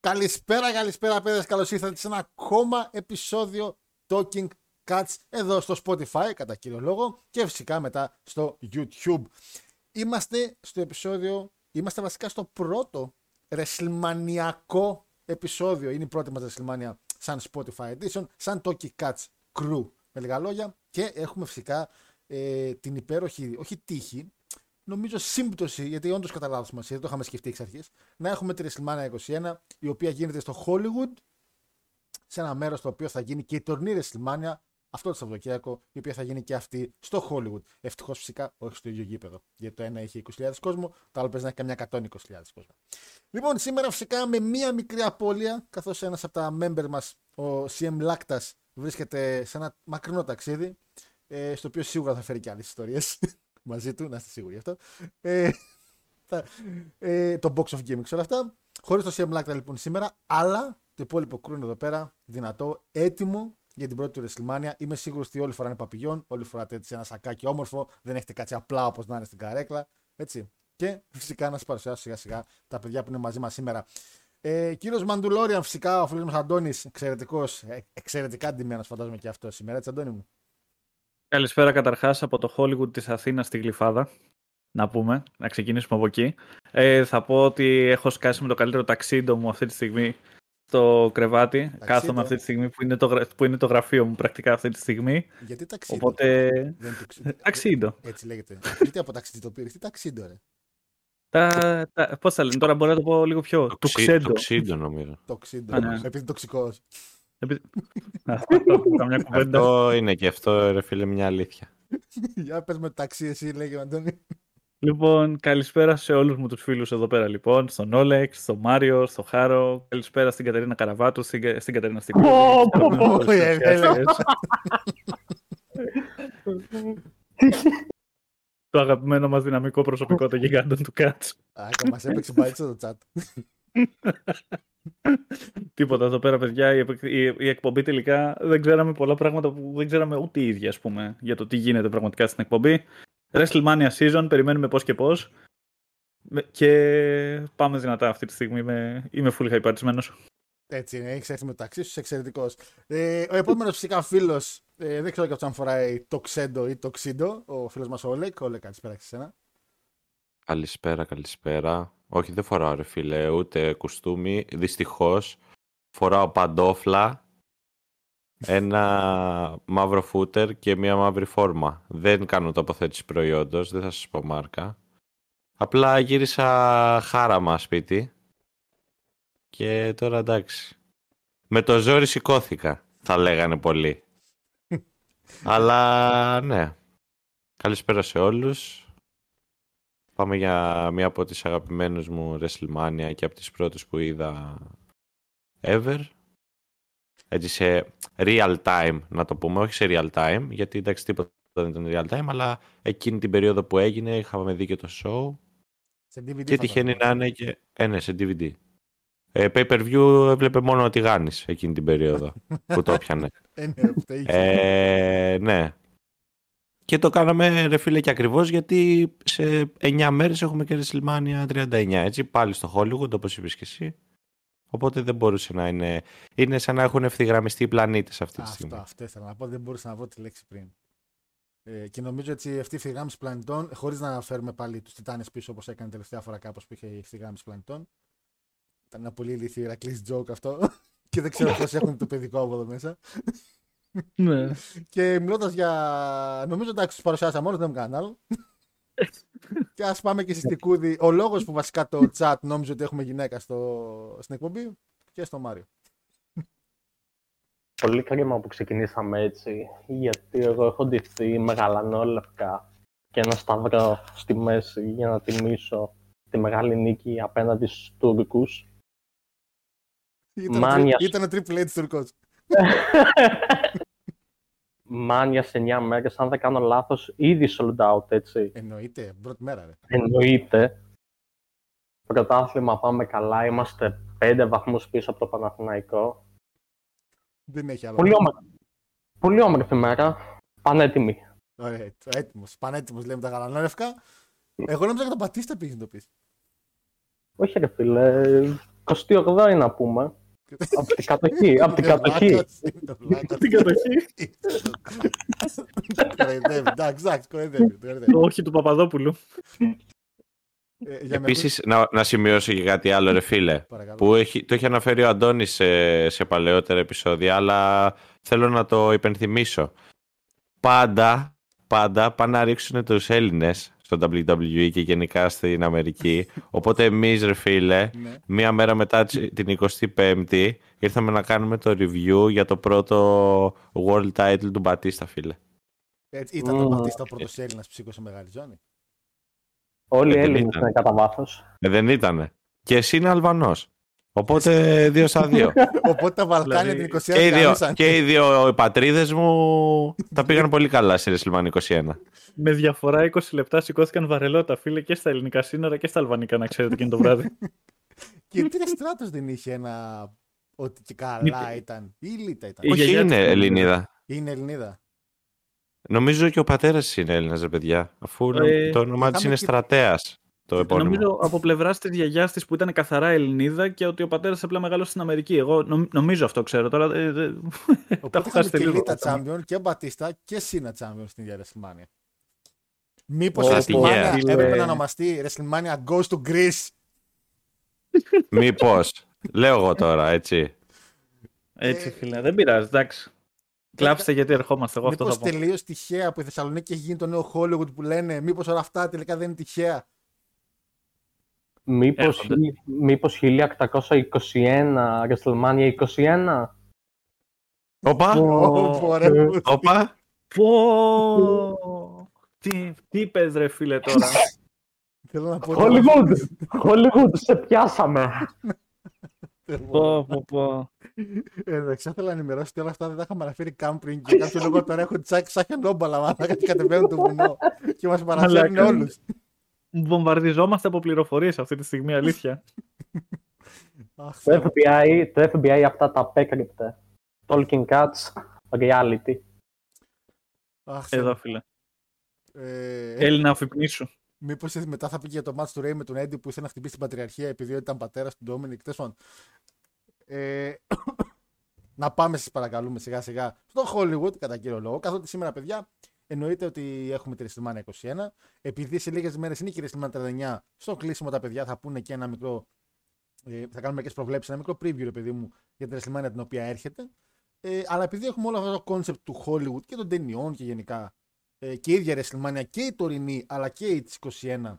Καλησπέρα, καλησπέρα παιδες, καλώς ήρθατε σε ένα ακόμα επεισόδιο Talking Cats εδώ στο Spotify κατά κύριο λόγο και φυσικά μετά στο YouTube. Είμαστε στο επεισόδιο, είμαστε βασικά στο πρώτο ρεσλμανιακό επεισόδιο. Είναι η πρώτη μας WrestleMania σαν Spotify Edition, σαν Talking Cats Crew με λίγα λόγια και έχουμε φυσικά ε, την υπέροχη, όχι τύχη, νομίζω σύμπτωση, γιατί όντως κατά λάθο μα, δεν το είχαμε σκεφτεί εξ αρχής, να έχουμε τη WrestleMania 21, η οποία γίνεται στο Hollywood, σε ένα μέρος το οποίο θα γίνει και η τορνή WrestleMania αυτό το Σαββατοκύριακο, η οποία θα γίνει και αυτή στο Hollywood. Ευτυχώς φυσικά όχι στο ίδιο γήπεδο. Γιατί το ένα είχε 20.000 κόσμο, το άλλο παίζει να έχει καμιά 120.000 κόσμο. Λοιπόν, σήμερα φυσικά με μία μικρή απώλεια, καθώς ένας από τα member μας, ο CM Lactas, βρίσκεται σε ένα μακρινό ταξίδι, ε, στο οποίο σίγουρα θα φέρει και άλλες ιστορίες μαζί του, να είστε σίγουροι γι' αυτό. Ε, ε, το box of gaming όλα αυτά. Χωρίς το CM Lacta λοιπόν σήμερα, αλλά το υπόλοιπο κρούν εδώ πέρα, δυνατό, έτοιμο για την πρώτη του WrestleMania. Είμαι σίγουρος ότι όλοι φοράνε παπηγιόν, όλοι φοράτε έτσι ένα σακάκι όμορφο, δεν έχετε κάτσει απλά όπως να είναι στην καρέκλα. Έτσι. Και φυσικά να σας παρουσιάσω σιγά σιγά τα παιδιά που είναι μαζί μας σήμερα. Ε, Κύριος Μαντουλόριαν, φυσικά ο φίλος μας Αντώνης, εξαιρετικός, ε, εξαιρετικά ντυμένο, φαντάζομαι και αυτό σήμερα, έτσι Αντώνη μου; Καλησπέρα καταρχάς από το Hollywood της Αθήνας στη Γλυφάδα. Να πούμε, να ξεκινήσουμε από εκεί. Ε, θα πω ότι έχω σκάσει με το καλύτερο ταξίδι μου αυτή τη στιγμή στο κρεβάτι. Ταξίδο. Κάθομαι αυτή τη στιγμή που είναι, το, που είναι το γραφείο μου πρακτικά αυτή τη στιγμή. Γιατί ταξίδι. Οπότε. ταξίδι. Έτσι λέγεται. Γιατί από ταξίδι το πήρε, τι ταξίδι, ρε; Τα, τα, πώς θα λένε, τώρα μπορώ να το πω λίγο πιο. Το, ξύντο. Το ξύντο νομίζω. Το ξύντο, ναι. επειδή τοξικός. αυτό είναι και αυτό, ρε φίλε, μια αλήθεια. Για πες με ταξί εσύ, λέγει ο Αντώνη. Λοιπόν, καλησπέρα σε όλους μου τους φίλους εδώ πέρα λοιπόν, στον Όλεξ, στον Μάριο, στον Χάρο, καλησπέρα στην Κατερίνα Καραβάτου, στην, στην Κατερίνα Στικούρη. Το αγαπημένο μας δυναμικό προσωπικό των γιγάντων του Κάτσου. Α, μας έπαιξε μπάλιτσα το chat. Τίποτα εδώ πέρα, παιδιά. Η, η, η, εκπομπή τελικά δεν ξέραμε πολλά πράγματα που δεν ξέραμε ούτε οι ίδιοι, ας πούμε, για το τι γίνεται πραγματικά στην εκπομπή. WrestleMania season, περιμένουμε πώς και πώς. Και πάμε δυνατά αυτή τη στιγμή. Είμαι, είμαι full hypatισμένος. Έτσι είναι, έχεις έρθει με το ταξί σου, εξαιρετικός. Ε, ο επόμενος φυσικά φίλος, ε, δεν ξέρω και αν φοράει το ξέντο ή το ξύντο, ο φίλος μας ο Όλεκ. Όλεκ, καλησπέρα και σένα. Καλησπέρα, καλησπέρα. Όχι, δεν φοράω ρε φίλε, ούτε κουστούμι. Δυστυχώς φοράω παντόφλα, ένα μαύρο φούτερ και μία μαύρη φόρμα. Δεν κάνω τοποθέτηση προϊόντος, δεν θα σας πω μάρκα. Απλά γύρισα χάραμα σπίτι και τώρα εντάξει. Με το ζόρι σηκώθηκα, θα λέγανε πολλοί. Αλλά ναι. Καλησπέρα σε όλους. Πάμε για μία από τις αγαπημένες μου WrestleMania και από τις πρώτες που είδα ever. Έτσι σε real time να το πούμε, όχι σε real time, γιατί εντάξει τίποτα δεν ήταν real time, αλλά εκείνη την περίοδο που έγινε είχαμε δει και το show. Σε DVD και τυχαίνει να είναι και... Ε, ναι, σε DVD. Ε, pay per view έβλεπε μόνο ότι γάνεις εκείνη την περίοδο που το έπιανε. ε, ναι, ε, ναι. Και το κάναμε ρε φίλε και ακριβώς γιατί σε 9 μέρες έχουμε και WrestleMania 39 έτσι πάλι στο Hollywood όπως είπες και εσύ. Οπότε δεν μπορούσε να είναι. Είναι σαν να έχουν ευθυγραμμιστεί οι πλανήτες αυτή τη στιγμή. Αυτό, αυτό ήθελα να πω. Δεν μπορούσα να πω τη λέξη πριν. Ε, και νομίζω ότι αυτή η ευθυγράμμιση πλανητών, χωρίς να αναφέρουμε πάλι τους Τιτάνε πίσω όπως έκανε τελευταία φορά κάπως που είχε η ευθυγράμμιση πλανητών. Ήταν ένα πολύ ηλίθιο Ηρακλής joke αυτό. και δεν ξέρω πώς έχουν το παιδικό από εδώ μέσα. Ναι. και μιλώντας για. Νομίζω εντάξει, τους παρουσιάσα μόνος, δεν μου κανένα άλλο. και ας πάμε και στη Στικούδη. Ο λόγος που βασικά το chat νόμιζε ότι έχουμε γυναίκα στο... στην εκπομπή και στο Μάριο. Πολύ κρίμα που ξεκινήσαμε έτσι, γιατί εγώ έχω ντυθεί μεγαλανόλευκα και ένα σταυρό στη μέση για να τιμήσω τη μεγάλη νίκη απέναντι στους Τούρκους. Ήταν, Μάνιας... ήταν Triple H Τουρκός. Μάνια σε 9 μέρες, αν δεν κάνω λάθος, ήδη sold out, έτσι. Εννοείται, πρώτη μέρα, ρε. Εννοείται. Πρωτάθλημα πάμε καλά, είμαστε 5 βαθμούς πίσω από το Παναθηναϊκό. Δεν έχει άλλο. Πολύ, όμορφη. Πολύ όμορφη μέρα, πανέτοιμη. Ωραία, έτοιμος. Πανέτοιμος λέμε τα γαλανόλευκα. Εγώ νόμιζα και τον Πατίστα πήγε να το πεις. Όχι ρε φίλε, 28η να πούμε. Από την κατοχή. από την κατοχή. Την κατοχή. Κοροϊδεύει, εντάξει, εντάξει, κοροϊδεύει, κοροϊδεύει. Όχι του Παπαδόπουλου. Ε, για να Επίσης, να, να σημειώσω και κάτι άλλο, ρε φίλε. ακούς- παρακαλώ. Που έχει, το έχει αναφέρει ο Αντώνης σε, σε παλαιότερα επεισόδια, αλλά θέλω να το υπενθυμίσω. Πάντα, πάντα πάνε να ρίξουν τους Έλληνες στο WWE και γενικά στην Αμερική. Οπότε εμείς, ρε φίλε, Ναι. μία μέρα μετά τσι- την 25η, ήρθαμε να κάνουμε το review για το πρώτο World Title του Μπατίστα, φίλε. Έτσι, ήταν το Μμμ. Μπατίστα ο πρώτος Έλληνας που σήκωσε μεγάλη ζώνη. Όλοι οι δεν Έλληνες ήταν. είναι κατά βάθος. Ε, δεν ήτανε. Και εσύ είναι Αλβανός. Οπότε δύο στα δύο. Οπότε τα Βαλκάνια Δηλαδή, την 21 και, οι δύο, κανούσαν. και οι δύο πατρίδες μου τα πήγαν πολύ καλά σε WrestleMania 21. Με διαφορά 20 λεπτά σηκώθηκαν βαρελότα, φίλε, και στα ελληνικά σύνορα και στα αλβανικά, να ξέρετε εκείνο το βράδυ. Και η Τρίνα Στράτος δεν είχε ένα ότι και καλά ήταν. Ή Λίτα ήταν. Η Όχι, γιαγιά είναι της- Ελληνίδα. Είναι Ελληνίδα. Νομίζω και ο πατέρας της είναι Έλληνας, ρε παιδιά. Αφού Ε, το όνομά της είχαμε είναι και- Στρατέας, το επώνυμο. Νομίζω από πλευράς της γιαγιάς της που ήταν καθαρά Ελληνίδα και ότι ο πατέρας απλά μεγάλωσε στην Αμερική. Εγώ νομ- νομίζω αυτό ξέρω. Τώρα ε, ε, τα Οπότε έχω είχαμε χάσει και τελείω. Λίτα Champion και Μπατίστα και Σίνα Champion στην ίδια WrestleMania. Μήπως η Ω, WrestleMania φίλε. έπρεπε να ονομαστεί WrestleMania Goes to Greece; Μήπως. Λέω εγώ τώρα, έτσι. Έτσι, φίλε. Δεν πειράζει, εντάξει. Κλάψτε γιατί ερχόμαστε. Εγώ αυτό Μήπως θα πω. τελείως τυχαία που η Θεσσαλονίκη έχει γίνει το νέο Hollywood που λένε Μήπως όλα αυτά τελικά δεν είναι τυχαία; Μήπως, Έρχονται. χι- μήπως 1821, WrestleMania 21. Όπα, Ω, ωραία. όπα. Πω! Τι, τι είπες ρε φίλε τώρα; Θέλω να πω. Hollywood! Hollywood, σε πιάσαμε. πω, πω, πω. Ε, Εντάξει, θα ήθελα να ενημερώσω ότι όλα αυτά δεν τα είχαμε αναφέρει καν πριν και κάποιο λόγο τώρα έχω τσάκι σαν χιονόμπαλα μάνα γιατί κατεβαίνουν το βουνό και μας παραφέρουν Μαλάκα. όλους. Βομβαρδιζόμαστε από πληροφορίες αυτή τη στιγμή, αλήθεια. Αχ, Το FBI, το FBI αυτά τα απέκρυπτε. Talking Cats, reality. αχ, Εδώ, φίλε. ε, Έλληνα, αφυπνήσου. Μήπως μετά θα πήγε για το match του Ray με τον Έντι που ήθελε να χτυπήσει την πατριαρχία επειδή ήταν πατέρας του Ντόμινικ. Τέλος πάντων. Ε, να πάμε σας παρακαλούμε σιγά σιγά στο Hollywood κατά κύριο λόγο. Καθότι σήμερα, παιδιά, εννοείται ότι έχουμε τη WrestleMania 21. Επειδή σε λίγες μέρες είναι και η WrestleMania 39, στο κλείσιμο τα παιδιά θα πούνε και ένα μικρό. Ε, θα κάνουμε μερικέ προβλέψεις, ένα μικρό preview, ρε παιδί μου, για τη WrestleMania την οποία έρχεται. Ε, αλλά επειδή έχουμε όλο αυτό το concept του Hollywood και των ταινιών και γενικά ε, και η ίδια η WrestleMania και η τωρινή αλλά και η της 21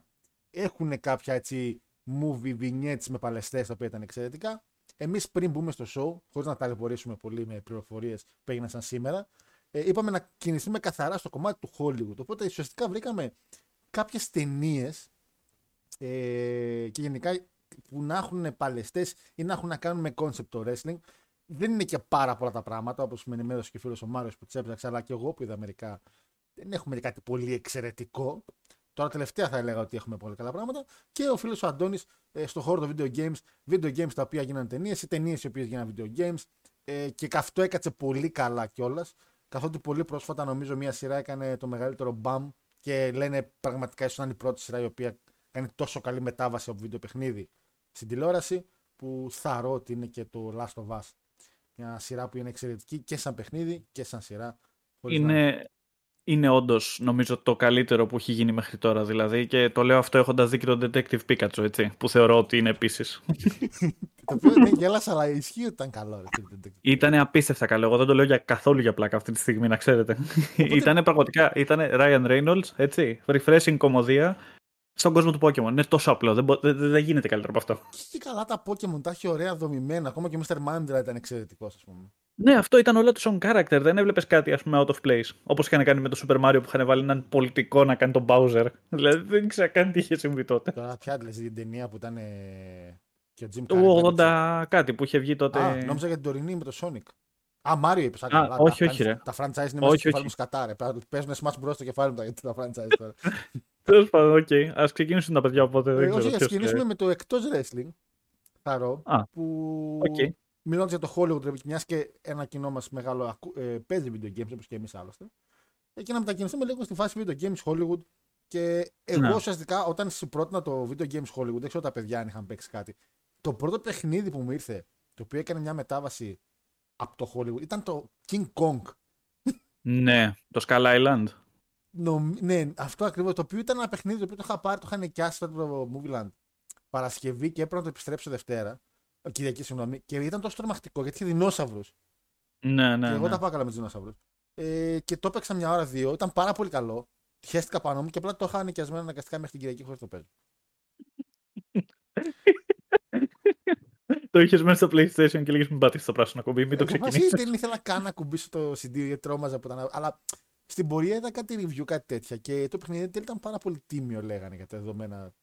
έχουν κάποια έτσι movie vignettes με παλαιστές τα οποία ήταν εξαιρετικά. Εμείς πριν μπούμε στο show, χωρίς να ταλαιπωρήσουμε πολύ με πληροφορίες που έγιναν σαν σήμερα, ε, είπαμε να κινηθούμε καθαρά στο κομμάτι του Hollywood. Οπότε ουσιαστικά βρήκαμε κάποιες ταινίες ε, και γενικά που να έχουν παλαιστές ή να έχουν να κάνουν με concept το wrestling. Δεν είναι και πάρα πολλά τα πράγματα, όπως με ενημέρωσε και ο φίλος ο Μάριος που τσέπλαξε, αλλά και εγώ που είδα μερικά δεν έχουμε δει κάτι πολύ εξαιρετικό. Τώρα τελευταία θα έλεγα ότι έχουμε πολύ καλά πράγματα. Και ο φίλος ο Αντώνης ε, στο χώρο των video games, video games τα οποία γίνανε ταινίες ή ταινίες οι οποίες γίνανε video games. Ε, και αυτό έκατσε πολύ καλά κιόλας. Καθότι πολύ πρόσφατα νομίζω μια σειρά έκανε το μεγαλύτερο μπαμ και λένε πραγματικά ίσω να είναι η πρώτη σειρά η οποία κάνει τόσο καλή μετάβαση από βίντεο παιχνίδι στην τηλεόραση που θαρώ ότι είναι και το Last of Us. Μια σειρά που είναι εξαιρετική και σαν παιχνίδι και σαν σειρά. χωρίς να- Είναι, είναι όντως νομίζω το καλύτερο που έχει γίνει μέχρι τώρα. Δηλαδή, και το λέω αυτό έχοντας δει και τον Detective Pikachu, έτσι, που θεωρώ ότι είναι επίσης. Το οποίο δεν γέλασα, αλλά ισχύει ότι ήταν καλό. Ρε, φίλε. Ήταν απίστευτα καλό. Εγώ δεν το λέω για καθόλου για πλάκα αυτή τη στιγμή, να ξέρετε. ήταν πραγματικά. Ήταν Ryan Reynolds, έτσι. Refreshing κομμωδία στον κόσμο του Pokémon. Είναι τόσο απλό. Δεν, μπο- δεν, δεν γίνεται καλύτερο από αυτό. Και καλά τα Pokémon, τα έχει ωραία δομημένα. Ακόμα και ο Mr. Mandra ήταν εξαιρετικός, ας πούμε. Ναι, αυτό ήταν όλα του on character. Δεν έβλεπες κάτι, ας πούμε, out of place. Όπως είχαν κάνει με το Super Mario που είχαν βάλει έναν πολιτικό να κάνει τον Bowser. Δηλαδή δεν ήξερα καν τι είχε συμβεί τότε. Τώρα πια λες την ταινία που ήταν. ε, και ο Jim Carrey. Το ήταν 80 κάτι που είχε βγει τότε. Α, νόμιζα για την τωρινή με το Sonic. Α, Μάριο είπες. Α, όχι, όχι, ρε. Τα franchise είναι Όχι, μέσα στο κεφάλι όχι. μου σκατά, ρε. Παίζουν Smash Bros. στο κεφάλι μου τα, τα franchise τώρα. Τέλος πάντων, οκ. Ας ξεκινήσουν τα παιδιά οπότε. Ε, Δεν όχι, ξέρω ας ποιος, ξεκινήσουμε ε, με το εκτός wrestling. Θαρρώ. Α, που οκ. μιλώντας για το Hollywood, μιας και ένα κοινό μας μεγάλο ακου- ε, παίζει video games όπως και εμείς άλλωστε. Ε, και να μετακινηθούμε λίγο στη φάση video games Hollywood. Και εγώ Ναι. ουσιαστικά όταν σου πρότεινα το video games Hollywood, δεν ξέρω τα παιδιά αν είχαν παίξει κάτι. το πρώτο παιχνίδι που μου ήρθε, το οποίο έκανε μια μετάβαση από το Hollywood, ήταν το King Kong. Ναι, το Skull Island. Νομ- ναι, αυτό ακριβώς. Το οποίο ήταν ένα παιχνίδι το οποίο το είχα πάρει, το είχα νοικιάσει τότε το Movie Land Παρασκευή και έπρεπε να το επιστρέψω Δευτέρα. ε, Κυριακή, συγγνώμη. Και ήταν τόσο τρομακτικό γιατί είχε δεινόσαυρους. Ναι, και ναι, εγώ ναι. τα πάω καλά με τους δεινόσαυρους. Ε, και το έπαιξα μια ώρα, δύο. Ήταν πάρα πολύ καλό. Χαίστηκα πάνω μου και απλά το είχα νοικιασμένο αναγκαστικά μέχρι την Κυριακή χωρίς το παίζω. Το είχες μέσα στο PlayStation και λέγε μην πατήσεις το πράσινο κουμπί, μην το Εγώ βασικά ξεκινήσεις. δεν ήθελα καν να ακουμπήσω το CD γιατί τρόμαζα από τα. Αλλά στην πορεία είδα κάτι review, κάτι τέτοια και το παιχνίδι εν τέλει ήταν πάρα πολύ τίμιο, λέγανε για τα δεδομένα.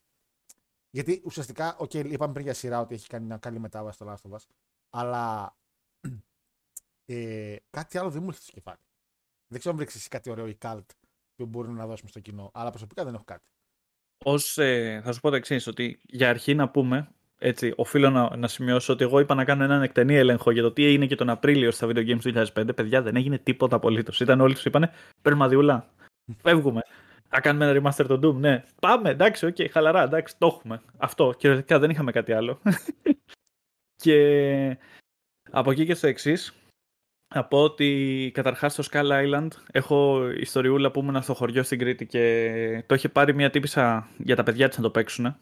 Γιατί ουσιαστικά, οκ, είπαμε πριν για σειρά ότι έχει κάνει μια καλή μετάβαση στο Last of Us, αλλά ε, κάτι άλλο δεν μου έρχεται στο κεφάλι. Δεν ξέρω αν βρήκες εσύ κάτι ωραίο ή cult που μπορούμε να δώσουμε στο κοινό, αλλά προσωπικά δεν έχω κάτι. Ως, ε, θα σου πω το εξής, ότι για αρχή να πούμε, έτσι, οφείλω να, να σημειώσω ότι εγώ είπα να κάνω έναν εκτενή έλεγχο για το τι έγινε και τον Απρίλιο στα Video Games του 2005. Παιδιά, δεν έγινε τίποτα απολύτως. Ήταν όλοι τους είπανε Περμαδιούλα. Φεύγουμε. Θα κάνουμε ένα remaster το Doom. Ναι, πάμε. Εντάξει, οκ, χαλαρά. Εντάξει, το έχουμε. Αυτό. Κυριολεκτικά δεν είχαμε κάτι άλλο. και από εκεί και στο εξής, να πω ότι καταρχάς στο Skull Island έχω ιστοριούλα που ήμουν στο χωριό στην Κρήτη και το είχε πάρει μια τύπισσα για τα παιδιά της να το παίξουν.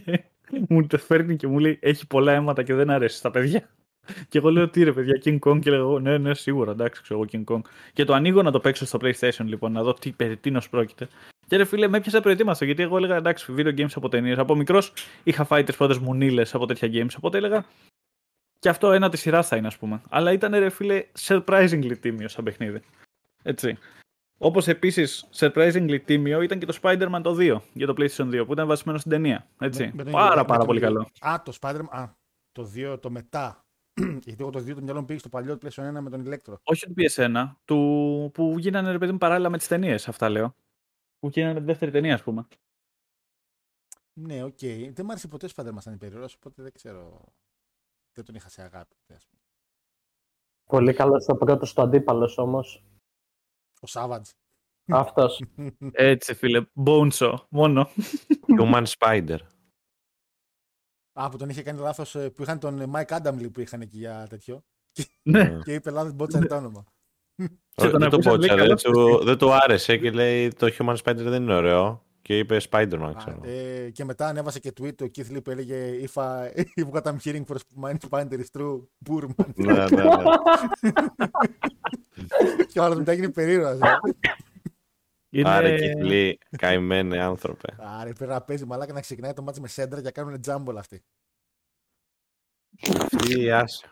Και μου το φέρνει και μου λέει έχει πολλά αίματα και δεν αρέσει στα παιδιά. Και εγώ λέω τι ρε παιδιά, King Kong και λέω ναι, ναι, σίγουρα εντάξει, ξέρω εγώ King Kong. Και το ανοίγω να το παίξω στο PlayStation λοιπόν, να δω τι περί τίνος πρόκειται. Και ρε φίλε, με έπιασε προετοίμαστο γιατί εγώ έλεγα εντάξει, video games από ταινίες. Από μικρός είχα φάει τις πρώτες μουνίλε από τέτοια games. Οπότε έλεγα και αυτό ένα τη σειρά θα είναι, ας πούμε. Αλλά ήταν ρε φίλε surprisingly τίμιο σαν παιχνίδι. Έτσι. Όπως επίσης surprisingly τίμιο ήταν και το Spider-Man το 2 για το PlayStation 2 που ήταν βασισμένο στην ταινία. Έτσι. Με- με τον πάρα ίδιο- με πάρα τον πολύ ίδιο- καλό. Α, το Spider-Man. Α, το 2, το μετά. Γιατί εγώ το 2 το μυαλό μου πήγε στο παλιό PlayStation 1 με τον Electro. Όχι του PS1, του... που γίνανε ρε παιδί μου παράλληλα με τις ταινίες, αυτά λέω. Που γίνανε με τη δεύτερη ταινία, ας πούμε. Ναι, οκ. Δεν μ' άρεσε ποτέ ο Spider-Man σαν υπερήρωας, οπότε δεν ξέρω. Δεν τον είχα σε αγάπη. ας πούμε. Πολύ καλός ο πρώτο του αντίπαλος όμως. Ο Savage. Αυτός. Έτσι, φίλε. Bonesaw, μόνο. Human Spider. Α, που τον είχε κάνει λάθος που είχαν τον Mike Adamley που είχαν εκεί για τέτοιο. ναι. Και είπε λάθο μπότσαρε το όνομα. Και τον δεν το ακούσαν, λέει, πότσαρε, καλώς δεν του, δεν του άρεσε και λέει το Human Spider δεν είναι ωραίο. Και είπε Spider-Man, Α, ξέρω. ε, και μετά ανέβασε και tweet ο Keith Lee που έλεγε If, I, if what I'm hearing for my Spider is true, Burman. ναι, ναι, ναι. και όλα μετά έγινε περίεργος. Είναι... Άρε κυκλή, καημένε άνθρωπε. Άρα πρέπει να παίζει μαλάκα να ξεκινάει το μάτς με σέντρα και να κάνουν τζάμπολ αυτοί. Αυτή άσε.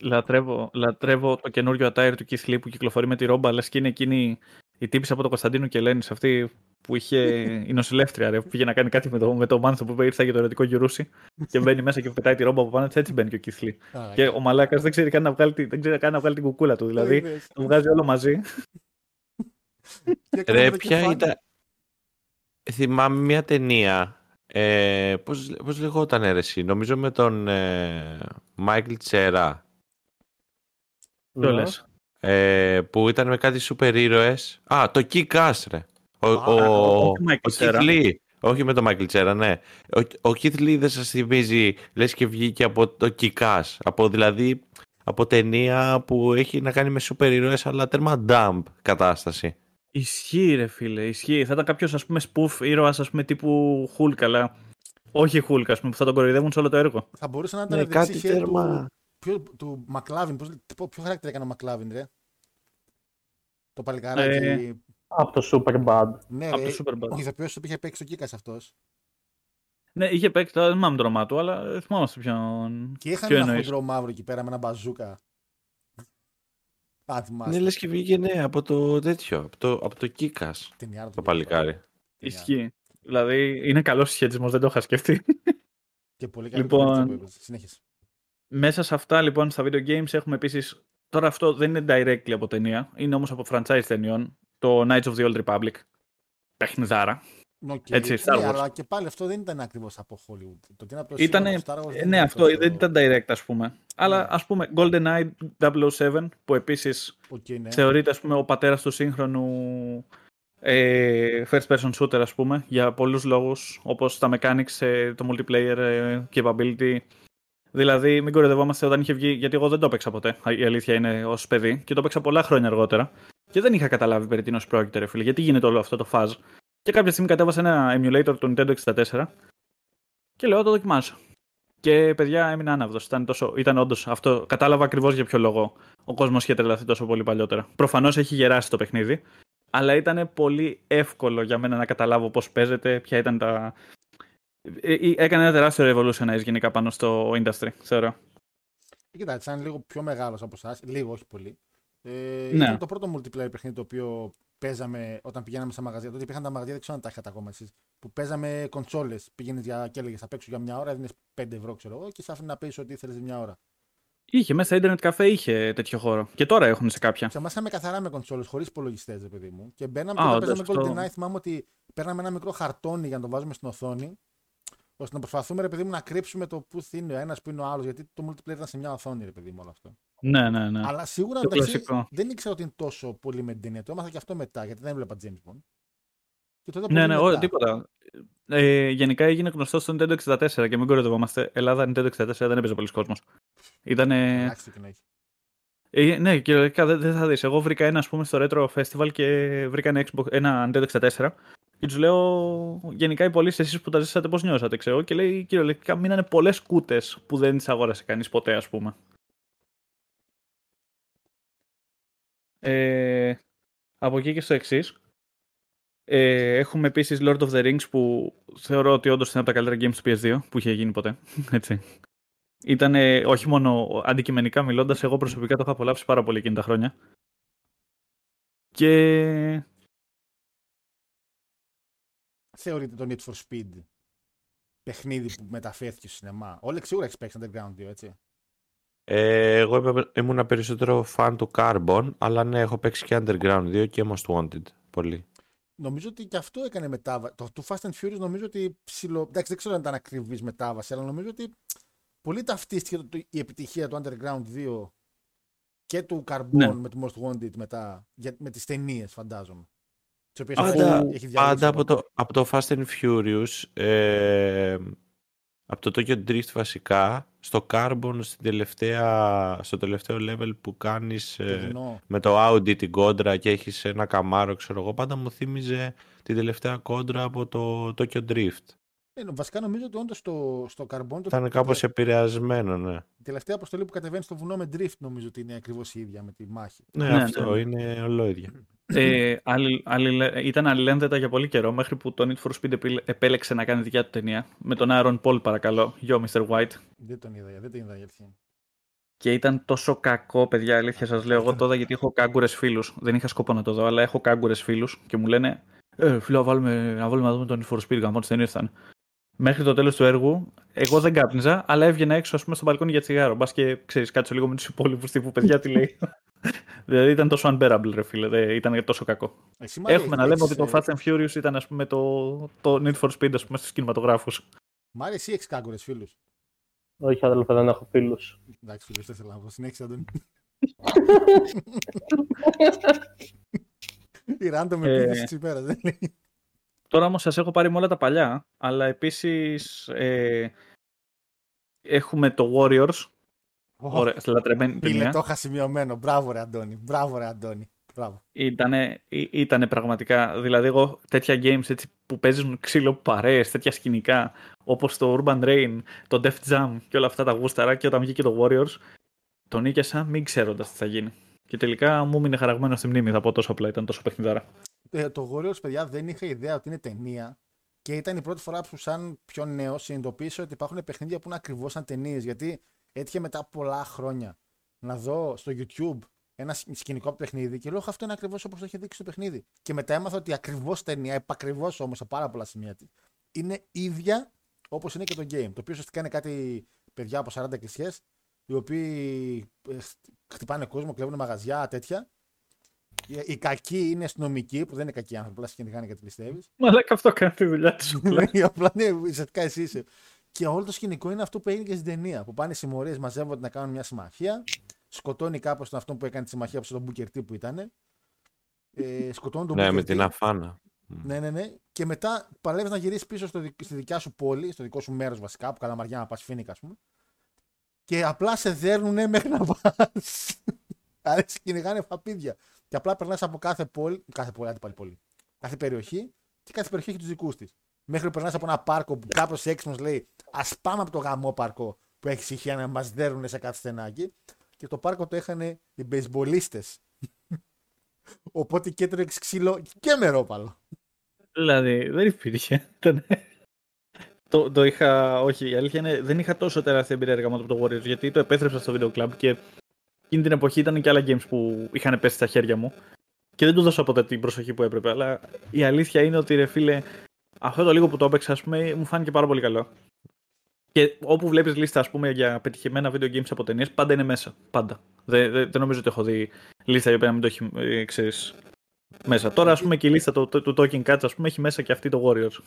Λατρεύω, λατρεύω το καινούριο attire του Keith Lee που κυκλοφορεί με τη ρόμπα, αλλά και είναι εκείνη η τύπη από το Κωνσταντίνο και Ελένης, αυτή που είχε η νοσηλεύτρια, ρε, που πήγε να κάνει κάτι με το, με το μάνθο που είπε ήρθα για το ερωτικό γιουρούσι και μπαίνει μέσα και πετάει τη ρόμπα από πάνω, της, έτσι μπαίνει και ο Keith Lee. Α, Και ο Μαλάκας δεν ξέρει καν να βγάλει, τη- δεν ξέρει καν να βγάλει την κουκούλα του, δηλαδή το είδες. το βγάζει όλο μαζί. Και έκανε Ρε, το ποια κεφάλι. ήταν. Θυμάμαι μια ταινία. Ε, πώς, πώς λεγόταν ρε, εσύ, νομίζω με τον ε, Μάικλ Τσέρα. Το λες; Ε, που ήταν με κάτι σούπερ ήρωες. Α, το Kick-Ass, ρε. Ο, Α, ο, όχι Michael ο Cera. Keith Lee. Όχι με τον Μάικλ Τσέρα, ναι. Ο, ο Keith Lee δεν σας θυμίζει, λες και βγήκε από το Kick-Ass. Από, δηλαδή, από ταινία που έχει να κάνει με σούπερ ήρωες, αλλά τέρμα dump κατάσταση. Ισχύει, ρε φίλε, ισχύει. Θα ήταν κάποιος ας πούμε spoof ήρωας, ας πούμε τύπου Hulk, αλλά όχι Hulk, ας πούμε, που θα τον κοροϊδεύουν σε όλο το έργο. Θα μπορούσε να ήταν Ναι, δεξί κάτι χέρι τέρμα. του, ποιο, του Μακλάβιν. Πώς, ποιο, ποιο χαρακτήρα έκανε ο Μακλάβιν, ρε; Το παλικάράκι. Ε, Από το Superbad. ναι, από ρε, το Superbad. Ο ηθοποιός του είχε παίξει το Κίκας αυτός. Ναι, είχε παίξει, τώρα δεν θυμάμαι το όνομά του, αλλά δεν θυμάμαι σε ποιον. Και είχαν Ποιο ένα εννοείς; χοντρό μαύρο εκεί πέρα με ένα μπαζούκα. Α, θυμάσαι. Ναι, λες και βγήκε ναι, από το τέτοιο, από το, από το Kick-Ass, Ταινιάρα το παλικάρι. Ισχύει. Δηλαδή είναι καλός συσχετισμός, δεν το είχα σκεφτεί. Και πολύ καλή Λοιπόν, λοιπόν... που έπαιζε. Συνέχισε. Μέσα σε αυτά λοιπόν στα video games έχουμε επίση. Τώρα αυτό δεν είναι directly από ταινία, είναι όμως από franchise ταινιών. Το Knights of the Old Republic. Παιχνιδάρα. Okay. Έτσι, Star ναι, Wars. αλλά και πάλι αυτό δεν ήταν ακριβώς από Hollywood. Το τι είναι από το Ήτανε, σύμπαν του Star Wars ε, δεν ναι, είναι αυτό τόσο- δεν ήταν direct, ας πούμε. Αλλά Ναι. ας πούμε, GoldenEye 007, που επίσης Οκ, ναι. θεωρείται ας πούμε, ο πατέρας του σύγχρονου ε, first person shooter ας πούμε για πολλούς λόγους όπως τα mechanics, ε, το multiplayer ε, capability Δηλαδή, μην κοροϊδευόμαστε όταν είχε βγει, γιατί εγώ δεν το έπαιξα ποτέ. Η αλήθεια είναι ως παιδί και το έπαιξα πολλά χρόνια αργότερα. Και δεν είχα καταλάβει περί τίνος πρόκειται, ρε φίλε. Γιατί γίνεται όλο αυτό το fuss. Και κάποια στιγμή κατέβασα ένα emulator του Nintendo 64 και λέω το δοκιμάσω. Και παιδιά έμεινα άναυδος. Ήταν, τόσο... ήταν όντως αυτό. Κατάλαβα ακριβώς για ποιο λόγο ο κόσμος είχε τρελαθεί τόσο πολύ παλιότερα. Προφανώς έχει γεράσει το παιχνίδι. Αλλά ήταν πολύ εύκολο για μένα να καταλάβω πώς παίζεται, ποια ήταν τα, ε, ε, έκανε ένα τεράστιο revolutionize γενικά πάνω στο industry, θεωρώ. Ε, κοιτάξτε, ήταν λίγο πιο μεγάλος από εσάς, λίγο, όχι πολύ. Ε, ναι. Ήταν το πρώτο multiplayer παιχνίδι το οποίο παίζαμε όταν πηγαίναμε στα μαγαζιά. Τότε υπήρχαν τα μαγαζιά, δεν ξέρω αν τα είχατε ακόμα εσείς. Που παίζαμε κονσόλες. Πήγαινες και έλεγες θα παίξω για μια ώρα, έδινες 5 ευρώ, ξέρω εγώ, και σ' άφηνε να παίζει ό,τι ήθελε μια ώρα. Είχε μέσα Internet καφέ, είχε τέτοιο χώρο. Και τώρα έχουν σε κάποια. Σε εμάς είχαμε καθαρά με κονσόλες, χωρίς υπολογιστές, παιδί μου. Και μπαίναμε και παίζαμε GoldenEye. Θυμάμαι ότι παίρναμε ένα μικρό χαρτόνι για να το βάζουμε στην οθόνη ώστε να προσπαθούμε ρε παιδί μου να κρύψουμε το πού είναι ο ένας που είναι ο άλλος. Γιατί το multiplayer ήταν σε μια οθόνη, ρε παιδί μου, όλο αυτό. Ναι, ναι, ναι. Αλλά σίγουρα μεταξύ, δεν ήξερα ότι είναι τόσο πολύ με την ταινία. Το έμαθα και αυτό μετά, γιατί δεν έβλεπα James Bond. Και τότε ναι, ναι, ό, τίποτα. Ε, γενικά έγινε γνωστό στο Nintendo 64 και μην κοροϊδευόμαστε. Ελλάδα Nintendo 64 δεν έπαιζε πολλοί κόσμος. Ήταν. Ε, ναι, κυριολεκτικά δεν, δεν θα δεις. Εγώ βρήκα ένα, ας πούμε, στο Retro Festival και βρήκα ένα, Xbox, ένα Nintendo 64 και τους λέω, γενικά οι πωλήσεις εσείς που τα ζήσατε, πώς νιώσατε, ξέρω. Και λέει, κυριολεκτικά μείνανε πολλές κούτες που δεν τις αγόρασε κανείς ποτέ, ας πούμε. Ε, από εκεί και στο εξής. Ε, έχουμε επίσης Lord of the Rings που θεωρώ ότι όντως είναι από τα καλύτερα games του PS2 που είχε γίνει ποτέ. Έτσι. Ήταν όχι μόνο αντικειμενικά μιλώντας, εγώ προσωπικά το έχω απολαύσει πάρα πολύ εκείνη τα χρόνια. Και θεωρείτε το Need for Speed παιχνίδι που μεταφέρθηκε στο σινεμά; Όλοι σίγουρα έχεις παίξει Underground 2, έτσι. Ε, εγώ ήμουν περισσότερο φαν του Carbon, αλλά ναι, έχω παίξει και Underground 2 και Most Wanted. Πολύ. Νομίζω ότι και αυτό έκανε μετάβαση. Το, το Fast and Furious νομίζω ότι ψηλο... Εντάξει, δεν ξέρω αν ήταν ακριβής μετάβαση, αλλά νομίζω ότι πολύ ταυτίστηκε το, η επιτυχία του Underground 2 και του Carbon ναι. με το Most Wanted μετά, για, με τις ταινίες, φαντάζομαι. Πάντα, πάντα από, το, από το Fast and Furious, ε, από το Tokyo Drift βασικά, στο Carbon στην τελευταία, στο τελευταίο level που κάνεις ε, με το Audi την κόντρα και έχεις ένα καμάρο, ξέρω εγώ, πάντα μου θύμιζε την τελευταία κόντρα από το Tokyo Drift. Ε, βασικά νομίζω ότι όντως στο, στο Carbon. Θα είναι κάπως επηρεασμένο, ναι. Η τελευταία αποστολή που κατεβαίνει στο βουνό με drift νομίζω ότι είναι ακριβώς η ίδια με τη μάχη. Ναι, ναι αυτό ναι. είναι ολόιδια. ε, άλλη, άλλη, ήταν αλληλένδετα για πολύ καιρό μέχρι που το Need for Speed επέλεξε να κάνει δικιά του ταινία. Με τον Aaron Paul, παρακαλώ. Γιο, Mr. White. Δεν τον είδα, δεν τον είδα γιατί. Και ήταν τόσο κακό, παιδιά, αλήθεια σας λέω. Εγώ τώρα γιατί έχω κάγκουρες φίλους. Δεν είχα σκοπό να το δω, αλλά έχω κάγκουρες φίλους και μου λένε Ε, φίλο, να βάλουμε, να βάλουμε να δούμε τον Need for Speed. Γαμώ δεν ήρθαν μέχρι το τέλος του έργου, εγώ δεν κάπνιζα, αλλά έβγαινα έξω ας πούμε, στο μπαλκόνι για τσιγάρο. Μπας και ξέρεις, κάτσω λίγο με τους υπόλοιπους τύπου παιδιά τι λέει. δηλαδή ήταν τόσο unbearable, ρε φίλε. Δεν ήταν τόσο κακό. Εσύ, Έχουμε να λέμε ότι το ε, Fast and Furious ήταν ας πούμε, το, το Need for Speed ας πούμε, στους κινηματογράφους. Μ' εσύ έχεις κάγκουρες φίλους; Όχι, αδελφέ, δεν έχω φίλους. Εντάξει, φίλους, δεν θέλω να πω. Συνέχισε, Αντώνη. Η random επίθεση της ημέρας, δεν λέει. Τώρα όμως σας έχω πάρει με όλα τα παλιά, αλλά επίσης ε, έχουμε το Warriors. Oh, Ωραία, λατρεμένη ταινία. το είχα σημειωμένο. Μπράβο ρε Αντώνη. Μπράβο ρε Αντώνη. Μπράβο. Ήτανε, ήτανε πραγματικά, δηλαδή εγώ τέτοια games έτσι, που παίζουν ξύλο παρέες, τέτοια σκηνικά, όπως το Urban Rain, το Def Jam και όλα αυτά τα γούσταρα και όταν βγήκε το Warriors, τον νίκησα μην ξέροντας τι θα γίνει. Και τελικά μου μείνε χαραγμένο στη μνήμη, θα πω τόσο απλά, ήταν τόσο παιχνιδάρα. Ε, το Warriors, παιδιά, δεν είχα ιδέα ότι είναι ταινία. Και ήταν η πρώτη φορά που, σαν πιο νέο, συνειδητοποίησα ότι υπάρχουν παιχνίδια που είναι ακριβώς σαν ταινίες. Γιατί έτυχε μετά πολλά χρόνια να δω στο YouTube ένα σκηνικό από παιχνίδι και λέω αυτό είναι ακριβώς όπως το είχε δείξει το παιχνίδι. Και μετά έμαθα ότι ακριβώς ταινία, επακριβώς όμως σε πάρα πολλά σημεία είναι ίδια όπως είναι και το game. Το οποίο ουσιαστικά είναι κάτι παιδιά από 40 κλεισιέ, οι οποίοι ε, χτυπάνε κόσμο, κλέβουν μαγαζιά, τέτοια. Οι κακοί είναι αστυνομικοί, που δεν είναι κακοί άνθρωποι, απλά κυνηγάνε γιατί πιστεύεις. Μα και αυτό κάνει τη δουλειά του. Ναι, απλά ναι, ουσιαστικά εσύ είσαι. Και όλο το σκηνικό είναι αυτό που έγινε και στην ταινία. Που πάνε συμμορίες, μαζεύονται να κάνουν μια συμμαχία. Σκοτώνει κάπως τον αυτό που έκανε τη συμμαχία από τον Booker T που ήταν. Ε, σκοτώνουν τον Ναι, με Booker την T. αφάνα. Ναι, ναι, ναι. Και μετά παλεύεις να γυρίσεις πίσω στο, δικ- στη δικιά σου πόλη, στο δικό σου μέρος βασικά, που καλαμαριά να πας φίνικα, ας πούμε. Και απλά σε δέρνουνε μέχρι να πας. Άρα σε κυνηγάνε φαπίδια. Και απλά περνάς από κάθε πόλη, κάθε πόλη, άντε πάλι πόλη, κάθε περιοχή και κάθε περιοχή έχει τους δικούς της. Μέχρι που περνάς από ένα πάρκο που κάποιο έξυπνος λέει Α πάμε από το γαμό πάρκο που έχεις ησυχία να μας δέρνουνε σε κάθε στενάκι. Και το πάρκο το είχαν οι μπεϊσμπολίστε. Οπότε και έτρωγε ξύλο και μερόπαλο. Δηλαδή, δεν υπήρχε. Ήταν- το, το είχα, όχι, η αλήθεια είναι, δεν είχα τόσο τεράστια εμπειρία έργα από το Warriors, γιατί το επέστρεψα στο Video Club και εκείνη την εποχή ήταν και άλλα games που είχαν πέσει στα χέρια μου και δεν τους δώσα ποτέ την προσοχή που έπρεπε, αλλά η αλήθεια είναι ότι ρε φίλε, αυτό το λίγο που το έπαιξα, ας πούμε, μου φάνηκε πάρα πολύ καλό. Και όπου βλέπεις λίστα, ας πούμε, για πετυχημένα video games από ταινίες, πάντα είναι μέσα. Πάντα. Δεν, δεν, δεν νομίζω ότι έχω δει λίστα η οποία να μην το έχει, ε, ξέρεις, μέσα. Τώρα, ας πούμε, και η λίστα του, του, του Talking Cats, ας πούμε, έχει μέσα και αυτή το Warriors.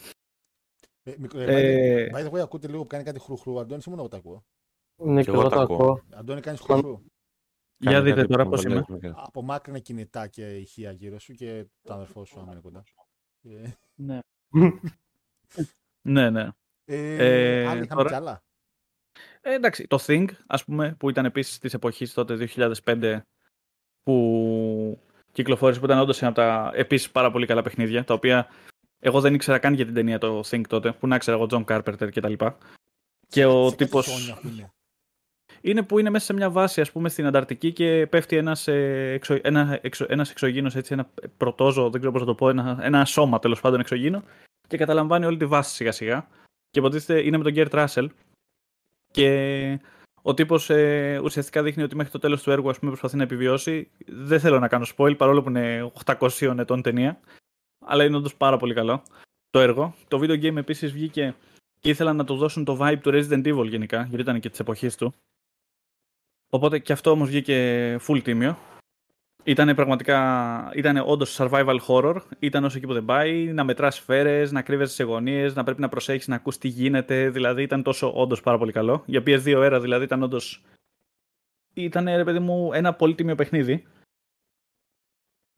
Ε, μικρο- Ε, by, the, by the way, ακούτε λίγο που κάνει κάτι χρουχρού. Αντώνη, ή μόνο εγώ τα ακούω. Ναι, και εγώ το ακούω. Αντώνη, κάνει χρουχρού. Για Κάνει δείτε κάτι τώρα που πώς δεν είμαι. έχουμε κάνει. Απομάκρυνε κινητά και ηχεία γύρω σου και το αδερφό σου άμα είναι κοντά. Ε, Ναι. ναι, ναι. Ε, Ε, άλλοι είχαμε τώρα- κι άλλα. Ε, εντάξει, το Think, ας πούμε, που ήταν επίσης της εποχής τότε 2005 που κυκλοφόρησε, που ήταν όντως ένα από τα επίσης πάρα πολύ καλά παιχνίδια, τα οποία εγώ δεν ήξερα καν για την ταινία το Think τότε, που να ήξερα εγώ John Carpenter και τα λοιπά. Και ο Σε κάτι τύπος σόνια που είναι. είναι που είναι μέσα σε μια βάση, ας πούμε, στην Ανταρκτική και πέφτει ένας, ε, εξω, ένα, εξω, ένας εξωγήινος, έτσι, ένα πρωτόζωο, δεν ξέρω πώς να το πω, ένα, ένα σώμα τέλος πάντων εξωγήινο και καταλαμβάνει όλη τη βάση σιγά σιγά. Και υποτίθεται είναι με τον Γκέρτ Ράσελ και ο τύπος ε, ουσιαστικά δείχνει ότι μέχρι το τέλος του έργου ας πούμε, προσπαθεί να επιβιώσει. Δεν θέλω να κάνω spoil παρόλο που είναι 800 ετών ταινία, αλλά είναι όντως πάρα πολύ καλό το έργο. Το video game επίσης βγήκε και ήθελαν να του δώσουν το vibe του Resident Evil γενικά, γιατί ήταν και της εποχής του. Οπότε και αυτό όμως βγήκε full τίμιο. Ήταν πραγματικά, ήταν όντως survival horror. Ήταν όσο εκεί που δεν πάει, να μετράς σφαίρες, να κρύβεσαι σε γωνίες, να πρέπει να προσέχεις να ακούς τι γίνεται. Δηλαδή ήταν τόσο όντως πάρα πολύ καλό. Για PS2 era δηλαδή ήταν όντως. Ήταν ρε παιδί μου ένα πολύ τίμιο παιχνίδι.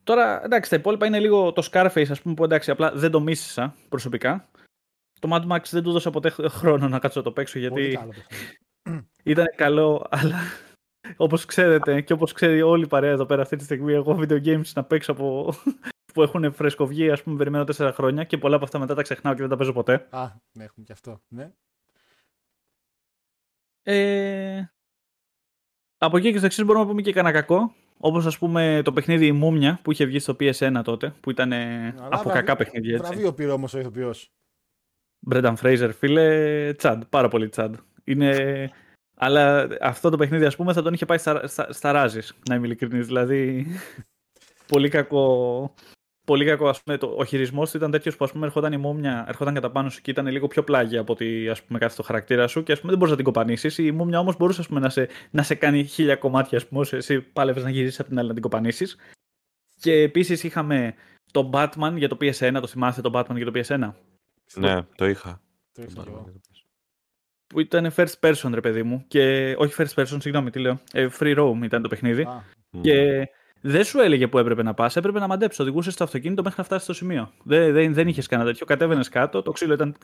Τώρα εντάξει, τα υπόλοιπα είναι λίγο το Scarface, ας πούμε, που εντάξει, απλά δεν το μίσησα προσωπικά. Το Mad Max δεν του δώσα ποτέ χρόνο να κάτσω να το παίξω γιατί. Πολύ καλό παιχνίδι. Ήταν καλό, αλλά όπως ξέρετε και όπως ξέρει όλη η παρέα εδώ πέρα αυτή τη στιγμή, εγώ video games να παίξω από που έχουν φρεσκοβγεί, ας πούμε, περιμένω τέσσερα χρόνια και πολλά από αυτά μετά τα ξεχνάω και δεν τα παίζω ποτέ. Α, ναι, έχουμε και αυτό. Ναι. Ε, από εκεί και στο εξής μπορούμε να πούμε και κανένα κακό. Όπως ας πούμε το παιχνίδι Η Μούμια που είχε βγει στο PS1 τότε, που ήταν ε, Αλλά από βραβείο- κακά παιχνίδια έτσι. Βραβείο πήρε όμως ο ηθοποιός. Μπρένταν Φρέιζερ, φίλε, τσαντ, πάρα πολύ τσαντ. Είναι... Αλλά αυτό το παιχνίδι, ας πούμε, θα τον είχε πάει στα, στα, στα ράζεις, να είμαι ειλικρινής. Δηλαδή, πολύ κακό. Πολύ κακό, ας πούμε, το, ο χειρισμός του ήταν τέτοιος που ας πούμε, ερχόταν η μούμια, ερχόταν κατά πάνω σου και ήταν λίγο πιο πλάγια από ότι ας πούμε, κάθε το χαρακτήρα σου και ας πούμε, δεν μπορούσε να την κοπανίσεις. Η μούμια όμως μπορούσε ας πούμε, να, σε, να σε κάνει χίλια κομμάτια, ας πούμε, όσο εσύ πάλευες να γυρίσεις από την άλλη να την κοπανίσεις. Και επίσης είχαμε τον Batman για το PS1, το θυμάστε τον Batman για το PS1. Ναι, το είχα. Το είχα και εγώ. Που ήταν first person, ρε παιδί μου. Και, όχι first person, συγγνώμη, τι λέω. Ε, free roam ήταν το παιχνίδι. Α, Και δεν σου έλεγε που έπρεπε να πας. Έπρεπε να μαντέψεις. Οδηγούσε το αυτοκίνητο μέχρι να φτάσεις στο σημείο. Δεν, δεν, δεν είχες κανένα τέτοιο. Κατέβαινες κάτω. Το ξύλο ήταν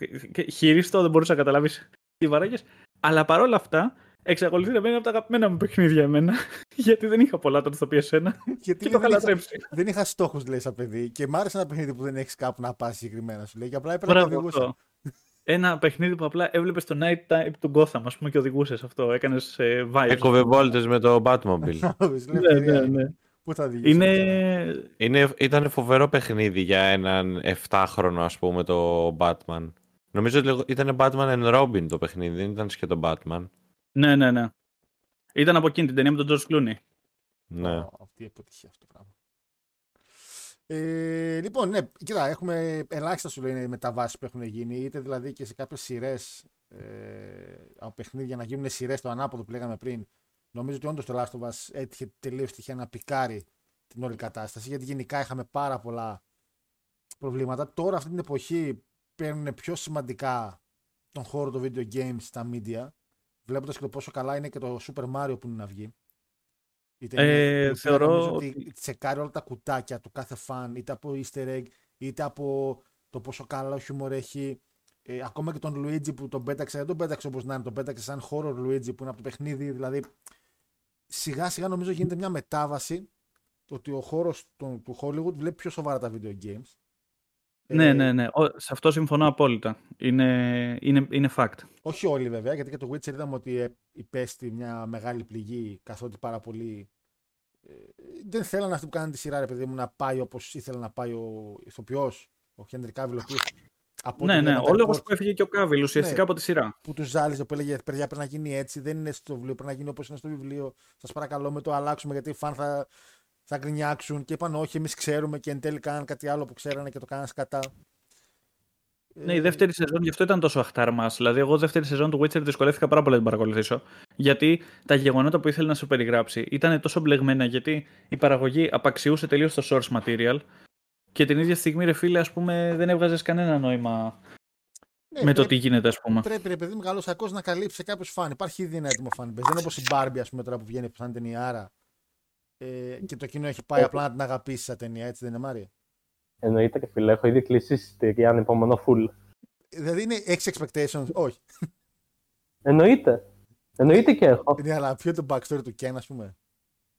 χειρίστο, δεν μπορούσες να καταλάβεις τι βαράγες. Αλλά παρόλα αυτά, εξακολουθεί να μένει από τα αγαπημένα μου παιχνίδια εμένα. Γιατί δεν είχα πολλά τότε στο PS1 Γιατί και το δεν είχα είχα, λατρέψει. δεν είχα στόχους, λέει, σαν παιδί. Και μ' άρεσε ένα παιχνίδι που δεν έχεις κάπου να πας συγκεκριμένα σου λέει. Και απλά έπρεπε να Μπράβο οδηγούσα. αυτό. Ένα παιχνίδι που απλά έβλεπες το night time του Gotham, ας πούμε, και οδηγούσες αυτό. Έκανες ε, vibes. Έκοβε βόλτες με το Batmobile. Ναι, ναι, ναι. Πού θα οδηγήσει. Είναι, Είναι, ήταν φοβερό παιχνίδι για έναν 7χρονο, ας πούμε, το Batman. Νομίζω ότι ήταν Batman and Robin το παιχνίδι, δεν ήταν σκέτο Batman. Ναι, ναι, ναι. Ήταν από εκείνη την ταινία με τον George Clooney. Ναι. Αυτή η αποτυχία αυτό το πράγμα. Ε, λοιπόν, ναι, κοίτα, έχουμε ελάχιστα σου λένε μεταβάσεις που έχουν γίνει, είτε δηλαδή και σε κάποιες σειρές ε, από παιχνίδια να γίνουν σειρές το ανάποδο που λέγαμε πριν. Νομίζω ότι όντως το Last of Us έτυχε τελείως τυχαία να πικάρει την όλη κατάσταση, γιατί γενικά είχαμε πάρα πολλά προβλήματα. Τώρα, αυτή την εποχή, παίρνουν πιο σημαντικά τον χώρο των video games στα media, βλέποντας και το πόσο καλά είναι και το Super Mario που είναι να βγει. Είτε Ε, είναι- θεωρώ νομίζω ότι ότι- τσεκάρει όλα τα κουτάκια του κάθε φαν, είτε από easter egg, είτε από το πόσο καλό χιούμορ έχει. Ε, ακόμα και τον Luigi που τον πέταξε, δεν τον πέταξε όπως να είναι, τον πέταξε σαν horror Luigi που είναι από το παιχνίδι. Δηλαδή, σιγά σιγά νομίζω γίνεται μια μετάβαση το ότι ο χώρος του, του Hollywood βλέπει πιο σοβαρά τα video games. Ναι, Ε, ναι, ναι. Ο- σε αυτό συμφωνώ απόλυτα. Είναι, είναι, είναι fact. Όχι όλοι βέβαια, γιατί και το Witcher είδαμε ότι ε, υπέστη μια μεγάλη πληγή καθότι πάρα πολύ. ε, δεν θέλανε αυτοί που κάνανε τη σειρά, ρε παιδί μου, να πάει όπως ήθελε να πάει ο ηθοποιός, ο Χέντρι Κάβιλ, ο οποίος, από ό,τι Ναι, ναι. βλέπαμε τα Ο λόγος report που έφυγε και ο Κάβιλ ουσιαστικά Ναι. από τη σειρά. που τους ζάλιζε, που έλεγε Παιδιά, πρέπει να γίνει έτσι, δεν είναι στο βιβλίο, πρέπει να γίνει όπως είναι στο βιβλίο. Σας παρακαλώ, με το αλλάξουμε γιατί οι φαν θα, θα γκρινιάξουν. Και είπαν, Όχι, εμείς ξέρουμε και εν τέλει κάναν κάτι άλλο που ξέρανε και το κάναν κατά. Ναι, η δεύτερη σεζόν γι' αυτό ήταν τόσο αχτάρμα. Δηλαδή, εγώ δεύτερη σεζόν του Witcher δυσκολεύτηκα πάρα πολύ να την παρακολουθήσω. Γιατί τα γεγονότα που ήθελε να σου περιγράψει ήταν τόσο μπλεγμένα, γιατί η παραγωγή απαξιούσε τελείως το source material. Και την ίδια στιγμή, ρε φίλε, ας πούμε, δεν έβγαζες κανένα νόημα Ναι, με το πρέπει- τι γίνεται, ας πούμε. Πρέπει, ρε παιδί μου, καλός ακό να καλύψει κάποιο φαν. Υπάρχει ήδη ένα έτοιμο φαν. Δεν είναι όπως η Barbie, ας πούμε, τώρα που βγαίνει που σαν ταινιάρα. Ε, και το κοινό έχει πάει απλά να την αγαπήσει σαν ταινία, έτσι δεν είναι Μάρια. Εννοείται και φίλε, έχω ήδη κλείσει εισιτήρια ανυπομονώ full. Δηλαδή είναι έχει expectations, όχι. Εννοείται. Εννοείται και έχω. Ναι, αλλά ποιο είναι το backstory του Ken, ας πούμε;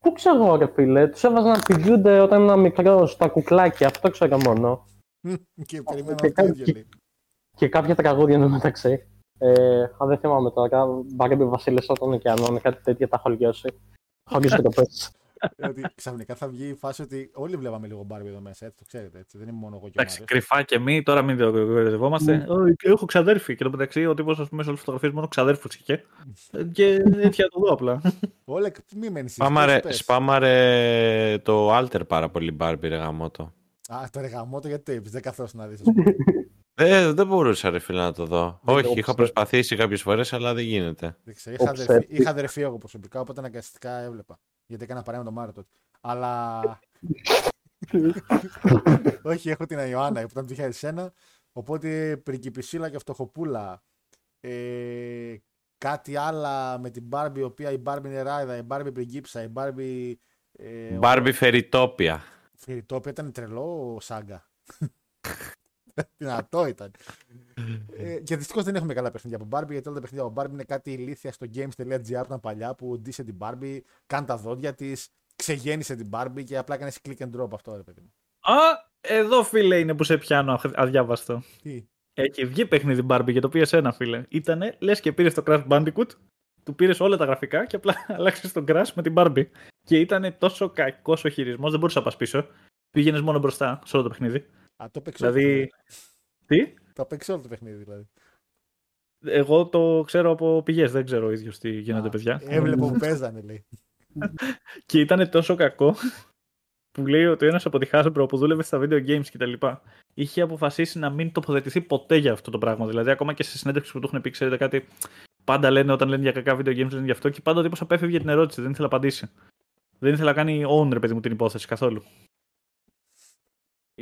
Πού ξέρω, ρε φίλε, τους έβαζα να πηδιούνται όταν ήμουν μικρό στα κουκλάκια, αυτό ξέρω μόνο. και περιμένω και αυτό κάτι- ίδιο λέει. Και κάποια τραγούδια εν τω μεταξύ. Ε, αν δεν θυμάμαι τώρα, Μπάρμπι Βασίλισσα των Ωκεανών, κάτι τέτοια τα έχω λιώσει. Χωρί γροπέ. Ε, ότι ξαφνικά θα βγει η φάση ότι όλοι βλέπαμε λίγο Barbie εδώ μέσα, έτσι το ξέρετε. Έτσι. Δεν είμαι μόνο εγώ και ο Εντάξει, Μάριος. κρυφά και μη, τώρα μην το κοροϊδευόμαστε. Ναι. «Ω, Έχω ξαδέρφη. Και το μεταξύ, ο τύπος, ας πούμε, σε όλες τις φωτογραφίες μόνο ξαδέρφους είχε. Και έτυχε να το δω απλά. Όλα μη μένεις εσύ, Σπάμαρε, πες, πες. σπάμαρε το Alter πάρα πολύ Barbie ρε γαμότο. Α, το ρεγαμό το γιατί το είπες, δεν καθώς να δεις. Ε, δεν μπορούσα ρε φίλε να το δω. Δεν Όχι, το είχα ξέρω. προσπαθήσει κάποιες φορές αλλά δεν γίνεται. Δεν ξέρω, είχα, Όψες. αδερφή, είχα αδερφή εγώ προσωπικά, οπότε αναγκαστικά έβλεπα. Γιατί έκανα παρέα με τον Μάριο τότε. Αλλά. Όχι, έχω την Ιωάννα που ήταν το 2001. Οπότε πριγκιπισίλα και φτωχοπούλα. Ε, κάτι άλλα με την Barbie, η οποία η Barbie είναι ράιδα, η Barbie πριγκίψα, η Barbie. Ε, Barbie Φεριτόπια. Φιριτόπια ήταν τρελό σάγκα. Δυνατό ήταν. ε, και δυστυχώς δεν έχουμε καλά παιχνίδια από Barbie, γιατί όλα τα παιχνίδια από Barbie είναι κάτι ηλίθια στο games.gr που ήταν παλιά, που ντύσε την Barbie, κάνει τα δόντια της, ξεγέννησε την Barbie και απλά έκανε click and drop αυτό, ρε παιδί μου. Α, εδώ φίλε είναι που σε πιάνω αχ- αδιάβαστο. Τι; Έχει βγει παιχνίδι Barbie για το PS1, φίλε. Ήτανε, λες και πήρες το Crash Bandicoot, του πήρες όλα τα γραφικά και απλά άλλαξε τον Crash με την Barbie. Και ήταν τόσο κακός ο χειρισμός, δεν μπορούσε να πας πίσω. Πήγαινες μόνο μπροστά σε όλο το παιχνίδι. Α, το παίξω όλο το Δηλαδή. παιχνίδι. Τι; Το παίξω όλο το παιχνίδι, δηλαδή. Εγώ το ξέρω από πηγές, δεν ξέρω ο ίδιος τι γίνεται, Α, παιδιά. Έβλεπα που παίζανε, λέει. Και ήταν τόσο κακό που λέει ότι ένας από τη Hasbro που δούλευε στα video games κτλ. είχε αποφασίσει να μην τοποθετηθεί ποτέ για αυτό το πράγμα. Δηλαδή, ακόμα και σε συνέντευξη που του έχουν πει, ξέρετε κάτι, πάντα λένε όταν λένε για κακά video games, λένε γι' αυτό και πάντα ο τύπος απέφευγε την ερώτηση, δεν ήθελε να απαντήσει. Δεν ήθελε να κάνει own, ρε παιδί μου, την υπόθεση καθόλου.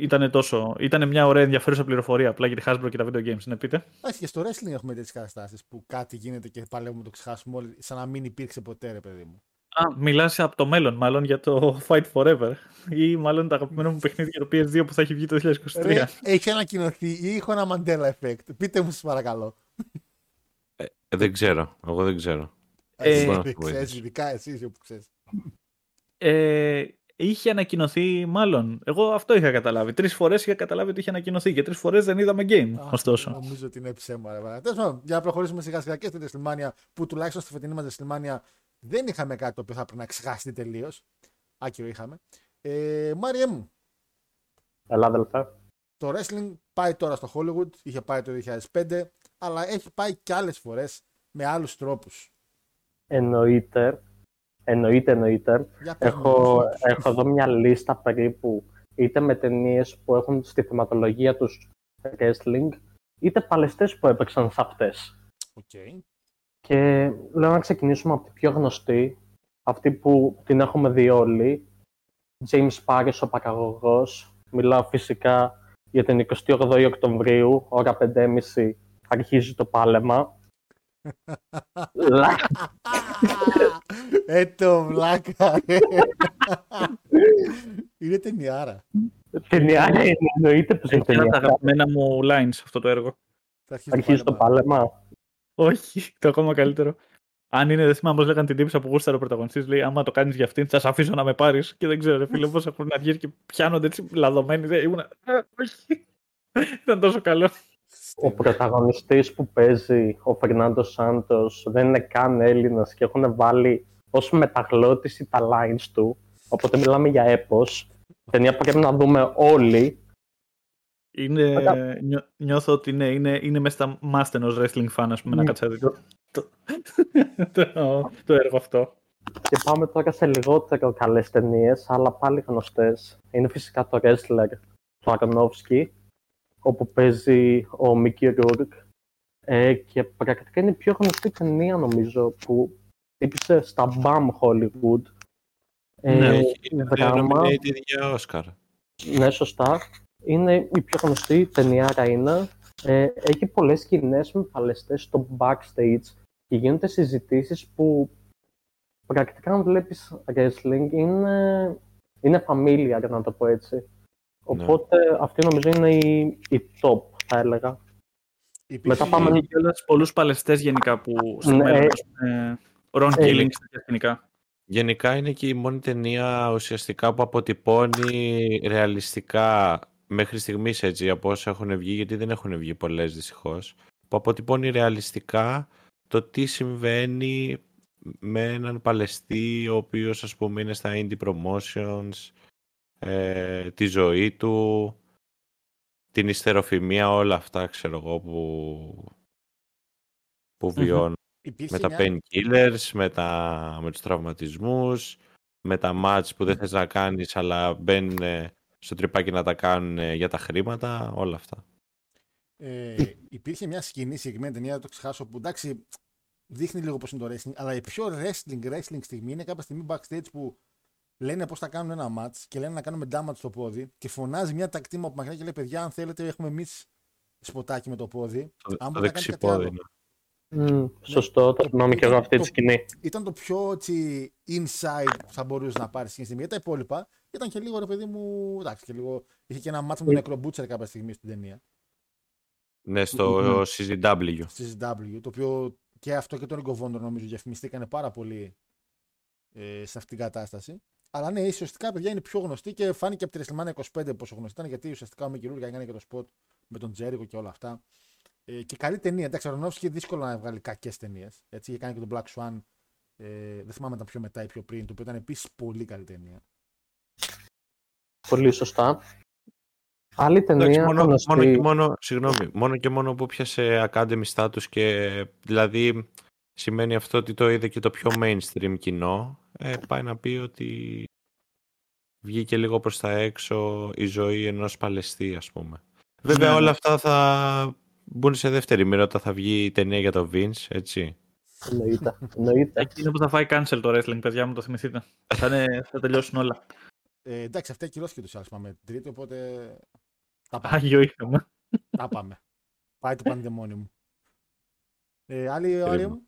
Ήτανε τόσο. Ήταν μια ωραία ενδιαφέρουσα πληροφορία απλά για τη Hasbro και τα video games. Ναι, πείτε. Εντάξει, και στο wrestling έχουμε τέτοιες καταστάσεις που κάτι γίνεται και παλεύουμε να το ξεχάσουμε όλοι, σαν να μην υπήρξε ποτέ, ρε παιδί μου. Α, μιλάς από το μέλλον, μάλλον για το Fight Forever. Ή μάλλον το αγαπημένο μου παιχνίδι για το PS2 που θα έχει βγει το 2023. Ρε, έχει ανακοινωθεί ή έχω ένα Mandela Effect. Πείτε μου, σας παρακαλώ. Ε, δεν ξέρω. Εγώ δεν ξέρω. Ε, Εσύ μπορώ να δεν σου ξέρεις, βοηθήσω. ειδικά εσύ που ξέρεις. Ε, είχε ανακοινωθεί, μάλλον. Εγώ αυτό είχα καταλάβει. Τρεις φορές είχα καταλάβει ότι είχε ανακοινωθεί και τρεις φορές δεν είδαμε game. Ωστόσο. Νομίζω ότι είναι ψέμα. Ρε. Τέλος πάντων, για να προχωρήσουμε σιγά σιγά και στη WrestleMania, που τουλάχιστον στη φετινή μας WrestleMania δεν είχαμε κάτι το οποίο θα πρέπει να ξεχαστεί τελείως. Άκυρο είχαμε. Ε, Μάριε μου, Ελά, αδελφέ. το wrestling πάει τώρα στο Hollywood, είχε πάει το 2005, αλλά έχει πάει και άλλες φορές με άλλους τρόπους. Εννοείται. Εννοείται, εννοείται. Για πες μου Έχω, τους τρόπους. έχω εδώ μια λίστα περίπου είτε με ταινίες που έχουν στη θεματολογία τους wrestling, είτε παλαιστές που έπαιξαν σε αυτές. Οκ. Και λέω να ξεκινήσουμε από τη πιο γνωστή, αυτή που την έχουμε δει όλοι, James Paris παραγωγός. Μιλάω φυσικά για την 28η Οκτωβρίου, ώρα 5.30 αρχίζει το πάλεμα. Λα- Ε, το βλάκα. είναι ταινιάρα. Ταινιάρα είναι, εννοείται πως είναι Έχει ένα από τα ταινιάρα. αγαπημένα μου lines αυτό το έργο. Θα αρχίσει Αρχίζει το πάλεμα. Όχι, το ακόμα καλύτερο. Αν είναι, δεν θυμάμαι πώ λέγανε την τύπη που γούσταρε ο πρωταγωνιστής, λέει: Άμα το κάνεις για αυτήν, θα σε αφήσω να με πάρεις. Και δεν ξέρω, ρε φίλε, πώς έχουν αρχίσει και πιάνονται έτσι λαδωμένοι. Δεν ήμουν. Όχι. Ήταν τόσο καλό. Ο πρωταγωνιστής που παίζει, ο Φερνάντος Σάντος, δεν είναι καν Έλληνας και έχουν βάλει ως μεταγλώτηση τα lines του. Οπότε μιλάμε για έπος. Ταινία που πρέπει να δούμε όλοι. Είναι, Μετά- νιώ- νιώθω ότι ναι, είναι, είναι μέσα στα must ενός wrestling fan, ας πούμε, να Ναι. κάτσει να δει το, το, το, το έργο αυτό. Και πάμε τώρα σε λιγότερο καλές ταινίες, αλλά πάλι γνωστές. Είναι φυσικά το Wrestler του Αρονόφσκι, όπου παίζει ο Μίκη Ρούρκ. Ε, και πρακτικά είναι η πιο γνωστή ταινία, νομίζω, που χτύπησε στα BAM Hollywood. Ε, Ναι, Είναι δράμα. nominated για Όσκαρ. Ναι, σωστά. Είναι η πιο γνωστή ταινιάρα είναι. Ε, έχει πολλές σκηνές με παλαιστές στο backstage και γίνονται συζητήσεις που πρακτικά αν βλέπεις wrestling είναι, είναι familiar, να το πω έτσι. Οπότε αυτή νομίζω είναι η, η top, θα έλεγα. Υπήρχε- Μετά πάμε- Έχει κιόλας πολλούς παλαιστές γενικά που στο Ναι, μέλλον, ε, ας πούμε, Ron ε, Killing στα εθνικά. Γενικά είναι και η μόνη ταινία ουσιαστικά που αποτυπώνει ρεαλιστικά μέχρι στιγμής έτσι από όσα έχουν βγει, γιατί δεν έχουν βγει πολλές δυστυχώς, που αποτυπώνει ρεαλιστικά το τι συμβαίνει με έναν Παλαιστή ο οποίος ας πούμε είναι στα indie promotions, ε, τη ζωή του, την ιστεροφημία, όλα αυτά ξέρω εγώ που, που βιώνει υπήρχε με τα μια- painkillers, με, τα, με τους τραυματισμούς, με τα match που δεν θες να κάνεις αλλά μπαίνουν στο τρυπάκι να τα κάνουν για τα χρήματα, όλα αυτά. Ε, υπήρχε μια σκηνή συγκεκριμένη ταινία, δεν το ξεχάσω, που εντάξει δείχνει λίγο πώς είναι το wrestling, αλλά η πιο wrestling, wrestling στιγμή είναι κάποια στιγμή backstage που λένε πώς θα κάνουν ένα match και λένε να κάνουμε damage στο πόδι και φωνάζει μια τακτήμα από μακριά και λέει: Παιδιά, αν θέλετε, έχουμε εμείς σποτάκι με το πόδι. Το, Αν το μπορεί να κάνει κάτι δεξιπόδι. άλλο. ναι. Μμ, σωστό, το θυμάμαι και εγώ αυτή τη σκηνή. Ήταν το πιο έτσι, inside που θα μπορούσες να πάρεις εκείνη τη στιγμή. Για τα υπόλοιπα ήταν και λίγο ρε παιδί μου. Εντάξει, και λίγο. Είχε και ένα match με τον Ε. νεκρομπούτσερ κάποια στιγμή στην ταινία. Ναι, στο CZW. στη CW, το οποίο και αυτό και τον Ring of Honor νομίζω διαφημιστήκανε πάρα πολύ ε, σε αυτήν την κατάσταση. Αλλά ναι, ουσιαστικά παιδιά είναι πιο γνωστή και φάνηκε από τη WrestleMania 25 πόσο γνωστή ήταν γιατί ουσιαστικά ο Mickey Rourke έκανε και το spot με τον Τζέρικο και όλα αυτά. Ε, και καλή ταινία. Εντάξει, ο Ρονόφσκι δύσκολο να βγάλει κακές ταινίες. Έτσι, είχε κάνει και τον Black Swan. Ε, δεν θυμάμαι αν ήταν πιο μετά ή πιο πριν, το οποίο ήταν επίσης πολύ καλή ταινία. Πολύ σωστά. Άλλη Εντάξει, ταινία μόνο, γνωστή. μόνο, και μόνο, συγγνώμη, μόνο και μόνο που πιάσε Academy status και δηλαδή σημαίνει αυτό ότι το είδε και το πιο mainstream κοινό ε, πάει να πει ότι βγήκε λίγο προς τα έξω η ζωή ενός Παλαιστή ας πούμε. Βέβαια Ναι. όλα αυτά θα μπουν σε δεύτερη μοίρα όταν θα βγει η ταινία για το Vince, έτσι. Εννοείται. Εννοείται. Εκείνο που θα φάει cancel το wrestling, παιδιά μου το θυμηθείτε. θα, είναι, θα τελειώσουν όλα. Ε, εντάξει, αυτή ακυρώθηκε το άλλου με την τρίτη, οπότε. Τα πάμε. Άγιο είχαμε. τα πάμε. Πάει το πανδαιμόνιο μου. Ε, άλλη ωραία μου;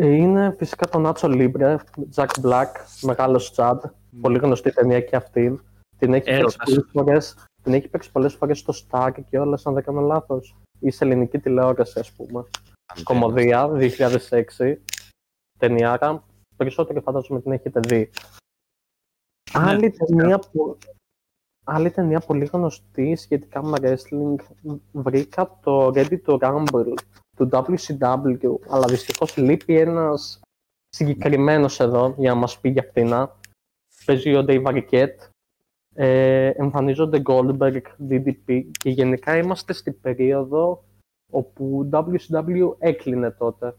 Ε, Είναι φυσικά το Νάτσο Λίμπρε, Jack Black, μεγάλος Chad. Πολύ γνωστή ταινία και αυτή. Την έχει παίξει Έρωτας. πολλές φορές, την έχει παίξει πολλές φορές στο Star και όλα, αν δεν κάνω λάθος. Ή σε ελληνική τηλεόραση, ας πούμε. Κομμωδία, 2006. Ταινιάρα. Περισσότερο φαντάζομαι την έχετε δει. Άλλη, φυσικά. ταινία που, άλλη ταινία πολύ γνωστή σχετικά με wrestling βρήκα το Ready to Rumble του WCW, αλλά δυστυχώς λείπει ένας συγκεκριμένος εδώ για να μας πει για αυτήν. Παίζει ο Dave Arquette, ε, εμφανίζονται Goldberg, DDP και γενικά είμαστε στην περίοδο όπου WCW έκλεινε τότε.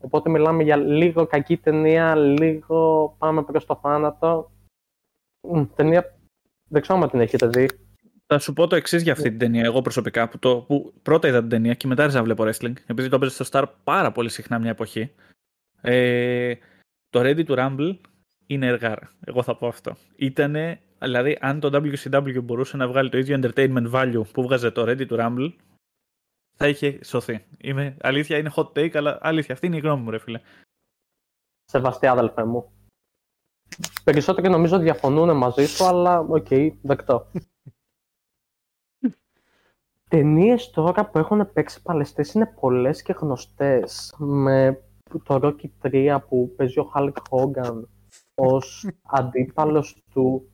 Οπότε μιλάμε για λίγο κακή ταινία, λίγο πάμε προς το θάνατο. Μ, ταινία, δεν ξέρω αν την έχετε δει. Θα σου πω το εξής για αυτή την ταινία, εγώ προσωπικά. Που, το, που πρώτα είδα την ταινία και μετά άρχισα να βλέπω wrestling, επειδή το έπαιζε στο Star πάρα πολύ συχνά μια εποχή. Ε, το Ready to Rumble είναι εργάρα. Εγώ θα πω αυτό. Ήτανε, δηλαδή, αν το WCW μπορούσε να βγάλει το ίδιο entertainment value που βγάζε το Ready to Rumble, θα είχε σωθεί. Είμαι, αλήθεια, είναι hot take, αλλά αλήθεια, αυτή είναι η γνώμη μου, ρε φίλε. Σεβαστή άδελφέ μου. Περισσότεροι νομίζω διαφωνούν μαζί σου, αλλά οκ, okay, δεκτό. Ταινίες τώρα που έχουν παίξει παλαιστές είναι πολλές και γνωστές. Με το Rocky 3 που παίζει ο Hulk Hogan ως αντίπαλος του.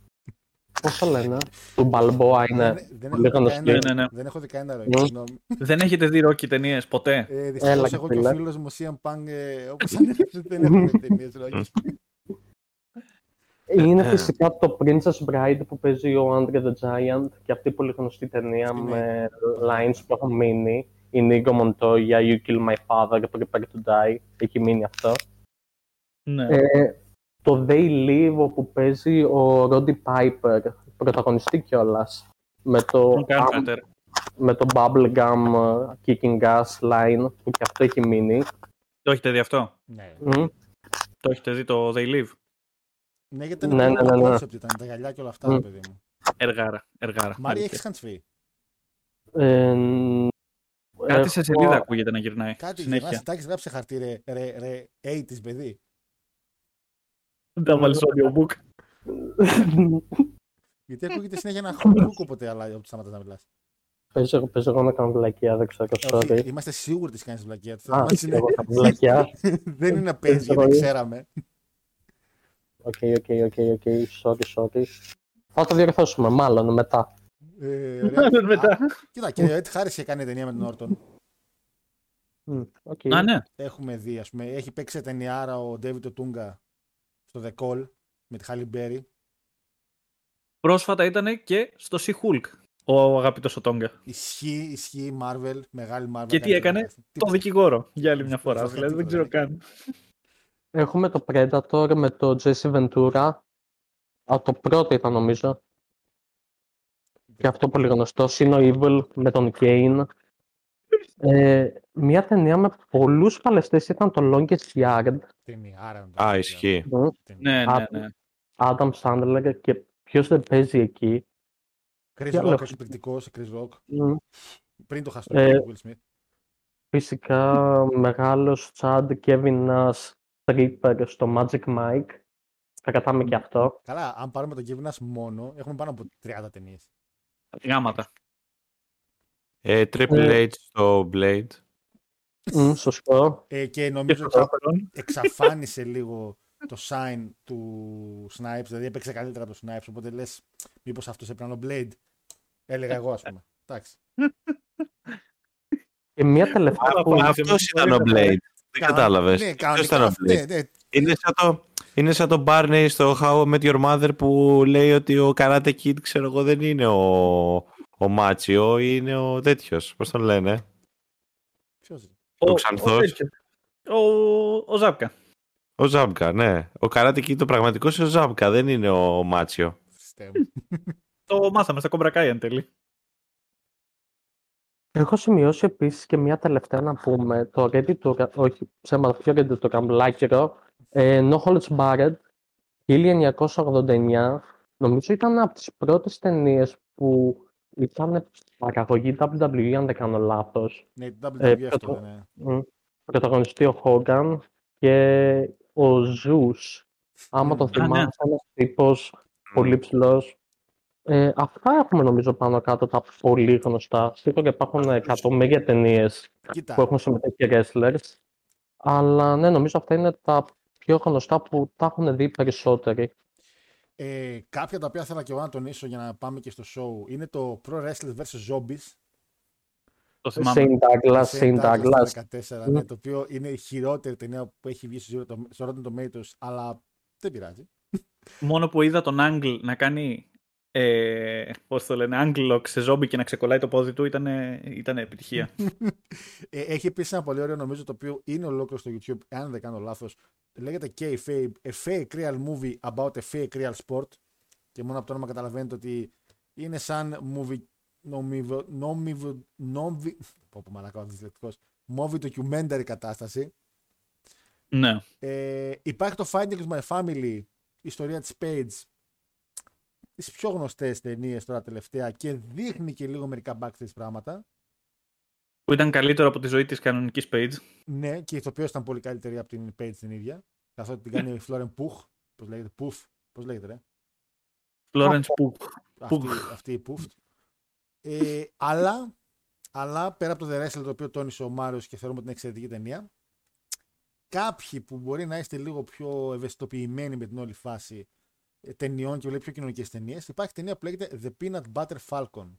Πώς το λένε, του Μπαλμπόα είναι. Δεν, πολύ έχω δει γνωστή. κανένα- Ναι, ναι, ναι. δεν έχω δει κανένα Ναι. Rocky, συγγνώμη. Δεν έχετε δει Rocky ταινίες ποτέ; Ε, Έλα, Δυστυχώς εγώ και ο φίλε. φίλος μου CM Punk, ε, όπως ανέφερες, δεν έχουμε δει ταινίες Rocky. Είναι Ε. φυσικά το Princess Bride που παίζει ο Andre the Giant και αυτή η πολύ γνωστή ταινία Είναι. με lines που έχουν μείνει. Η Nigo Montoya, You Kill My Father, Prepare to Die. Έχει μείνει αυτό. Ναι. Ε, το They Live όπου παίζει ο Roddy Piper, πρωταγωνιστή κιόλας. Με το, Τον κάνω φέτερ. με το Bubblegum uh, Kicking Gas line που και αυτό έχει μείνει. Το έχετε δει αυτό; Ναι. Μμ. Το έχετε δει το They Live; Ναι, γιατί ήταν Ναι, ναι, ναι, ναι, ναι. concept, ήταν τα γυαλιά και όλα αυτά, Μμ. ρε παιδί μου. Εργάρα. Εργάρα. Μάρια, Αλήθεια. έχεις hands free. Ε, Κάτι σε έχω- σελίδα ακούγεται να γυρνάει. Κάτι Συνέχεια. γυρνάς, τα έχεις γράψει σε χαρτί, ρε, ρε, ρε, 80's παιδί. Δεν τα βάλεις στο audiobook. Γιατί ακούγεται συνέχεια ένα χουκ όποτε αλλά όταν σταματάς να μιλάς. Παίζω, παίζω εγώ να κάνω βλακία, δεν ξέρω, Ε, όχι, sorry. Είμαστε σίγουροι ότι κάνεις βλακία. Το Α, θέμα είναι- εγώ κάνω βλακία. Δεν είναι να παίζει, γιατί Sorry. ξέραμε. Οκ, οκ, οκ, οκ, sorry, sorry. Θα το διορθώσουμε, μάλλον μετά. Ε, ωραία. Μάλλον μετά. Α, Κοίτα, και ο Ed Harris είχε κάνει ταινία με τον Όρτον. Μμ, οκ. Α, ναι. Έχουμε δει, ας πούμε, έχει παίξει ταινιάρα ο David Otunga στο The Call με τη Halle Berry. Πρόσφατα ήταν και στο She-Hulk ο αγαπητός ο Τόγκα. Ισχύει, ισχύει, Marvel, μεγάλη Marvel. Και τι έκανε; Το Τίποτα. δικηγόρο για άλλη μια φορά. Τίποτα, Δηλαδή δεν τίποτα, ξέρω δεν καν. Έχουμε το Predator με το Jesse Ventura. Α, το πρώτο ήταν νομίζω. Και αυτό πολύ γνωστό. Είναι ο Evil με τον Kane. Ε, μια ταινία με πολλούς παλαιστές ήταν το Longest Yard. Ταινιάρα. Α, ισχύει. Μμ, Ναι, ναι, Α, ναι. Adam Sandler και ποιος δεν παίζει εκεί. Chris Τι άλλο Rock, έχω. εκπληκτικός, Chris Rock. Μμ, Πριν το χαστό Ε, του Will Smith. Φυσικά μεγάλος Chad Kevin Nash Tripper στο Magic Mike. Θα κρατάμε και αυτό. Καλά, αν πάρουμε τον Kevin Nash μόνο, έχουμε πάνω από 30 ταινίες. Γάματα. Ε, Triple Ε. H στο Blade. Μμ, σωστό. Ε, και Και νομίζω στο εξα... Τάπερον. εξαφάνισε λίγο το sign του Snipes, δηλαδή έπαιξε καλύτερα από το Snipes, οπότε λες μήπως αυτός έπαιρνε ο Blade. Έλεγα εγώ, ας πούμε. Εντάξει. Και μια τελευταία Άρα, που... πάμε. Αυτός ήταν ο Blade. Δεν κατάλαβες. Ναι, Ποιος κανονικά, ήταν ο αυτό- ναι, Blade. ναι. Είναι σαν το, είναι σαν το Barney στο How I Met Your Mother που λέει ότι ο Karate Kid, ξέρω εγώ, δεν είναι ο, ο Μάτσιο, είναι ο τέτοιος. Πώς τον λένε; Ποιος είναι; Ο Ο- Ξανθός. ο τέτοιος. Ο- Ο Ζάπκα. Ο Ζάμπκα, ναι. Ο Karate Kid το πραγματικό είναι ο Ζάμπκα, δεν είναι ο Μάτσιο. Χριστέ μου. Το μάθαμε στα Κομπρακάι εν τέλει. Έχω σημειώσει επίσης και μια τελευταία να πούμε. Το Ready to Ra- όχι, ψέματα, πιο Ready to Rumble, άκυρο. Ε, No Holds Barred, 1989. Νομίζω ήταν από τις πρώτες ταινίες που ήταν παραγωγή WWE, αν δεν κάνω λάθος. Ναι, το Ε, WWE αυτό το- δεν είναι. Μμ. Πρωταγωνιστή ο Hogan και ο Zeus. Άμα Μμ. το Α, ναι. θυμάσαι, ένας τύπος πολύ ψηλός. Ε, αυτά έχουμε νομίζω πάνω κάτω τα πολύ γνωστά. Σίγουρα υπάρχουν εκατομμύρια ταινίες που Κοίτα, έχουν συμμετέχει και wrestlers. Αλλά ναι, νομίζω αυτά είναι τα πιο γνωστά που τα έχουν δει περισσότεροι. ε, κάποια τα οποία θέλω και εγώ να τονίσω για να πάμε και στο show είναι το Pro Wrestling vs. Zombies. Το θυμάμαι. Shane Douglas, Shane Shane Douglas Douglas. το 14, Μμ. ναι, το οποίο είναι η χειρότερη ταινία που έχει βγει στο Zero- στο Rotten Tomatoes, αλλά δεν πειράζει. Μόνο που είδα τον Angle να κάνει. Ε, πώς το λένε, angle lock σε ζόμπι και να ξεκολλάει το πόδι του ήταν, ήταν επιτυχία. Ε, έχει επίσης ένα πολύ ωραίο νομίζω το οποίο είναι ολόκληρο στο YouTube, αν δεν κάνω λάθος. Λέγεται K-Fake, a fake real movie about a fake real sport. Και μόνο από το όνομα καταλαβαίνετε ότι είναι σαν movie. Νομιβο, νομιβο, νομι, πω πω μαλακά ο δυσλεκτικός, movie documentary κατάσταση. ναι. Ε, υπάρχει το Finding My Family, η ιστορία της Page, τις πιο γνωστές ταινίες τώρα τελευταία και δείχνει και λίγο μερικά backstage πράγματα. Που ήταν καλύτερο από τη ζωή της κανονικής page. Ναι, και η ηθοποιός ήταν πολύ καλύτερη από την Page την ίδια. Καθότι την κάνει η Florence Pugh. Πώς λέγεται, Πουφ. Πώς λέγεται, ρε. Florence Pugh. Αυτή, αυτή η Πουφ. Ε, αλλά, αλλά πέρα από το The Wrestler το οποίο τόνισε ο Μάριος και θεωρούμε ότι είναι εξαιρετική ταινία, κάποιοι που μπορεί να είστε λίγο πιο ευαισθητοποιημένοι με την όλη φάση ε, ταινιών και βλέπει πιο κοινωνικές ταινίες, υπάρχει ταινία που λέγεται The Peanut Butter Falcon.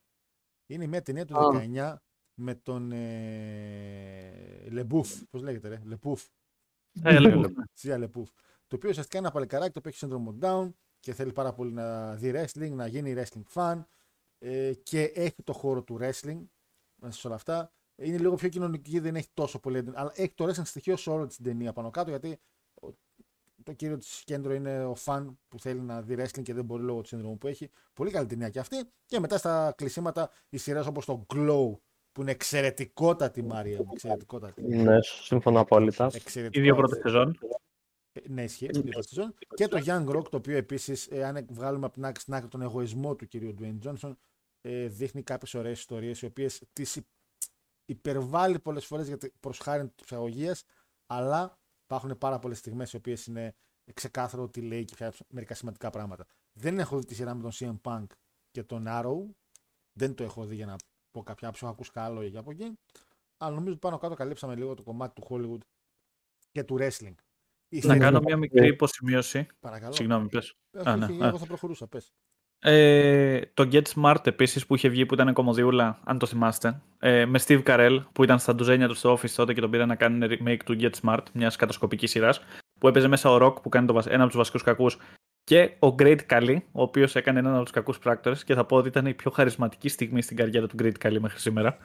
Είναι μια ταινία του 19 με τον ε, Λεμπούφ. Πώς λέγεται, ρε, Λεπούφ. Ε, λέγω. Σία Λεπούφ. Το οποίο ουσιαστικά είναι ένα παλικαράκι το οποίο έχει σύνδρομο Down και θέλει πάρα πολύ να δει wrestling, να γίνει wrestling fan ε, και έχει το χώρο του wrestling μέσα σε όλα αυτά. Είναι λίγο πιο κοινωνική, δεν έχει τόσο πολύ. Αλλά έχει το wrestling στοιχείο σε όλη την ταινία πάνω κάτω γιατί ο- το κύριο της κέντρο είναι ο φαν που θέλει να δει wrestling και δεν μπορεί λόγω του σύνδρομου που έχει. Πολύ καλή ταινία και αυτή. Και μετά στα κλεισίματα οι σειρές όπως το Glow που είναι εξαιρετικότατη Μάρια. μου, Εξαιρετικότατη. Ναι, συμφωνώ απόλυτα. Οι Εξαιρετικότατη. δύο πρώτες σεζόν. Ε, Ναι, ισχύει. η πρώτη σεζόν. Και το Young Rock, το οποίο επίσης, αν βγάλουμε από την άκρη στην άκρη τον εγωισμό του κυρίου Dwayne Johnson, ε, δείχνει κάποιες ωραίες ιστορίες, οι οποίες τις υπερβάλλει πολλές φορές προ χάρη τη ψαγωγία, αλλά υπάρχουν πάρα πολλές στιγμές οι οποίες είναι ξεκάθαρο ότι λέει και πια μερικά σημαντικά πράγματα. Δεν έχω δει τη σειρά με τον CM Punk και τον Arrow. Δεν το έχω δει για να πω κάποια άψογα, ακούς καλό για από εκεί. Αλλά νομίζω ότι πάνω κάτω καλύψαμε λίγο το κομμάτι του Hollywood και του wrestling. Η Να σειρά- κάνω μια μικρή υποσημείωση. Παρακαλώ. Συγγνώμη, πες. Όχι, Α, ναι, όχι, α. εγώ θα προχωρούσα, πες. Ε, το Get Smart επίσης που είχε βγει που ήταν κομμωδιούλα, αν το θυμάστε, ε, με Steve Carell που ήταν στα ντουζένια του στο Office τότε και τον πήραν να κάνουν remake του Get Smart, μιας κατασκοπικής σειράς, που έπαιζε μέσα ο Rock που κάνει το, βασ- ένα από τους βασικούς κακούς και ο Great Kali, ο οποίος έκανε έναν από τους κακούς πράκτορες και θα πω ότι ήταν η πιο χαρισματική στιγμή στην καριέρα του Great Kali μέχρι σήμερα.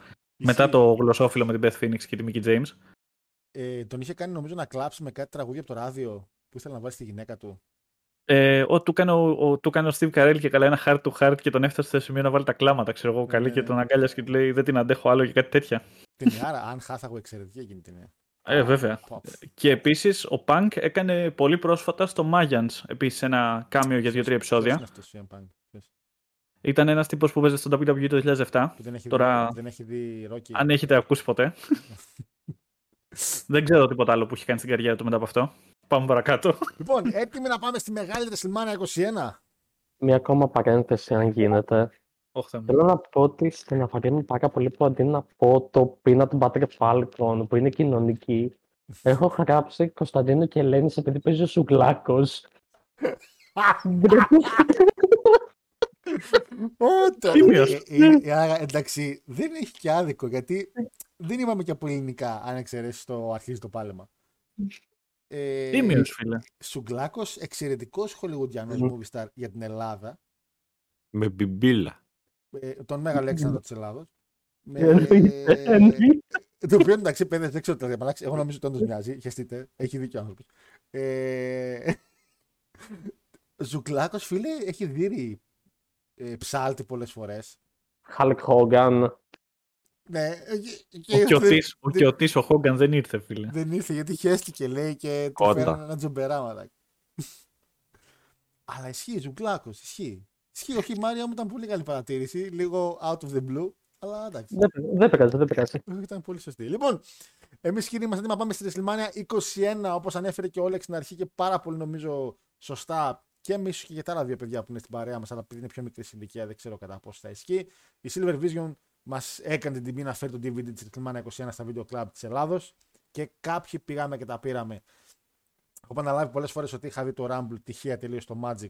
Μετά το γλωσσόφιλο με την Beth Phoenix και τη Mickey James. Ε, τον είχε κάνει νομίζω να κλάψει με κάτι τραγούδια από το ράδιο που ήθελε να βάλει στη γυναίκα του. Ε, ο, του, έκανε ο, ο, του έκανε ο Steve Carell και καλά ένα heart to heart και τον έφτασε στο σημείο να βάλει τα κλάματα, ξέρω εγώ, καλή Ναι, και ναι. τον αγκάλιασε και του λέει δεν την αντέχω άλλο και κάτι τέτοια. Την άρα, αν χάθαγω εξαιρετική εκείνη την ταινία. Ε, βέβαια. Πω, πω. Και επίσης ο Punk έκανε πολύ πρόσφατα στο Mayans επίσης ένα κάμιο για δύο-τρία Ποιος είναι επεισόδια. αυτός ο CM Punk, ποιος; Ήταν ένας τύπος που παίζει στο WWE το 2007. Που δεν έχει, Τώρα- δει, δεν έχει δει Rocky. Αν έχετε ακούσει ποτέ. δεν ξέρω τίποτα άλλο που έχει κάνει στην καριέρα του μετά από αυτό. Πάμε παρακάτω. Λοιπόν, έτοιμοι να πάμε στη μεγάλη WrestleMania 21. Μια ακόμα παρένθεση, αν γίνεται. Όχι, Θεέ μου. Θέλω να πω ότι στεναχωριέμαι πάρα πολύ που αντί να πω το Peanut Butter Falcon που είναι κοινωνική, έχω γράψει Κωνσταντίνο και Ελένης επειδή παίζει ο Σουγκλάκος. Όταν. Τίμιος. Ε, ε, ε, άρα, εντάξει, δεν έχει και άδικο γιατί δεν είπαμε και από ελληνικά, αν εξαιρέσεις το αρχίζει το πάλεμα. Ε, Τίμιος, φίλε. Σουγκλάκος, εξαιρετικός χολιγουντιανό Μμμ. movie star για την Ελλάδα. Με μπιμπίλα. Ε, τον Μέγα Αλέξανδρο της Ελλάδος. Εννοείται. το οποίο εντάξει, παιδε, δεν ξέρω τι θα διαπράξει. Εγώ νομίζω ότι όντως μοιάζει. Χαιστείτε. Έχει δίκιο ο άνθρωπος. Ε, Ζουκλάκο, φίλε, έχει δει ε, ψάλτη πολλές φορές. Hulk Hogan. Ναι, ε, και- και Ο δεν- Κιωτής, ο, δεν- Κιωτής, ο Χόγκαν δεν ήρθε, φίλε. Δεν ήρθε γιατί χέστηκε, λέει, και του Κόντα. φέρανε ένα τζομπεράματα. Αλλά ισχύει, Ζουγκλάκο, ισχύει. Ισχύει, όχι, η Μάρια μου ήταν πολύ καλή παρατήρηση. Λίγο out of the blue. Αλλά εντάξει. Δεν, δεν πειράζει, δεν πειράζει. Όχι, Ήταν πολύ σωστή. Λοιπόν, εμείς κύριοι είμαστε έτοιμοι να πάμε στη WrestleMania 21, όπως ανέφερε και ο Όλεξ στην αρχή και πάρα πολύ νομίζω σωστά. Και εμείς και για τα άλλα δύο παιδιά που είναι στην παρέα μας, αλλά επειδή είναι πιο μικρή ηλικία, δεν ξέρω κατά πόσο θα ισχύει. Η Silver Vision μας έκανε την τιμή να φέρει το DVD της WrestleMania 21 στα Video Club της Ελλάδος και κάποιοι πήγαμε και τα πήραμε. Έχω επαναλάβει πολλές φορές ότι είχα δει το Rumble τυχαία τελείως στο Magic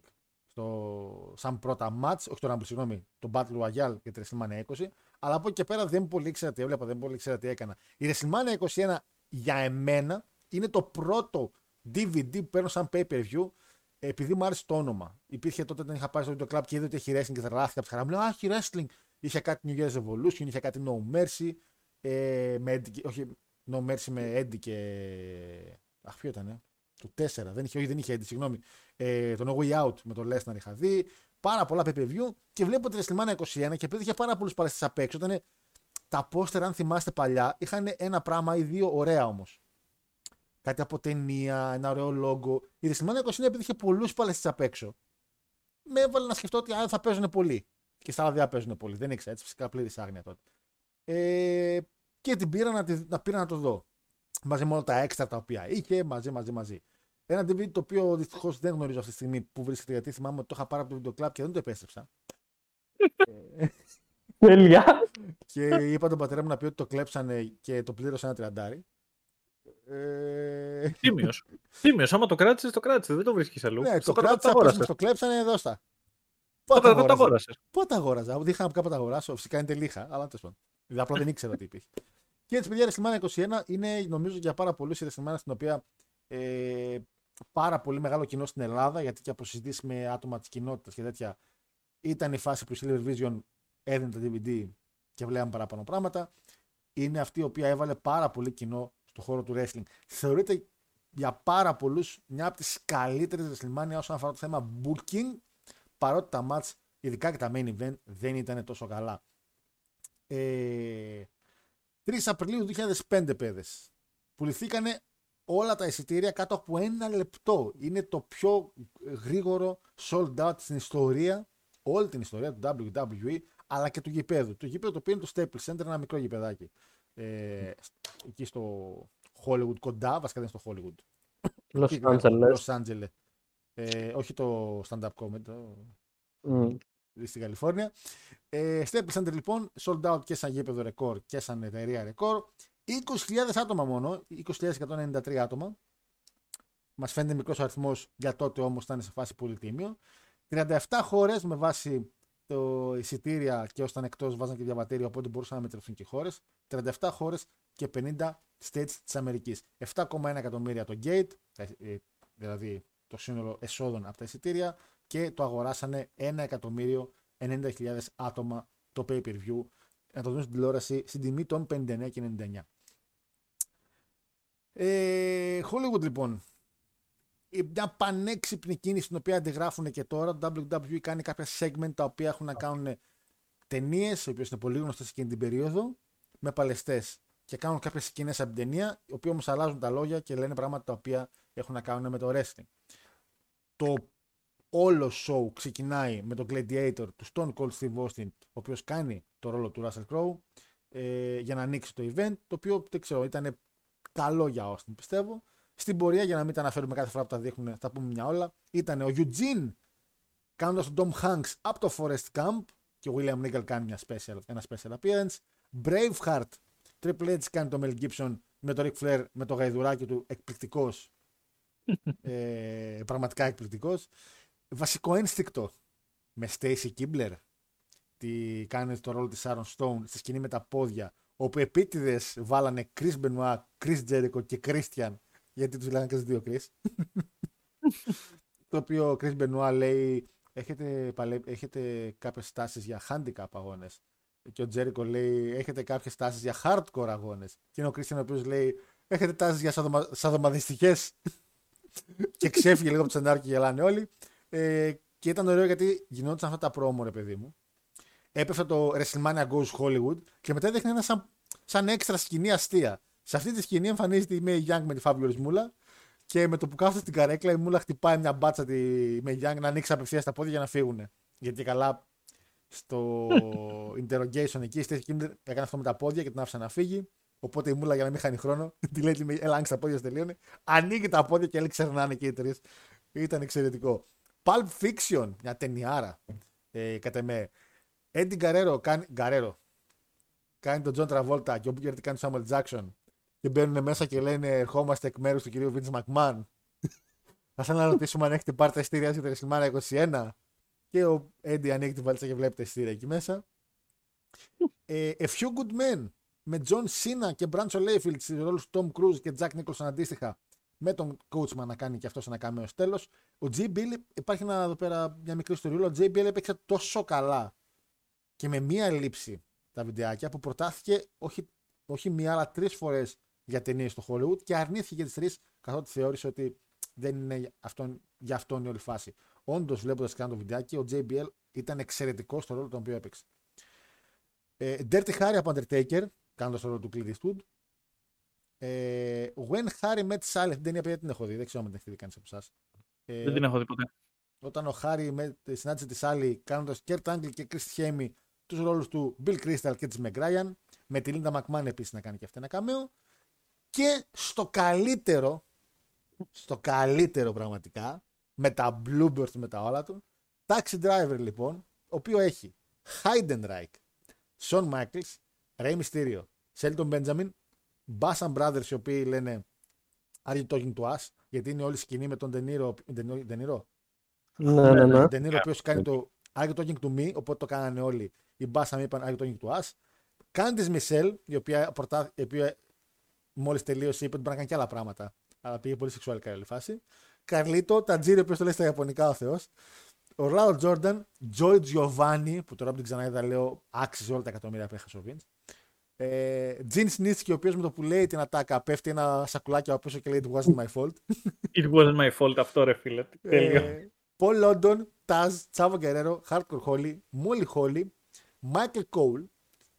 στο, σαν πρώτα match, όχι το Rumble, συγγνώμη, το Battle Royale για τη WrestleMania 20. Αλλά από εκεί και πέρα δεν πολύ ήξερα τι έβλεπα, δεν πολύ ήξερα τι έκανα. Η WrestleMania 21 για εμένα είναι το πρώτο DVD που παίρνω σαν pay per view επειδή μου άρεσε το όνομα. Υπήρχε τότε όταν είχα πάει στο video club και είδα ότι έχει wrestling και τρελάθηκα από τη χαρά μου. Λέω, Α, έχει wrestling. Είχε κάτι New Year's Revolution, είχε κάτι No Mercy. Ε, με Eddie, και- όχι, No Mercy με Eddie και. Αχ, ποιο ήταν, ε; Το 4. Δεν είχε, όχι, δεν είχε Eddie, συγγνώμη. Ε, το No Way Out με τον Lesnar είχα δει. Πάρα πολλά pay per view και βλέπω τη WrestleMania 21 και επειδή είχε πάρα πολλούς παλαιστέ απ' έξω, ήταν τα πόστερ, αν θυμάστε παλιά, είχαν ένα πράγμα ή δύο ωραία όμως. Κάτι από ταινία, ένα ωραίο λόγο. Η WrestleMania 21 επειδή είχε πολλούς παλαιστέ απ' έξω, με έβαλε να σκεφτώ ότι α, θα παίζουν πολύ. Και στα άλλα δεν θα παίζουν πολύ. Δεν ήξερα έτσι, φυσικά πλήρης άγνοια τότε. Ε, και την πήρα να, τη- να, πήρα να το δω. Μαζί με όλα τα έξτρα τα οποία είχε, μαζί, μαζί, μαζί. Ένα DVD το οποίο δυστυχώς δεν γνωρίζω αυτή τη στιγμή που βρίσκεται γιατί θυμάμαι ότι το είχα πάρει από το βίντεο club και δεν το επέστρεψα. Ε, Τέλεια. και είπα τον πατέρα μου να πει ότι το κλέψανε και το πλήρωσε ένα τριαντάρι. Ε, Τίμιος. Τίμιος. Άμα το κράτησες, το κράτησες. Δεν το βρίσκεις αλλού. ναι, το Στο κρατάω, κράτησα, το πες μου, αγόρασες. το κλέψανε, δώστα. Το Πότε κρατάω, το αγόραζα. αγόρασες; Πότε αγόραζα, δεν είχα κάπου να τα αγοράσω. Φυσικά είναι τελείχα, αλλά τέλος πάντων. Δηλαδή, Απλά δεν ήξερα τι υπήρχε. Και έτσι, παιδιά, η WrestleMania 21 είναι νομίζω για πάρα πολλούς η WrestleMania στην οποία ε, πάρα πολύ μεγάλο κοινό στην Ελλάδα, γιατί και από συζητήσεις με άτομα της κοινότητας και τέτοια, ήταν η φάση που η Silver Vision έδινε τα DVD και βλέπαμε παραπάνω πράγματα. Είναι αυτή η οποία έβαλε πάρα πολύ κοινό στο χώρο του wrestling. Θεωρείται για πάρα πολλούς μια από τις καλύτερες WrestleMania όσον αφορά το θέμα booking, παρότι τα match, ειδικά και τα main event, δεν ήταν τόσο καλά. Ε, 3 Απριλίου 2005, παιδες. Πουληθήκανε όλα τα εισιτήρια κάτω από ένα λεπτό. Είναι το πιο γρήγορο sold out στην ιστορία, όλη την ιστορία του WWE, αλλά και του γηπέδου. Το γήπεδο το οποίο είναι το Staples Center, ένα μικρό γηπεδάκι. Ε, εκεί στο Hollywood, κοντά, βασικά δεν είναι στο Hollywood. Los Εκεί, Angeles. Los Angeles. Ε, όχι το stand-up comedy, το Μμ. στην Καλιφόρνια. Ε, Staples Center λοιπόν, sold out και σαν γήπεδο ρεκόρ και σαν εταιρεία ρεκόρ. 20.000 άτομα μόνο, 20.193 άτομα. Μας φαίνεται μικρός αριθμός, για τότε όμως ήταν σε φάση πολύ τίμιο. 37 χώρες με βάση το εισιτήρια και όσοι ήταν εκτός βάζαν και διαβατήριο, οπότε μπορούσαν να μετρηθούν και χώρες. 37 χώρες και 50 states της Αμερικής. 7,1 εκατομμύρια το gate, ε, δηλαδή το σύνολο εσόδων από τα εισιτήρια και το αγοράσανε 1 εκατομμύριο 90.000 άτομα το pay per view να το δουν στην τηλεόραση στην τιμή των 59 και 99. Ε, Hollywood λοιπόν. Ε, Μια πανέξυπνη κίνηση την οποία αντιγράφουν και τώρα. Το WWE κάνει κάποια segment τα οποία έχουν να κάνουν ταινίες, οι οποίες είναι πολύ γνωστές εκείνη την περίοδο, με παλαιστές. Και κάνουν κάποιες σκηνές από την ταινία, οι οποίοι όμως αλλάζουν τα λόγια και λένε πράγματα τα οποία έχουν να κάνουν με το wrestling. Το όλο show ξεκινάει με τον Gladiator του Stone Cold Steve Austin, ο οποίος κάνει το ρόλο του Russell Crowe ε, για να ανοίξει το event, το οποίο δεν ξέρω, ήταν καλό για Austin πιστεύω. Στην πορεία, για να μην τα αναφέρουμε κάθε φορά που τα δείχνουν, θα πούμε μια όλα, ήταν ο Eugene κάνοντας τον Tom Hanks από το Forest Camp και ο William Nickel κάνει μια special, ένα special appearance. Braveheart, Triple H κάνει το Mel Gibson με το Ric Flair με το γαϊδουράκι του εκπληκτικός. Ε, πραγματικά εκπληκτικός. Βασικό ένστικτο με Stacy Kibler τη κάνει το ρόλο της Sharon Stone στη σκηνή με τα πόδια όπου επίτηδες βάλανε Chris Benoit, Chris Jericho και Christian γιατί τους λέγανε και τους δύο Chris. Το οποίο ο Chris Benoit λέει έχετε, παλε... έχετε κάποιες στάσεις για handicap αγώνες και ο Jericho λέει έχετε κάποιες στάσεις για hardcore αγώνες και είναι ο Christian ο οποίος λέει έχετε τάσεις για σαδομα... σαδομαδιστικές και ξέφυγε λίγο από το σενάριο και γελάνε όλοι ε, και ήταν ωραίο γιατί γινόντουσαν αυτά τα πρόμο ρε παιδί μου έπεφτε το WrestleMania Goes Hollywood και μετά έδειχνε ένα σαν, σαν έξτρα σκηνή αστεία. Σε αυτή τη σκηνή εμφανίζεται η May Young με τη Fabulous Μούλα και με το που κάθεται στην καρέκλα η Μούλα χτυπάει μια μπάτσα τη May Young να ανοίξει απευθείας τα πόδια για να φύγουν. Γιατί καλά στο interrogation εκεί, στη εκείνη έκανε αυτό με τα πόδια και την άφησε να φύγει. Οπότε η Μούλα για να μην χάνει χρόνο, τη λέει: Έλα, άνοιξε τα πόδια, σου τελείωνε. Ανοίγει τα πόδια και λέει: Ξερνάνε και οι τρεις. Ήταν εξαιρετικό. Pulp Fiction, μια ταινιάρα. Ε, κατά εμέ. Έντι Γκερέρο κάνει, Γκερέρο, κάνει τον Τζον Τραβόλτα και ο Μπούκερ κάνει τον Σάμουελ Τζάξον και μπαίνουν μέσα και λένε ερχόμαστε εκ μέρους του κυρίου Βίντ Μακμάν. Θα ήθελα να ρωτήσουμε αν έχετε πάρει τα ειστήρια για τη WrestleMania 21 και ο Έντι ανοίγει τη βαλίτσα και βλέπει τα ειστήρια εκεί μέσα. ε, A Few Good Men με John Cena και Brancho Layfield στους ρόλους Tom Cruise και Jack Nicholson αντίστοιχα με τον Coachman να κάνει και αυτός ένα κάμεο τέλος. Ο J. Bill, υπάρχει ένα, εδώ πέρα, μια μικρή ιστορία. Ο J. Bill έπαιξε τόσο καλά και με μία λήψη τα βιντεάκια που προτάθηκε όχι, όχι μία αλλά τρεις φορές για ταινίες στο Hollywood και αρνήθηκε για τις τρεις καθότι θεώρησε ότι δεν είναι αυτόν, για αυτόν η όλη φάση. Όντως, βλέποντας κάνω το βιντεάκι, ο JBL ήταν εξαιρετικός στο ρόλο τον οποίο έπαιξε. Ε, Dirty Harry από Undertaker, κάνοντα το ρόλο του Clint Eastwood. Ε, When Harry Met Sally, την ταινία παιδιά την έχω δει, δεν ξέρω αν την έχει δει κανείς από εσάς. Ε, Δεν την έχω δει ποτέ. όταν ο Χάρη με, συνάντησε τη Σάλη κάνοντας Κερτ Άνγκλ και Κρίστη Χέμι τους ρόλους του Bill Crystal και της Μεγκράιαν, με τη Λίντα Μακμάν επίσης να κάνει και αυτή ένα καμέο. Και στο καλύτερο στο καλύτερο πραγματικά, με τα bloopers με τα όλα του. Taxi Driver λοιπόν, ο οποίος έχει Heidenreich, Shawn Michaels, Rey Mysterio, Shelton Benjamin, Bassam Brothers οι οποίοι λένε Are you talking to us? Γιατί είναι όλη σκηνή με τον Deniro. Deniro. Ναι, ναι, ναι. Deniro ο οποίος κάνει το Are you talking to me? Οπότε το κάνανε όλοι. Οι Bassam είπαν Are you talking to us? Κάντι Μισελ, η οποία, προτά, η οποία μόλις τελείωσε είπε ότι μπορεί να κάνει και άλλα πράγματα. Αλλά πήγε πολύ σεξουαλικά η όλη φάση. Καρλίτο, Τατζίρι, ο οποίος το λέει στα Ιαπωνικά ο Θεός. Ο Ράο Τζόρνταν, Τζόι Τζιοβάνι, που τώρα που την ξαναείδα λέω άξιζε όλα τα εκατομμύρια που έχασε ο Βίντ. Ε, Τζιν Σνίτσκι, ο οποίος με το που λέει την ατάκα πέφτει ένα σακουλάκι από πίσω και λέει It wasn't my fault. It wasn't my fault αυτό ρε φίλε. Τέλειο. Πολ Λόντον, Τάζ, Τσάβο Γκερέρο, Χάρκορ Χόλι, Μόλι Χόλι, Μάικλ Κόουλ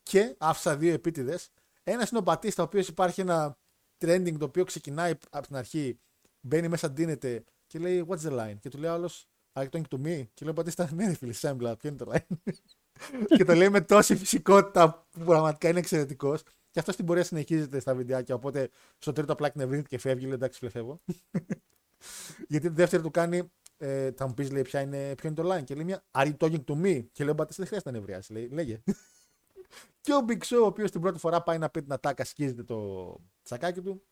και άφησα δύο επίτηδες. Ένας είναι ο Μπατίστα, ο οποίος υπάρχει ένα trending το οποίο ξεκινάει από την αρχή, μπαίνει μέσα, ντύνεται και λέει What's the line? Και του λέει άλλος Are you talking to me? Και λέει ο Μπατίστα Ναι, ρε φίλε, Σέμπλα, ποιο είναι το line? Και το λέει με τόση φυσικότητα που πραγματικά είναι εξαιρετικός. Και αυτό στην πορεία συνεχίζεται στα βιντεάκια. Οπότε στο τρίτο απλά εκνευρύνεται και φεύγει. Λέει εντάξει, φλεφεύω. Γιατί τη δεύτερη του κάνει. Ε, θα μου πεις, λέει, ποια είναι, ποιο είναι το line. Και λέει μια Are you talking to me? Και λέει ο Μπατίστα δεν χρειάζεται να νευριάσεις. Λέει, λέγε. και ο Big Show, ο οποίος την πρώτη φορά πάει να πει την ατάκα, σκίζεται το τσακάκι του.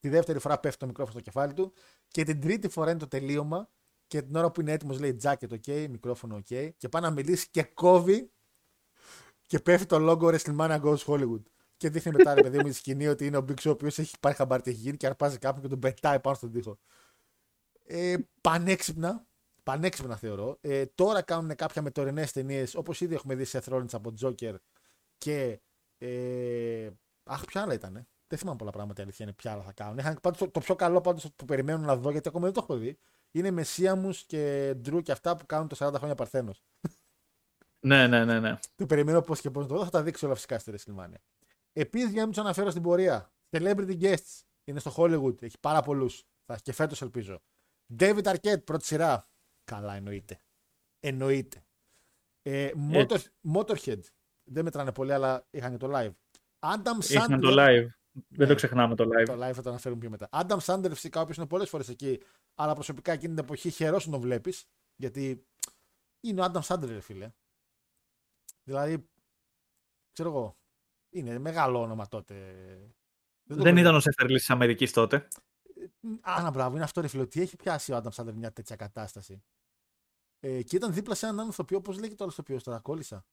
Τη δεύτερη φορά πέφτει το μικρόφωνο στο κεφάλι του. Και την τρίτη φορά είναι το τελείωμα. Και την ώρα που είναι έτοιμος λέει jacket ok, μικρόφωνο ok. Και πάει να μιλήσει και κόβει. Και πέφτει το logo WrestleMania Goes Hollywood. Και δείχνει μετά, ρε παιδί μου, τη σκηνή ότι είναι ο Big Show ο οποίος έχει πάρει χαμπάρι τι έχει γίνει και αρπάζει κάποιον και τον πετάει πάνω στον τοίχο. Ε, πανέξυπνα. Πανέξυπνα θεωρώ. Ε, τώρα κάνουν κάποια με τωρινέ ταινίες όπως ήδη έχουμε δει σε Thrones από Joker και. Ε, αχ, ποια άλλα ήταν. Δεν θυμάμαι πολλά πράγματα αλήθεια είναι ποια άλλα θα κάνουν. Είχαν, πάντως, το, το πιο καλό πάντως που περιμένουν να δω γιατί ακόμα δεν το έχω δει είναι Μεσίαμου και Ντρου και αυτά που κάνουν το 40 χρόνια Παρθένος. Ναι, ναι, ναι, ναι. Το περιμένω πώς και πώς το δω. Θα τα δείξω όλα φυσικά στη Ρεσιλμάνια. Επίσης, για να μην τους αναφέρω στην πορεία. Celebrity guests είναι στο Hollywood. Έχει πάρα πολλούς. Θα έχει και φέτος ελπίζω. David Arquette, πρώτη σειρά. Καλά, εννοείται. Εννοείται. Ε, Motor, Motorhead. Δεν μετράνε πολύ, αλλά είχαν και το live. Adam Είχαν Sandler. το live. Ναι. Δεν το ξεχνάμε το live. Το live θα το αναφέρουμε πιο μετά. Adam Sandler φυσικά, ο οποίος είναι πολλές φορές εκεί, αλλά προσωπικά εκείνη την εποχή χαιρός να τον βλέπεις, γιατί είναι ο Adam Sandler, ρε φίλε. Δηλαδή, ξέρω εγώ, είναι μεγάλο όνομα τότε. το Δεν παιδί. ήταν ο Σεφερλή της Αμερικής τότε. Άνα, μπράβο, είναι αυτό ρε φίλε. Τι έχει πιάσει ο Adam Sandler μια τέτοια κατάσταση. Ε, και ήταν δίπλα σε έναν άλλον ηθοποιό, πώς λέγεται ο ηθοποιό τώρα, κόλλησα.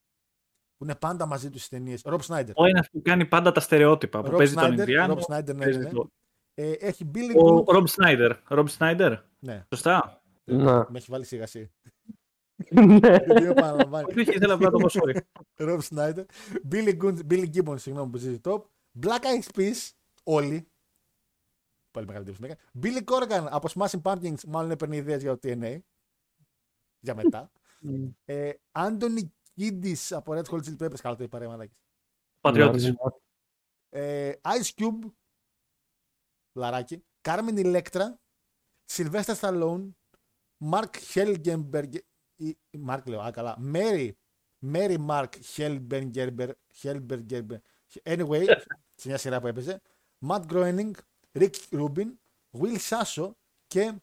Που είναι πάντα μαζί τους στι ταινίες. Ρομπ Σνάιντερ. Ο ένας που κάνει πάντα τα στερεότυπα. Που Ρομπ παίζει τον Σνάιντερ, Ινδιάνο. Ρομπ Σνάιντερ, ναι, παίζει ναι, ναι. το- Ε, έχει Billy Ο Good. Ρομπ Σνάιντερ. Ρομπ Σνάιντερ. Ναι, Σωστά. Ναι. με έχει βάλει σιγασί. Ναι. Γιατί με επαναλαμβάνει. Όχι, ήθελα απλά να το πω sorry. Rob Snyder. Billy, Gun- Billy Gibbons, συγγνώμη που ζήσει top. Black Eyed Peas, όλοι. Πάλι μεγάλη τύψη. Billy Corgan από Smashing Pumpkins, μάλλον έπαιρνε ιδέες για το TNA. Για μετά. ε, Anthony Kiddis από Red Hot Chili Peppers, καλά το είπα ρε μαλάκες. Πατριώτης. Ε, Ice Cube, λαράκι. Carmen Electra, Sylvester Stallone, Mark Helgenberg, ή- Mark λέω, α, καλά, Mary, Mary Mark Helgenberg, Helgenberg, anyway, σε μια σειρά που έπαιζε, Matt Groening, Rick Rubin, Will Sasso και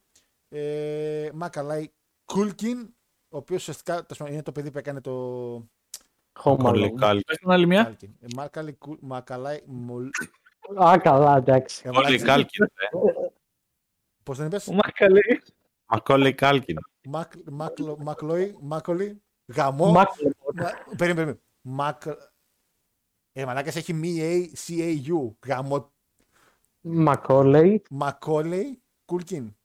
ε, Μακαλάι Κούλκιν, ο οποίος ουσιαστικά τέλος πάντων, είναι το παιδί που έκανε το Home Πολύ Alone. καλή. Πες την άλλη μια. Κάλκιν. Ε, Μάρκαλι Κου- Μακαλάι Μολ... Α, καλά, εντάξει. Ε, Μακόλι μαλάκες, Κάλκιν. Πώς τον είπες; Ο Μακαλή. Μακόλι Κάλκιν. Μακ- Μακλο- Μακλόι, Μάκολι, γαμό; Μάκλεμορ. Μα- Περίμενε, περίμενε. Μακ... Ε, μαλάκας έχει μη A, C, A, U. Γαμό. Μακόλεϊ. Μακόλεϊ, Κούλκιν.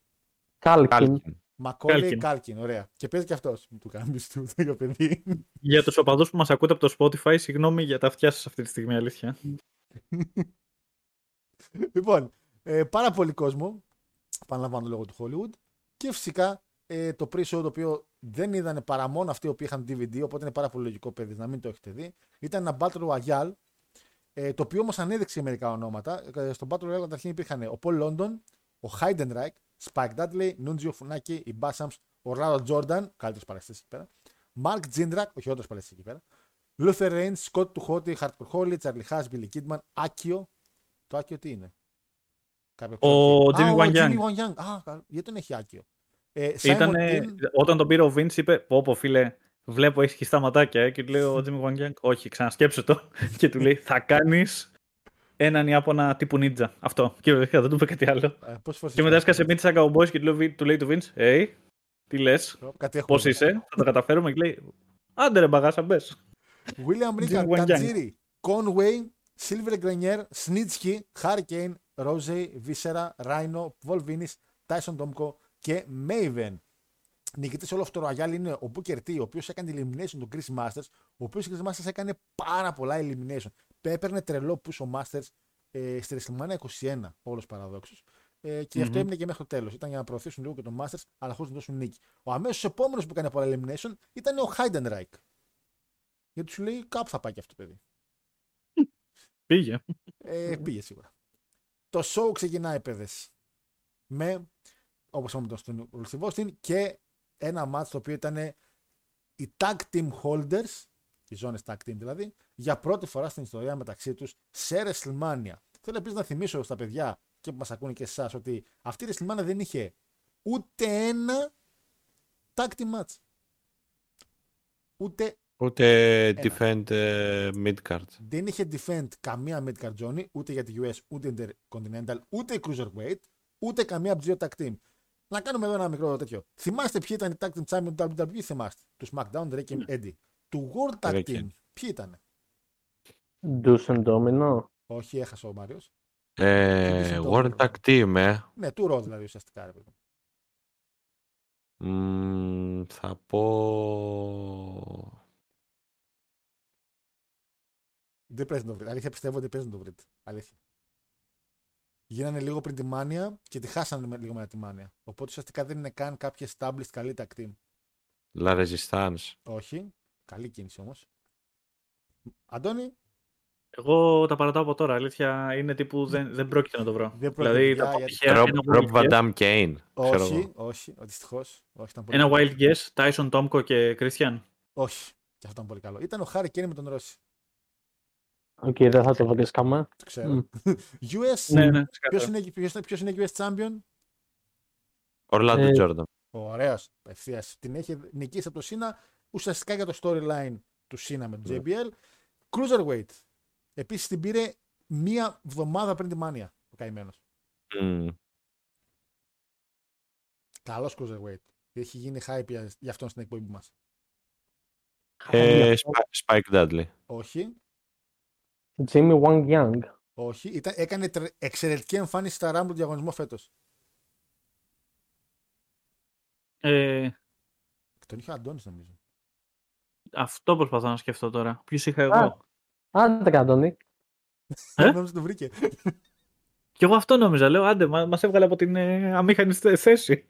Κάλκιν. Κάλκιν. Μακόλεϊ, Κάλκιν. Κάλκιν. Ωραία. Και παίζει και αυτός. Μου του κάνεις του το παιδί. Για τους οπαδούς που μας ακούτε από το Spotify, συγγνώμη για τα αυτιά σας αυτή τη στιγμή, αλήθεια. λοιπόν, ε, πάρα πολύ κόσμο. Παναλαμβάνω λόγω του Hollywood. Και φυσικά ε, το pre-show το οποίο δεν είδανε παρά μόνο αυτοί που είχαν DVD, οπότε είναι πάρα πολύ λογικό παιδί να μην το έχετε δει. Ήταν ένα Battle Royale, ε, το οποίο όμως ανέδειξε μερικά ονόματα. Ε, στο Battle Royale καταρχήν υπήρχαν ο Paul London, ο Heidenreich, Spike Dudley, Nunzio Funaki, η Bassams, ο Ronald Jordan, καλύτερος παραστής εκεί πέρα, Mark Jindrak, ο χειρότερο παραστής εκεί πέρα, Luther Reigns, Scott Tuhoti, Hardcore Holly, Charlie Haas, Billy Kidman, Άκιο. Το Άκιο τι είναι; Κάποιο Ο ξέρω. Jimmy Α, Wang ο Yang. Jimmy Wang Yang. Α, κα- γιατί τον έχει άκιο; Ε, Simon Ήτανε, Dean, όταν τον πήρε ο Vince είπε, πω πω φίλε, βλέπω έχεις χιστά ματάκια ε. και του λέει ο Jimmy Wang Yang, όχι ξανασκέψου το και του λέει θα κάνεις έναν Ιάπωνα τύπου νίτζα. Αυτό. Και δεν του είπε κάτι άλλο. ε, πόσες φορές Και μετά έσκασε μύτη σαν cowboys και του λέει, του λέει του Vince, hey, τι λες, Κάτι έχουμε πώς εδώ. είσαι, θα το καταφέρουμε και λέει, άντε ρε μπαγάσα μπες. William Regan, Jimmy Wang Yang. Tajiri, Conway, Silver Grenier, Snitsky, Hurricane, Rose, Viscera, Rhino, Volvinis, Tyson Tomko και Maven. Νικητής όλο αυτό το ραγιάλι είναι ο Booker T, ο οποίος έκανε elimination του Chris Masters, ο οποίος Chris Masters έκανε πάρα πολλά elimination. Έπαιρνε τρελό push ο Masters ε, στη WrestleMania 21, όλος παραδόξως. Ε, και αυτό Μμμ. έμεινε και μέχρι το τέλος. Ήταν για να προωθήσουν λίγο και τον Masters, αλλά χωρίς να δώσουν νίκη. Ο αμέσως επόμενος που έκανε πολλά elimination ήταν ο Heidenreich. Γιατί σου λέει κάπου θα πάει και αυτό το παιδί. Πήγε. Ε, πήγε σίγουρα. Το show ξεκινάει, παιδες. Με, όπως είπαμε, τον Στeve Austin και ένα μάτς το οποίο ήταν οι tag team holders, οι ζώνες tag team δηλαδή, για πρώτη φορά στην ιστορία μεταξύ τους σε WrestleMania. Θέλω επίσης να θυμίσω στα παιδιά και που μας ακούνε και εσάς ότι αυτή η WrestleMania δεν είχε ούτε ένα tag team match. Ούτε Ούτε defend ε, midcard. δεν είχε defend καμία midcard zone, ούτε για τη US, ούτε Intercontinental, ούτε η Cruiserweight, ούτε καμία από τις δύο tag team. Να κάνουμε εδώ ένα μικρό τέτοιο. Θυμάστε ποιοι ήταν οι tag team champion του WWE, θυμάστε. Του SmackDown, Drake και Eddie. Του World Tag Drake Team, Eddie. ποιοι ήταν. Do's and Domino. Όχι, έχασε ο Μάριος. Ε, Θυμίσαι το- World Tag Team, ε. Ναι, του Raw δηλαδή ουσιαστικά. Ρε, παιδί. Μμμ, θα πω... Δεν πρέπει να το βρείτε. Αλήθεια πιστεύω ότι πρέπει να το βρείτε. Αλήθεια. Γίνανε λίγο πριν τη μάνια και τη χάσανε με- λίγο μετά τη μάνια. Οπότε ουσιαστικά δεν είναι καν κάποια established καλή tag team. La Resistance. Όχι. Καλή κίνηση όμως. Αντώνη, Εγώ τα παρατάω από τώρα. Αλήθεια είναι τύπου δεν, δεν πρόκειται να το βρω. Δεν πρόκειται, δηλαδή παιδιά, τα γιατί- τυχαία Rob, ένα Rob wild Van guess- Damme Kane. ξέρω όχι, εγώ. όχι, δυστυχώς. Όχι, ήταν πολύ Ένα καλό. wild guess, Tyson Tomko και Christian. Όχι, και αυτό ήταν πολύ καλό. Ήταν ο Χάρη Κένι με τον Ρώση. Οκ, δεν θα το βρίσκαμε. Το ξέρω. Μμ. US, Ναι, ναι, ποιος, είναι, ποιος, ποιος είναι US Champion. Orlando Ε, Jordan. Ωραίος. Ευθείας. Την έχει νικήσει από το Σίνα ουσιαστικά για το storyline του Σίνα με τον Ναι. JBL. Cruiserweight. Επίσης την πήρε μία εβδομάδα πριν τη μάνια ο καημένος. Μμ. Καλός Cruiserweight. Έχει γίνει hype για, για αυτόν στην εκπομπή μας. Ε, Sp- Spike Dudley. Όχι. Jimmy Wang Yang. Όχι. Ήταν, έκανε τρε- εξαιρετική εμφάνιση στα Rumble του διαγωνισμό φέτος. Ε, Τον είχε ο Αντώνης νομίζω. αυτό προσπαθώ να σκεφτώ τώρα. Ποιου είχα εγώ; Α. Άντε Καντώνη. Ε; Νόμιζα το βρήκε. Κι εγώ αυτό νόμιζα. Λέω, άντε, μα μας έβγαλε από την ε, αμήχανη θε- θέση.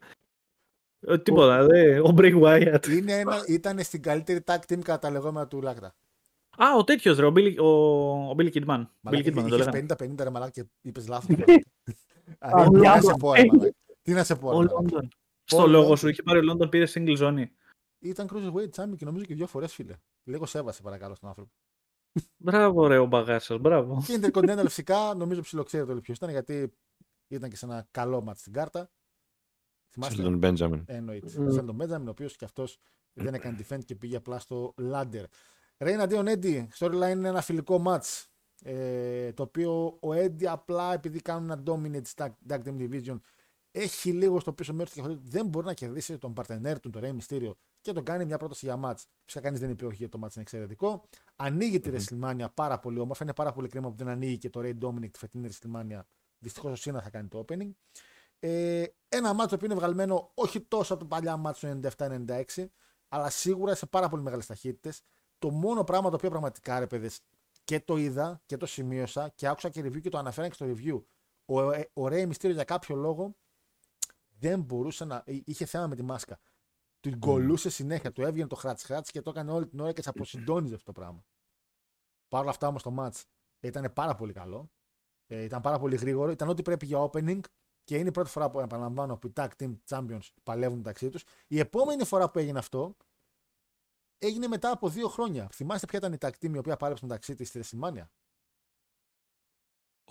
Ε, τίποτα, δε, ο Bray Wyatt. Είναι ένα, ήταν στην καλύτερη tag team κατά τα λεγόμενα του Λάκτα. Α, ο τέτοιος ρε, ο Billy, ο, ο Billy Kidman. Billy Μαλάκα, Kidman, δεν το είχες λέγανε. 50-50 ρε μαλάκα και είπες λάθος. Α, Τι να διάβολο. σε πω ρε μαλάκα. Τι να σε πω Ο ρε μαλάκα. London. Στο λόγο σου είχε πάρει ο London, πήρε single zone. Ήταν Cruiserweight Champion και νομίζω και δύο φορές φίλε. Λίγο σέβασε παρακαλώ στον άνθρωπο. Μπράβο ρε ο μπαγάσας, μπράβο. Και Intercontinental φυσικά νομίζω ψιλοξέρετε όλοι ποιος ήταν γιατί ήταν και σε ένα καλό μάτι στην κάρτα. Θυμάστε; Sheldon Benjamin. Εννοείται. Μμ. Σέλντον Μπέντζαμιν, ο οποίος και αυτός δεν έκανε defend και πήγε απλά στο ladder. Ρέιν αντίον Έντι, storyline είναι ένα φιλικό match. Ε, το οποίο ο Έντι απλά επειδή κάνουν ένα dominate στα tag team division έχει λίγο στο πίσω μέρος του κεφαλαίου δεν μπορεί να κερδίσει τον partner του, τον Rey Mysterio και τον κάνει μια πρόταση για match. Φυσικά κανείς δεν είπε όχι γιατί το match είναι εξαιρετικό. Ανοίγει τη WrestleMania πάρα πολύ όμορφα. Είναι πάρα πολύ κρίμα που δεν ανοίγει και το Ray Dominic τη φετινή WrestleMania. Δυστυχώς ο Σίνα θα κάνει το opening. Ε, ένα μάτσο που είναι βγαλμένο όχι τόσο από το παλιά μάτσο του 97-96, αλλά σίγουρα σε πάρα πολύ μεγάλες ταχύτητες. Το μόνο πράγμα το οποίο πραγματικά ρε παιδες, και το είδα και το σημείωσα και άκουσα και review και το αναφέραν και στο review. Ο, ε, ο Ray Mysterio για κάποιο λόγο δεν μπορούσε να. εί- είχε θέμα με τη μάσκα. Του γκολούσε συνέχεια, του έβγαινε το χράτς χράτς και το έκανε όλη την ώρα και τι αποσυντόνιζε αυτό το πράγμα. Παρ' όλα αυτά όμως το match ήταν πάρα πολύ καλό. Ε, ήταν πάρα πολύ γρήγορο. Ήταν ό,τι πρέπει για opening και είναι η πρώτη φορά που επαναλαμβάνω που οι tag team champions παλεύουν μεταξύ τους. Η επόμενη φορά που έγινε αυτό έγινε μετά από δύο χρόνια. Θυμάστε ποια ήταν η tag team η οποία πάλεψε μεταξύ τη στη WrestleMania.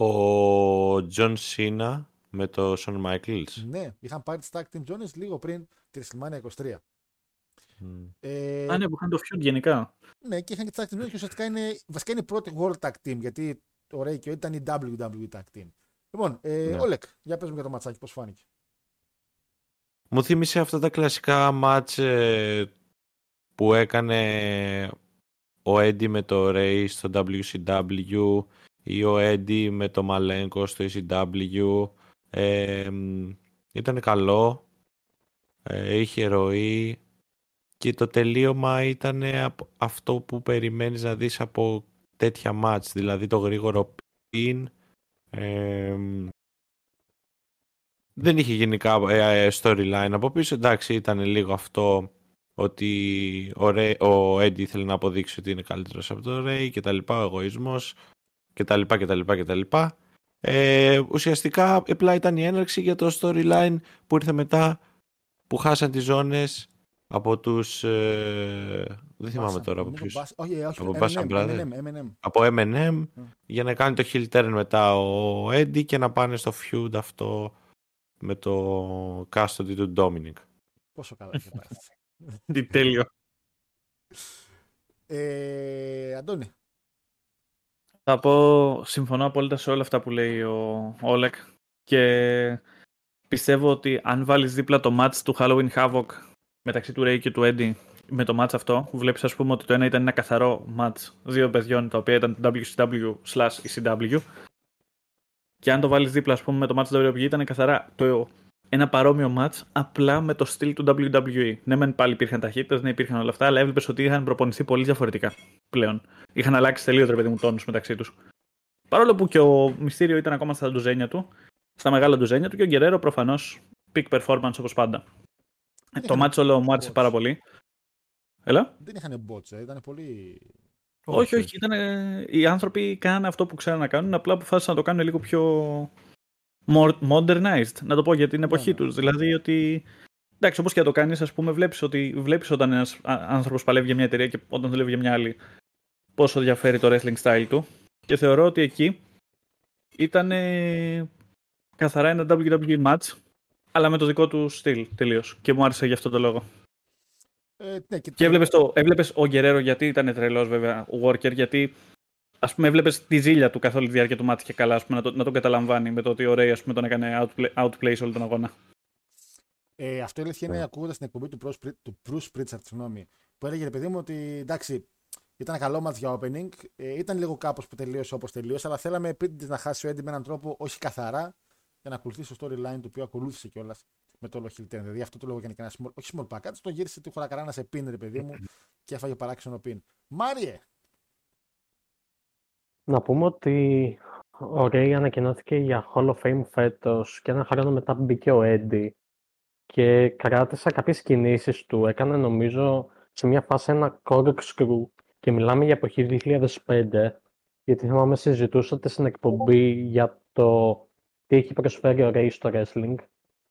Ο John Cena με το Shawn Michaels. Ναι, είχαν πάρει τις tag team zones λίγο πριν τη WrestleMania 23. Μμ. Ε, Α, ναι, που είχαν το feud γενικά. Ναι, και είχαν και tag team zones και ουσιαστικά είναι, βασικά είναι η πρώτη World Tag Team, γιατί ο Ray και ο Eddie ήταν η WWE Tag Team. Λοιπόν, ε, Ναι. Όλεκ, για πες μου για το ματσάκι, πώς φάνηκε; Μου θύμισε αυτά τα κλασικά μάτς ε, που έκανε ο Eddie με το Ray στο WCW ή ο Eddie με το Malenko στο ECW. Ε, ήταν καλό, ε, είχε ροή και το τελείωμα ήταν απ- αυτό που περιμένεις να δεις από τέτοια μάτς, δηλαδή το γρήγορο pin. Ε, δεν είχε γενικά ε, ε, storyline από πίσω. Εντάξει, ήταν λίγο αυτό ότι ο, Ray, ο Eddie ήθελε να αποδείξει ότι είναι καλύτερος από τον Ray και τα λοιπά, ο εγωισμός και τα λοιπά και τα λοιπά και τα λοιπά. Ε, ουσιαστικά απλά ήταν η έναρξη για το storyline που ήρθε μετά που χάσαν τις ζώνες από τους... ε, δεν θυμάμαι Μπάσα, τώρα από νομίζω ποιους. Μπάσα- Όχι, ε, όχι, Από M&M, Bassa Brothers. M&M, M&M. από M&M Mm. για να κάνει το heel turn μετά ο Eddie και να πάνε στο feud αυτό με το custody του Dominic. Πόσο καλά είχε πάει. Τι τέλειο. ε, Αντώνη, Θα πω, συμφωνώ απόλυτα σε όλα αυτά που λέει ο Όλεκ και πιστεύω ότι αν βάλεις δίπλα το match του Halloween Havoc μεταξύ του Ray και του Eddie με το match αυτό, που βλέπεις ας πούμε ότι το ένα ήταν ένα καθαρό match δύο παιδιών τα οποία ήταν WCW slash ECW και αν το βάλεις δίπλα ας πούμε με το match του WWE ήταν καθαρά το ένα παρόμοιο match απλά με το στυλ του WWE. Ναι, μεν πάλι υπήρχαν ταχύτητες, ναι, υπήρχαν όλα αυτά, αλλά έβλεπες ότι είχαν προπονηθεί πολύ διαφορετικά πλέον. Είχαν αλλάξει τελείως ρε παιδί μου τόνους μεταξύ τους. Παρόλο που και ο Μυστήριο ήταν ακόμα στα ντουζένια του, στα μεγάλα ντουζένια του και ο Γκερέρο προφανώς peak performance όπως πάντα. Ε, το είχαν match όλο μου άρεσε bots. πάρα πολύ. Έλα. δεν είχαν bots, ε, ήταν πολύ... Όχι, όχι. Ήταν, οι άνθρωποι κάνανε αυτό που ξέρουν να κάνουν, απλά αποφάσισαν να το κάνουν λίγο πιο more- modernized, να το πω για την εποχή ναι. τους. Δηλαδή ότι, εντάξει, όπως και να το κάνεις, ας πούμε, βλέπεις, ότι, βλέπεις όταν ένας α- άνθρωπος παλεύει για μια εταιρεία και όταν δουλεύει για μια άλλη, πόσο διαφέρει το wrestling style του. Και θεωρώ ότι εκεί ήταν καθαρά ένα WWE match, αλλά με το δικό του στυλ τελείως. Και μου άρεσε γι' αυτό το λόγο. Ε, ναι, και Και έβλεπες, το, έβλεπες ο Γκερέρο γιατί ήταν τρελός βέβαια, ο Worker, γιατί ας πούμε έβλεπες τη ζήλια του καθ' όλη τη διάρκεια του μάτια και καλά, ας πούμε, να, το, να τον καταλαμβάνει με το ότι ο Ray, ας πούμε, τον έκανε outplay, outplay σε όλο τον αγώνα. Ε, αυτό η αλήθεια είναι ακούγοντας την εκπομπή του Bruce, Pri- του Bruce Pritchard, συγγνώμη, που έλεγε ρε παιδί μου ότι εντάξει, ήταν καλό μάτς για opening, ε, ήταν λίγο κάπως που τελείωσε όπως τελείωσε, αλλά θέλαμε πριν της να χάσει ο Eddie με έναν τρόπο όχι καθαρά, για να ακολουθήσει το storyline του οποίο ακολούθησε κιόλας με το Low Hill Turn. Δηλαδή αυτό το λόγο έκανε και ένα small, όχι small pack, κάτι το γύρισε τη χωρακαράνα σε pin, ρε παιδί μου, και έφαγε παράξενο pin. Μάριε! Να πούμε ότι ο Ray ανακοινώθηκε για Hall of Fame φέτος και ένα χρόνο μετά μπήκε ο Eddie και κράτησα κάποιες κινήσεις του. Έκανε νομίζω σε μια φάση ένα corkscrew και μιλάμε για εποχή 2005 γιατί θυμάμαι συζητούσατε στην εκπομπή για το τι έχει προσφέρει ο Ray στο wrestling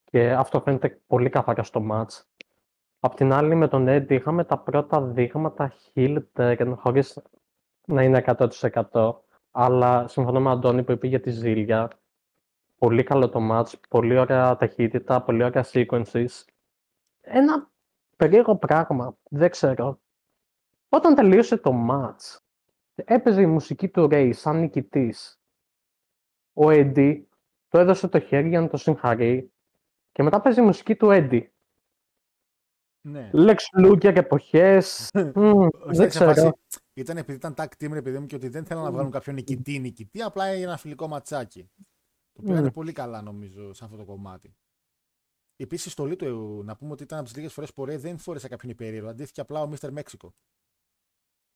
και αυτό φαίνεται πολύ καθαρά στο match. Απ' την άλλη με τον Eddie είχαμε τα πρώτα δείγματα heel turn χωρίς να είναι 100% αλλά συμφωνώ με Αντώνη που είπε για τη ζήλια. Πολύ καλό το match, πολύ ωραία ταχύτητα, πολύ ωραία sequences. Ένα περίεργο πράγμα, δεν ξέρω. Όταν τελείωσε το match, έπαιζε η μουσική του Ray σαν νικητής. Ο Eddie του έδωσε το χέρι για να το συγχαρεί και μετά παίζει η μουσική του Eddie. Ναι. Lex Luger εποχές, μμ, δεν σε ξέρω. φάση, Ήταν επειδή ήταν tag team, ρε παιδί μου, και ότι δεν θέλανε να βγάλουν κάποιον νικητή νικητή, απλά έγινε ένα φιλικό ματσάκι. Το οποίο Mm. είναι πολύ καλά, νομίζω, σε αυτό το κομμάτι. Επίσης, η στολή του, να πούμε ότι ήταν από τις λίγες φορές που ο Ray δεν φόρεσε κάποιον υπερήρωα. Αντίθεται απλά ο Mr. Mexico.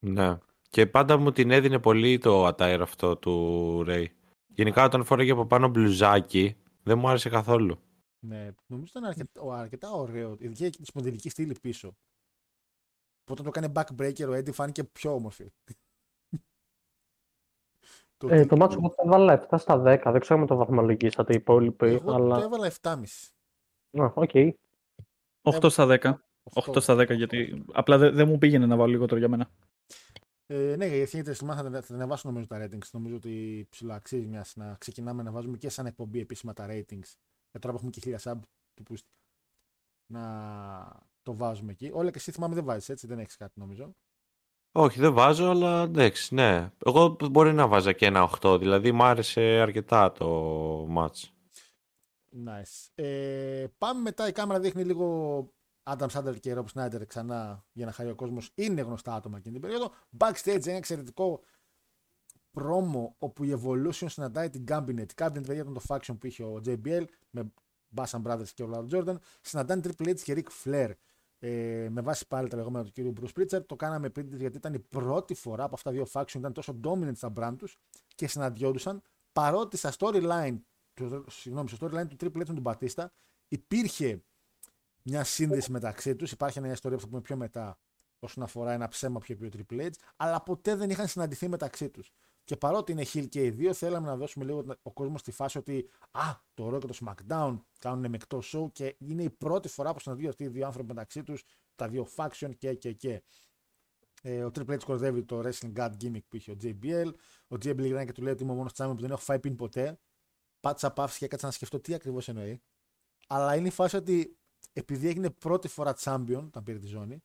Ναι. Και πάντα μου την έδινε πολύ το attire αυτό του Ray. Γενικά όταν φόρεγε από πάνω μπλουζάκι δεν μου άρεσε καθόλου. Ναι, νομίζω ήταν αρκετά, αρκετά ωραίο. Ειδικά και τη μοντελική στήλη πίσω. Που όταν το έκανε backbreaker ο Eddie φάνηκε πιο όμορφη. το Ε, ότι- το μάτσο εγώ το έβαλα 7 στα 10, δεν ξέρω αν το βαθμολογήσατε οι υπόλοιποι, Εγώ αλλά... το έβαλα 7,5. Α, οκ. 8 στα 10. 8 8. στα 10 γιατί απλά δεν δεν μου πήγαινε να βάλω λιγότερο για μένα. Ε, ναι, γιατί η WrestleMania θα, θα ανεβάσουν νομίζω τα ratings. Νομίζω ότι ψιλοαξίζει μιας να ξεκινάμε να βάζουμε και σαν εκπομπή επίσημα τα ratings. Για τώρα που έχουμε και χίλια sub του podcast. Να το βάζουμε εκεί. Όλα και εσύ θυμάμαι δεν βάζεις έτσι, δεν έχεις κάτι νομίζω. Όχι, δεν βάζω, αλλά εντάξει, ναι. Εγώ μπορεί να βάζα και ένα 8, δηλαδή μου άρεσε αρκετά το match. Nice. Ε, πάμε μετά, η κάμερα δείχνει λίγο Adam Sandler και Rob Snyder ξανά για να χαρεί ο κόσμος. Είναι γνωστά άτομα εκείνη την περίοδο. Backstage ένα εξαιρετικό πρόμο όπου η Evolution συναντάει την Cabinet. Η Cabinet βέβαια ήταν το faction που είχε ο JBL με Bassam Brothers και ο Lord Jordan. Συναντάνε Triple H και Ric Flair. Ε, με βάση πάλι τα λεγόμενα του κύριου Bruce Pritchard. Το κάναμε πριν γιατί ήταν η πρώτη φορά που αυτά τα δύο faction ήταν τόσο dominant στα brand τους και συναντιόντουσαν παρότι στα storyline του, συγγνώμη, στο storyline του Triple H με τον Batista υπήρχε μια σύνδεση μεταξύ τους. Υπάρχει μια ιστορία που θα πούμε πιο μετά όσον αφορά ένα ψέμα που είχε πει ο Triple H, αλλά ποτέ δεν είχαν συναντηθεί μεταξύ τους. Και παρότι είναι Hill και οι δύο, θέλαμε να δώσουμε λίγο ο κόσμος στη φάση ότι Α, το Raw και το SmackDown κάνουν μεκτό show και είναι η πρώτη φορά που συναντούν αυτοί οι δύο άνθρωποι μεταξύ τους, τα δύο faction και και και. Ε, ο Triple H κορδεύει το Wrestling God gimmick που είχε ο JBL. Ο JBL γυρνάει και του λέει ότι είμαι ο μόνος τσάμι που δεν έχω φάει πιν ποτέ. Πάτσα παύση και έκατσα να σκεφτώ τι ακριβώς εννοεί. Αλλά είναι η φάση ότι επειδή έγινε πρώτη φορά champion όταν πήρε τη ζώνη,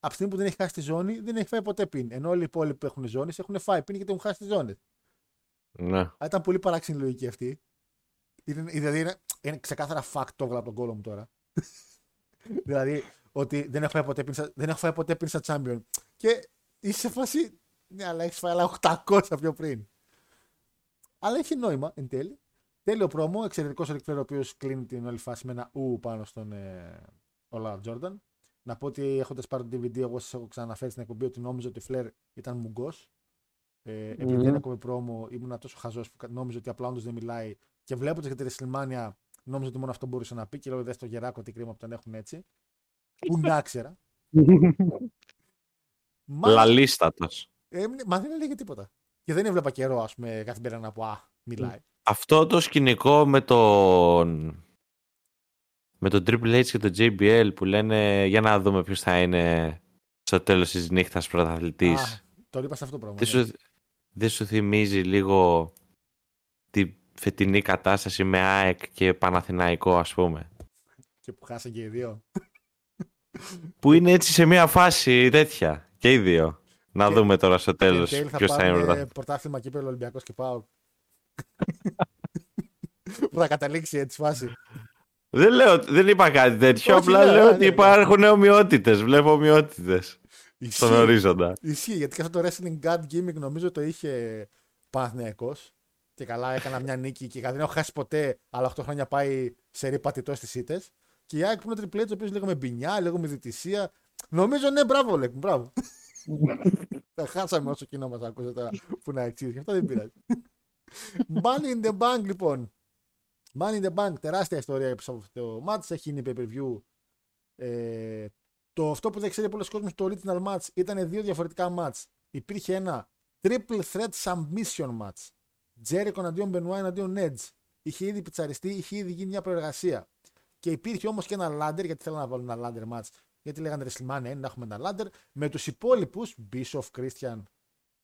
από τη στιγμή που δεν έχει χάσει τη ζώνη, δεν έχει φάει ποτέ πιν. Ενώ όλοι οι υπόλοιποι που έχουν ζώνη έχουν φάει πιν γιατί έχουν χάσει τη ζώνη. Ναι. ήταν πολύ παράξενη λογική αυτή. Είναι, δηλαδή είναι, είναι ξεκάθαρα fact over από τον κόλλο μου τώρα. δηλαδή ότι δεν έχω φάει ποτέ πιν, δεν έχω φάει ποτέ πιν σαν champion. Και είσαι σε φάση. Ναι, αλλά έχεις φάει άλλα 800 πιο πριν. Αλλά έχει νόημα εν τέλει. Τέλειο πρόμο, εξαιρετικός ο ο οποίος κλείνει την όλη φάση με ένα ου πάνω στον ε, Ολάρ Τζόρνταν. Να πω ότι έχοντας πάρει το DVD, εγώ σας έχω ξαναφέρει στην εκπομπή ότι νόμιζα ότι ο Φλερ ήταν μουγκός. Ε, επειδή mm. δεν ακόμη πρόμο, ήμουν τόσο χαζός που νόμιζα ότι απλά όντως δεν μιλάει. Και βλέποντας για τη Ρεσιλμάνια, νόμιζα ότι μόνο αυτό μπορούσε να πει. Και λέω: Δες στο γεράκο τι κρίμα που τον έχουν έτσι. Πού να ξέρα. Λαλίστατος. Ε, μα δεν έλεγε τίποτα. Και δεν έβλεπα καιρό, ας πούμε, κάθε μέρα να πω Α, μιλάει. Αυτό το σκηνικό με τον με τον Triple H και τον JBL που λένε για να δούμε ποιος θα είναι στο τέλος της νύχτας πρωταθλητής. το είπα σε αυτό το πράγμα. Δεν, σου, δεν σου θυμίζει λίγο τη φετινή κατάσταση με ΑΕΚ και Παναθηναϊκό ας πούμε; Και που χάσαν και οι δύο. Που είναι έτσι σε μια φάση τέτοια και οι δύο. Να δούμε τώρα στο τέλος ποιος θα είναι πρωτάθλημα κύπελο Ολυμπιακός και πάω που θα καταλήξει έτσι φάση. Δεν, λέω, δεν είπα κάτι τέτοιο. απλά λέω ότι υπάρχουν ομοιότητες. Βλέπω ομοιότητες. Στον ορίζοντα. Ισχύει, γιατί και αυτό το Wrestling God gimmick νομίζω το είχε Παναθυναϊκό. Και καλά έκανα μια νίκη και δεν έχω χάσει ποτέ, αλλά 8 χρόνια πάει σε ρήπατητό στις ήττες. Και η ΑΕΚ που είναι τριπλέτ, ο οποίος λέγαμε μπινιά, λέγαμε διτησία. Νομίζω ναι, μπράβο, λέγουμε, μπράβο. Θα χάσαμε όσο κοινό μας ακούσε τώρα που να εξήγησε. Αυτό δεν πειράζει. Money in the Bank λοιπόν. Money in the Bank, τεράστια ιστορία από αυτό το match. Έχει γίνει pay-per-view. Ε, το αυτό που δεν ξέρει πολλοί κόσμοι το original match ήταν δύο διαφορετικά match. Υπήρχε ένα triple threat submission match. Jericho εναντίον Benoit εναντίον Edge. Είχε ήδη πιτσαριστεί, είχε ήδη γίνει μια προεργασία. Και υπήρχε όμως και ένα ladder, γιατί θέλω να βάλουν ένα ladder match. Γιατί λέγανε WrestleMania, να έχουμε ένα ladder με τους υπόλοιπους Bishop, Christian,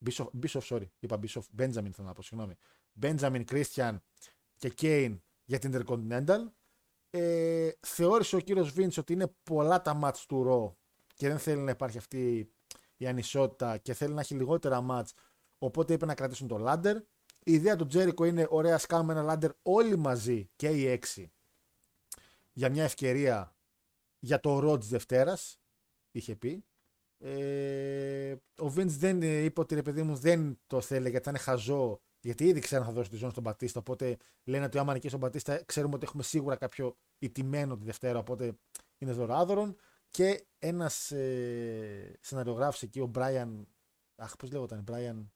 Bishop, Bishop, sorry, είπα Bishop, Benjamin θέλω να πω, συγγνώμη. Benjamin, Christian και Kane για την Intercontinental. Ε, θεώρησε ο κύριος Βίντς ότι είναι πολλά τα μάτς του Ρο και δεν θέλει να υπάρχει αυτή η ανισότητα και θέλει να έχει λιγότερα μάτς οπότε είπε να κρατήσουν το Ladder. Η ιδέα του Τζέρικο είναι ωραία σκάμε ένα Ladder όλοι μαζί και οι έξι για μια ευκαιρία για το Ρο της Δευτέρας είχε πει. Ε, ο Βίντς δεν είπε ότι ρε παιδί μου δεν το θέλει γιατί θα είναι χαζό γιατί ήδη ξέρουν θα δώσει τη ζώνη στον Πατίστα. Οπότε λένε ότι άμα νικήσει στον Πατίστα, ξέρουμε ότι έχουμε σίγουρα κάποιο ηττημένο τη Δευτέρα. Οπότε είναι δωράδωρον. Και ένας ε, σεναριογράφος εκεί, ο Μπράιαν. Αχ, πώς λέγονταν, Μπράιαν.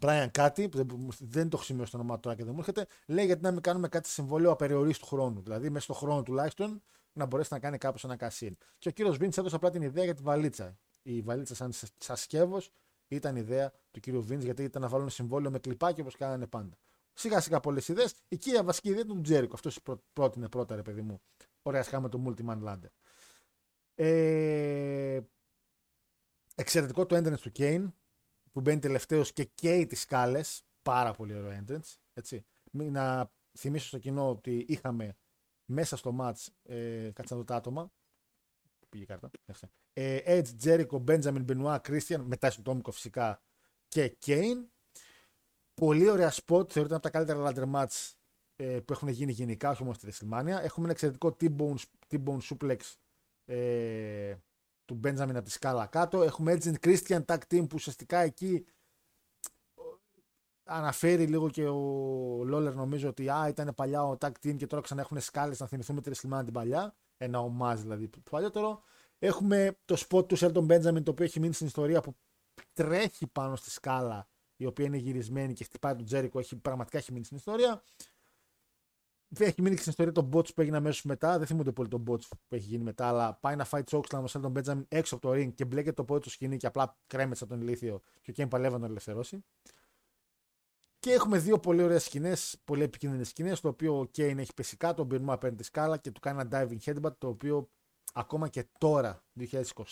Μπράιαν κάτι, που δεν, δεν το έχω σημειώσει το όνομά τώρα και δεν μου έρχεται, λέει γιατί να μην κάνουμε κάτι συμβολέο απεριορίστου χρόνου. Δηλαδή, μέσα στο χρόνο τουλάχιστον να μπορέσει να κάνει κάπως ένα κασίν. Και ο κύριος Βίντ έδωσε απλά την ιδέα για τη βαλίτσα. Η βαλίτσα, σαν, σαν σκεύος, ήταν ιδέα του κύριου Βίντ γιατί ήταν να βάλουν συμβόλαιο με κλειπάκι όπως κάνανε πάντα. Σιγά σιγά πολλές ιδέες. Η κύρια βασική ιδέα του Τζέρικο. Αυτός πρότεινε πρώτα, ρε παιδί μου. Ωραία, σχάμε το Multiman Lander. Ε, Εξαιρετικό το entrance του Kane που μπαίνει τελευταίος και καίει τις σκάλες. Πάρα πολύ ωραίο entrance. Έτσι. Να θυμίσω στο κοινό ότι είχαμε μέσα στο match, ε, κάτσε να δω τα άτομα, πήγε η κάρτα, ε, Edge, Jericho, Benjamin, Benoit, Christian, μετά στο τόμικο φυσικά και Kane. Πολύ ωραία spot, θεωρείται από τα καλύτερα ladder match ε, που έχουν γίνει γενικά, όχι μόνο στη WrestleMania. Έχουμε ένα εξαιρετικό T-bone, T-bone suplex ε, του Benjamin από τη σκάλα κάτω. Έχουμε Edge and Christian tag team που ουσιαστικά εκεί αναφέρει λίγο και ο Λόλερ νομίζω ότι α, ήταν παλιά ο tag team και τώρα ξανά έχουν σκάλες να θυμηθούμε τη WrestleMania την παλιά. Ένα ομάζ δηλαδή το παλιότερο. Έχουμε το spot του Σέλτον Benjamin το οποίο έχει μείνει στην ιστορία που τρέχει πάνω στη σκάλα η οποία είναι γυρισμένη και χτυπάει τον Τζέρικο. Έχει, πραγματικά έχει μείνει στην ιστορία. Έχει μείνει και στην ιστορία το bots που έγινε αμέσως μετά. Δεν θυμούνται πολύ το bots που έχει γίνει μετά, αλλά πάει να φάει chokeslam ο Σέλτον Benjamin έξω από το ring και μπλέκεται το πόδι του σκηνή και απλά κρέμεται από τον ηλίθιο και ο Κέιν παλεύει να τον ελευθερώσει. Και έχουμε δύο πολύ ωραίες σκηνές, πολύ επικίνδυνες σκηνές. Το οποίο ο Κέιν έχει πέσει κάτω, ο Μπιρνού απέναντι τη σκάλα και του κάνει ένα diving headbutt. Το οποίο ακόμα και τώρα,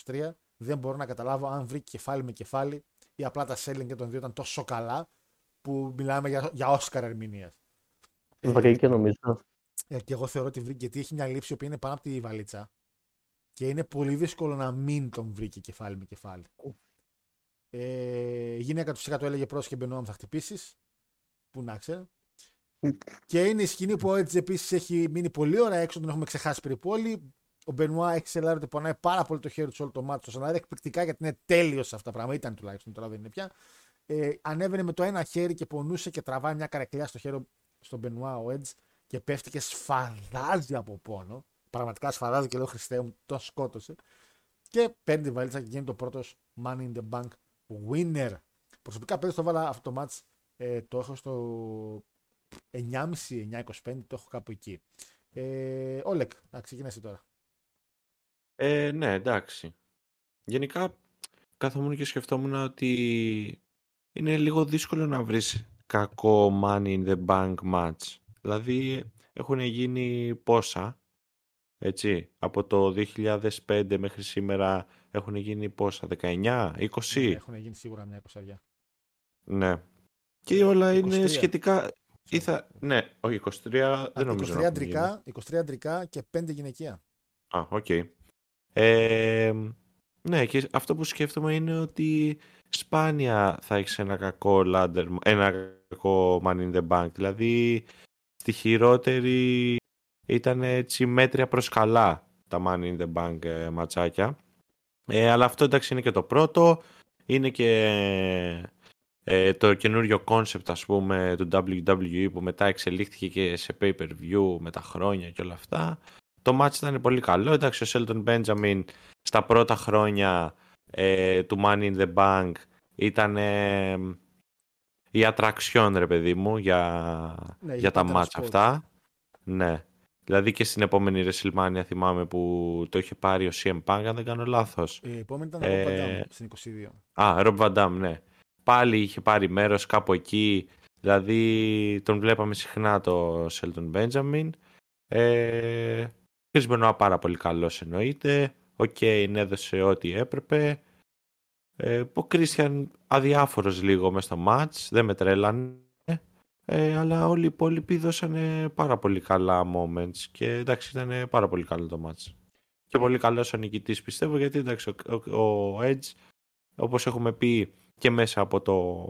2023, δεν μπορώ να καταλάβω αν βρήκε κεφάλι με κεφάλι ή απλά τα selling και των δύο ήταν τόσο καλά που μιλάμε για, για Oscar ερμηνείας. Βρήκε νομίζω. Ε, και εγώ θεωρώ ότι βρήκε γιατί έχει μια λήψη που είναι πάνω από τη βαλίτσα και είναι πολύ δύσκολο να μην τον βρήκε κεφάλι με κεφάλι. Ε, η γυναίκα του φυσικά το έλεγε πρόσχε Μπενόαμ θα χτυπήσεις. Που να ξέρει. και είναι η σκηνή που ο Edge επίση έχει μείνει πολύ ώρα έξω, τον έχουμε ξεχάσει περίπου όλοι. Ο Μπενουά έχει σελάρει ότι πονάει πάρα πολύ το χέρι του όλο το μάτι. Το σενάριο εκπληκτικά γιατί είναι τέλειος σε αυτά τα πράγματα. Ήταν τουλάχιστον, τώρα δεν είναι πια. Ε, ανέβαινε με το ένα χέρι και πονούσε και τραβάει μια καρεκλιά στο χέρι στον Μπενουά ο Edge και πέφτει και σφαδάζει από πόνο. Πραγματικά σφαδάζει και λέω Χριστέ μου, το σκότωσε. Και παίρνει τη βαλίτσα και γίνει το πρώτος Money in the Bank winner. Προσωπικά πέρυσι το βάλα αυτό το match, ε, το έχω στο 9,5-9,25, το έχω κάπου εκεί. Ε, Όλεκ, να ξεκινήσει τώρα. Ε, ναι, εντάξει. Γενικά, καθόμουν και σκεφτόμουν ότι είναι λίγο δύσκολο να βρεις κακό money in the bank match. Δηλαδή, έχουν γίνει πόσα, έτσι, από το 2005 μέχρι σήμερα έχουν γίνει πόσα, 19, 20. Ναι, έχουν γίνει σίγουρα μια 20. Ναι. Και όλα 23. είναι σχετικά... Ήθα... Ναι, όχι 23, δεν νομίζω 23 αντρικά, 23 αντρικά και 5 γυναικεία. Α, οκ. Okay. Ε, ναι, και αυτό που σκέφτομαι είναι ότι σπάνια θα έχεις ένα κακό ladder, ένα κακό Money in the Bank. Δηλαδή, στη χειρότερη ήταν έτσι μέτρια προς καλά τα man in the bank ε, ματσάκια. Ε, αλλά αυτό εντάξει είναι και το πρώτο. Είναι και ε, το καινούριο concept ας πούμε του WWE που μετά εξελίχθηκε και σε pay-per-view με τα χρόνια και όλα αυτά. Το match ήταν πολύ καλό. Εντάξει, ο Shelton Benjamin στα πρώτα χρόνια ε, του Money in the Bank ήταν ε, η ατραξιόν ρε παιδί μου για, ναι, για τα match αυτά. Ναι. Δηλαδή και στην επόμενη WrestleMania θυμάμαι που το είχε πάρει ο CM Punk, αν δεν κάνω λάθος. Η επόμενη ήταν ο Rob Van Damme στην 22. Α, Rob Van Damme, ναι. Πάλι είχε πάρει μέρος κάπου εκεί. Δηλαδή τον βλέπαμε συχνά το Shelton Benjamin. Ε, Chris Benoit πάρα πολύ καλός εννοείται. Ο Κέιν έδωσε ό,τι έπρεπε. Ε, ο Christian αδιάφορος λίγο μέσα στο match. Δεν με τρέλανε. Ε, αλλά όλοι οι υπόλοιποι δώσανε πάρα πολύ καλά moments και εντάξει ήταν πάρα πολύ καλό το match. Και πολύ καλός ο νικητής πιστεύω γιατί εντάξει ο, ο, ο Edge όπως έχουμε πει και μέσα από το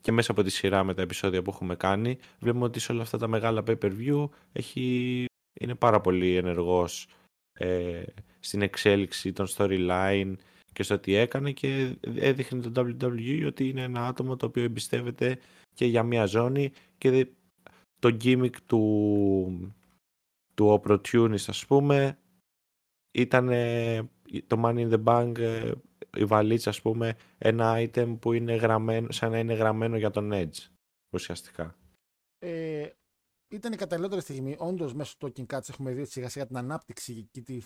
και μέσα από τη σειρά με τα επεισόδια που έχουμε κάνει βλέπουμε ότι σε όλα αυτά τα μεγάλα pay-per-view έχει, είναι πάρα πολύ ενεργός ε, στην εξέλιξη των storyline και στο τι έκανε και έδειχνε το WWE ότι είναι ένα άτομο το οποίο εμπιστεύεται και για μια ζώνη και το gimmick του, του opportunist ας πούμε ήταν το Money in the Bank ε, η βαλίτσα ας πούμε ένα item που είναι γραμμένο σαν να είναι γραμμένο για τον Edge ουσιαστικά. Ε, ήταν η καταλληλότερη στιγμή. Όντως, μέσω του Talking Cuts έχουμε δει σιγά σιγά την ανάπτυξη και τη,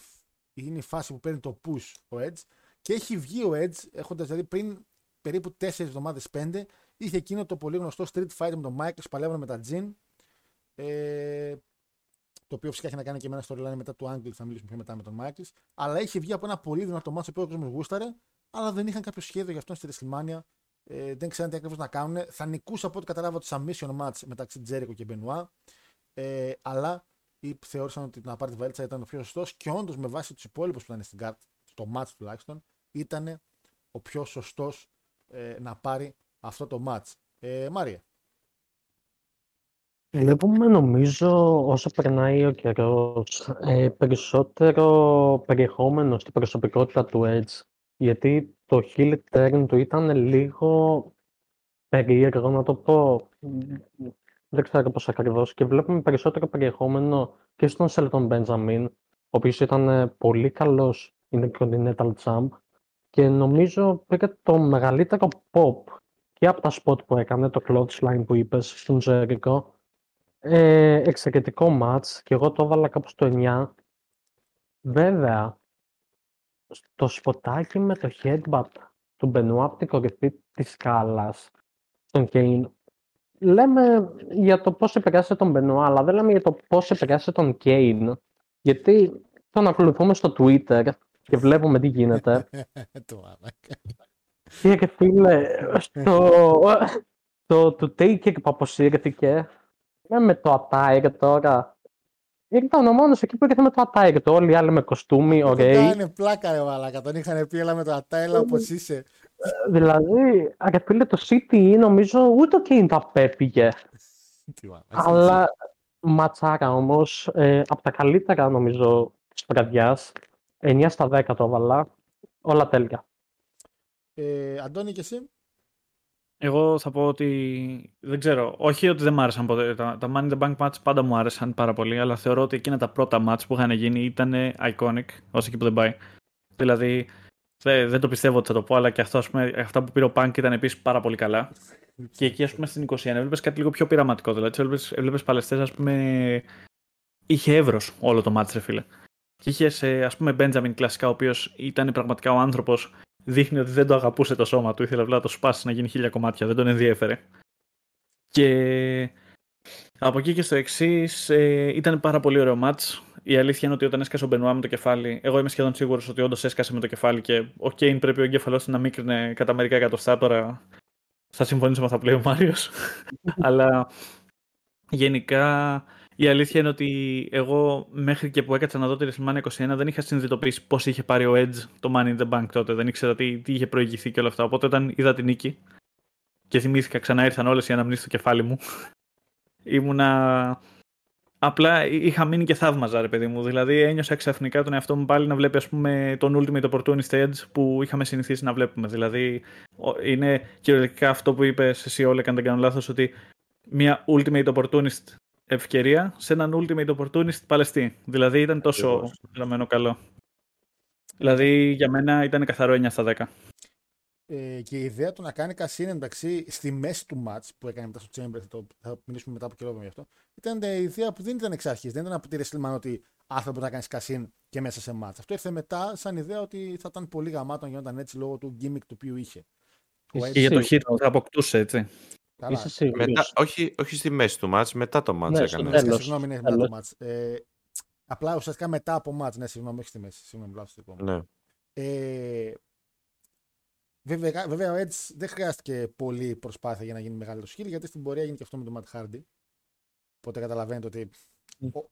είναι η φάση που παίρνει το push ο Edge. Και έχει βγει ο Edge, έχοντας δηλαδή πριν περίπου 4 εβδομάδες, 5, είχε εκείνο το πολύ γνωστό Street Fight με τον Michaels, παλεύουν με τα Jin. Ε, το οποίο φυσικά έχει να κάνει και με ένα storyline μετά του Angle, θα μιλήσουμε πιο μετά με τον Michaels. Αλλά είχε βγει από ένα πολύ δυνατό μάτσο που ο κόσμος γούσταρε αλλά δεν είχαν κάποιο σχέδιο για αυτόν στη WrestleMania. Ε, δεν ξέραν τι ακριβώς να κάνουν. Θα νικούσε από ό,τι κατάλαβα το submission match μεταξύ Τζέρικο και Μπενουά. Ε, αλλά ή θεώρησαν ότι να πάρει τη βαλίτσα ήταν ο πιο σωστός και όντως με βάση τους υπόλοιπους που ήταν στην κάρτα, στο match τουλάχιστον, ήταν ο πιο σωστός ε, να πάρει αυτό το match. Ε, Μάρια. Βλέπουμε νομίζω όσο περνάει ο καιρός ε, περισσότερο περιεχόμενο στην προσωπικότητα του Edge. Γιατί το heel turn του ήταν λίγο περίεργο να το πω. Δεν ξέρω πώς ακριβώς. Και βλέπουμε περισσότερο περιεχόμενο και στον Σέλτον Μπέντζαμιν, ο οποίος ήταν ε, πολύ καλός είναι Continental Champ. Και νομίζω πήρε το μεγαλύτερο pop και από τα spot που έκανε, το Clothesline που είπες στον Jericho, ε, εξαιρετικό match και εγώ το έβαλα κάπου στο 9. Βέβαια, το σποτάκι με το headbutt του Μπενουά από την κορυφή της σκάλας στον Κέιν λέμε για το πώς επηρέασε τον Μπενουά αλλά δεν λέμε για το πώς επηρέασε τον Κέιν γιατί τον ακολουθούμε στο Twitter και βλέπουμε τι γίνεται και φίλε στο, το, το Taker που αποσύρθηκε ε, με το attire τώρα. Ήταν ο μόνο εκεί που ήρθε με το attire. Το όλοι οι άλλοι με κοστούμι, ωραίοι. Okay. είναι πλάκα, ρε Μαλάκα. Τον είχαν πει, έλα με το attire, όπως είσαι. Ε, δηλαδή, αγαπητέ, το CTE νομίζω ούτε και είναι το απέφυγε. Αλλά ματσάρα όμως, ε, από τα καλύτερα νομίζω της βραδιάς. 9 στα 10 το έβαλα. Όλα τέλεια. Ε, Αντώνη και εσύ; Εγώ θα πω ότι δεν ξέρω. Όχι ότι δεν μ' άρεσαν ποτέ. Τα, τα Money in the Bank match πάντα μου άρεσαν πάρα πολύ, αλλά θεωρώ ότι εκείνα τα πρώτα match που είχαν γίνει ήταν iconic, όσο εκεί που δεν πάει. Δηλαδή, δεν, δεν το πιστεύω ότι θα το πω, αλλά και αυτό, πούμε, αυτά που πήρε ο Punk ήταν επίσης πάρα πολύ καλά. και εκεί, ας πούμε, στην 21 έβλεπες κάτι λίγο πιο πειραματικό. Δηλαδή, έβλεπες παλαιστές, ας πούμε. Είχε εύρος όλο το match, ρε φίλε. Και είχες, ας πούμε, Benjamin κλασικά, ο οποίος ήταν πραγματικά ο άνθρωπος δείχνει ότι δεν το αγαπούσε το σώμα του. Ήθελε απλά να το σπάσει να γίνει χίλια κομμάτια. Δεν τον ενδιέφερε. Και από εκεί και στο εξής ε, ήταν πάρα πολύ ωραίο μάτς. Η αλήθεια είναι ότι όταν έσκασε ο Μπενουά με το κεφάλι, εγώ είμαι σχεδόν σίγουρος ότι όντως έσκασε με το κεφάλι και ο Κέιν πρέπει ο εγκέφαλός του να μίκρινε κατά μερικά εκατοστά. Τώρα θα συμφωνήσω με αυτά που λέει ο Μάριος. Αλλά γενικά η αλήθεια είναι ότι εγώ μέχρι και που έκατσα να δω τη WrestleMania 21 δεν είχα συνειδητοποιήσει πώς είχε πάρει ο Edge το Money in the Bank τότε. Δεν ήξερα τι, τι είχε προηγηθεί και όλα αυτά. Οπότε όταν είδα την νίκη και θυμήθηκα ξανά ήρθαν όλες οι αναμνήσεις στο κεφάλι μου. Ήμουνα. Απλά είχα μείνει και θαύμαζα, ρε παιδί μου. Δηλαδή ένιωσα ξαφνικά τον εαυτό μου πάλι να βλέπει ας πούμε, τον Ultimate Opportunist Edge που είχαμε συνηθίσει να βλέπουμε. Δηλαδή είναι κυριολεκτικά αυτό που είπες εσύ, Όλε, αν δεν κάνω λάθος, ότι μια Ultimate Opportunist ευκαιρία σε έναν ultimate opportunist παλαιστή. Δηλαδή ήταν τόσο γραμμένο καλό. Δηλαδή για μένα ήταν καθαρό 9 στα 10. Ε, και η ιδέα του να κάνει κασίν εντάξει στη μέση του match που έκανε μετά στο Chamber, θα, το, θα μιλήσουμε μετά από καιρό γι' αυτό, ήταν η ιδέα που δεν ήταν εξ αρχής. Δεν ήταν από τη WrestleMania ότι άνθρωπο να κάνεις κασίν και μέσα σε match. Αυτό ήρθε μετά σαν ιδέα ότι θα ήταν πολύ γαμάτο να γινόταν έτσι λόγω του gimmick του οποίου είχε. Και για το hit θα αποκτούσε έτσι. Είσαι μετά, όχι, όχι στη μέση του μάτς, μετά το μάτς ναι, έκανες. Τέλος. Συγγνώμη, ναι, μετά το μάτς. Ε, απλά ουσιαστικά μετά από μάτς, ναι, συγγνώμη, όχι στη μέση. Συγγνώμη, λάθος το ναι. ε, βέβαια, βέβαια, ο Edge δεν χρειάστηκε πολύ προσπάθεια για να γίνει μεγάλο σχήλ, γιατί στην πορεία έγινε και αυτό με τον Matt Hardy. Οπότε καταλαβαίνετε ότι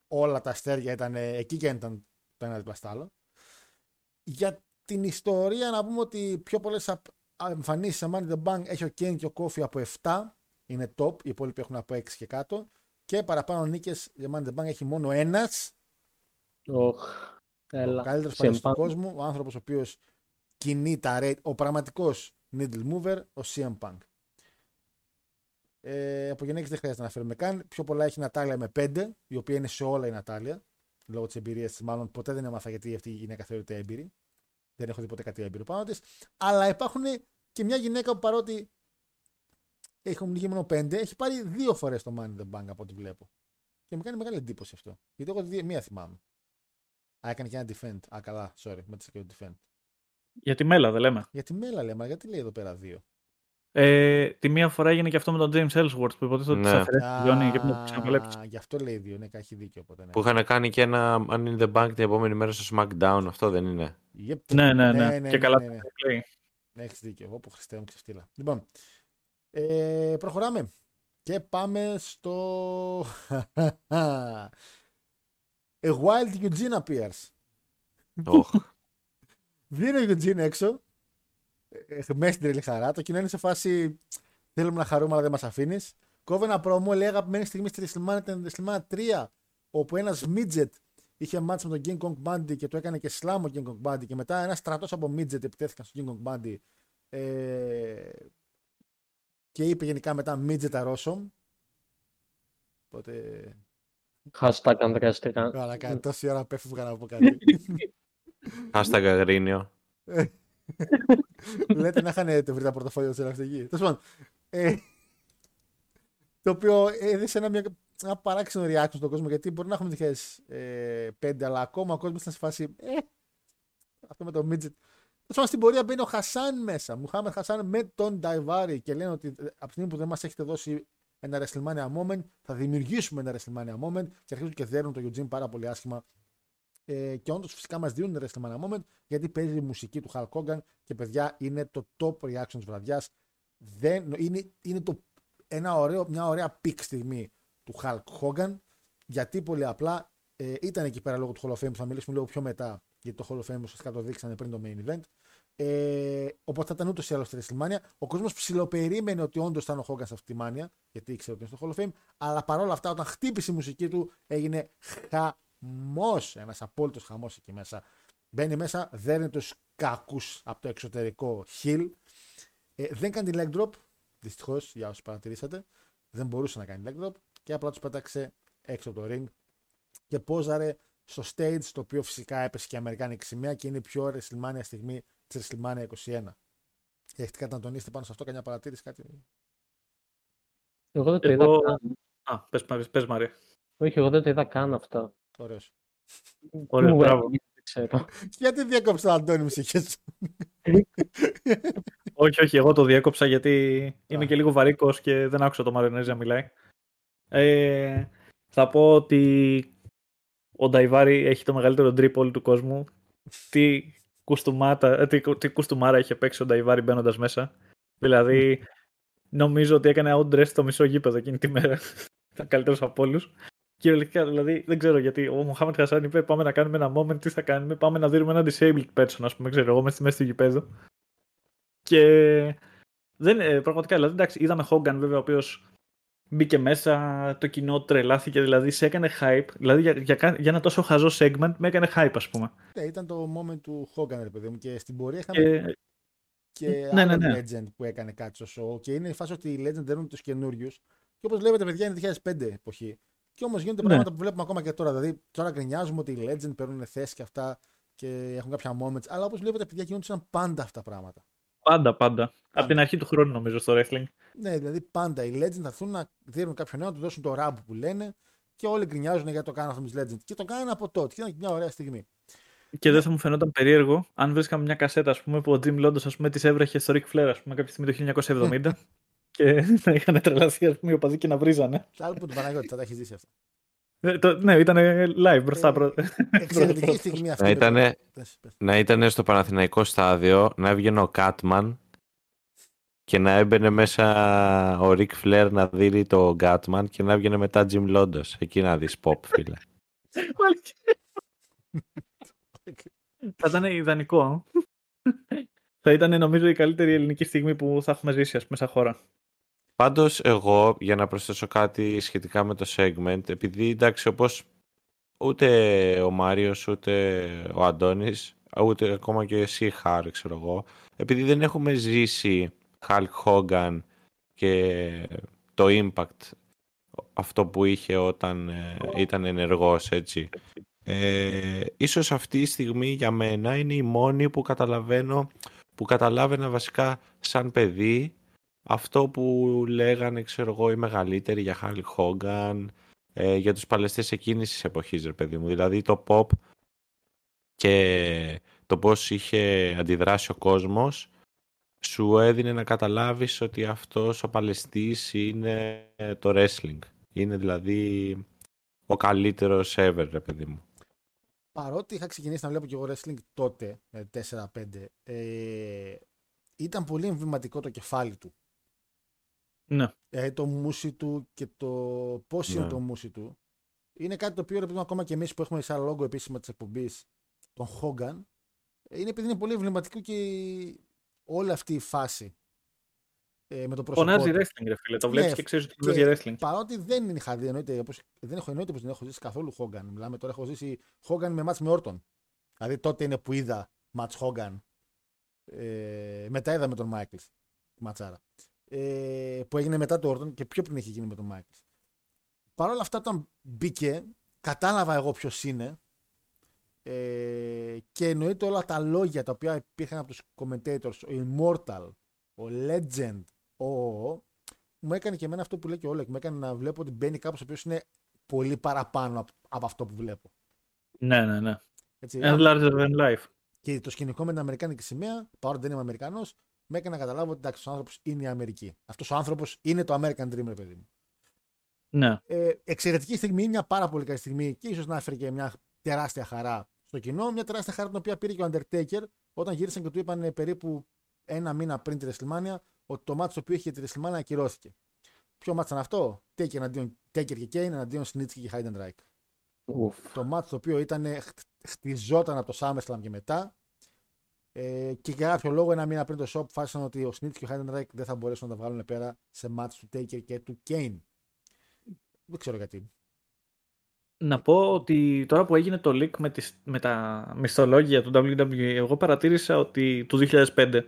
όλα τα αστέρια ήταν εκεί και ήταν το ένα δίπλα άλλο. Για την ιστορία να πούμε ότι πιο πολλές εμφανίσεις σε Money the Bank έχει ο Kane και ο Kofi από 7. Είναι top. Οι υπόλοιποι έχουν από 6 και κάτω. Και παραπάνω νίκες για Money the Bank έχει μόνο ένας. Oh, ο καλύτερος παλιό του κόσμου. Ο άνθρωπος ο οποίος κινεί τα rate. Ο πραγματικός needle mover, ο CM Punk. Ε, από γυναίκες δεν χρειάζεται να φέρουμε καν. Πιο πολλά έχει η Νατάλια με 5, η οποία είναι σε όλα η Νατάλια. Λόγω της εμπειρίας της, μάλλον ποτέ δεν έμαθα γιατί αυτή η γυναίκα θεωρείται έμπειρη. Δεν έχω δει ποτέ κάτι έμπειρο πάνω της. Αλλά υπάρχουν και μια γυναίκα που παρότι έχουν βγει μόνο πέντε, έχει πάρει δύο φορές το Money the Bank από ό,τι βλέπω. Και μου κάνει μεγάλη εντύπωση αυτό. Γιατί εγώ δύο, μία θυμάμαι. Α, έκανε και ένα defend. Α, καλά, sorry, με και το defend. Για τη μέλα, δεν λέμε. Για τη μέλα λέμε, γιατί λέει εδώ πέρα δύο; Ε, τη μία φορά έγινε και αυτό με τον James Ellsworth που υποτίθεται ότι ναι. αφαιρέσει τη Γιόνι και να Γι' αυτό λέει δύο, ναι, έχει δίκιο. Οπότε, ναι. Που είχαν κάνει και ένα Money in the Bank την επόμενη μέρα στο SmackDown, αυτό δεν είναι; Yep. Ναι, ναι, ναι, ναι, ναι, και καλά ναι, ναι. Έχεις δίκιο. Εγώ που Χριστέ μου ξεφτύλα. Λοιπόν, ε, προχωράμε. Και πάμε στο. A Wild Eugene appears. Οχ. Βγαίνει ο Eugene έξω. ε, Μέσα στην τρελή χαρά. Το κοινό είναι σε φάση. Θέλουμε να χαρούμε, αλλά δεν μας αφήνεις. Κόβει ένα πρόμο, λέει αγαπημένη στιγμή στη WrestleMania ήταν η WrestleMania 3, όπου ένας midget είχε μάτς με τον King Kong Bundy και το έκανε και slam ο King Kong Bundy και μετά ένας στρατός από midget επιτέθηκαν στο King Kong Bundy ε, και είπε γενικά μετά midget αρώσομ. Οπότε. Hashtag ανδρέστηκα. Καλά, κάνει τόση ώρα πέφευγα να πω κάτι. Hashtag αγρίνιο. Λέτε να είχαν το βρει τα πορτοφόλια του εκεί. Τέλος πάντων. Ε, το οποίο έδειξε ένα, μια, ένα παράξενο reaction στον κόσμο γιατί μπορεί να έχουμε 2005, αλλά ακόμα ο κόσμος ήταν σε φάση. Ε, αυτό με το midget. Τέλος πάντων, στην πορεία μπαίνει ο Χασάν μέσα. Μουχάμερ Χασάν με τον Νταϊβάρη και λένε ότι ε, από τη στιγμή που δεν μας έχετε δώσει ένα WrestleMania moment, θα δημιουργήσουμε ένα WrestleMania moment και αρχίζουν και δέρνουν το Eugene πάρα πολύ άσχημα. Ε, και όντως φυσικά μας δίνουν ένα WrestleMania moment γιατί παίζει η μουσική του Hulk Hogan και παιδιά είναι το top reaction της βραδιάς. Είναι, είναι το, ένα ωραίο, μια ωραία peak στιγμή του Hulk Hogan γιατί πολύ απλά ε, ήταν εκεί πέρα λόγω του Hall of Fame που θα μιλήσουμε λίγο πιο μετά γιατί το Hall of Fame ουσιαστικά το δείξανε πριν το main event. Ε, οπότε θα ήταν ούτως ή άλλως στη WrestleMania. Ο κόσμος ψιλοπερίμενε ότι όντως ήταν ο Hogan σε αυτή τη μάνια, γιατί ήξερε ότι είναι στο Hall of Fame. Αλλά παρόλα αυτά, όταν χτύπησε η μουσική του, έγινε χαμός. Ένας απόλυτος χαμός εκεί μέσα. Μπαίνει μέσα, δέρνει τους κακούς από το εξωτερικό χιλ. Ε, δεν κάνει leg drop, δυστυχώς για όσους παρατηρήσατε. Δεν μπορούσε να κάνει leg drop και απλά τους πέταξε έξω από το ring και πόζαρε στο stage, το οποίο φυσικά έπεσε και η Αμερικάνικη σημαία και είναι η πιο WrestleMania στιγμή της WrestleMania 21. Έχετε κάτι να τονίσετε πάνω σε αυτό, καμιά παρατήρηση, κάτι; Εγώ δεν το είδα Εγώ... καν. Α, πες, Μαρία, πες Μαρία. Όχι, εγώ δεν το είδα καν αυτό. Ωραίος. Ωραία, Μου μπράβο. έβγαινε, δεν ξέρω. Γιατί διέκοψε τον Αντώνη μουσικές. όχι, όχι, εγώ το διέκοψα γιατί είμαι Α. και λίγο βαρύκος και δεν άκουσα το Μαρινέζη να μιλάει. Ε, θα πω ότι ο Νταϊβάρη έχει το μεγαλύτερο drip όλου του κόσμου. Τι, κουστούμάτα, ε, τι, τι κουστούμάρα είχε παίξει ο Νταϊβάρη μπαίνοντας μέσα. Δηλαδή, νομίζω ότι έκανε outdress το μισό γήπεδο εκείνη τη μέρα. Ήταν καλύτερος από όλους. Κυριολεκτικά, δηλαδή, δεν ξέρω γιατί. Ο Μοχάμετ Χασάν είπε: Πάμε να κάνουμε ένα moment, τι θα κάνουμε. Πάμε να δίνουμε ένα disabled person, ας πούμε, ξέρω εγώ, μέσα στη μέση του γηπέδου. Και. Δεν, ε, πραγματικά, δηλαδή, εντάξει, είδαμε Hogan βέβαια, ο οποίος μπήκε μέσα, το κοινό τρελάθηκε, δηλαδή σε έκανε hype. Δηλαδή για, για, κα- για ένα τόσο χαζό segment με έκανε hype, ας πούμε. Ναι, ήταν το moment του Hogan, ρε παιδί μου. Και στην πορεία είχαμε Και, και Ναι, άλλο ναι, ναι. legend που έκανε κάτι στο show. Και είναι η φάση ότι οι legend δίνουν τους καινούριους. Και όπως βλέπετε, παιδιά, είναι 2005 εποχή. Και όμως γίνονται Ναι. πράγματα που βλέπουμε ακόμα και τώρα. Δηλαδή, τώρα γκρινιάζουμε ότι οι legend παίρνουν θέση και αυτά και έχουν κάποια moments. Αλλά όπως βλέπετε, παιδιά, γίνονταν πάντα αυτά τα πράγματα. Πάντα, πάντα. Από την αρχή του χρόνου, νομίζω, στο wrestling. Ναι, δηλαδή πάντα οι legend θα έρθουν να δίνουν κάποιο νέο, να του δώσουν το ράμπ που λένε και όλοι γκρινιάζουν γιατί το κάνουν αυτό με τους legend. Και το κάνανε από τότε. Και ήταν και μια ωραία στιγμή. Και δεν θα μου φαινόταν περίεργο αν βρίσκαμε μια κασέτα ας πούμε, που ο Jim Londos ας πούμε, τις έβρεχε στο Ric Flair ας πούμε, κάποια στιγμή το 1970 και να είχαν τρελαθεί ας πούμε, οι οπαδοί και να βρίζανε. Και άλλο που τον Παναγιώτη θα τα έχεις ζήσει αυτά. Ε, το- ναι, ήταν live μπροστά. Ε, προ- Εξαιρετική στιγμή αυτή. Να παιδιά. ήτανε- Πες, πες. Να ήταν στο Παναθηναϊκό στάδιο, να έβγαινε ο Κάτμαν και να έμπαινε μέσα ο Ρικ Φλερ να δει το Γκάτμαν και να έβγαινε μετά Jim Londos. Εκεί να δεις pop, φίλε. θα ήταν ιδανικό. θα ήταν νομίζω η καλύτερη ελληνική στιγμή που θα έχουμε ζήσει ας πούμε, σαν χώρα. Πάντως εγώ, για να προσθέσω κάτι σχετικά με το segment, επειδή εντάξει όπως ούτε ο Μάριος, ούτε ο Αντώνης, ούτε ακόμα και εσύ Χάρη, ξέρω εγώ, επειδή δεν έχουμε ζήσει Hulk Hogan και το impact αυτό που είχε όταν ε, ήταν ενεργός, έτσι. Ε, ίσως αυτή η στιγμή για μένα είναι η μόνη που καταλαβαίνω, που καταλάβαινα βασικά σαν παιδί αυτό που λέγανε, ξέρω εγώ, οι μεγαλύτεροι για Χάλι Χόγκαν, ε, για τους παλαιστές εκείνης της εποχής, ρε παιδί μου. Δηλαδή το pop και το πώς είχε αντιδράσει ο κόσμος σου έδινε να καταλάβεις ότι αυτός ο παλαιστής είναι το wrestling. Είναι δηλαδή ο καλύτερος ever, ρε παιδί μου. Παρότι είχα ξεκινήσει να βλέπω και εγώ wrestling τότε, ε, 4-5, ε, ήταν πολύ εμβληματικό το κεφάλι του. Ναι. Ε, το μουσι του και το πώς είναι Ναι. το μουσι του. Είναι κάτι το οποίο ρε παιδί μου, ακόμα και εμείς που έχουμε σαν λόγο επίσημα της εκπομπής τον Χόγκαν, είναι επειδή είναι πολύ εμβληματικό και όλη αυτή η φάση ε, με το πρόσωπό Φωνάζει του. wrestling, ρε φίλε. Το βλέπεις Ναι, και ξέρεις ότι και παίζει wrestling. Παρότι δεν είχα δει, εννοείται, όπως, δεν έχω εννοείται πως δεν έχω ζήσει καθόλου Χόγκαν. Μιλάμε τώρα, έχω ζήσει Χόγκαν με μάτς με Όρτον. Δηλαδή τότε είναι που είδα μάτς Χόγκαν. Ε, μετά είδα με τον Μάικλ. Ματσάρα. Ε, που έγινε μετά το Όρτον και πιο πριν είχε γίνει με τον Μάικλ. Παρ' όλα αυτά, όταν μπήκε, κατάλαβα εγώ ποιος είναι. Ε, και εννοείται όλα τα λόγια τα οποία υπήρχαν από τους commentators, ο Immortal, ο Legend, ο, μου έκανε και εμένα αυτό που λέει και ο Όλεκ. Μου έκανε να βλέπω ότι μπαίνει κάποιος ο οποίος είναι πολύ παραπάνω από, από αυτό που βλέπω. Ναι, ναι, ναι. Έτσι, Ένα larger than life. και το σκηνικό με την Αμερικάνικη σημαία, παρότι δεν είμαι Αμερικανός, με έκανε να καταλάβω ότι εντάξει, ο άνθρωπος είναι η Αμερική. Αυτός ο άνθρωπος είναι το American Dream, ρε παιδί μου. Ναι. Ε, εξαιρετική στιγμή, μια πάρα πολύ καλή στιγμή και ίσως να έφερε και μια τεράστια χαρά στο κοινό. Μια τεράστια χαρά την οποία πήρε και ο Undertaker όταν γύρισαν και του είπαν ε, περίπου ένα μήνα πριν τη WrestleMania ότι το μάτσο το οποίο είχε τη WrestleMania ακυρώθηκε. Ποιο μάτσο ήταν αυτό, Taker, εναντίον, Taker και Kane εναντίον Snitsky και Heidenreich. Ουφ. Το μάτσο το οποίο ήταν, χ- χτιζόταν από το SummerSlam και μετά. Ε, και για κάποιο λόγο ένα μήνα πριν το show αποφάσισαν ότι ο Snitsky και ο Heidenreich δεν θα μπορέσουν να τα βγάλουν πέρα σε μάτς του Taker και του Kane. Δεν ξέρω γιατί. Να πω ότι τώρα που έγινε το leak με, τις, με τα μισθολόγια του WWE, εγώ παρατήρησα ότι του 2005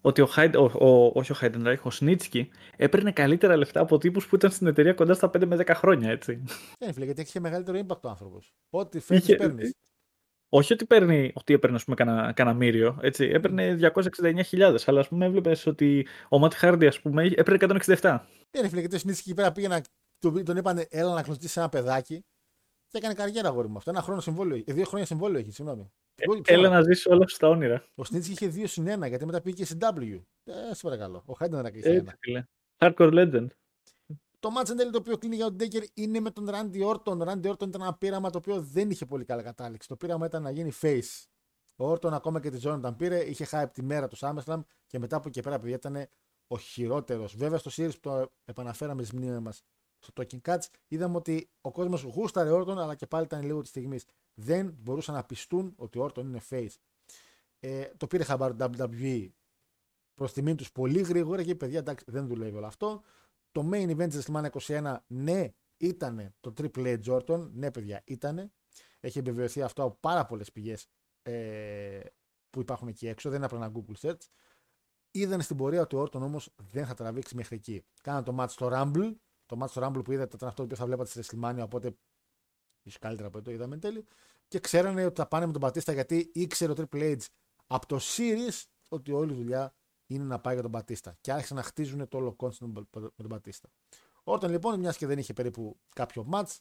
ότι ο, Hyde, ο, ο, όχι ο Heidenreich, ο Snitsky έπαιρνε καλύτερα λεφτά από τύπους που ήταν στην εταιρεία κοντά στα 5 με 10 χρόνια, έτσι. Δεν φίλε, γιατί έχει μεγαλύτερο impact ο άνθρωπος. Ό,τι φέρνεις, Είχε- παίρνεις. Όχι ότι, παίρνει, ότι έπαιρνε ας πούμε, κανένα, κανένα μύριο, έτσι. Έπαιρνε 269.000, αλλά ας πούμε έβλεπε ότι ο Matt Hardy ας πούμε, έπαιρνε 167. Δεν φίλε, γιατί ο Σνίτσκι εκεί πέρα πήγε να. Τον, τον είπαν, έλα να κλωστήσει ένα παιδάκι και έκανε καριέρα αγόρι μου αυτό. Ένα χρόνο συμβόλαιο. έχει. Ε, δύο χρόνια συμβόλαιο έχει, συγγνώμη. Ποιο- ποιο- Έλα να ζήσει όλα σου στα όνειρα. Ο Σνίτσκι είχε δύο συν ένα γιατί μετά πήγε και στην W. Ε, σε παρακαλώ. Ο Χάιντεν είχε Έτσι, ένα. φίλε. Hardcore Legend. Το match εν τέλει το οποίο κλείνει για τον Ντέκερ είναι με τον Ράντι Όρτον. Ο Ράντι Όρτον ήταν ένα πείραμα το οποίο δεν είχε πολύ καλά κατάληξη. Το πείραμα ήταν να γίνει face. Ο Όρτον ακόμα και τη ζώνη όταν πήρε είχε hype τη μέρα του SummerSlam και μετά από εκεί και πέρα παιδιά ήταν ο χειρότερος. Βέβαια στο series που το επαναφέραμε στις μνήμες μας στο Talking Cuts είδαμε ότι ο κόσμος γούσταρε Όρτον αλλά και πάλι ήταν λίγο της στιγμής. Δεν μπορούσαν να πιστούν ότι ο Όρτον είναι face. Ε, το πήρε χαμπάρι το WWE προς τιμή τους πολύ γρήγορα και είπε, παιδιά εντάξει δεν δουλεύει όλο αυτό. Το main event της WrestleMania 21, ναι, ήταν το Triple H Orton. Ναι, παιδιά, ήταν. Έχει επιβεβαιωθεί αυτό από πάρα πολλές πηγές ε, που υπάρχουν εκεί έξω. Δεν είναι απλά ένα Google search. Είδαν στην πορεία ότι ο Orton όμως δεν θα τραβήξει μέχρι εκεί. Κάναν το match στο Rumble. Το match στο Rumble που είδατε ήταν αυτό που θα βλέπατε στη WrestleMania, οπότε ίσως καλύτερα από το είδαμε εν τέλει. Και ξέρανε ότι θα πάνε με τον Πατίστα γιατί ήξερε ο Triple H από το series ότι όλη η δουλειά είναι να πάει για τον Πατίστα. Και άρχισαν να χτίζουν το όλο concept με τον Πατίστα. Όταν λοιπόν, μιας και δεν είχε περίπου κάποιο match,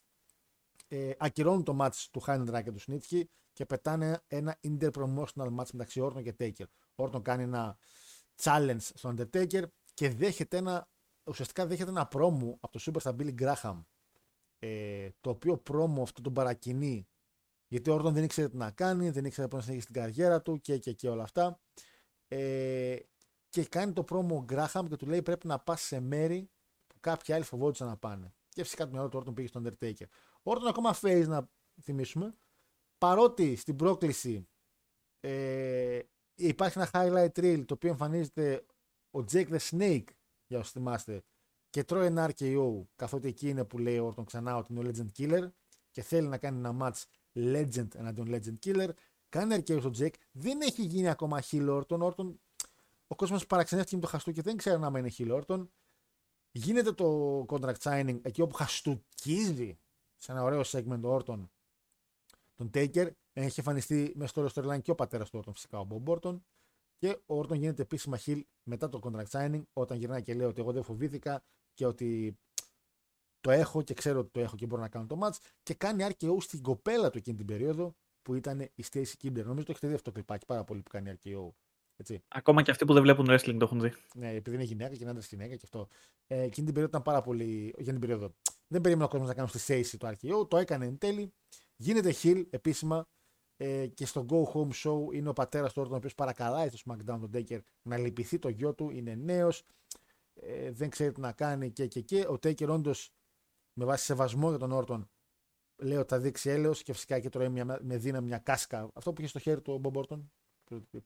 ε, ακυρώνουν το match του Χάιντρα και του Σνίτχη και πετάνε ένα interpromotional match μεταξύ Όρτον και Taker. Όρτον κάνει ένα challenge στον Undertaker και δέχεται ένα, ουσιαστικά δέχεται ένα πρόμο από το Superstar Billy Graham. Ε, το οποίο πρόμο αυτό τον παρακινεί γιατί ο Όρτον δεν ήξερε τι να κάνει, δεν ήξερε πώς να συνεχίσει την καριέρα του και, και, και όλα αυτά. Ε, και κάνει το πρόμο ο Γκράχαμ και του λέει πρέπει να πας σε μέρη που κάποιοι άλλοι φοβόντουσαν να πάνε. Και φυσικά το μυαλό του Όρτον πήγε στον Undertaker. Ο Όρτον ακόμα face να θυμίσουμε, παρότι στην πρόκληση ε, υπάρχει ένα highlight reel το οποίο εμφανίζεται ο Jake the Snake, για όσοι θυμάστε, και τρώει ένα RKO, καθότι εκεί είναι που λέει ο Όρτον ξανά ότι είναι ο Legend Killer και θέλει να κάνει ένα match Legend εναντίον Legend Killer. Κάνει RKO στο Jake, δεν έχει γίνει ακόμα heel Orton. Orton ο κόσμος παραξενεύτηκε με το χαστούκι και δεν ξέρει αν είναι heel Orton. Γίνεται το contract signing εκεί όπου χαστούκίζει σε ένα ωραίο segment ο Orton τον Taker. Έχει εμφανιστεί μέσα στο storyline και ο πατέρας του Orton, φυσικά ο Bob Orton. Και ο Orton γίνεται επίσημα heel μετά το contract signing, όταν γυρνάει και λέει ότι εγώ δεν φοβήθηκα και ότι το έχω και ξέρω ότι το έχω και μπορώ να κάνω το match. Και κάνει RKO στην κοπέλα του εκείνη την περίοδο που ήταν η Stacy Kimber. Νομίζω το έχετε δει αυτό το κλιπάκι πάρα πολύ που κάνει RKO. Έτσι. Ακόμα και αυτοί που δεν βλέπουν wrestling το έχουν δει. Ναι, επειδή είναι γυναίκα και είναι άντρα γυναίκα και αυτό. Ε, εκείνη την περίοδο ήταν πάρα πολύ. Για την περίοδο. Δεν περίμενε ο κόσμος να κάνει στη Stacy το RKO. Το έκανε εν τέλει. Γίνεται heel επίσημα. Ε, και στο Go Home Show είναι ο πατέρας του Όρτον, ο οποίος παρακαλάει στο SmackDown τον Taker να λυπηθεί το γιο του. Είναι νέος, ε, δεν ξέρει τι να κάνει και, και, και. Ο Taker όντως με βάση σεβασμό για τον Όρτον λέει ότι θα δείξει έλεος και φυσικά και τρώει μια, με δύναμη μια κάσκα. Αυτό που είχε στο χέρι του ο Μπομπ Όρτον.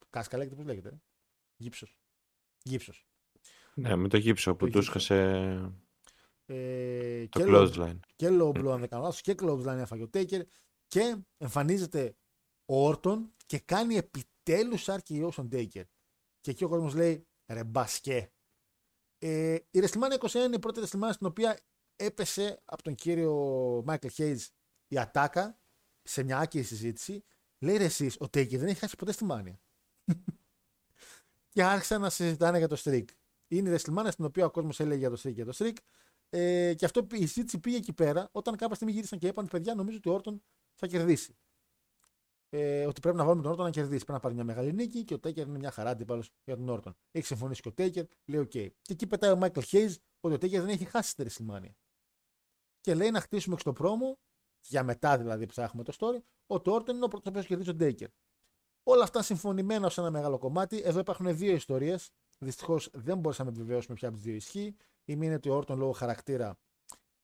Κάσκα λέγεται, πώς λέγεται. Γύψος. Γύψος. Ναι, με το γύψο που τους γύψος. είχασε Ε, το και clothesline. και low blow αν δεν κάνω λάθος και clothesline έφαγε ο Taker και εμφανίζεται ο Όρτον και κάνει επιτέλους RKO στον Taker και εκεί ο κόσμος λέει ρε μπασκέ ε, η WrestleMania 21 είναι η πρώτη WrestleMania στην οποία έπεσε από τον κύριο Michael Hayes η ατάκα σε μια άκυρη συζήτηση λέει ρε εσείς ο Taker δεν έχει χάσει ποτέ στη Μάνια και άρχισαν να συζητάνε για το streak είναι η WrestleMania στην οποία ο κόσμος έλεγε για το streak για το streak ε, και αυτό η συζήτηση πήγε εκεί πέρα όταν κάποια στιγμή γύρισαν και είπαν: Παιδιά, νομίζω ότι ο Όρτον θα κερδίσει. Ε, ότι πρέπει να βάλουμε τον Όρτον να κερδίσει. Πρέπει να πάρει μια μεγάλη νίκη και ο Τέκερ είναι μια χαρά αντίπαλος για τον Όρτον. Έχει συμφωνήσει και ο Τέκερ, λέει: OK. Και εκεί πετάει ο Μάικλ Χέιζ ότι ο Τέκερ δεν έχει χάσει στη WrestleMania. Και λέει να χτίσουμε και στο πρόμο, για μετά δηλαδή που θα έχουμε το story, ότι ο Όρτον είναι ο πρώτος που κερδίζει τον Τέκερ. Όλα αυτά συμφωνημένα σε ένα μεγάλο κομμάτι. Εδώ υπάρχουν δύο ιστορίες. Δυστυχώς δεν μπορούσαμε να επιβεβαιώσουμε ποια από τις δύο ισχύει. Η μία είναι ότι ο Όρτον λόγω χαρακτήρα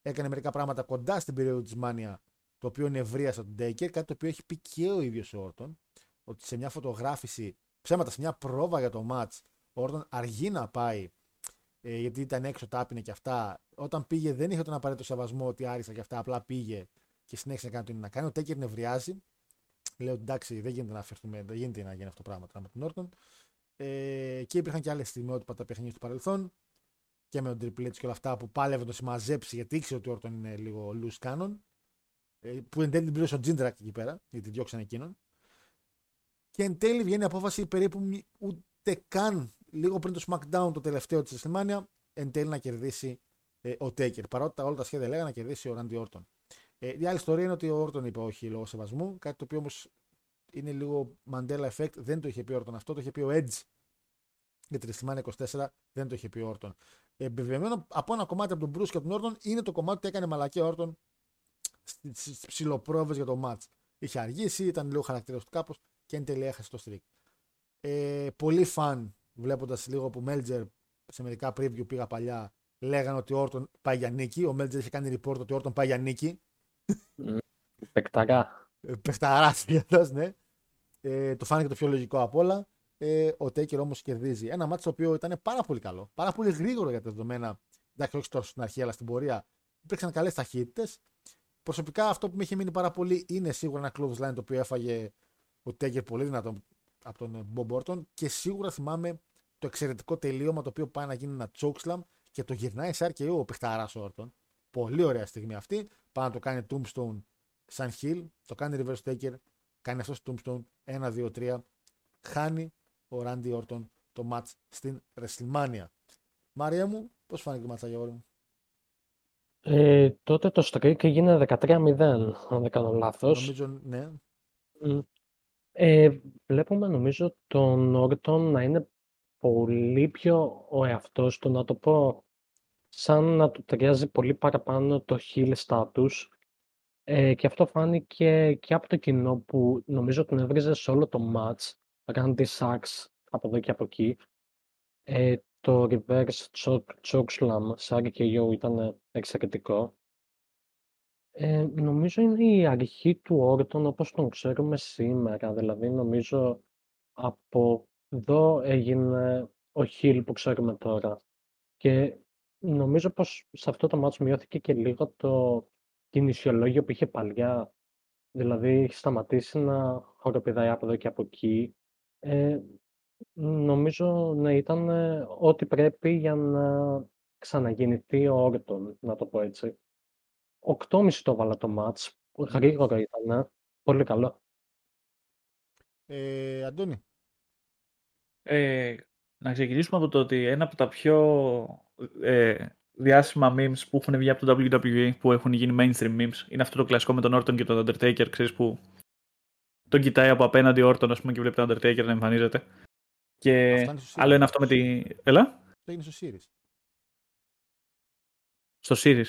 έκανε μερικά πράγματα κοντά στην περίοδο της Μάνια, το οποίο νευρίασε τον Ντέικερ, κάτι το οποίο έχει πει και ο ίδιος ο Όρτον, ότι σε μια φωτογράφηση, ψέματα, σε μια πρόβα για το match, ο Όρτον αργεί να πάει, ε, γιατί ήταν έξω, τάπινε και αυτά. Όταν πήγε, δεν είχε τον απαραίτητο σεβασμό ότι άρισα και αυτά, απλά πήγε και συνέχισε να κάνει ό,τι είναι να κάνει. Ο Τέικερ νευριάζει. Λέω ότι εντάξει, δεν γίνεται να αφαιρθούμε, δεν γίνεται να γίνει αυτό το πράγμα τώρα με τον Όρτον. Ε, και υπήρχαν και άλλες στιγμιότυπα τα παιχνίδια του παρελθόν και με τον Triple H και όλα αυτά που πάλευε να το συμμαζέψει γιατί ήξερε ότι ο Όρτον είναι λίγο loose cannon. Ε, που εν τέλει την πλήρωσε ο Τζίντρακ εκεί πέρα, γιατί διώξαν εκείνον. Και εν τέλει βγαίνει η απόφαση περίπου μη- ούτε καν λίγο πριν το SmackDown το τελευταίο της WrestleMania εν τέλει να κερδίσει ε, ο Taker. Παρότι τα, όλα τα σχέδια λέγανε να κερδίσει ο Randy Orton. Ε, η άλλη ιστορία είναι ότι ο Orton είπε όχι λόγω σεβασμού, κάτι το οποίο όμως είναι λίγο Mandela Effect. Δεν το είχε πει ο Orton αυτό, το είχε πει ο Edge για τη WrestleMania 24, δεν το είχε πει ο Orton. Επιβεβαιωμένο από ένα κομμάτι από τον Bruce και από τον Orton είναι το κομμάτι που έκανε μαλακή ο Orton στις ψηλοπρόβες για το match. Είχε αργήσει, ήταν λίγο χαρακτήρας του κάπως και εν τέλει έχασε το streak. Ε, πολύ φαν βλέποντας λίγο που Melger σε μερικά preview πήγα παλιά λέγανε ότι ο Orton πάει για νίκη. Ο Melger είχε κάνει report ότι ο Orton πάει για νίκη. Πεκταρά. Ε, Πεχταράς φέτος, ναι. Ε, το φάνηκε το πιο λογικό από όλα. Ε, ο Τέικερ όμως κερδίζει. Ένα μάτσο το οποίο ήταν πάρα πολύ καλό. Πάρα πολύ γρήγορο για τα δεδομένα. Εντάξει, όχι τόσο στην αρχή, αλλά στην πορεία. Υπήρξαν καλές ταχύτητες. Προσωπικά αυτό που με είχε μείνει πάρα πολύ είναι σίγουρα ένα close line το οποίο έφαγε ο Τέικερ πολύ δυνατό από τον Μπομπ Όρτον και σίγουρα θυμάμαι το εξαιρετικό τελείωμα το οποίο πάει να γίνει ένα chokeslam και το γυρνάει σε RKO ο παιχταράς Όρτον. Πολύ ωραία στιγμή αυτή. Πάει να το κάνει Tombstone σαν Hill, το κάνει reverse taker, κάνει αυτός στο Tombstone 1, 2, 3. Χάνει ο Randy Orton το match στην WrestleMania. Μαρία μου, πώς φάνηκε το match, Αγιώργο μου; Ε, τότε το streak έγινε 13-0, αν δεν κάνω λάθος. Νομίζω, ναι. Μμ. Ε, βλέπουμε νομίζω τον Όρτον να είναι πολύ πιο ο εαυτός του, να το πω, σαν να του ταιριάζει πολύ παραπάνω το heel status. Ε, και αυτό φάνηκε και από το κοινό που νομίζω τον έβριζε σε όλο το match. Randy Sachs από εδώ και από εκεί. Ε, το reverse choke, choke slam σε RKO ήταν εξαιρετικό. Ε, νομίζω είναι η αρχή του Όρτον όπως τον ξέρουμε σήμερα. Δηλαδή νομίζω από εδώ έγινε ο Χιλ που ξέρουμε τώρα. Και νομίζω πως σε αυτό το μάτσο μειώθηκε και λίγο το κινησιολόγιο που είχε παλιά. Δηλαδή έχει σταματήσει να χοροπηδάει από εδώ και από εκεί. Ε, νομίζω να ήταν ε, ό,τι πρέπει για να ξαναγεννηθεί ο Όρτον, να το πω έτσι. 8,5 το έβαλα το μάτς. Γρήγορο ήταν. Πολύ καλό. Ε, Αντώνη. Ε, να ξεκινήσουμε από το ότι ένα από τα πιο ε, διάσημα memes που έχουν βγει από το WWE, που έχουν γίνει mainstream memes, είναι αυτό το κλασικό με τον Orton και τον Undertaker, ξέρεις που τον κοιτάει από απέναντι ο Orton, ας πούμε, και βλέπει τον Undertaker να εμφανίζεται. Και Αυτά είναι στο άλλο Series. είναι αυτό με τη... Έλα, Το έγινε στο Series. στο series.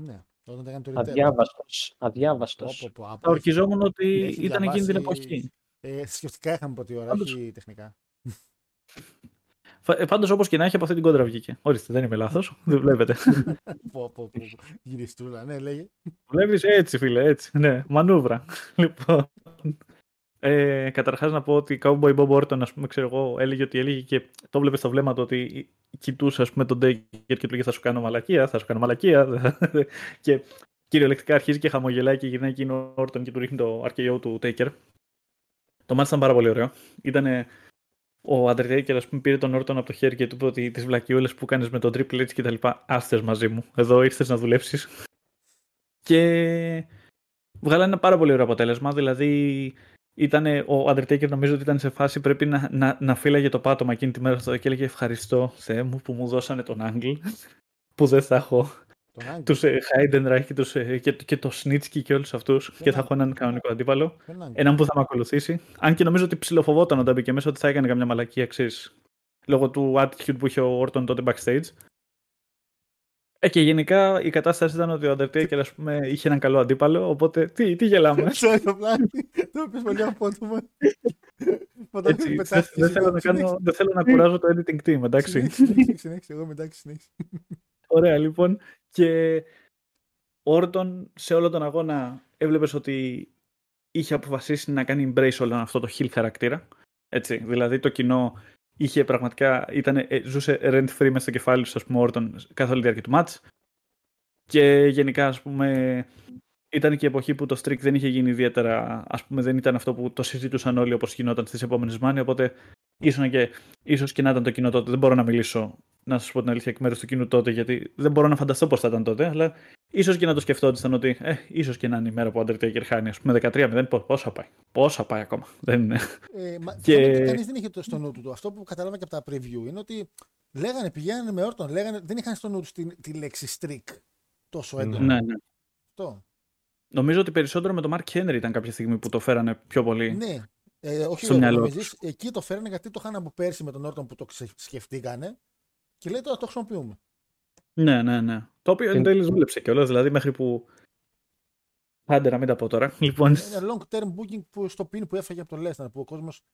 Ναι. Όταν έκανε το return. Αδιάβαστος. Αδιάβαστος. Πω, πω, πω, Θα απ' έχει- ορκιζόμουν ότι έχει ήταν εκείνη την διαβάσει- εποχή. Ε, σκεφτικά είχαμε πρώτη ώρα, Πάντως- όχι τεχνικά. Πάντως, όπως και να έχει, από αυτή την κόντρα βγήκε. Ορίστε, δεν είμαι λάθος. Δεν βλέπετε. πω, πω, πω, πω. Γυριστούλα, ναι, λέγε. Βλέπεις έτσι, φίλε, έτσι. Ναι, μανούβρα. Λοιπόν. Ε, Καταρχάς να πω ότι Cowboy Bob Orton, ας πούμε, ξέρω εγώ, έλεγε ότι έλεγε και το βλέπεις στο βλέμμα του ότι κοιτούσε, ας πούμε, τον Taker και του λέγε Θα σου κάνω μαλακία, θα σου κάνω μαλακία. και κυριολεκτικά αρχίζει και χαμογελάει και γυρνάει εκείνο ο Orton και του ρίχνει το RKO του Taker. Το μάτι ήταν πάρα πολύ ωραίο. Ήταν ο Undertaker, ας πούμε, πήρε τον Orton από το χέρι και του είπε ότι τις βλακιούλες που κάνεις με τον Triple H και τα λοιπά, άστε μαζί μου. Εδώ ήρθες να δουλέψεις. Και βγάλανε ένα πάρα πολύ ωραίο αποτέλεσμα. Δηλαδή, ήταν, ο Undertaker νομίζω ότι ήταν σε φάση πρέπει να, να, να φύλαγε το πάτωμα εκείνη τη μέρα αυτό και έλεγε Ευχαριστώ Θεέ μου που μου δώσανε τον Άγγλ που δεν θα έχω Τον Άγγελο. τους ε, Heidenreich και, τους, ε, και, και το Snitsky και όλους αυτούς και θα Άγγελο. έχω έναν κανονικό αντίπαλο. Ποιον Άγγελο. Έναν που θα με ακολουθήσει. Αν και νομίζω ότι ψιλοφοβόταν όταν μπήκε μέσα ότι θα έκανε καμιά μαλακία, ξέρεις, λόγω του attitude που είχε ο Orton τότε backstage. Ε, και γενικά η κατάσταση ήταν ότι ο Undertaker ας πούμε, είχε έναν καλό αντίπαλο, οπότε τι, τι γελάμε. Sorry, το πλάνη. Το είπες πολύ απότομα. Όταν Έτσι, δεν, πετάχτηκες δεν θέλω εδώ. να κάνω, δεν θέλω να κουράζω το editing team, εντάξει. Συνέχισε, συνέχισε, συνέχισε. Εγώ μετά συνέχισε. Ωραία, λοιπόν. Και ο Όρτον σε όλο τον αγώνα έβλεπες ότι είχε αποφασίσει να κάνει embrace όλο αυτό το heel χαρακτήρα. Έτσι, δηλαδή το κοινό είχε πραγματικά, ήταν, ε, ζούσε rent free μέσα στο κεφάλι του, ας πούμε, ο Όρτον καθ' όλη τη διάρκεια του match. Και γενικά, ας πούμε, ήταν και η εποχή που το streak δεν είχε γίνει ιδιαίτερα, ας πούμε, δεν ήταν αυτό που το συζητούσαν όλοι όπως γινόταν στις επόμενες μάνια, οπότε ίσως και, ίσως και να ήταν το κοινό τότε, δεν μπορώ να μιλήσω να σας πω την αλήθεια εκ μέρους του κοινού τότε, γιατί δεν μπορώ να φανταστώ πώς θα ήταν τότε, αλλά ίσως και να το σκεφτόντουσαν ότι ε, ίσως και να είναι η μέρα που ο Undertaker χάνει. Α πούμε 13-0, πό- πόσα πάει. Πόσα πάει ακόμα. Δεν είναι. Ε, μα, Και- φαίνεται ότι κανείς δεν είχε το στο νου του. το. Αυτό που κατάλαβα και από τα preview είναι ότι λέγανε, πηγαίνανε με όρτον, λέγανε, δεν είχαν στο νου τους τη, τη λέξη streak τόσο έντονα. ναι, ναι. Αυτό. Νομίζω ότι περισσότερο με τον Mark Henry ήταν κάποια στιγμή που το φέρανε πιο πολύ. Ναι. Ε, όχι Στο εδώ, μυαλό νομίζεις, εκεί το φέρανε γιατί το είχαν από πέρσι με τον Όρτον που το ξε- σκεφτήκανε και λέει τώρα το χρησιμοποιούμε. Ναι, ναι, ναι. Το οποίο εν Είναι- τέλει δούλεψε κιόλας, δηλαδή μέχρι που. Άντε να μην τα πω τώρα. Λοιπόν, Είναι long term booking που, στο pin που έφαγε από τον Lesnar που ο κόσμος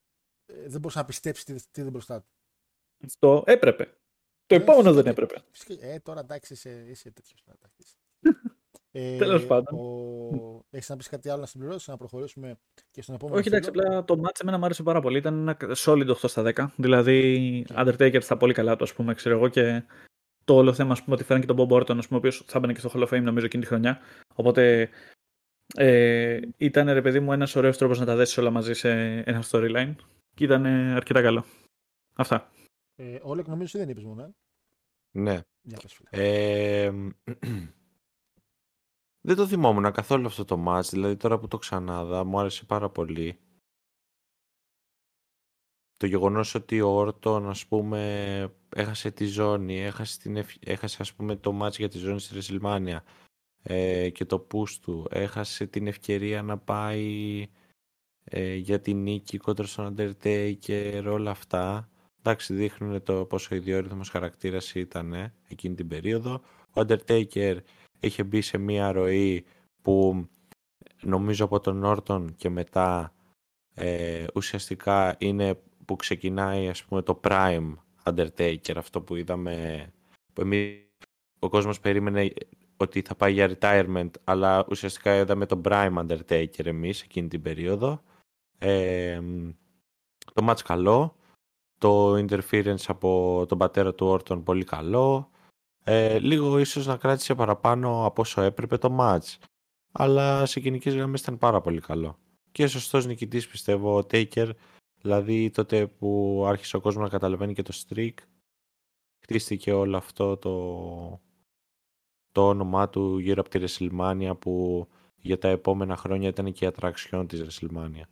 δεν μπορούσε να πιστέψει τι, τι δεν μπροστά του. αυτό έπρεπε. Το Ε, επόμενο δεν φυσικά. έπρεπε. Φυσικά, Ε, τώρα εντάξει, είσαι, είσαι τέτοιος. Ε, Τέλος πάντων. Ο... Έχεις να πεις κάτι άλλο να συμπληρώσεις, να προχωρήσουμε και στον επόμενο. Όχι, εντάξει, φίλο; απλά το match εμένα μου άρεσε πάρα πολύ. Ήταν ένα solid 8 στα 10. Δηλαδή, Undertaker στα πολύ καλά του, ας πούμε, ξέρω εγώ. Και το όλο θέμα, ας πούμε, ότι φέραν και τον Bob Orton, ας πούμε, ο οποίος θα μπαίνει και στο Hall of Fame, νομίζω, εκείνη τη χρονιά. Οπότε ε, ήταν, ρε παιδί μου, ένας ωραίος τρόπος να τα δέσεις όλα μαζί σε ένα storyline. Και ήταν ε, αρκετά καλό. Αυτά. Ε, Όλεκ, νομίζω ότι δεν είπες μόνο. Ε. Ναι. Για πες, φίλε. Ε, δεν το θυμόμουν καθόλου αυτό το match, δηλαδή τώρα που το ξανάδα μου άρεσε πάρα πολύ. Το γεγονός ότι ο Όρτον ας πούμε έχασε τη ζώνη, έχασε, την ευ- έχασε ας πούμε το match για τη ζώνη στη WrestleMania ε, και το push του, έχασε την ευκαιρία να πάει ε, για την νίκη κόντρα στον Undertaker, όλα αυτά. Εντάξει, δείχνουν το πόσο ιδιόρυθμος χαρακτήρας ήταν ε, εκείνη την περίοδο. Ο Undertaker είχε μπει σε μία ροή που νομίζω από τον Όρτον και μετά ε, ουσιαστικά είναι που ξεκινάει ας πούμε το prime Undertaker αυτό που είδαμε που εμείς, ο κόσμος περίμενε ότι θα πάει για retirement αλλά ουσιαστικά είδαμε τον prime Undertaker εμείς εκείνη την περίοδο. Ε, το match καλό το interference από τον πατέρα του Όρτον πολύ καλό ε, λίγο ίσως να κράτησε παραπάνω από όσο έπρεπε το match αλλά σε γενικές γραμμές ήταν πάρα πολύ καλό και σωστός νικητής πιστεύω ο Taker δηλαδή τότε που άρχισε ο κόσμος να καταλαβαίνει και το streak χτίστηκε όλο αυτό το, το όνομά του γύρω από τη WrestleMania που για τα επόμενα χρόνια ήταν και η ατραξιόν της WrestleMania.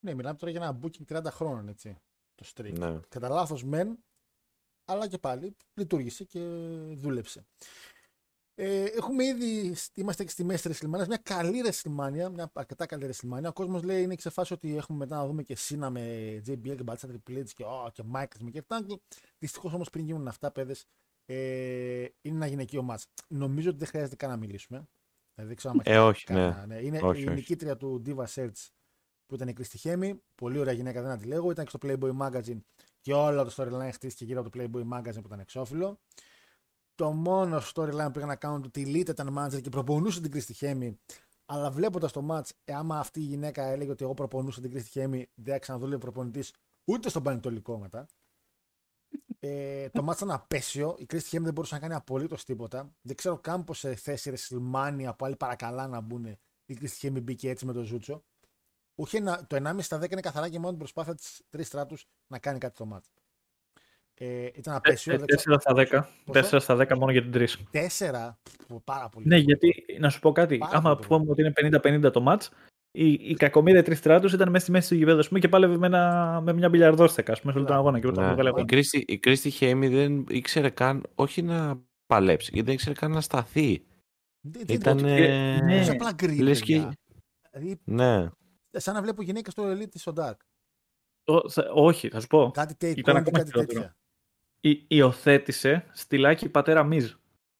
Ναι, μιλάμε τώρα για ένα booking 30 χρόνων, έτσι. Το streak. Ναι. Κατά λάθος μεν, αλλά και πάλι λειτουργήσε και δούλεψε. Ε, έχουμε ήδη, είμαστε και στη μέση της WrestleMania, μια καλή WrestleMania, μια αρκετά καλή WrestleMania. Ο κόσμος λέει είναι σε φάση ότι έχουμε μετά να δούμε και Σίνα με JBL και Μπάτσα Triple H και, oh, και Michaels με Kurt Angle. Δυστυχώς όμως πριν γίνουν αυτά, παιδες, ε, είναι ένα γυναικείο μάτς. Νομίζω ότι δεν χρειάζεται καν να μιλήσουμε. Δηλαδή, δεν ξέρω αν Ε, έχει όχι, κανένα, ναι. Είναι Όχι, η όχι. νικήτρια του Diva Search που ήταν η Κρίστη Χέμι. Πολύ ωραία γυναίκα, δεν να τη λέγω. Ήταν και στο Playboy Magazine και όλο το storyline χτίστηκε γύρω από το Playboy Magazine που ήταν εξώφυλλο. Το μόνο storyline που είχαν να κάνουν του ότι η Lita ήταν manager και προπονούσε την Κρίστη Χέμι. Αλλά βλέποντας το match, ε, άμα αυτή η γυναίκα έλεγε ότι εγώ προπονούσα την Κρίστη Χέμι, δεν θα ξαναδούλευε προπονητής ούτε στον Πανετολικό μετά. Ε, το μάτς ήταν απέσιο. Η Κρίστη Χέμι δεν μπορούσε να κάνει απολύτως τίποτα. Δεν ξέρω καν πω σε θέση WrestleMania που άλλοι παρακαλά να μπουν. Η Κρίστη Χέμι μπήκε έτσι με το Ζούτσο. Είχε να, το 1,5 στα 10 είναι καθαρά και μόνο την προσπάθεια της τρεις στράτους να κάνει κάτι στο μάτς. Ε, ήταν απέσιο. δεν ξέρω- 4 στα 10. Πόσο; 4 στα 10 μόνο για την 3. Τέσσερα. που Πάρα πολύ. Ναι, γιατί να σου πω κάτι. Πάρα Άμα πολύ. πούμε ότι είναι 50-50 το match, η, η κακομοίρα τρεις στράτους ήταν μέσα στη μέση του γηπέδου ας πούμε, και πάλευε με, ένα, με μια μπιλιαρδόστεκα ας πούμε, σε όλο τον αγώνα. Και πρώτα Ναι. βγάλε Η αγώνα. Κρίστη, η Κρίστη Χέμι δεν ήξερε καν, όχι να παλέψει, γιατί δεν ήξερε καν να σταθεί. Δεν- δεν- Ήταν. ναι. Τόσο απλά γκρι, λες παιδιά. και- Δηλαδή, Ναι. Σαν να βλέπω γυναίκα στο Elite στο Dark. Ο- θα- όχι, θα σου πω. Κάτι take Ήταν on και ακόμα κάτι χειρότερο. τέτοια. Υ- υιοθέτησε στυλάκι πατέρα Μιζ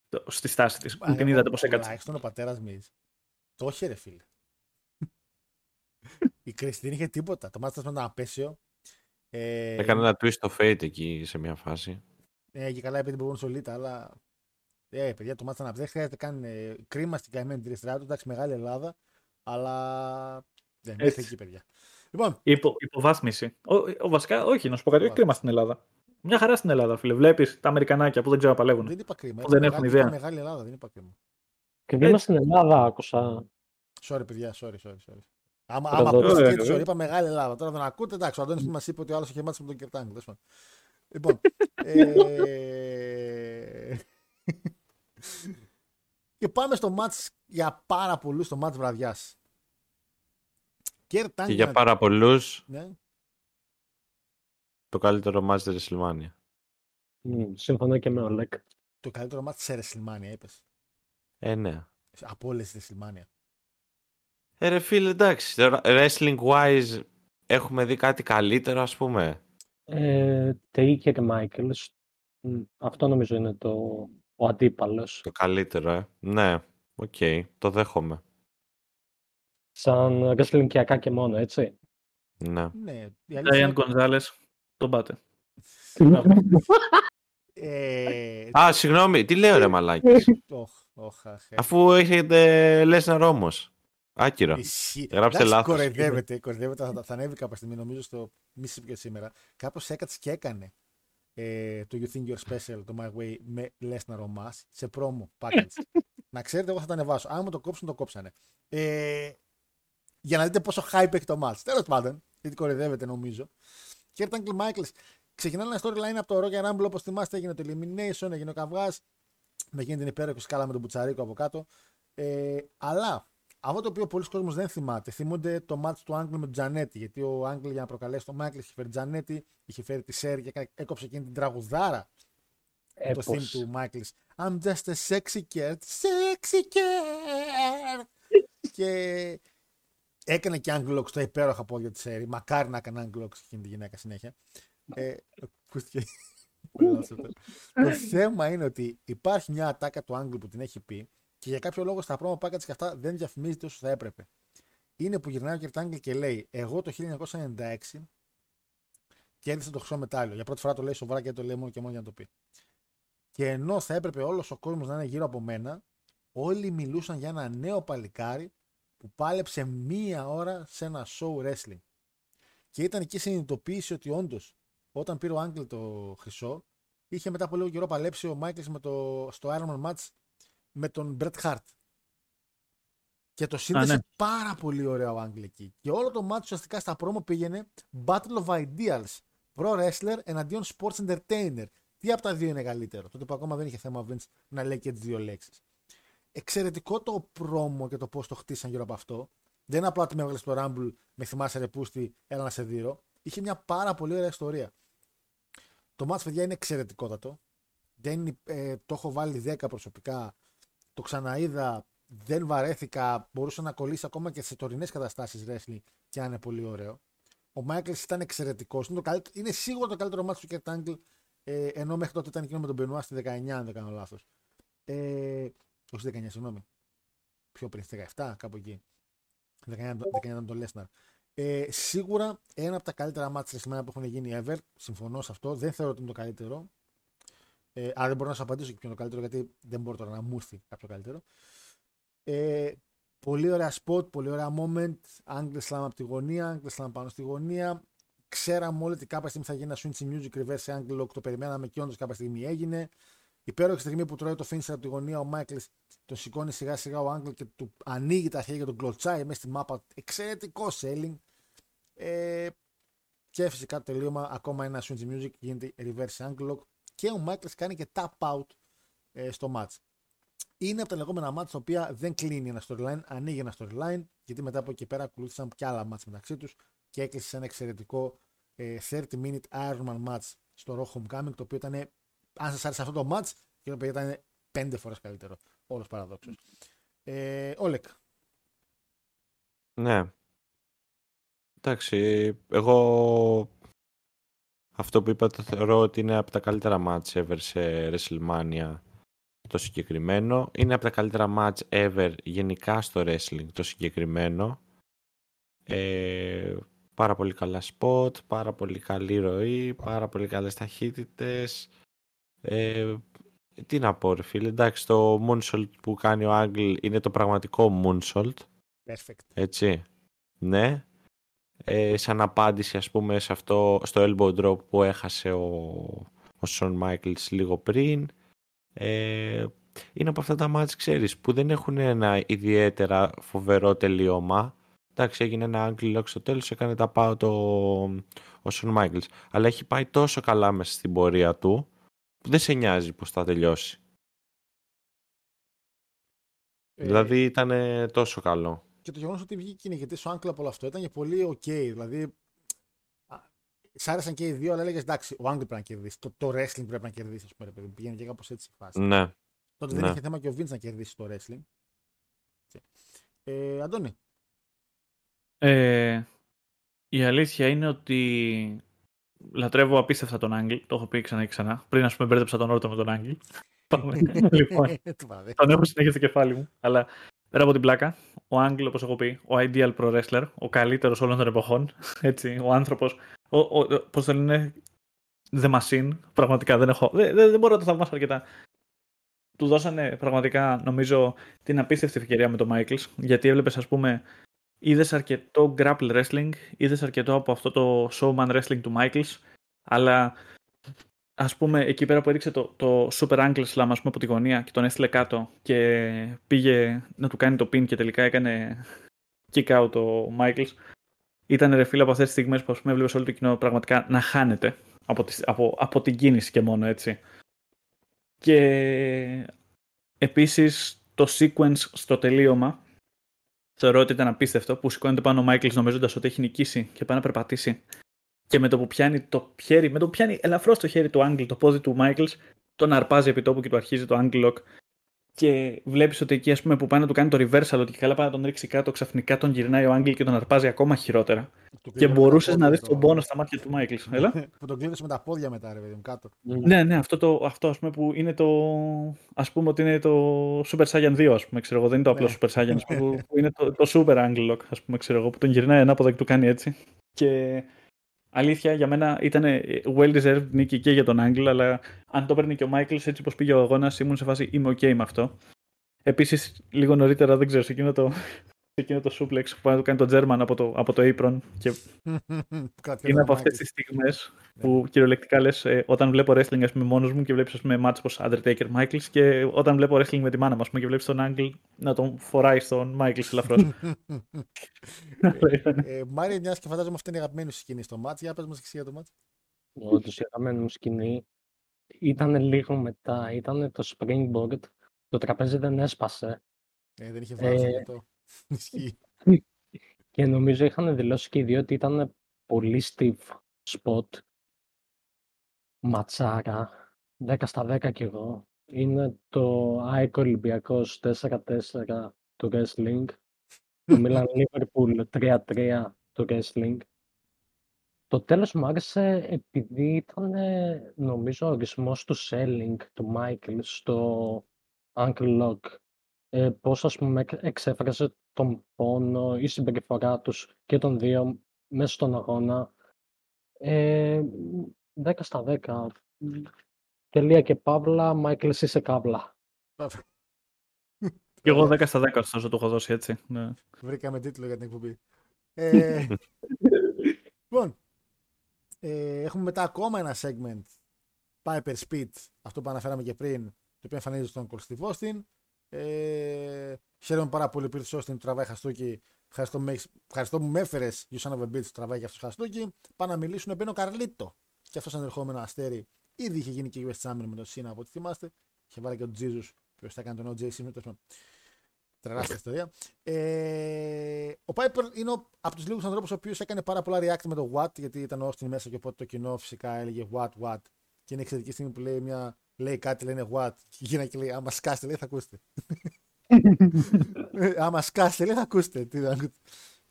το- στη στάση της. Α, Την είδατε πώς έκατσε. Τουλάχιστον ο πατέρα Μιζ. Το είχε ρε φίλε. Η Κρίστη δεν είχε τίποτα. Το μάτι ήταν ένα απέσιο. Ε, Έκανε ένα twist of fate εκεί σε μια φάση. Ε, και καλά επειδή μπορούν στο Λίτα, αλλά. Ε, παιδιά, το μάτι ήταν απέσιο. Δεν χρειάζεται καν ε, κρίμα στην καημένη τριστριά του. Εντάξει, μεγάλη Ελλάδα. Αλλά. Δεν μέχρι Έτσι. εκεί, παιδιά. Λοιπόν, Υπο, υποβάθμιση. Ο, ο, βασικά, όχι, να σου πω κάτι. Όχι Υποβάθμιση. κρίμα στην Ελλάδα. Μια χαρά στην Ελλάδα, φίλε. Βλέπεις τα Αμερικανάκια που δεν ξέρω να παλεύουν. δεν είπα κρίμα. Που είπα δεν έχουν μεγάλη- ιδέα. είπα Μεγάλη Ελλάδα, δεν είπα κρίμα. Κρίμα στην Ελλάδα άκουσα. Sorry, παιδιά, sorry, sorry. sorry. Άμα, Τώρα άμα το- ακούσετε Ε, και τη ε. sorry, είπα μεγάλη Ελλάδα. Τώρα δεν ακούτε, εντάξει, ο Αντώνης μας είπε ότι ο άλλος είχε μάτσει με τον Κερτάγκ. τέλος πάντων. Λοιπόν. ε... και πάμε στο μάτς για πάρα πολλούς, στο μάτς βραδιάς. Κερτάγκ. Και για πάρα πολλού Ναι. το καλύτερο match της WrestleMania. Μμ, Συμφωνώ και με ο Λέκ. Το καλύτερο μάτς σε WrestleMania, είπες. Ε, ναι. Από όλες τις WrestleMania. Ε, ρε φίλε, εντάξει. τώρα, Wrestling wise έχουμε δει κάτι καλύτερο, ας πούμε. Ε, Taker και Michaels. Μ, Αυτό νομίζω είναι το, ο αντίπαλος. Το καλύτερο, ε. Ναι, οκ, το δέχομαι. Σαν wrestling ιακά και μόνο, έτσι. Ναι. Ναι, η αλήθεια Τζάιαν είναι- Γκονζάλε, τον πάτε. ε, Α, συγγνώμη, τι λέω ρε μαλάκι. οχ, οχ, αχ, ε. Αφού έχετε Λέσναρ όμως. Άκυρο. Ισχύει. Γράψτε Εντάξει, λάθος. Κοροϊδεύεται, κοροϊδεύεται. Θα, θα ανέβει κάποια στιγμή, νομίζω, στο μη και σήμερα. Κάπως έκατσε και έκανε ε, το You Think You're Special, το My Way, με Lesnar ο Mas σε promo package. να ξέρετε, εγώ θα τα ανεβάσω. Αν μου το κόψουν, το κόψανε. Ε, για να δείτε πόσο hype έχει το match. Τέλος πάντων, γιατί κοροϊδεύεται νομίζω. Kurt Angle Michaels. Ξεκινάει ένα storyline από το Royal Rumble όπως θυμάστε. Έγινε το Elimination, έγινε ο καυγάς. Με γίνει την υπέροχη σκάλα με τον Μπουτσαρίκο από κάτω. Ε, αλλά αυτό το οποίο πολλοί κόσμος δεν θυμάται, θυμούνται το match του Άγγλου με τον Τζανέτη. Γιατί ο Άγγλ για να προκαλέσει τον Μάικλ είχε φέρει Τζανέτη, είχε φέρει τη Σέρ και έκανε- έκοψε εκείνη την τραγουδάρα Ε, το πώς. theme του Μάικλ. I'm just a sexy cat, sexy cat. και έκανε και Άγγλοκ στα υπέροχα πόδια της Σέρ. Μακάρι να έκανε Άγγλοκ εκείνη τη γυναίκα συνέχεια. Ε, ακούστηκε. Πολύ λάθος αυτό. το θέμα είναι ότι υπάρχει μια ατάκα του Άγγλου που την έχει πει και για κάποιο λόγο στα promo package και αυτά δεν διαφημίζεται όσο θα έπρεπε. Είναι που γυρνάει ο Κερτ Άγγλ και λέει: Εγώ το 1996 κέρδισα το χρυσό μετάλλιο. Για πρώτη φορά το λέει σοβαρά και δεν το λέει μόνο και μόνο για να το πει. Και ενώ θα έπρεπε όλος ο κόσμος να είναι γύρω από μένα, όλοι μιλούσαν για ένα νέο παλικάρι που πάλεψε μία ώρα σε ένα show wrestling. Και ήταν εκεί η συνειδητοποίηση ότι όντως όταν πήρε ο Άγγλ το χρυσό, είχε μετά από λίγο καιρό παλέψει ο Μάικλς το, στο Ironman Match με τον Bret Hart. Και το σύνδεσε ναι. πάρα πολύ ωραίο ο Άγγλ εκεί. Και όλο το match ουσιαστικά στα promo πήγαινε Battle of Ideals. Pro wrestler εναντίον sports entertainer. Τι από τα δύο είναι καλύτερο; Τότε που ακόμα δεν είχε θέμα ο Vince να λέει και τις δύο λέξεις. Εξαιρετικό το promo και το πώς το χτίσαν γύρω από αυτό. Δεν είναι απλά ότι με έβγαλε στο Rumble, με θυμάσαι ρε πούστη, έλα να σε δείρω. Είχε μια πάρα πολύ ωραία ιστορία. Το match, παιδιά, είναι εξαιρετικότατο. Δεν, είναι- ε, το έχω βάλει 10 προσωπικά. Το ξαναείδα, δεν βαρέθηκα. Μπορούσε να κολλήσει ακόμα και σε τωρινές καταστάσεις wrestling και να είναι πολύ ωραίο. Ο Μάικλ ήταν εξαιρετικός. Είναι, το καλύτερο- είναι σίγουρα το καλύτερο μάτι του Kurt Angle. Ε, ενώ μέχρι τότε ήταν εκείνο με τον Μπενουά στη 19, αν δεν κάνω λάθος. Ε, όχι στη 19, συγγνώμη. πιο πριν, 17, κάπου εκεί. 19, 19 ήταν το Lesnar. Ε, σίγουρα ένα από τα καλύτερα μάτια WrestleMania που έχουν γίνει ever. Συμφωνώ σε αυτό. Δεν θεωρώ ότι είναι το καλύτερο. Ε, άρα δεν μπορώ να σου απαντήσω και ποιο είναι το καλύτερο, γιατί δεν μπορώ τώρα να μου έρθει κάποιο καλύτερο. Ε, πολύ ωραία spot, πολύ ωραία moment. Angle slam από τη γωνία, angle slam πάνω στη γωνία. Ξέραμε όλοι ότι κάποια στιγμή θα γίνει ένα switch music reverse angle lock. Το περιμέναμε και όντως κάποια στιγμή έγινε. Υπέροχη στιγμή που τρώει το finisher από τη γωνία ο Μάικλς, τον σηκώνει σιγά σιγά ο Άγγλ και του ανοίγει τα χέρια και τον κλωτσάει μέσα στη μάπα. Εξαιρετικό selling. Ε, και φυσικά το τελείωμα ακόμα ένα switch music γίνεται reverse angle lock και ο Μάικλς κάνει και tap out ε, στο match. Είναι από τα λεγόμενα match τα οποία δεν κλείνει ένα storyline, ανοίγει ένα storyline, γιατί μετά από εκεί πέρα ακολούθησαν και άλλα match μεταξύ τους και έκλεισε ένα εξαιρετικό ε, 30 minute Ironman match στο Raw Homecoming, το οποίο ήταν, αν σας άρεσε αυτό το match, και το ήταν πέντε φορές καλύτερο. Όλος παραδόξως. Ε, Όλεκ. Ναι. Εντάξει, εγώ αυτό που είπα το θεωρώ ότι είναι από τα καλύτερα match ever σε WrestleMania το συγκεκριμένο. Είναι από τα καλύτερα match ever γενικά στο wrestling το συγκεκριμένο. Ε, πάρα πολύ καλά spot, πάρα πολύ καλή ροή, πάρα πολύ καλές ταχύτητες. Ε, τι να πω ρε φίλε, εντάξει το moonsault που κάνει ο Άγγλ είναι το πραγματικό moonsault. Perfect. Έτσι, ναι. Ε, σαν απάντηση ας πούμε σε αυτό, στο elbow drop που έχασε ο, ο Shawn Michaels λίγο πριν. Ε, είναι από αυτά τα μάτς, ξέρεις, που δεν έχουν ένα ιδιαίτερα φοβερό τελείωμα. Εντάξει, έγινε ένα angle lock στο τέλος, έκανε τα πάω το, ο Shawn Michaels. Αλλά έχει πάει τόσο καλά μέσα στην πορεία του, που δεν σε νοιάζει πώς θα τελειώσει. Ε, Δηλαδή ήταν τόσο καλό. Και το γεγονός ότι βγήκε γιατί στο Άνγκλ από όλο αυτό ήταν και πολύ οκ. Δηλαδή, α, σ' άρεσαν και οι δύο, αλλά έλεγες εντάξει, ο Άνγκλ πρέπει να κερδίσει. Το, το wrestling πρέπει να κερδίσει, ας πούμε. Παιδί. Πήγαινε και κάπως έτσι η φάση. Ναι. Τότε δεν ναι. είχε θέμα και ο Vince να κερδίσει το wrestling. Ε, Αντώνη. Ε, η αλήθεια είναι ότι λατρεύω απίστευτα τον Άνγκλ. Το έχω πει ξανά και ξανά. Πριν, ας πούμε, μπέρδεψα τον Όρτον με τον Άνγκλ. Πάμε. λοιπόν, Του παραδέχομαι. τον έχω συνέχεια στο κεφάλι μου. Αλλά πέρα από την πλάκα, ο Άγγλ, όπως έχω πει, ο ideal pro wrestler, ο καλύτερος όλων των εποχών. Έτσι, ο άνθρωπος. Πώς το λένε, The Machine. Πραγματικά δεν έχω. Δεν, δεν, δεν μπορώ να το θαυμάσω αρκετά. Του δώσανε πραγματικά, νομίζω, την απίστευτη ευκαιρία με τον Michaels. Γιατί έβλεπες, ας πούμε, είδες αρκετό grapple wrestling, είδες αρκετό από αυτό το showman wrestling του Michaels, αλλά ας πούμε εκεί πέρα που έριξε το, το super ankle slam ας πούμε, από τη γωνία και τον έστειλε κάτω και πήγε να του κάνει το pin και τελικά έκανε kick out ο Michaels ήταν ρε φίλε από αυτές τις στιγμές που ας πούμε έβλεπες όλο το κοινό πραγματικά να χάνεται από, τη, από, από την κίνηση και μόνο έτσι. Και επίσης το sequence στο τελείωμα θεωρώ ότι ήταν απίστευτο που σηκώνεται πάνω ο Μάικλς νομίζοντας ότι έχει νικήσει και πάει να περπατήσει. Και με το που πιάνει το χέρι, με το που πιάνει ελαφρώς το χέρι του Άγγλ, το πόδι του Μάικλς, τον αρπάζει επί τόπου και του αρχίζει το Angle Lock. Και βλέπεις ότι εκεί ας πούμε, που πάει να του κάνει το reversal, ότι καλά πάει να τον ρίξει κάτω, ξαφνικά τον γυρνάει ο Άγγλ και τον αρπάζει ακόμα χειρότερα. Το Και κλείνω με μπορούσες τα να δεις πόδια τον πόνο στα μάτια του Μάικλς. Έλα. που τον κλείνεις με τα πόδια μετά, ρε παιδί μου, κάτω. Ναι, ναι, αυτό, το, αυτό ας πούμε που είναι το. ας πούμε ότι είναι το Super Saiyan 2, ας πούμε, ξέρω εγώ. Δεν είναι το απλό Ναι. Super Saiyan, ας πούμε, που, που είναι το, το Super Angle Lock, ας πούμε, ξέρω εγώ, που τον γυρνάει ανάποδα και του κάνει έτσι. Και αλήθεια, για μένα ήταν well deserved νίκη και για τον Angle, αλλά αν το παίρνει και ο Michaels έτσι πως πήγε ο αγώνας, ήμουν σε φάση είμαι ok με αυτό. Επίσης, λίγο νωρίτερα, δεν ξέρω, σε εκείνο το, σε εκείνο το suplex που πάει να του κάνει το German από το, από το apron και Κρατιόταν είναι από ο αυτές Michaels. τις στιγμές που κυριολεκτικά λες, όταν βλέπω wrestling ας πούμε, μόνος μου και βλέπεις μάτς όπως Undertaker Michaels και όταν βλέπω wrestling με τη μάνα μου ας πούμε, και βλέπεις τον Angle να τον φοράει στον Michaels ελαφρώς. Ε, Μάρια, μιας και φαντάζομαι αυτή είναι η αγαπημένη σου σκηνή στο μάτς. Για πες μας εσύ για το μάτς. Όντω η αγαπημένη μου σκηνή ήταν λίγο μετά. Ήταν το springboard. Το τραπέζι δεν έσπασε. Ε, δεν είχε βάση Ε, γι' αυτό. Ισχύει. Και νομίζω είχαν δηλώσει και οι δύο ότι ήταν πολύ stiff spot. Ματσάρα. 10 στα 10 κι εγώ. Είναι το ΑΕΚ Ολυμπιακός 4-4 του wrestling. Το Milan Liverpool 3-3 του wrestling. Το τέλος μου άρεσε επειδή ήταν νομίζω ο ορισμός του selling του Michael στο Ankle Lock. Ε, πώς ας πούμε εξ- εξέφρασε τον πόνο η συμπεριφορά τους και των δύο μέσα στον αγώνα. Ε, 10 στα 10. Τελεία και παύλα, Μάικλ εσύ είσαι κάβλα. Και εγώ 10 στα 10 ωστόσο το έχω δώσει έτσι. Ναι. Βρήκαμε τίτλο για την εκπομπή. Ε, λοιπόν, ε, έχουμε μετά ακόμα ένα segment Piper Speed, αυτό που αναφέραμε και πριν, το οποίο εμφανίζεται στον Cold Steve Austin. Ε, χαίρομαι πάρα πολύ που ήρθε Austin, του τραβάει χαστούκι. Ευχαριστώ, με έχεις- ευχαριστώ που με έφερες, You son of a bitch, του τραβάει και αυτό χαστούκι. Πάνε να μιλήσουν, μπαίνει ο Καρλίτο. Και αυτός ανερχόμενο αστέρι. Ήδη είχε γίνει και US Champion με τον Σίνα από ό,τι θυμάστε. Είχε βάλει και τον Τζίζου, που θα έκανε τον OJ Simpson. τέλος πάντων. Τεράστια ιστορία. Ε, ο Piper είναι ο, από τους λίγους ανθρώπους ο οποίος έκανε πάρα πολλά react με το What, γιατί ήταν ο Austin μέσα και οπότε το κοινό φυσικά έλεγε What, What. Και είναι εξαιρετική στιγμή που λέει, μια, λέει κάτι, λένε What; Και η γυναίκα λέει, Άμα σκάσετε, λέει, θα ακούσετε. Ε, Άμα σκάσετε, λέει, θα ακούσετε. Τι θα ακούτε.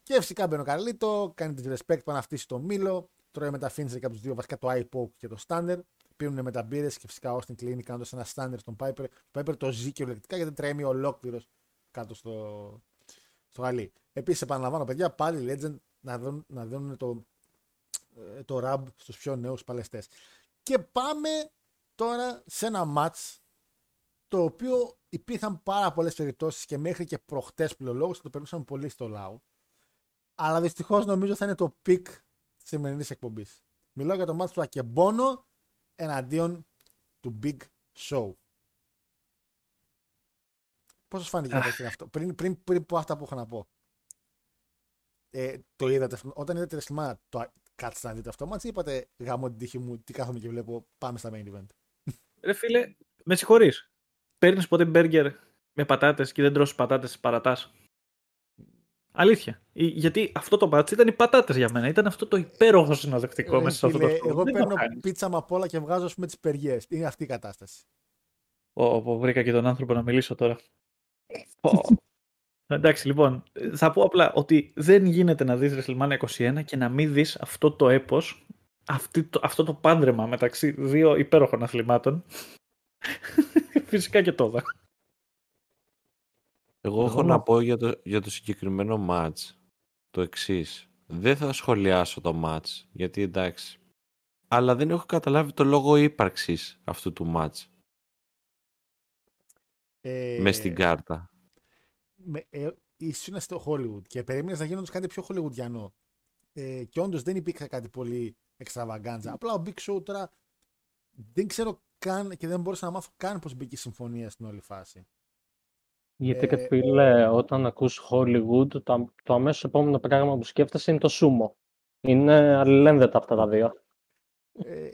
Και φυσικά μπαίνει ο Καρλίτο, κάνει disrespect, πάει να φτύσει το μήλο, τρώει με τα Finisher και από του δύο, βασικά το eye poke και το standard. Πίνουν με τα μπύρε και φυσικά ο Austin κλείνει κάνοντας ένα standard στον Piper. Ο Piper το ζει κυριολεκτικά γιατί τρέμει ολόκληρος κάτω στο, στο γαλί. Επίσης, επαναλαμβάνω, παιδιά, πάλι Legend να δουν, να δίνουν το, ε, το rub στους πιο νέους παλαιστές. Και πάμε τώρα σε ένα match το οποίο υπήρχαν πάρα πολλές περιπτώσεις και μέχρι και προχτές πλειολόγου θα το περνούσαν πολύ στο λαό. Αλλά δυστυχώς νομίζω θα είναι το peak τη σημερινής εκπομπής. Μιλάω για το match του Ακεμπόνο εναντίον του Big Show. Πώς σας φάνηκε καταρχήν αυτό, πριν, πριν, πριν πω αυτά που έχω να πω. Ε, το είδατε, όταν είδατε WrestleMania, το κάτσατε να δείτε αυτό μάτς ή είπατε γάμο την τύχη μου, τι κάθομαι και βλέπω, πάμε στα main event. Ρε φίλε, με συγχωρείς. Παίρνεις ποτέ μπέργκερ με πατάτες και δεν τρώσει πατάτες, παρατάς; Αλήθεια. Ε, Γιατί αυτό το μπάτσι ήταν οι πατάτες για μένα. Ήταν αυτό το υπέροχο συνοδευτικό Ε, μέσα σε αυτό το φίλε, show. Εγώ Δεν το παίρνω κάνεις. πίτσα με απ' όλα και βγάζω με τις περιές. Είναι αυτή η κατάσταση. Ω, πω, βρήκα και τον άνθρωπο να μιλήσω τώρα. Πω. Εντάξει, λοιπόν, θα πω απλά ότι δεν γίνεται να δεις WrestleMania 21 και να μην δεις αυτό το έπος, αυτή το, αυτό το πάντρεμα μεταξύ δύο υπέροχων αθλημάτων. Φυσικά και τώρα. Εγώ έχω Εγώ να να- πω για το, για το συγκεκριμένο match το εξής. Δεν θα σχολιάσω το match, γιατί εντάξει. Αλλά δεν έχω καταλάβει το λόγο ύπαρξης αυτού του match Ε, μες στην κάρτα. με, ε, ήσουν στο Hollywood και περίμενες να γίνει όντως κάτι πιο χολιγουδιανό. Ε, και όντως δεν υπήρχε κάτι πολύ εξτραβαγκάντζα. Απλά ο Big Show τώρα δεν ξέρω καν και δεν μπορούσα να μάθω καν πώς μπήκε η συμφωνία στην όλη φάση. Γιατί Ε, και φίλε, όταν ακούς Hollywood, το, το αμέσως επόμενο πράγμα που σκέφτεσαι είναι το sumo. Είναι αλληλένδετα αυτά τα δύο. Ε,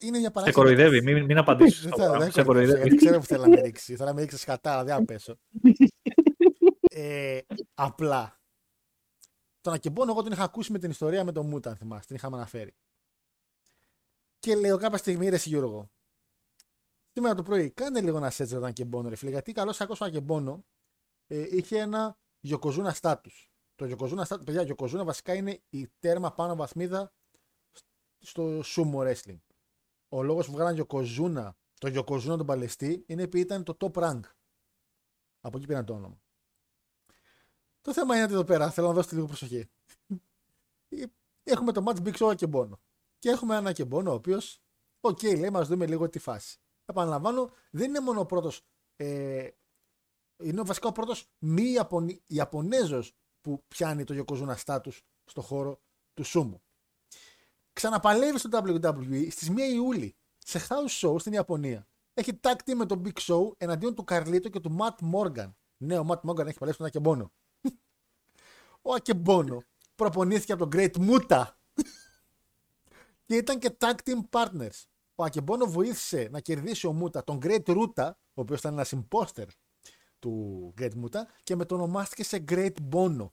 είναι για Σε παράδειγμα. κοροϊδεύει, μην, μην απαντήσεις. Δεν στο θα- πράγμα. δεν Σε κοροϊδεύω, κοροϊδεύει. Γιατί ξέρω που θέλει να με ρίξει. Θέλω να με ρίξεις σκατά, αλλά δεν θα πέσω. ε, απλά. Τον Ακεμπόνο εγώ τον είχα ακούσει με την ιστορία με τον Μούτα, αν θυμάστε. Την είχαμε αναφέρει. Και λέω κάποια στιγμή, ρε εσύ, Γιώργο, σήμερα το πρωί, κάνε λίγο ένα σέτζ με τον Ακεμπόνο, ρε φίλε. Γιατί καλό άκουσα ο Ακεμπόνο ε, είχε ένα Γιοκοζούνα στάτου. Το Γιοκοζούνα στάτου, παιδιά, Γιοκοζούνα βασικά είναι η τέρμα πάνω βαθμίδα στο sumo wrestling. Ο λόγος που βγάλαν Γιοκοζούνα, το Γιοκοζούνα τον παλαιστή, είναι επειδή ήταν το top rank. Από εκεί πήραν το όνομα. Το θέμα είναι ότι εδώ πέρα θέλω να δώσετε λίγο προσοχή. Έχουμε το match Big Show και Bono. Και έχουμε ένα Akebono, ο οποίος, οκ, λέει, να δούμε λίγο τη φάση. Επαναλαμβάνω, δεν είναι μόνο ο πρώτος. Ε, είναι βασικά ο πρώτος μη Ιαπωνι... Ιαπωνέζος που πιάνει το Yokozuna status στο χώρο του σούμο. Ξαναπαλεύει στο WWE στις 1 Ιούλη σε house show στην Ιαπωνία. Έχει tag team με τον Big Show εναντίον του Carlito και του Matt Morgan. Ναι, ο Matt Morgan έχει παλέψει τον Akebono. Ο Ακεμπόνο προπονήθηκε από τον Great Muta και ήταν και tag team partners. Ο Ακεμπόνο βοήθησε να κερδίσει ο Μούτα τον Great Ruta, ο οποίος ήταν ένα imposter του Great Muta και μετονομάστηκε σε Great Bono.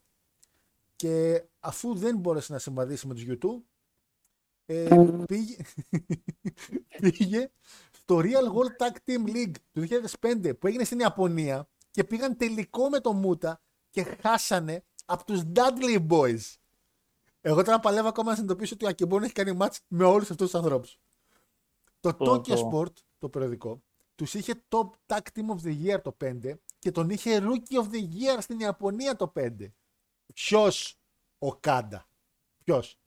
Και αφού δεν μπόρεσε να συμβαδίσει με τους YouTube, ε, πήγε, πήγε στο Real World Tag Team League του 2005 που έγινε στην Ιαπωνία και πήγαν τελικό με το Μούτα και χάσανε από τους Dudley Boys. Εγώ τώρα παλεύω ακόμα να συνειδητοποιήσω ότι ο Ακεμπόν έχει κάνει μάτς με όλους αυτούς τους ανθρώπους. Το Πω, Tokyo πω. Sport, το περιοδικό, τους είχε top tag team of the year το 5 και τον είχε rookie of the year στην Ιαπωνία το 5. Ποιος ο Κάντα; Ποιος;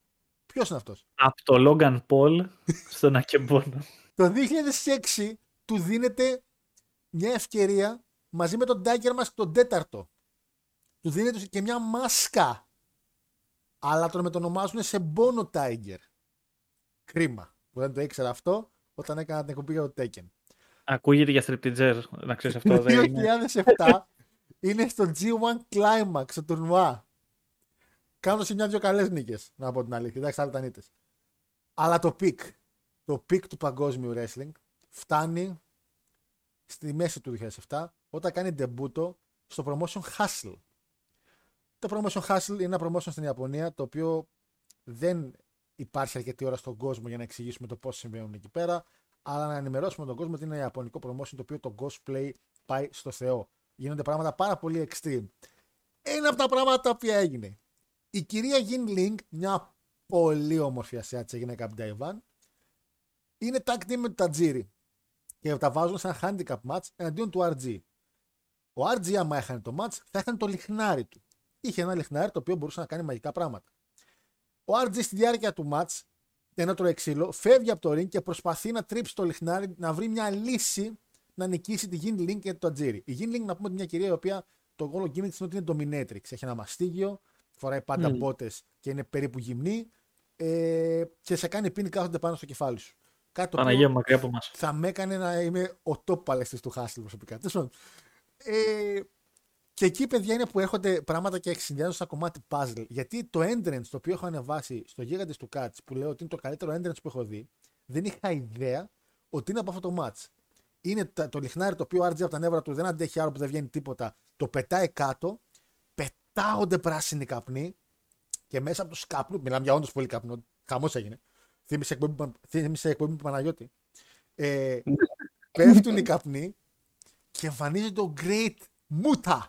Ποιος είναι αυτός; Από το Logan Paul στον Ακεμπόνο. Το 2006 του δίνεται μια ευκαιρία μαζί με τον Tiger Mask τον τέταρτο. Του δίνεται και μια μάσκα. Αλλά τον μετονομάζουν σε Bono Tiger. Κρίμα που δεν το ήξερα αυτό όταν έκανα την εκπομπή για το Tekken. Ακούγεται για stripteaser, να ξέρεις αυτό. Το δεν είναι. 2007 είναι στο G1 Climax, στο τουρνουά. Κάνει μια-δυο καλές νίκες, να πω την αλήθεια. Εντάξει, άλλα ήταν ήττες. Αλλά το peak, το peak του παγκόσμιου wrestling φτάνει στη μέση του 2007 όταν κάνει ντεμπούτο στο promotion Hustle. Το promotion Hustle είναι ένα promotion στην Ιαπωνία το οποίο δεν υπάρχει αρκετή ώρα στον κόσμο για να εξηγήσουμε το πώς συμβαίνουν εκεί πέρα, αλλά να ενημερώσουμε τον κόσμο ότι είναι ένα ιαπωνικό promotion το οποίο το cosplay πάει στο Θεό. Γίνονται πράγματα πάρα πολύ extreme. Ένα από τα πράγματα τα οποία έγινε. Η κυρία Γιν Link, μια πολύ όμορφη Ασιάτισσα γυναίκα από την Ταϊβάν, είναι tag team με τον Τατζίρι. Και τα βάζουν σε ένα handicap match εναντίον του RG. Ο RG, άμα έχανε το match, θα έχανε το λιχνάρι του. Είχε ένα λιχνάρι το οποίο μπορούσε να κάνει μαγικά πράγματα. Ο RG στη διάρκεια του match, ένα τρώει ξύλο, φεύγει από το ring και προσπαθεί να τρίψει το λιχνάρι, να βρει μια λύση να νικήσει τη Γιν Link και το Ατζίρι. Η Γιν Link, να πούμε, είναι μια κυρία η οποία το όλο gimmick της είναι ότι είναι dominatrix. Έχει ένα μαστίγιο, φοράει πάντα Mm. μπότες και είναι περίπου γυμνή ε, και σε κάνει πίνη κάθονται πάνω στο κεφάλι σου. Κάτι το οποίο Παναγία μου μακριά από μας. θα με έκανε να είμαι ο top παλαιστής του Hustle προσωπικά. Τέλος πάντων. Ε, και εκεί, παιδιά, είναι που έρχονται πράγματα και συνδυάζουν σαν κομμάτι puzzle. Γιατί το entrance το οποίο έχω ανεβάσει στο γίγαντε του Catch, που λέω ότι είναι το καλύτερο entrance που έχω δει, δεν είχα ιδέα ότι είναι από αυτό το match. Είναι τα- το λιχνάρι το οποίο ο RG από τα νεύρα του δεν αντέχει άλλο που δεν βγαίνει τίποτα. Το πετάει κάτω, πετάγονται πράσινοι καπνοί και μέσα από του καπνού, μιλάμε για όντως πολύ καπνό, χαμός έγινε. Θύμισε εκπομπή, θύμισε εκπομπή του Παναγιώτη. Ε, πέφτουν οι καπνοί και εμφανίζεται ο Great Muta.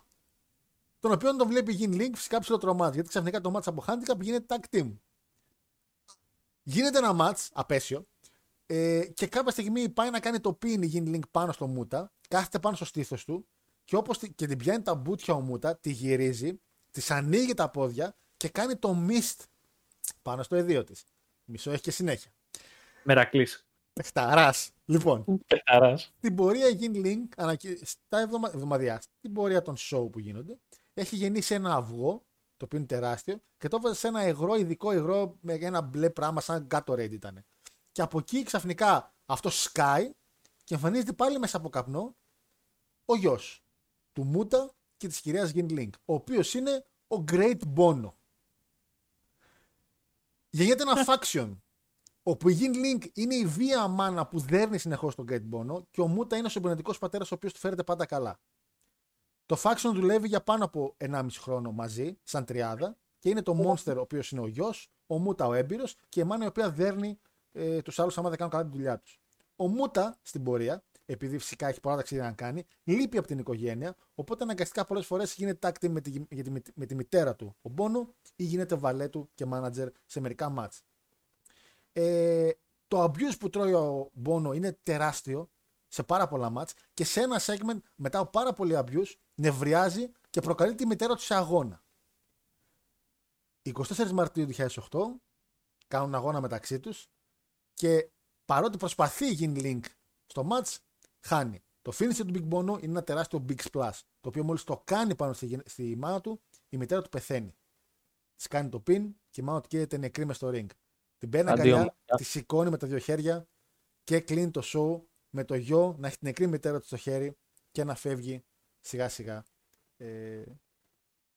Τον οποίο τον βλέπει γίνει link φυσικά ψηλοτρομάτ. Γιατί ξαφνικά το match από handicap γίνεται tag team. Γίνεται ένα match απέσιο ε, και κάποια στιγμή πάει να κάνει το pin η γίνει link πάνω στο Μούτα, κάθεται πάνω στο στήθος του και όπως τη- και την πιάνει τα μπουτια ο Μούτα, τη γυρίζει, της ανοίγει τα πόδια και κάνει το mist πάνω στο εδίο της. Μισό έχει και συνέχεια. Μερακλής. Πεχταράς. Λοιπόν, Πεταράς. στην πορεία γίνει link ανακοι... στα εβδομα... εβδομαδιάς, στην πορεία των show που γίνονται, έχει γεννήσει ένα αυγό, το οποίο είναι τεράστιο, και το έβαζε σε ένα υγρό, ειδικό υγρό με ένα μπλε πράγμα, σαν Gatorade ήταν. Και από εκεί ξαφνικά αυτό σκάει και εμφανίζεται πάλι μέσα από καπνό ο γιος του Μούτα και της κυρίας Γιν Link, ο οποίος είναι ο Great Bono. Γίνεται ένα faction όπου η Gin Link είναι η βία μάνα που δέρνει συνεχώς τον Great Bono και ο Μούτα είναι ο συμπονετικός πατέρας ο οποίος του φέρεται πάντα καλά. Το faction δουλεύει για πάνω από 1,5 χρόνο μαζί, σαν τριάδα, και είναι το Monster ο οποίος είναι ο γιος, ο Μούτα ο έμπειρος και η μάνα η οποία δέρνει ε, τους άλλους άμα δεν κάνουν καλά τη δουλειά τους. Ο Μούτα στην πορεία, επειδή φυσικά έχει πολλά ταξίδια να κάνει, λείπει από την οικογένεια, οπότε αναγκαστικά πολλές φορές γίνεται tag team με τη, με, τη, με τη μητέρα του ο Μπόνο ή γίνεται βαλέ του και manager σε μερικά μάτς. Ε, το abuse που τρώει ο Μπόνο είναι τεράστιο σε πάρα πολλά μάτς και σε ένα segment μετά από πάρα πολύ abuse νευριάζει και προκαλεί τη μητέρα του σε αγώνα. 24 Μαρτίου 2008 κάνουν αγώνα μεταξύ τους και παρότι προσπαθεί η Gin Link στο match, χάνει. Το finisher του Big Bono είναι ένα τεράστιο Big Splash, το οποίο μόλις το κάνει πάνω στη, γυ- στη μάνα του, η μητέρα του πεθαίνει. Της κάνει το pin και η μάνα του καίγεται νεκρή μες στο ring. Την παίρνει Αντίο, αγκαλιά, μάτια. τη σηκώνει με τα δύο χέρια και κλείνει το show με το γιο να έχει την νεκρή μητέρα του στο χέρι και να φεύγει σιγά σιγά. Ε,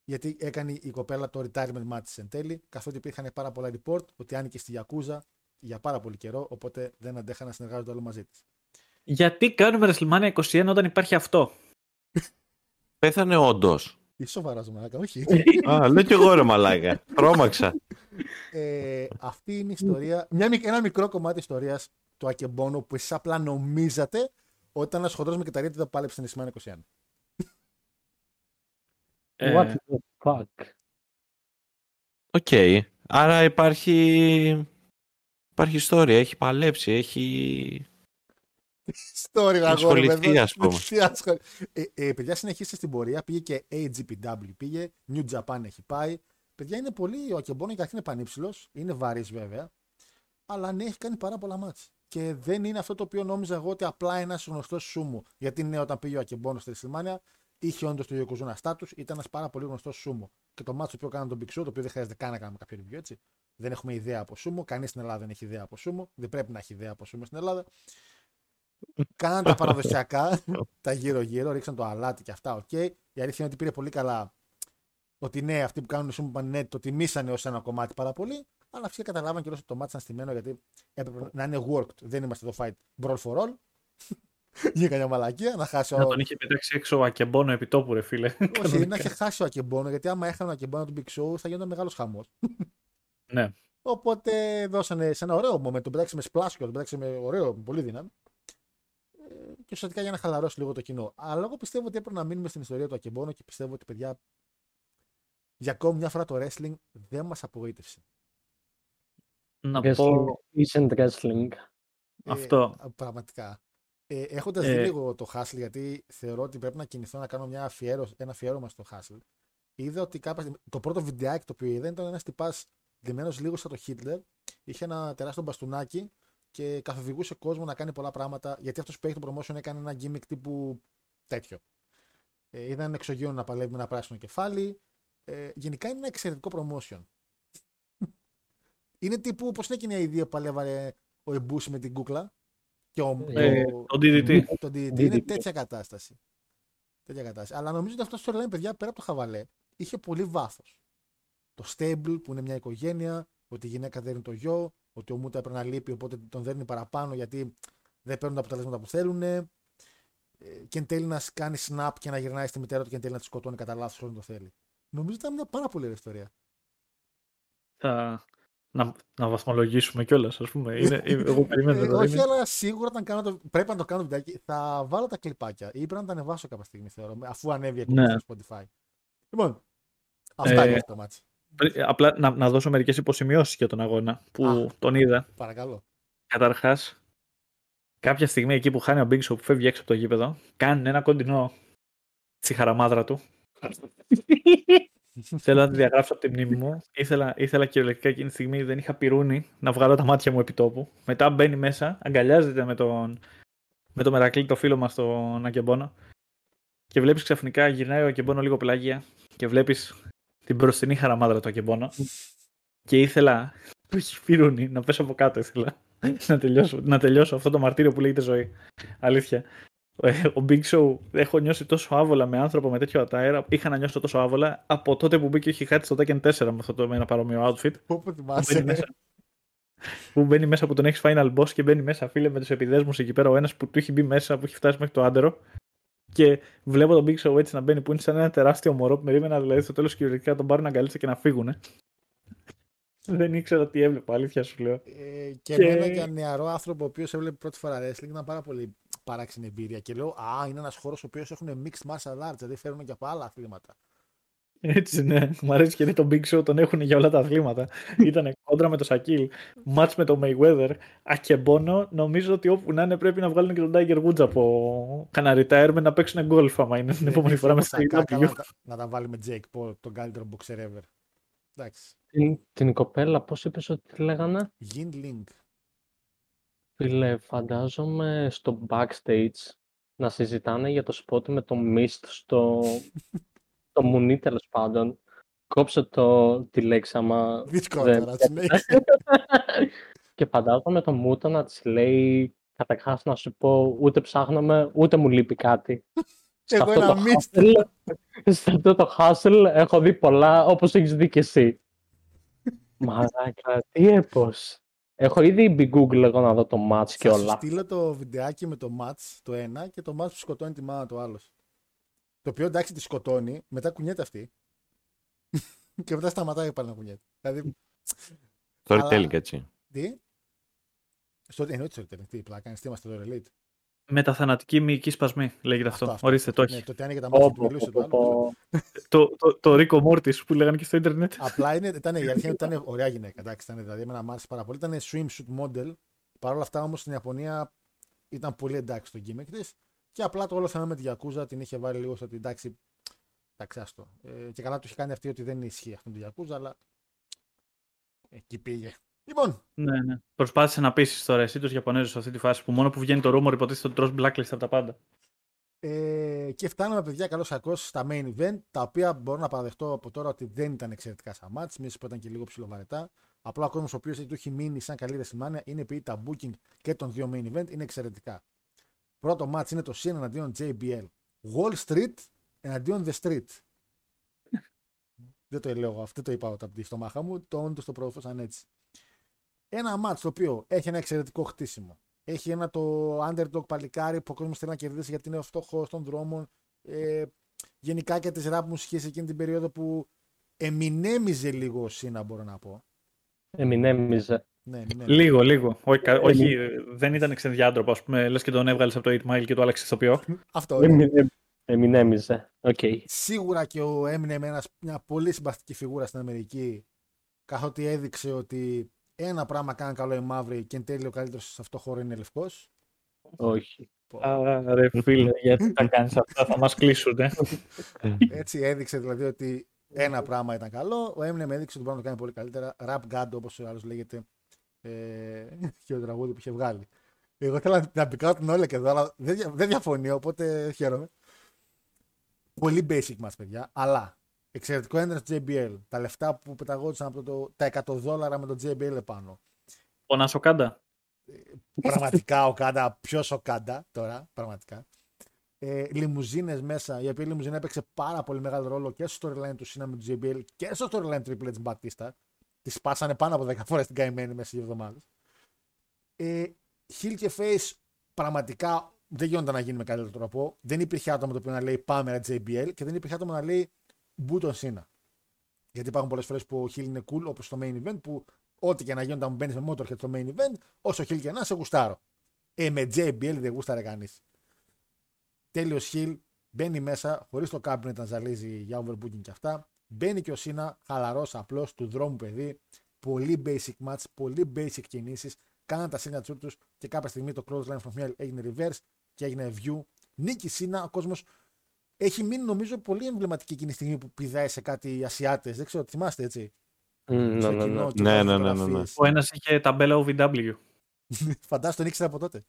γιατί έκανε η κοπέλα το retirement match εν τέλει, καθότι υπήρχαν πάρα πολλά report ότι άνοιγε στη Yakuza για πάρα πολύ καιρό, οπότε δεν αντέχανε να συνεργάζονται όλοι μαζί της. Γιατί κάνουμε WrestleMania 21 όταν υπάρχει αυτό; Πέθανε όντως. Είσαι σοβαρά, μαλάκα, όχι. Α, λέω κι εγώ ρε μαλάκα. Τρώμαξα. ε, αυτή είναι η ιστορία, μια, μικ- ένα μικρό κομμάτι ιστορίας του Akebono που εσείς απλά νομίζατε ότι ήταν ένας χοντρός με κυτταρίτιδα που πάλεψε στη WrestleMania 21. Ε, What the fuck? Οκ. Άρα υπάρχει... Υπάρχει ιστορία, έχει παλέψει, έχει... Story να ασχοληθεί, ας πούμε. Ε, ε, παιδιά, συνεχίστε στην πορεία. Πήγε και AGPW, πήγε. New Japan έχει πάει. Παιδιά, είναι πολύ. Ο Ακεμπόνο γιατί είναι πανύψηλος. Είναι βαρύς βέβαια. Αλλά ναι, έχει κάνει πάρα πολλά μάτς. Και δεν είναι αυτό το οποίο νόμιζα εγώ ότι απλά ένας γνωστός σούμου. Γιατί ναι, όταν πήγε ο Ακεμπόνος στη Ρεσιλμάνια, είχε όντως το Yokozuna status, ήταν ένας πάρα πολύ γνωστός σούμο. Και το μάτσο που κάναμε τον Big Show, το οποίο δεν χρειάζεται καν να κάνουμε κάποιο review έτσι. Δεν έχουμε ιδέα από σούμο. Κανείς στην Ελλάδα δεν έχει ιδέα από σούμο. Δεν πρέπει να έχει ιδέα από σούμο στην Ελλάδα. Κάναν τα παραδοσιακά, τα γύρω-γύρω, ρίξαν το αλάτι και αυτά, οκ. Okay. Η αλήθεια είναι ότι πήρε πολύ καλά ότι ναι, αυτοί που κάνουν σούμο ναι, το τιμήσανε ως ένα κομμάτι πάρα πολύ. Αλλά φυσικά καταλάβαν και ότι το μάτι ήταν στημένο γιατί έπρεπε να είναι worked. Δεν είμαστε εδώ fight brawl for all. Βγήκα μια μαλακία να χάσει. Να τον είχε πετάξει έξω ο Akebono επί τόπου, ρε φίλε. Όχι, να είχε χάσει ο Akebono, γιατί άμα έχανε ο Akebono του Big Show θα γινόταν μεγάλος χαμός. ναι. Οπότε δώσανε σε ένα ωραίο moment, τον πετάξει με πλάσιο, τον πετάξει με ωραίο, πολύ δύναμη. Ε, και ουσιαστικά για να χαλαρώσει λίγο το κοινό. Αλλά εγώ πιστεύω ότι έπρεπε να μείνουμε στην ιστορία του Ακεμπόνο και πιστεύω ότι παιδιά για ακόμη μια φορά το wrestling δεν μας απογοήτευσε. Να πω. Isn't wrestling. Αυτό. Ε, πραγματικά. Ε, Έχοντας δει ε. λίγο το Hustle, γιατί θεωρώ ότι πρέπει να κινηθώ να κάνω μια αφιέρωση, ένα αφιέρωμα στο Hustle, είδα ότι κάποια, το πρώτο βιντεάκι το οποίο είδα ήταν ένας τυπάς δεμένο λίγο σαν το Hitler. Είχε ένα τεράστιο μπαστούνάκι και καθοδηγούσε κόσμο να κάνει πολλά πράγματα. Γιατί αυτός που έχει το promotion έκανε ένα gimmick τύπου τέτοιο. Ε, είδα ένα εξωγείο να παλεύει με ένα πράσινο κεφάλι. Ε, γενικά είναι ένα εξαιρετικό promotion. Είναι τύπου, πώς είναι εκείνη η ιδέα που παλεύαρε ο Εμπούση με την κούκλα; Και ο, ε, ο, το DDT. Το DDT είναι τέτοια κατάσταση. Τέτοια κατάσταση. Αλλά νομίζω ότι αυτό το storyline, παιδιά, πέρα από το χαβαλέ, είχε πολύ βάθος. Το stable που είναι μια οικογένεια, ότι η γυναίκα δέρνει το γιο, ότι ο Μούτα έπρεπε να λείπει, οπότε τον δέρνει παραπάνω γιατί δεν παίρνουν τα αποτελέσματα που θέλουν. Ε, και εν τέλει να κάνει snap και να γυρνάει στη μητέρα του και εν τέλει να τη σκοτώνει κατά λάθος όσο το θέλει. Νομίζω ότι ήταν μια πάρα πολύ ωραία ιστορία. Θα, να, να βαθμολογήσουμε κιόλας, ας πούμε. Είναι, εγώ περιμένω. Ε, όχι, αλλά σίγουρα όταν κάνω το, πρέπει να το κάνω βιντεάκι. Θα βάλω τα κλιπάκια ή πρέπει να τα ανεβάσω κάποια στιγμή, θεωρώ, αφού ανέβει ναι. στο Spotify. Λοιπόν, αυτά ε, είναι το μάτι. Απλά να, να δώσω μερικές υποσημειώσεις για τον αγώνα που Α, τον είδα. Παρακαλώ. Καταρχάς, κάποια στιγμή εκεί που χάνει ο Big Show που φεύγει έξω από το γήπεδο, κάνει ένα κοντινό στη χαραμάδρα του. Θέλω να τη διαγράψω από τη μνήμη μου. Ήθελα, ήθελα κυριολεκτικά εκείνη τη στιγμή, δεν είχα πυρούνι να βγάλω τα μάτια μου επί τόπου. Μετά μπαίνει μέσα, αγκαλιάζεται με τον, με το Μερακλή, το φίλο μας, τον Ακεμπόνο. Και βλέπεις ξαφνικά γυρνάει ο Ακεμπόνο λίγο πλάγια και βλέπεις την μπροστινή χαραμάδρα του Ακεμπόνο. και ήθελα. Που έχει πυρούνι, να πέσω από κάτω ήθελα. να, τελειώσω, να τελειώσω αυτό το μαρτύριο που λέγεται ζωή. Αλήθεια. Ε, ο Big Show έχω νιώσει τόσο άβολα με άνθρωπο με τέτοιο ατάιρα. Είχα να νιώσω τόσο άβολα από τότε που μπήκε και είχε χάσει στο Tekken 4 με αυτό το με ένα παρόμοιο outfit. Πού που θυμάσαι; Μέσα, που μπαίνει μέσα που τον έχεις final boss και μπαίνει μέσα φίλε με τους επιδέσμους εκεί πέρα. Ο ένας που του έχει μπει μέσα που έχει φτάσει μέχρι το άντερο. Και βλέπω τον Big Show έτσι να μπαίνει που είναι σαν ένα τεράστιο μωρό που περίμενα δηλαδή στο τέλος κυριολεκτικά να τον πάρουν αγκαλίτσα και να φύγουν. Δεν ήξερα τι έβλεπα, αλήθεια σου λέω. Ε, και, και... εμένα για νεαρό άνθρωπο ο οποίος έβλεπε πρώτη φορά wrestling ήταν πάρα πολύ παράξενη εμπειρία. Και λέω, Α, είναι ένας χώρος ο οποίος έχουν mixed martial arts, δηλαδή φέρνουν και από άλλα αθλήματα. Έτσι, ναι. Μου αρέσει γιατί τον Big Show τον έχουν για όλα τα αθλήματα. Ήταν κόντρα με το Σακίλ, match με το Mayweather, ακεμπόνο. Νομίζω ότι όπου να είναι πρέπει να βγάλουν και τον Tiger Woods από κανένα retirement να παίξουν golf άμα είναι την επόμενη φορά με στο Να τα βάλει με Jake Paul, τον καλύτερο boxer ever. Εντάξει. Την, την κοπέλα, πώς είπες ότι τη λέγανε; Yin Link. Φίλε, φαντάζομαι στο backstage να συζητάνε για το σπότ με το mist στο το μουνί τέλος πάντων. Κόψε το τη λέξη άμα... Δύσκολο τώρα, Και φαντάζομαι το Μούτα να της λέει καταρχάς να σου πω ούτε ψάχναμε ούτε μου λείπει κάτι. Εγώ ένα mist. Σε αυτό το hustle έχω δει πολλά όπως έχεις δει και εσύ. Μαλάκα, τι έπος. Έχω ήδη μπει Google εγώ να δω το match και όλα. Θα στείλω το βιντεάκι με το match το ένα και το match που σκοτώνει τη μάνα του άλλος. Το οποίο εντάξει τη σκοτώνει, μετά κουνιέται αυτή. και μετά σταματάει πάλι να κουνιέται. Δηλαδή. Storytelling έτσι. Τι; Στο, εννοείται storytelling. Τι πλάκα, τι είμαστε το Elite. Μεταθανατική μυϊκή σπασμή, λέγεται αυτό. αυτό. Ορίστε, το έχει. Ναι, το ότι άνοιγε τα μάτια του μιλούσε το άλλο. το, το, το Ρίκο Μόρτι που λέγανε και στο Ιντερνετ. Απλά είναι, ήταν, η αλήθεια ήταν ωραία γυναίκα. Εντάξει, ήταν, δηλαδή, εμένα μου άρεσε πάρα πολύ. Ήταν swimsuit model. Παρ' όλα αυτά όμως στην Ιαπωνία ήταν πολύ εντάξει στο gimmick της. Και απλά το όλο θέμα με τη Yakuza την είχε βάλει λίγο στο ότι εντάξει. Εντάξει, άστο. Ε, και καλά του είχε κάνει αυτή ότι δεν ισχύει αυτό με τη Yakuza, αλλά. Εκεί πήγε. Λοιπόν, Ναι, ναι. Προσπάθησε να πείσει τώρα εσύ τους Ιαπωνέζους σε αυτή τη φάση που μόνο που βγαίνει το rumor υποτίθεται ότι τρως blacklist από τα πάντα. Ε, και φτάνουμε, παιδιά, καλώς κακό στα main event, τα οποία μπορώ να παραδεχτώ από τώρα ότι δεν ήταν εξαιρετικά σαν μάτς, μίσο που ήταν και λίγο ψηλοβαρετά. Απλά ο κόσμος ο οποίος του έχει μείνει σαν καλή δεσημάνια είναι επειδή τα booking και των δύο main event είναι εξαιρετικά. Πρώτο match είναι το Cena εναντίον JBL. Wall Street εναντίον The Street. δεν το λέω εγώ, αυτό το είπα από τη στομάχα μου, το όντως το προωθούσαν έτσι. Ένα match το οποίο έχει ένα εξαιρετικό χτίσιμο. Έχει ένα το underdog παλικάρι που ο κόσμος θέλει να κερδίσει γιατί είναι φτωχός των δρόμων. Ε, γενικά και τις rap μουσικές εκείνη την περίοδο που εμινέμιζε λίγο ο Σίνα, μπορώ να πω. Εμινέμιζε. Ναι, εμινέμιζε. Λίγο, λίγο. Όχι, κα- όχι δεν ήταν ξενδιάντροπο, ας πούμε. Λες και τον έβγαλες από το 8 Mile και το άλλαξες ηθοποιό. Αυτό είναι. Εμινέ- Εμινέμιζε. Οκ. Σίγουρα και ο Eminem ένας, μια πολύ συμπαθητική φιγούρα στην Αμερική καθότι έδειξε ότι ένα πράγμα κάνει καλό οι μαύροι και εν τέλει ο καλύτερος σε αυτό το χώρο είναι λευκός. Όχι. Α, ρε φίλε, γιατί τα κάνεις αυτά, θα μας κλείσουν. Ε. Έτσι έδειξε δηλαδή ότι ένα πράγμα ήταν καλό. Ο Eminem έδειξε ότι μπορεί να το κάνει πολύ καλύτερα. Rap God, όπως ο άλλος λέγεται, ε, και ο τραγούδι που είχε βγάλει. Εγώ θέλω να, να πικράτουν όλα και εδώ, αλλά δεν, δια- δεν διαφωνεί, οπότε χαίρομαι. Πολύ basic μας, παιδιά, αλλά εξαιρετικό έντρες JBL. Τα λεφτά που πεταγόντουσαν από το, τα 100 δόλαρα με το JBL επάνω. Ο Νασοκάντα. πραγματικά ο Κάντα, ποιος ο Κάντα τώρα, πραγματικά. Ε, λιμουζίνες μέσα, η οποία η λιμουζίνα έπαιξε πάρα πολύ μεγάλο ρόλο και στο storyline του Σίνα με του JBL και στο storyline Triple H Batista. Τη σπάσανε πάνω από 10 φορές την καημένη μέσα σε δύο εβδομάδες. Ε, Hill και Face πραγματικά δεν γίνονταν να γίνει με καλύτερο τρόπο. Δεν υπήρχε άτομο το οποίο να λέει πάμε ένα JBL και δεν υπήρχε άτομο να λέει μπου τον Σίνα. Γιατί υπάρχουν πολλές φορές που ο Hill είναι cool, όπως στο main event, που ό,τι και να γίνει όταν μπαίνεις με Motorhead στο main event, όσο Hill και να σε γουστάρω. Ε, με JBL δεν γούσταρε κανείς. Τέλειος Hill μπαίνει μέσα, χωρίς το cabinet να ζαλίζει για overbooking και αυτά. Μπαίνει και ο Σίνα, χαλαρός, απλός, του δρόμου παιδί. Πολύ basic match, πολύ basic κινήσεις. Κάναν τα signature τους και κάποια στιγμή το close line from hell έγινε reverse και έγινε view. Νίκη Σίνα, ο κόσμος έχει μείνει νομίζω πολύ εμβληματική εκείνη τη στιγμή που πηδάει σε κάτι Ασιάτες. Δεν ξέρω, θυμάστε έτσι. Μμ, Ναι, στο ναι, κοινό ναι. και Ναι, βάζεις ναι, ναι, ναι, ναι. φωτογραφίες. Ο ένας είχε ταμπέλα OVW. Φαντάζομαι τον ήξερα από τότε.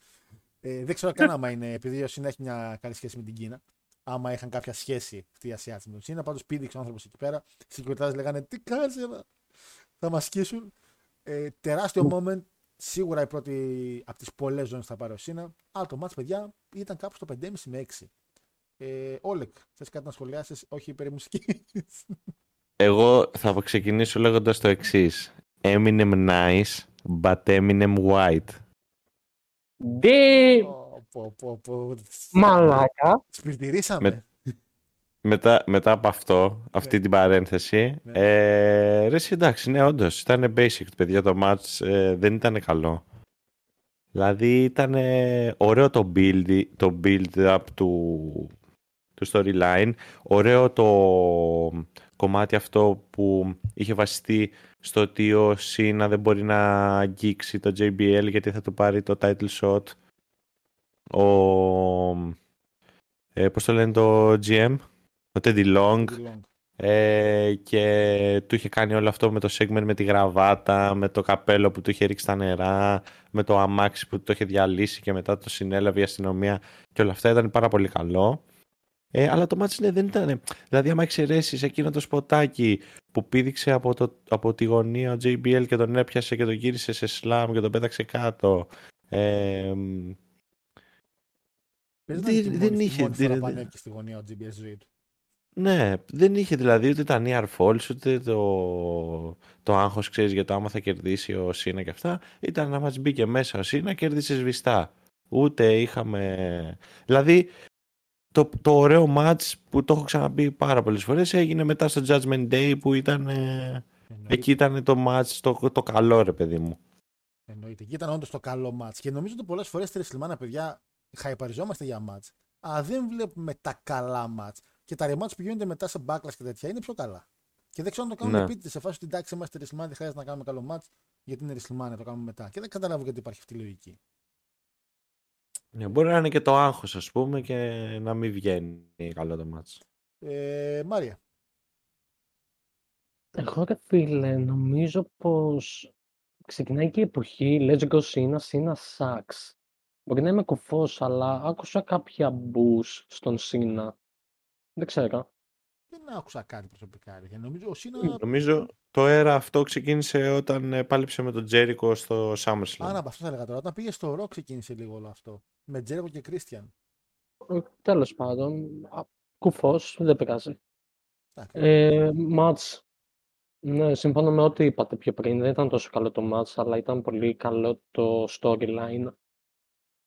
Ε, δεν ξέρω καν άμα είναι, επειδή ο Σίνα έχει μια καλή σχέση με την Κίνα. Άμα είχαν κάποια σχέση αυτοί οι Ασιάτες με τον Σίνα. Πάντως πήδηξε ο άνθρωπος εκεί πέρα. Οι συγκριτάδε λέγανε Τι κάνεις, θα μας σκίσουν. Ε, τεράστιο moment. Σίγουρα η πρώτη από τις πολλές ζώνε θα πάρει ο Σίνα. Αλλά το μάτς, παιδιά, ήταν κάπου στο 5,5 με 6. Ε, Όλεκ, θες κάτι να σχολιάσεις, όχι περί μουσική. Εγώ θα ξεκινήσω λέγοντας το εξής. Eminem nice, but Eminem white. Τι πω, πω, πω, πω. μαλάκα. Σπιρτηρίσαμε. Με- Μετά, μετά από αυτό, αυτή Ναι. την παρένθεση, Ναι. ε, ρε, εσύ, εντάξει, ναι, όντως, ήταν basic, παιδιά, το match ε, δεν ήταν καλό. Δηλαδή, ήταν ωραίο το build, το build up του, του storyline, ωραίο το κομμάτι αυτό που είχε βασιστεί στο ότι ο Σίνα δεν μπορεί να αγγίξει το JBL γιατί θα του πάρει το title shot. Ο, ε, πώς το λένε το GM, ο Teddy Long, ε, και του είχε κάνει όλο αυτό με το segment με τη γραβάτα, με το καπέλο που του είχε ρίξει τα νερά, με το αμάξι που το είχε διαλύσει και μετά το συνέλαβε η αστυνομία και όλα αυτά ήταν πάρα πολύ καλό. Ε, αλλά το μάτι ναι, δεν ήταν. Δηλαδή, άμα εξαιρέσεις εκείνο το σποτάκι που πήδηξε από, το, από τη γωνία ο JBL και τον έπιασε και τον γύρισε σε σλάμ και τον πέταξε κάτω. Ε, Πες να δεν- είναι τη δεν μόνη- είχε, μόνη φορά δεν- που δεν- ανέβηκε στη γωνία ο GBS στη ζωή του. Ναι, δεν είχε δηλαδή ούτε τα near falls, ούτε το, το άγχος, ξέρεις, για το άμα θα κερδίσει ο Σίνα και αυτά. Ήταν να μας μπήκε μέσα ο Σίνα, κέρδισε σβηστά. Ούτε είχαμε... Δηλαδή, το, το ωραίο match που το έχω ξαναπεί πάρα πολλές φορές έγινε μετά στο Judgment Day που ήταν... ε, Εννοείται. εκεί ήταν το match, το, το καλό ρε παιδί μου. Εννοείται. Και ήταν όντως το καλό μάτς. Και νομίζω ότι πολλές φορές στη WrestleMania, παιδιά, χαϊπαριζόμαστε για μάτς. Αλλά δεν βλέπουμε τα καλά μάτς. Και τα rematch που γίνονται μετά σε backlash και τέτοια είναι πιο καλά. Και δεν ξέρω αν το κάνουν Ναι. επίτηδες σε φάση ότι εντάξει, είμαστε WrestleMania, δεν χρειάζεται να κάνουμε καλό μάτς, γιατί είναι WrestleMania, το κάνουμε μετά. Και δεν καταλάβω γιατί υπάρχει αυτή η λογική. Ναι, μπορεί να είναι και το άγχος, ας πούμε, και να μην βγαίνει καλό το μάτς. Ε, Μάρια. Εγώ ρε φίλε, νομίζω πως ξεκινάει και η εποχή Let's Go Sina, Sina Sucks. Μπορεί να είμαι κουφός, αλλά άκουσα κάποια μπούς στον Sina. Δεν ξέρω. Δεν άκουσα κάτι προσωπικά. ρε. Νομίζω ο Σίνα. Νομίζω το έρα αυτό ξεκίνησε όταν ε, πάλεψε με τον Τζέρικο στο SummerSlam. Άρα, από αυτό θα έλεγα τώρα. Όταν πήγε στο Ρο, ξεκίνησε λίγο όλο αυτό. Με Τζέρικο και Κρίστιαν. Ε, Τέλος πάντων, α, κουφός, δεν πειράζει. Εντάξει. Ε, μάτς. Ναι, συμφωνώ με ό,τι είπατε πιο πριν. Δεν ήταν τόσο καλό το μάτς, αλλά ήταν πολύ καλό το storyline.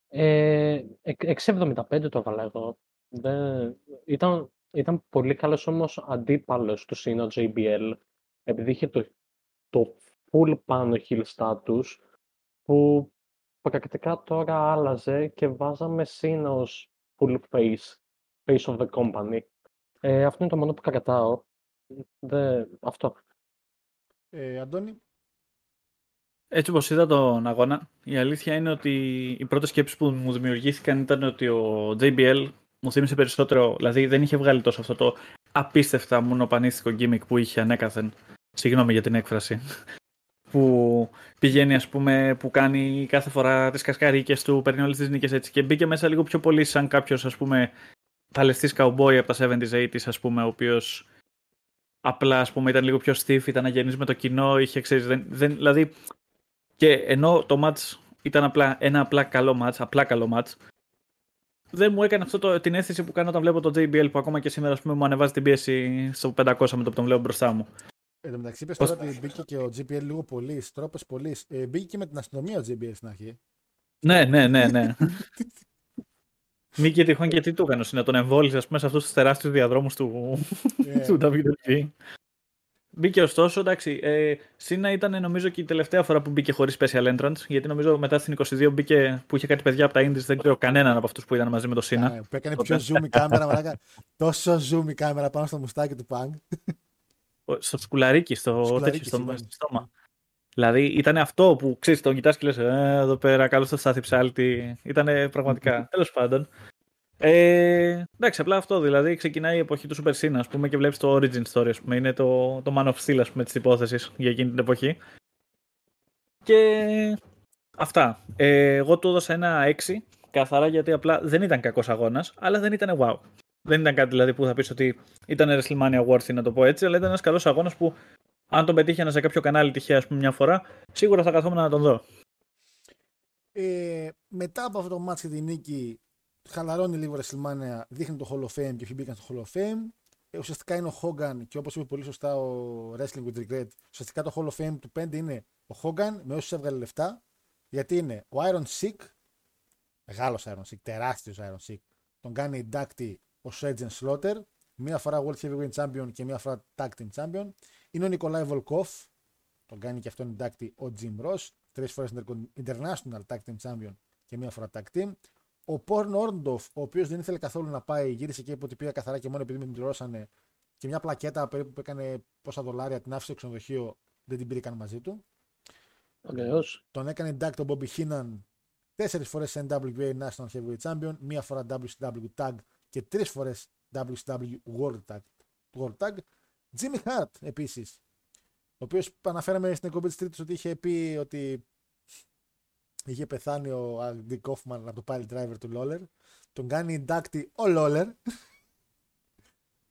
Ε, εκ- 6.75 το έβαλα εγώ. Δεν... Ήταν, ήταν πολύ καλός όμως αντίπαλος του Sina JBL, επειδή είχε το, το full πάνω heel status, που πρακτικά τώρα άλλαζε και βάζαμε Sina ως full face, face of the company. Ε, αυτό είναι το μόνο που κρατάω. Δεν... Αυτό. Ε, Αντώνη. Έτσι όπως είδα τον αγώνα, η αλήθεια είναι ότι οι πρώτες σκέψεις που μου δημιουργήθηκαν ήταν ότι ο JBL μου θύμισε περισσότερο, δηλαδή δεν είχε βγάλει τόσο αυτό το απίστευτα μονοπανίστικο gimmick που είχε ανέκαθεν. Συγγνώμη για την έκφραση. Που πηγαίνει, ας πούμε, που κάνει κάθε φορά τις κασκαρίκες του, παίρνει όλες τις νίκες έτσι και μπήκε μέσα λίγο πιο πολύ σαν κάποιος, ας πούμε, παλαιστής cowboy από τα 70s, 80s, ας πούμε, ο οποίος απλά, ας πούμε, ήταν λίγο πιο stiff, ήταν αγενής με το κοινό, είχε, ξέρεις, δεν, δεν, δηλαδή και ενώ το match ήταν απλά ένα απλά καλό match, απλά καλό match, δεν μου έκανε αυτό το, την αίσθηση που κάνω όταν βλέπω το JBL που ακόμα και σήμερα ας πούμε, μου ανεβάζει την πίεση στο 500 με το που τον βλέπω μπροστά μου. Εν τω μεταξύ, είπες Πώς- τώρα ότι μπήκε και ο JBL λίγο πολύς, τρόπε πολύς. Ε, μπήκε και με την αστυνομία ο JBL στην αρχή. Ναι, ναι, ναι, ναι. Μη και τυχόν και τι του έκανε, να τον εμβόλυσε ας πούμε, σε αυτούς τους τεράστιους διαδρόμους του, Ε, του WWE. Μπήκε ωστόσο, εντάξει. Ε, Σύνα ήταν νομίζω και η τελευταία φορά που μπήκε χωρίς special entrance. Γιατί νομίζω μετά στην 22 μπήκε που είχε κάτι παιδιά από τα Indies. Δεν ξέρω κανέναν από αυτούς που ήταν μαζί με το Σύνα. ε, που έκανε πιο zoom η κάμερα, μαλάκα. Τόσο zoom η κάμερα πάνω στο μουστάκι του Punk. Στο σκουλαρίκι, στο, Σκουλαρίκι, τέτοιο, στο, συγγνώμη. στο στόμα. Δηλαδή ήταν αυτό που ξέρεις, τον κοιτάς και λες: ε, Εδώ πέρα, καλώς το στάθη ψάλτη. Ήταν πραγματικά. Τέλος πάντων. Ε, εντάξει, απλά αυτό δηλαδή ξεκινάει η εποχή του Super Sin, ας πούμε, και βλέπεις το origin story, ας πούμε. Είναι το, το Man of Steel, ας πούμε, της υπόθεσης για εκείνη την εποχή. Και αυτά. Ε, εγώ του έδωσα ένα 6, καθαρά γιατί απλά δεν ήταν κακός αγώνας, αλλά δεν ήταν wow. Δεν ήταν κάτι δηλαδή που θα πεις ότι ήταν WrestleMania worthy να το πω έτσι, αλλά ήταν ένας καλός αγώνας που αν τον πετύχαινα σε κάποιο κανάλι τυχαία, ας πούμε, μια φορά, σίγουρα θα καθόμουν να τον δω. Ε, μετά από αυτό το match και τη νίκη, χαλαρώνει λίγο WrestleMania, δείχνει το Hall of Fame και ποιοι μπήκαν στο Hall of Fame. Ε, ουσιαστικά είναι ο Hogan και όπως είπε πολύ σωστά ο Wrestling with Regret, ουσιαστικά το Hall of Fame του πέντε είναι ο Hogan με όσους έβγαλε λεφτά. Γιατί είναι ο Iron Sick, μεγάλος Iron Sick, τεράστιος Iron Sick, τον κάνει εντάκτη ο Sergeant Slaughter, μία φορά World Heavyweight Champion και μία φορά Tag Team Champion. Είναι ο Νικολάη Βολκόφ, τον κάνει και αυτόν εντάκτη ο Jim Ross, τρεις φορές International Tag Team Champion και μία φορά Tag Team. Ο Porn Orndorff, ο οποίος δεν ήθελε καθόλου να πάει, γύρισε και είπε ότι πήγα καθαρά και μόνο επειδή με την πληρώσανε και μια πλακέτα περίπου που έκανε πόσα δολάρια την άφησε στο ξενοδοχείο, δεν την πήρε καν μαζί του. Ωραίος. Τον έκανε induct ο Bobby Heenan τέσσερις φορές NWA National Heavyweight Champion, μία φορά WCW Tag και τρεις φορές WCW World Tag. World Tag. Jimmy Hart επίσης, ο οποίος αναφέραμε στην εκπομπή της Τρίτης ότι είχε πει ότι είχε πεθάνει ο Andy Kaufman από το Pile Driver του Lawler. Τον κάνει inductee ο Lawler.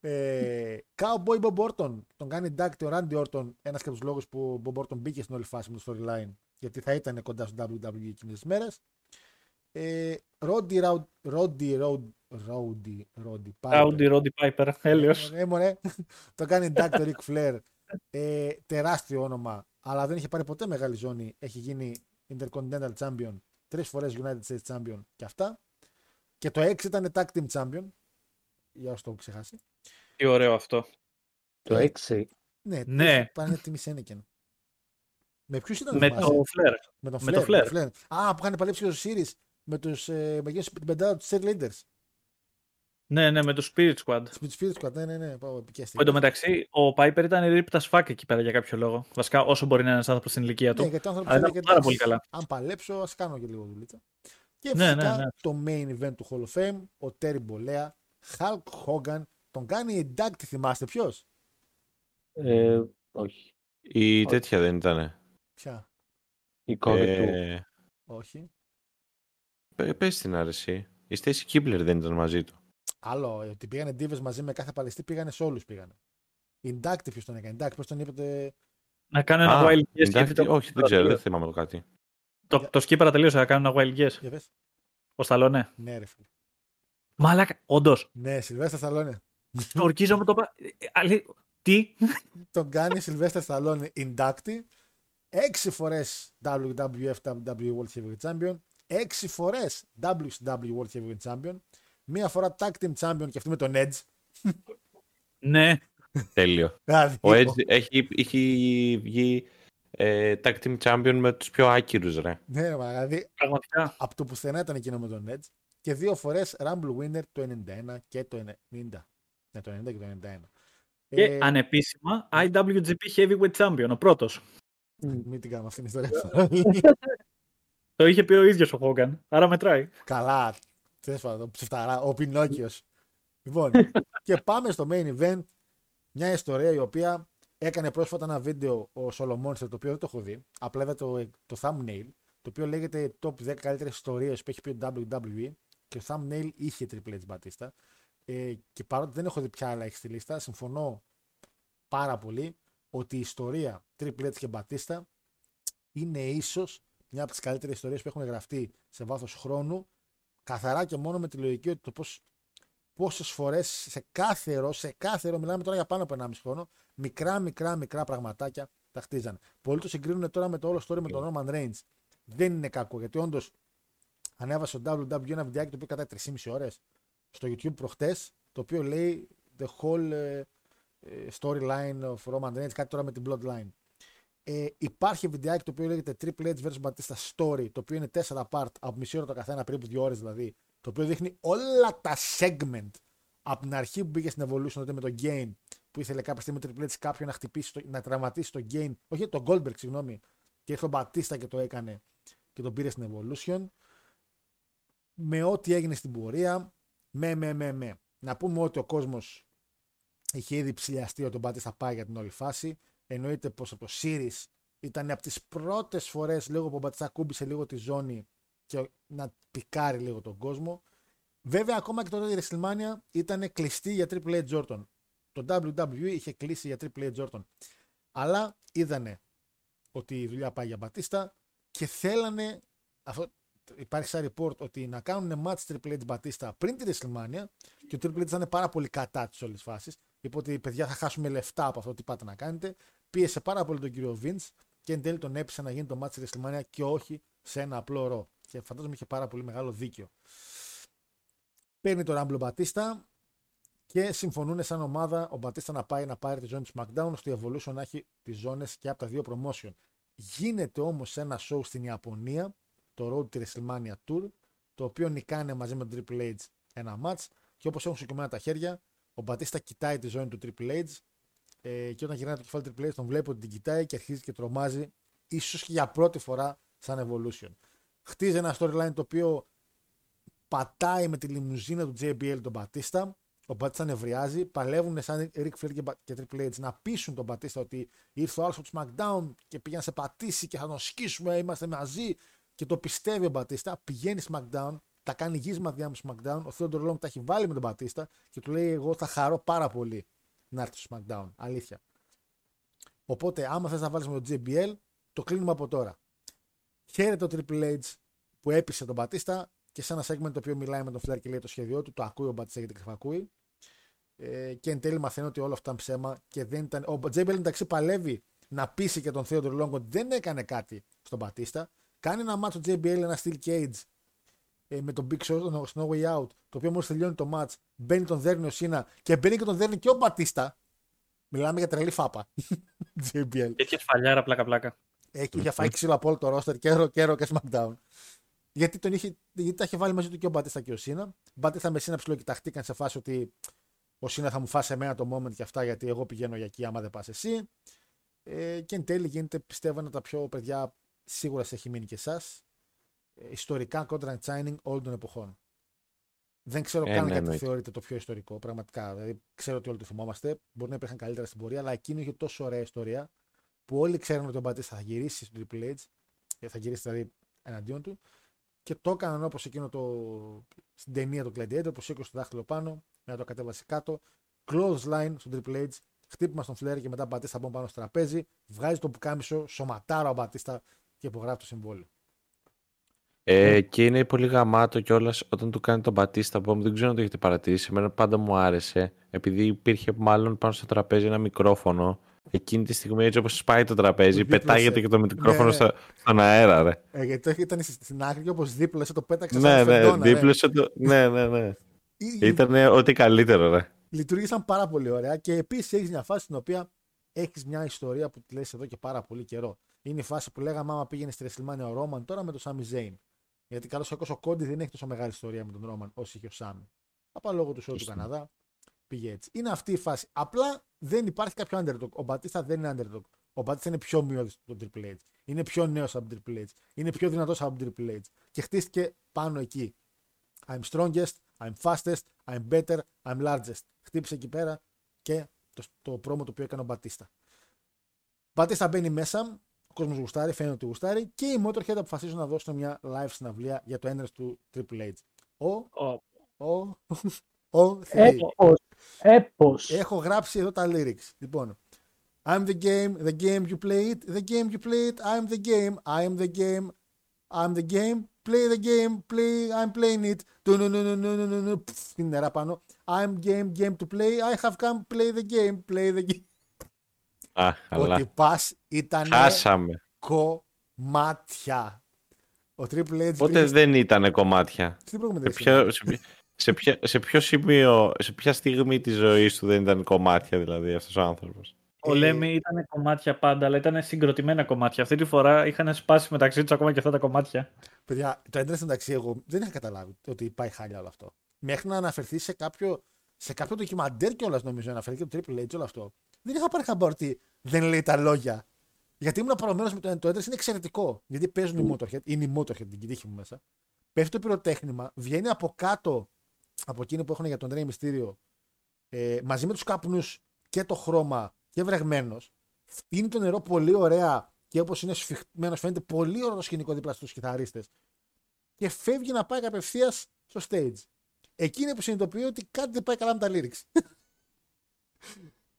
Ε, Cowboy Bob Orton. Τον κάνει inductee ο Randy Orton. Ένας και από τους λόγους που ο Bob Orton μπήκε στην όλη φάση με το storyline. Γιατί θα ήταν κοντά στο WWE εκείνες τις μέρες. Ε, Roddy Rowdy, Roddy, Roddy, Roddy, Roddy, Piper. Rowdy Roddy Piper, έλεος. Ε, μωρέ. το κάνει Dr. Ric Flair. Ε, τεράστιο όνομα, αλλά δεν είχε πάρει ποτέ μεγάλη ζώνη. Έχει γίνει Intercontinental Champion, τρεις φορές United States Champion και αυτά. Και το 6 ήταν Tag Team Champion. Για όσοι το έχω ξεχάσει. Τι ωραίο αυτό. Το 6. Ναι, Ναι. πάνε τιμή Σένεκεν. Με ποιους ήταν Με θυμάσαι; το Flair; με τον με το Flair, Flair. με Flair. Α, που είχαν παλέψει και στο Series με, τους, ε, με εκείνους την πεντάδα του Leaders. Ναι, ναι, με το Spirit Squad. Speed Spirit Squad, ναι, ναι, ναι, πάω επικέστη. Εν τω μεταξύ, ο Piper ήταν ripped as fuck εκεί πέρα για κάποιο λόγο. Βασικά, όσο μπορεί να είναι ένας άνθρωπος στην ηλικία του. Ναι, γιατί ο άνθρωπος Αλλά έλεγε, ήταν πάρα «Εντάξει, πολύ καλά. Αν παλέψω, ας κάνω και λίγο δουλίτσα. Και Και Ναι, φυσικά ναι, ναι. το main event του Hall of Fame, ο Terry Bollea, Hulk Hogan, τον κάνει induct, θυμάστε ποιος; Ε, όχι. Η τέτοια δεν ήταν. Ποια, Η κόρη του. Ε, όχι. πε- πες την άρεση. Η Stacy Kibler δεν ήταν μαζί του. Άλλο, ε, ότι πήγανε ντίβε μαζί με κάθε παλαιστή, πήγανε σε όλους πήγανε. Induct ποιος τον έκανε, induct, πώς τον είπατε. Να κάνω ένα Α, wild guess. εντάξει, γιατί το- όχι, δεν ξέρω, δεν θυμάμαι το κάτι. Το, το σκύπαρα τελείωσε, να κάνω ένα wild guess. Για πες. Ο Σταλόνε. Ναι, ρε φίλε. Μαλάκα, όντως. Ναι, Σιλβέστα Σταλόνε. Ορκίζομαι το. πα- Ε, αλή- Τι; τον κάνει Σιλβέστα Σταλόνε inductee. Έξι φορές WWF WWE World Heavyweight Champion. Έξι φορές WCW World Heavyweight Champion. Μία φορά Tag Team Champion και αυτή με τον Edge. Ναι. Τέλειο. Δηλαδή, Ο Edge έχει, έχει βγει ε, tag team champion με τους πιο άκυρους, ρε. Ναι, ρε, μα, δηλαδή Πραγματικά. από το πουθενά ήταν εκείνο με τον Edge. Και δύο φορές Rumble Winner το 91 και το 90. Ναι, το 90 και το 91. Και Ε, ανεπίσημα IWGP Heavyweight Champion, ο πρώτος. Μην την κάνουμε αυτήν την ιστορία. Το είχε πει ο ίδιος ο Χόγκαν. Άρα μετράει. Καλά. Τέλος πάντων, ψεφταρά, ο Πινόκιος. λοιπόν, και πάμε στο main event. Μια ιστορία η οποία έκανε πρόσφατα ένα βίντεο ο Σολομόνστερ, το οποίο δεν το έχω δει. Απλά είδα το, το thumbnail, το οποίο λέγεται Top 10 καλύτερες ιστορίες που έχει πει ο WWE. Και το thumbnail είχε Triple H Batista. Ε, και παρότι δεν έχω δει ποια άλλα έχει στη λίστα, συμφωνώ πάρα πολύ ότι η ιστορία Triple H και Batista είναι ίσως μια από τις καλύτερες ιστορίες που έχουν γραφτεί σε βάθος χρόνου καθαρά και μόνο με τη λογική ότι το πώς, πόσες φορές σε κάθε ρο, σε κάθε ρο, μιλάμε τώρα για πάνω από 1,5 χρόνο, μικρά μικρά μικρά πραγματάκια τα χτίζανε. Πολλοί το συγκρίνουν τώρα με το όλο story με τον Roman Reigns. Δεν είναι κακό γιατί όντως ανέβασε το WWE ένα βιντεάκι το οποίο κατά 3,5 ώρες στο YouTube προχτές το οποίο λέει the whole ε, ε, storyline of Roman Reigns, κάτι τώρα με την Bloodline. Ε, υπάρχει βιντεάκι το οποίο λέγεται Triple H vs Batista Story, το οποίο είναι 4 part, από μισή ώρα το καθένα, περίπου 2 ώρες δηλαδή, το οποίο δείχνει όλα τα segment από την αρχή που πήγε στην Evolution τότε με το Gain, που ήθελε κάποια στιγμή ο Triple H κάποιον να χτυπήσει, το, να τραυματίσει το Gain, όχι τον Goldberg, συγγνώμη, και ήρθε ο Batista και το έκανε και τον πήρε στην Evolution. Με ό,τι έγινε στην πορεία, με, με, με, με. Να πούμε ότι ο κόσμος είχε ήδη ψηλιαστεί ότι ο Μπάτι θα πάει για την όλη φάση. Εννοείται πως από το Series ήταν από τις πρώτες φορές λίγο που ο Μπατιστά κούμπησε λίγο τη ζώνη και να πικάρει λίγο τον κόσμο. Βέβαια, ακόμα και τότε η WrestleMania ήταν κλειστή για Triple H Jordan. Το WWE είχε κλείσει για Triple H Jordan. Αλλά είδανε ότι η δουλειά πάει για Μπατίστα και θέλανε. Αυτό, υπάρχει σαν report ότι να κάνουν match Triple H Batista πριν τη WrestleMania και ο Triple H ήταν πάρα πολύ κατά της όλης φάσης. Είπε ότι παιδιά θα χάσουμε λεφτά από αυτό τι πάτε να κάνετε. Πίεσε πάρα πολύ τον κύριο Vince και εν τέλει τον έπεισε να γίνει το match στη WrestleMania και όχι σε ένα απλό ρο. Και φαντάζομαι είχε πάρα πολύ μεγάλο δίκιο. Παίρνει το Rumble Batista και συμφωνούν σαν ομάδα ο Batista να πάει να πάρει τη ζώνη του SmackDown ώστε η Evolution να έχει τις ζώνες και από τα δύο promotion. Γίνεται όμως ένα show στην Ιαπωνία, το Road to WrestleMania Tour, το οποίο νικάνε μαζί με τον Triple H ένα match και όπως έχουν σηκωμένα τα χέρια, ο Μπατίστα κοιτάει τη ζώνη του Triple H ε, και όταν γυρνάει το κεφάλι του Triple H τον βλέπει ότι την κοιτάει και αρχίζει και τρομάζει, ίσως και για πρώτη φορά σαν Evolution. Χτίζει ένα storyline το οποίο πατάει με τη λιμουζίνα του JBL τον Μπατίστα. Ο Μπατίστα νευριάζει, παλεύουν σαν Rick Flair και, και Triple H να πείσουν τον Μπατίστα ότι ήρθε ο άλλο από το SmackDown και πήγε να σε πατήσει και θα τον σκίσουμε, είμαστε μαζί. Και το πιστεύει ο Μπατίστα, πηγαίνει SmackDown, τα κάνει γύσμα με SmackDown. Ο Theodore Long τα έχει βάλει με τον Μπατίστα και του λέει: Εγώ θα χαρώ πάρα πολύ να έρθει στο SmackDown. Αλήθεια. Οπότε, άμα θες να βάλεις με τον JBL, το κλείνουμε από τώρα. Χαίρεται το Triple H που έπεισε τον Μπατίστα και σε ένα segment το οποίο μιλάει με τον Flair και λέει το σχέδιό του, το ακούει ο Μπατίστα γιατί κρυφακούει. Ε, και εν τέλει μαθαίνει ότι όλο αυτό ήταν ψέμα και δεν ήταν. Ο JBL εντάξει παλεύει να πείσει και τον Theodore Long ότι δεν έκανε κάτι στον Μπατίστα. Κάνει ένα μάτσο JBL, ένα Steel Cage ε, με τον Big Show στο No Way Out, το οποίο μόλις τελειώνει το match, μπαίνει τον δέρνει ο Σίνα και μπαίνει και τον δέρνει και ο Μπατίστα. Μιλάμε για τρελή φάπα. JBL. Τέτοια σφαλιάρα πλάκα-πλάκα. Έχει για φάει ξύλο από όλο το roster και Ρο και Ρο και SmackDown. Γιατί, τον είχε, γιατί τα είχε βάλει μαζί του και ο Μπατίστα και ο Σίνα. Μπατίστα με Σίνα ψιλοκοιταχτήκαν σε φάση ότι ο Σίνα θα μου φάσει εμένα το moment και αυτά γιατί εγώ πηγαίνω για εκεί άμα δεν πας εσύ. Ε, και εν τέλει γίνεται πιστεύω ένα από τα πιο παιδιά σίγουρα σε έχει μείνει και εσάς. Ε, ιστορικά content signing όλων των εποχών. Δεν ξέρω Ε, καν ναι, γιατί εννοείται. θεωρείται το πιο ιστορικό, πραγματικά. Δηλαδή, ξέρω ότι όλοι το θυμόμαστε. Μπορεί να υπήρχαν καλύτερα στην πορεία, αλλά εκείνο είχε τόσο ωραία ιστορία που όλοι ξέρουν ότι ο Μπατίστα θα γυρίσει στο Triple H, ε, θα γυρίσει δηλαδή εναντίον του. Και το έκαναν όπως εκείνο το. στην ταινία του Gladiator που σήκωσε το δάχτυλο πάνω, μετά το κατέβασε κάτω. Close line στο Triple H, χτύπημα στον Flair και μετά Μπατίστα μπω πάνω στο τραπέζι. Βγάζει το πουκάμισο, σωματάρα ο Μπατίστα και υπογράφει το συμβόλαιο. Ε, και είναι πολύ γαμάτο κιόλας όταν του κάνει τον Μπατίστα Bomb. Δεν ξέρω αν το έχετε παρατηρήσει. Εμένα πάντα μου άρεσε. Επειδή υπήρχε μάλλον πάνω στο τραπέζι ένα μικρόφωνο. Εκείνη τη στιγμή, έτσι όπως σπάει το τραπέζι, Του δίπλωσε. πετάγεται και το μικρόφωνο Ναι, ναι. στο- στον αέρα, ρε. Ε, γιατί το ήταν στην άκρη και όπως δίπλασε το πέταξε Ναι, σαν ναι, φεντόνα, ρε. δίπλωσε το. Ναι, ναι, ναι. Ή- Ήταν ό,τι καλύτερο, ρε. λειτουργήσαν πάρα πολύ ωραία και επίσης έχεις μια φάση στην οποία έχεις μια ιστορία που τη λες εδώ και πάρα πολύ καιρό. Είναι η φάση που λέγαμε άμα πήγαινε στη WrestleMania ο Ρόμαν τώρα με τον Σάμι Ζέιν. Γιατί καλώς ο ο Κόντι δεν έχει τόσο μεγάλη ιστορία με τον Ρόμαν όσο είχε ο Σάμι. Απλά λόγω του show του Σωστό. Καναδά πήγε έτσι. Είναι αυτή η φάση. Απλά δεν υπάρχει κάποιο underdog. Ο Μπατίστα δεν είναι underdog. Ο Μπατίστα είναι πιο μειώδης από τον Triple H. Είναι πιο νέος από τον Triple H. Είναι πιο δυνατός από τον Triple H. Και χτίστηκε πάνω εκεί. I'm strongest, I'm fastest, I'm better, I'm largest. Χτύπησε εκεί πέρα και το, το πρόμο το οποίο έκανε ο Μπατίστα. Μπατίστα μπαίνει μέσα, ο κόσμο γουστάρει, φαίνεται ότι γουστάρει και οι Motorhead αποφασίζουν να δώσουν μια live συναυλία για το ένδρες του Triple H. Ο, Ο, ο, ο, Θεή. Έπος. Έπος. Έχω γράψει εδώ τα lyrics. Λοιπόν, I'm the game, the game you play it, the game you play it, I'm the game, I am the game, I'm the game, play the game, play, I'm playing it. Του νου νου νου νου νου νου νου, πφ, την νερά πάνω. I'm game, game to play, I have come, play the game, play the game. Α, Ότι αλλά. πας ήταν Χάσαμε. κομμάτια. Ο Triple H Πότε βρήκε δεν ήταν κομμάτια; στην προηγούμενη Σε ποιο, σε, ποιο- σε, ποια, σε ποιο σημείο, σε ποια στιγμή της ζωής του δεν ήταν κομμάτια δηλαδή αυτός ο άνθρωπος; ο Ε, Λέμι ήταν κομμάτια πάντα, αλλά ήταν συγκροτημένα κομμάτια. Αυτή τη φορά είχαν σπάσει μεταξύ τους ακόμα και αυτά τα κομμάτια. Παιδιά, το έντρες εντάξει, εγώ δεν είχα καταλάβει ότι πάει χάλια όλο αυτό. Μέχρι να αναφερθεί σε κάποιο, σε κάποιο ντοκιμαντέρ κιόλας, νομίζω, να αναφερθεί και το Triple H όλο αυτό. Δεν είχα πάρει χαμπάρ ότι δεν λέει τα λόγια. Γιατί ήμουν παρομένο με το, το έντρες είναι εξαιρετικό. Γιατί παίζουν οι Motorhead, είναι η Motorhead την τύχη μου μέσα. Πέφτει το πυροτέχνημα, βγαίνει από κάτω από εκείνο που έχουν για τον Ρέι Μυστήριο ε, μαζί με τους καπνούς και το χρώμα και βρεγμένος. Φτύνει το νερό πολύ ωραία και όπως είναι σφιχτμένος, φαίνεται πολύ ωραίο το σκηνικό δίπλα στους κιθαρίστες και φεύγει να πάει κατευθεία στο stage. Εκείνη που συνειδητοποιεί ότι κάτι δεν πάει καλά με τα lyrics.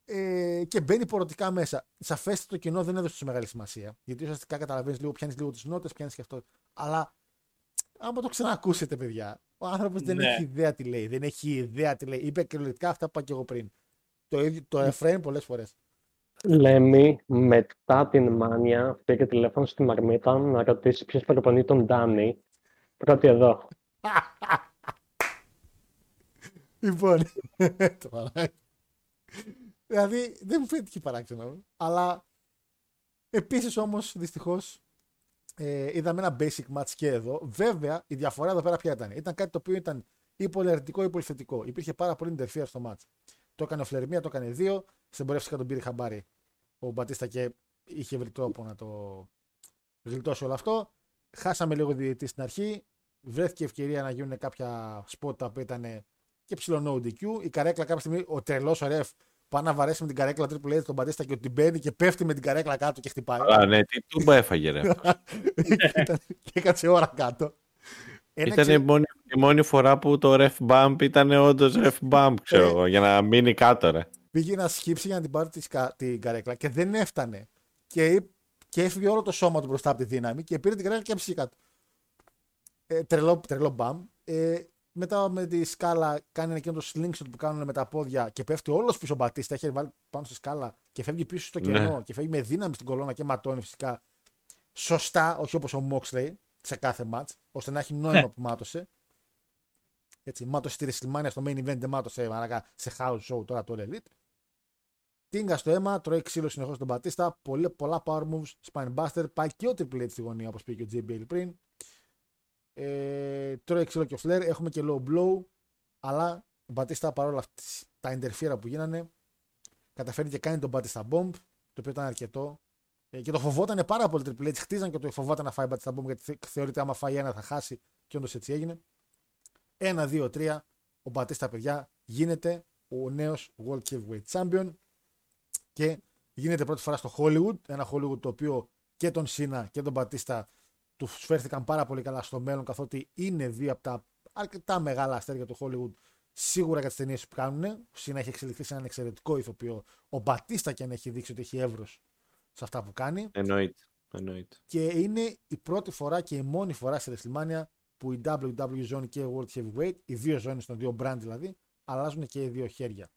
Ε, και μπαίνει πορωτικά μέσα. Σαφέστατα το κοινό δεν έδωσε τόσο μεγάλη σημασία. Γιατί ουσιαστικά καταλαβαίνεις λίγο, πιάνεις λίγο τις νότες, πιάνεις και αυτό. Αλλά άμα το ξανακούσετε, παιδιά, ο άνθρωπος δεν Ναι. έχει ιδέα τι λέει. Δεν έχει ιδέα τι λέει. Είπε κυριολεκτικά αυτά που είπα και εγώ πριν. Το, ίδιο, το refrain πολλές φορές. Λέμι, μετά την μάνια, πήγε τηλέφωνο στη Μαρμίτα να ρωτήσει ποιος προπονεί τον Ντάνι. Πρώτη εδώ. Λοιπόν. το παράδειγμα. δηλαδή δεν μου φαίνεται και παράξενο. Αλλά επίσης όμως δυστυχώς ε, είδαμε ένα basic match και εδώ. Βέβαια η διαφορά εδώ πέρα ποια ήταν. Ήταν κάτι το οποίο ήταν ή πολύ αρνητικό ή πολύ θετικό. Υπήρχε πάρα πολύ interfere στο match. Το έκανε ο Φλερμία, το έκανε δύο. Στην πορεία φυσικά τον πήρε χαμπάρι ο Μπατίστα και είχε βρει τρόπο να το γλιτώσει όλο αυτό. Χάσαμε λίγο διαιτητή στην αρχή. Βρέθηκε ευκαιρία να γίνουν κάποια σπότα που ήταν και ψηλό no DQ. Η καρέκλα κάποια στιγμή, ο τρελός ο ρεφ πάει να βαρέσει με την καρέκλα Triple H τον Μπατίστα και ότι μπαίνει και πέφτει με την καρέκλα κάτω και χτυπάει. Αλλά ναι, τι τούμπα έφαγε ρε. Ήταν- και έκατσε ώρα κάτω. Ένα Ήταν η ξε- μόνη, η μόνη φορά που το ref bump ήταν όντως ref bump, ξέρω Ε. εγώ, για να μείνει κάτω ρε. πήγε να σκύψει για να την πάρει τη σκα- την καρέκλα και δεν έφτανε. Και, και έφυγε όλο το σώμα του μπροστά από τη δύναμη και πήρε την καρέκλα και έψηκε κάτω. Ε, τρελό, τρελό μπαμ. Ε, μετά με τη σκάλα κάνει εκείνο το slingshot που κάνουν με τα πόδια και πέφτει όλος πίσω ο Μπατίστα. Έχει βάλει πάνω στη σκάλα και φεύγει πίσω στο Ναι. κενό και φεύγει με δύναμη στην κολόνα και ματώνει φυσικά. Σωστά, όχι όπως ο Moxley σε κάθε match, ώστε να έχει νόημα που μάτωσε. Έτσι, μάτωσε τη WrestleMania στο main event, δεν μάτωσε μαλάκα, σε house show τώρα το All Elite. Τίνγκα στο αίμα, τρώει ξύλο συνεχώς τον Μπατίστα. Πολύ, πολλά power moves, spine buster. Πάει και ο Triple H στη γωνία όπως πήγε και ο JBL πριν. Ε, τρώει ξύλο και ο Flair. Έχουμε και low blow. Αλλά ο Μπατίστα παρόλα αυτά τα interfere που γίνανε καταφέρει και κάνει τον Μπατίστα bomb. Το οποίο ήταν αρκετό Ε, και το φοβόταν πάρα πολύ Triple H. Χτίζαν και το φοβόταν να φάει Batista Bomb γιατί θε- θεωρείται άμα φάει ένα θα χάσει. Και όντως έτσι έγινε. Ένα, δύο, τρία. Ο Μπατίστα, παιδιά, γίνεται ο νέος World Heavyweight Champion και γίνεται πρώτη φορά στο Hollywood. Ένα Hollywood το οποίο και τον Σίνα και τον Μπατίστα του φέρθηκαν πάρα πολύ καλά στο μέλλον, καθότι είναι δύο από τα αρκετά μεγάλα αστέρια του Hollywood σίγουρα για τις ταινίες που κάνουν. Ο Σίνα έχει εξελιχθεί σε έναν εξαιρετικό ηθοποιό. Ο Μπατίστα και αν έχει δείξει ότι έχει εύρος σε αυτά που κάνει. Εννοείται. Εννοείται. Και είναι η πρώτη φορά και η μόνη φορά σε WrestleMania που η WWE ζώνη και η World Heavyweight, οι δύο ζώνες των δύο brand δηλαδή, αλλάζουν και οι δύο χέρια.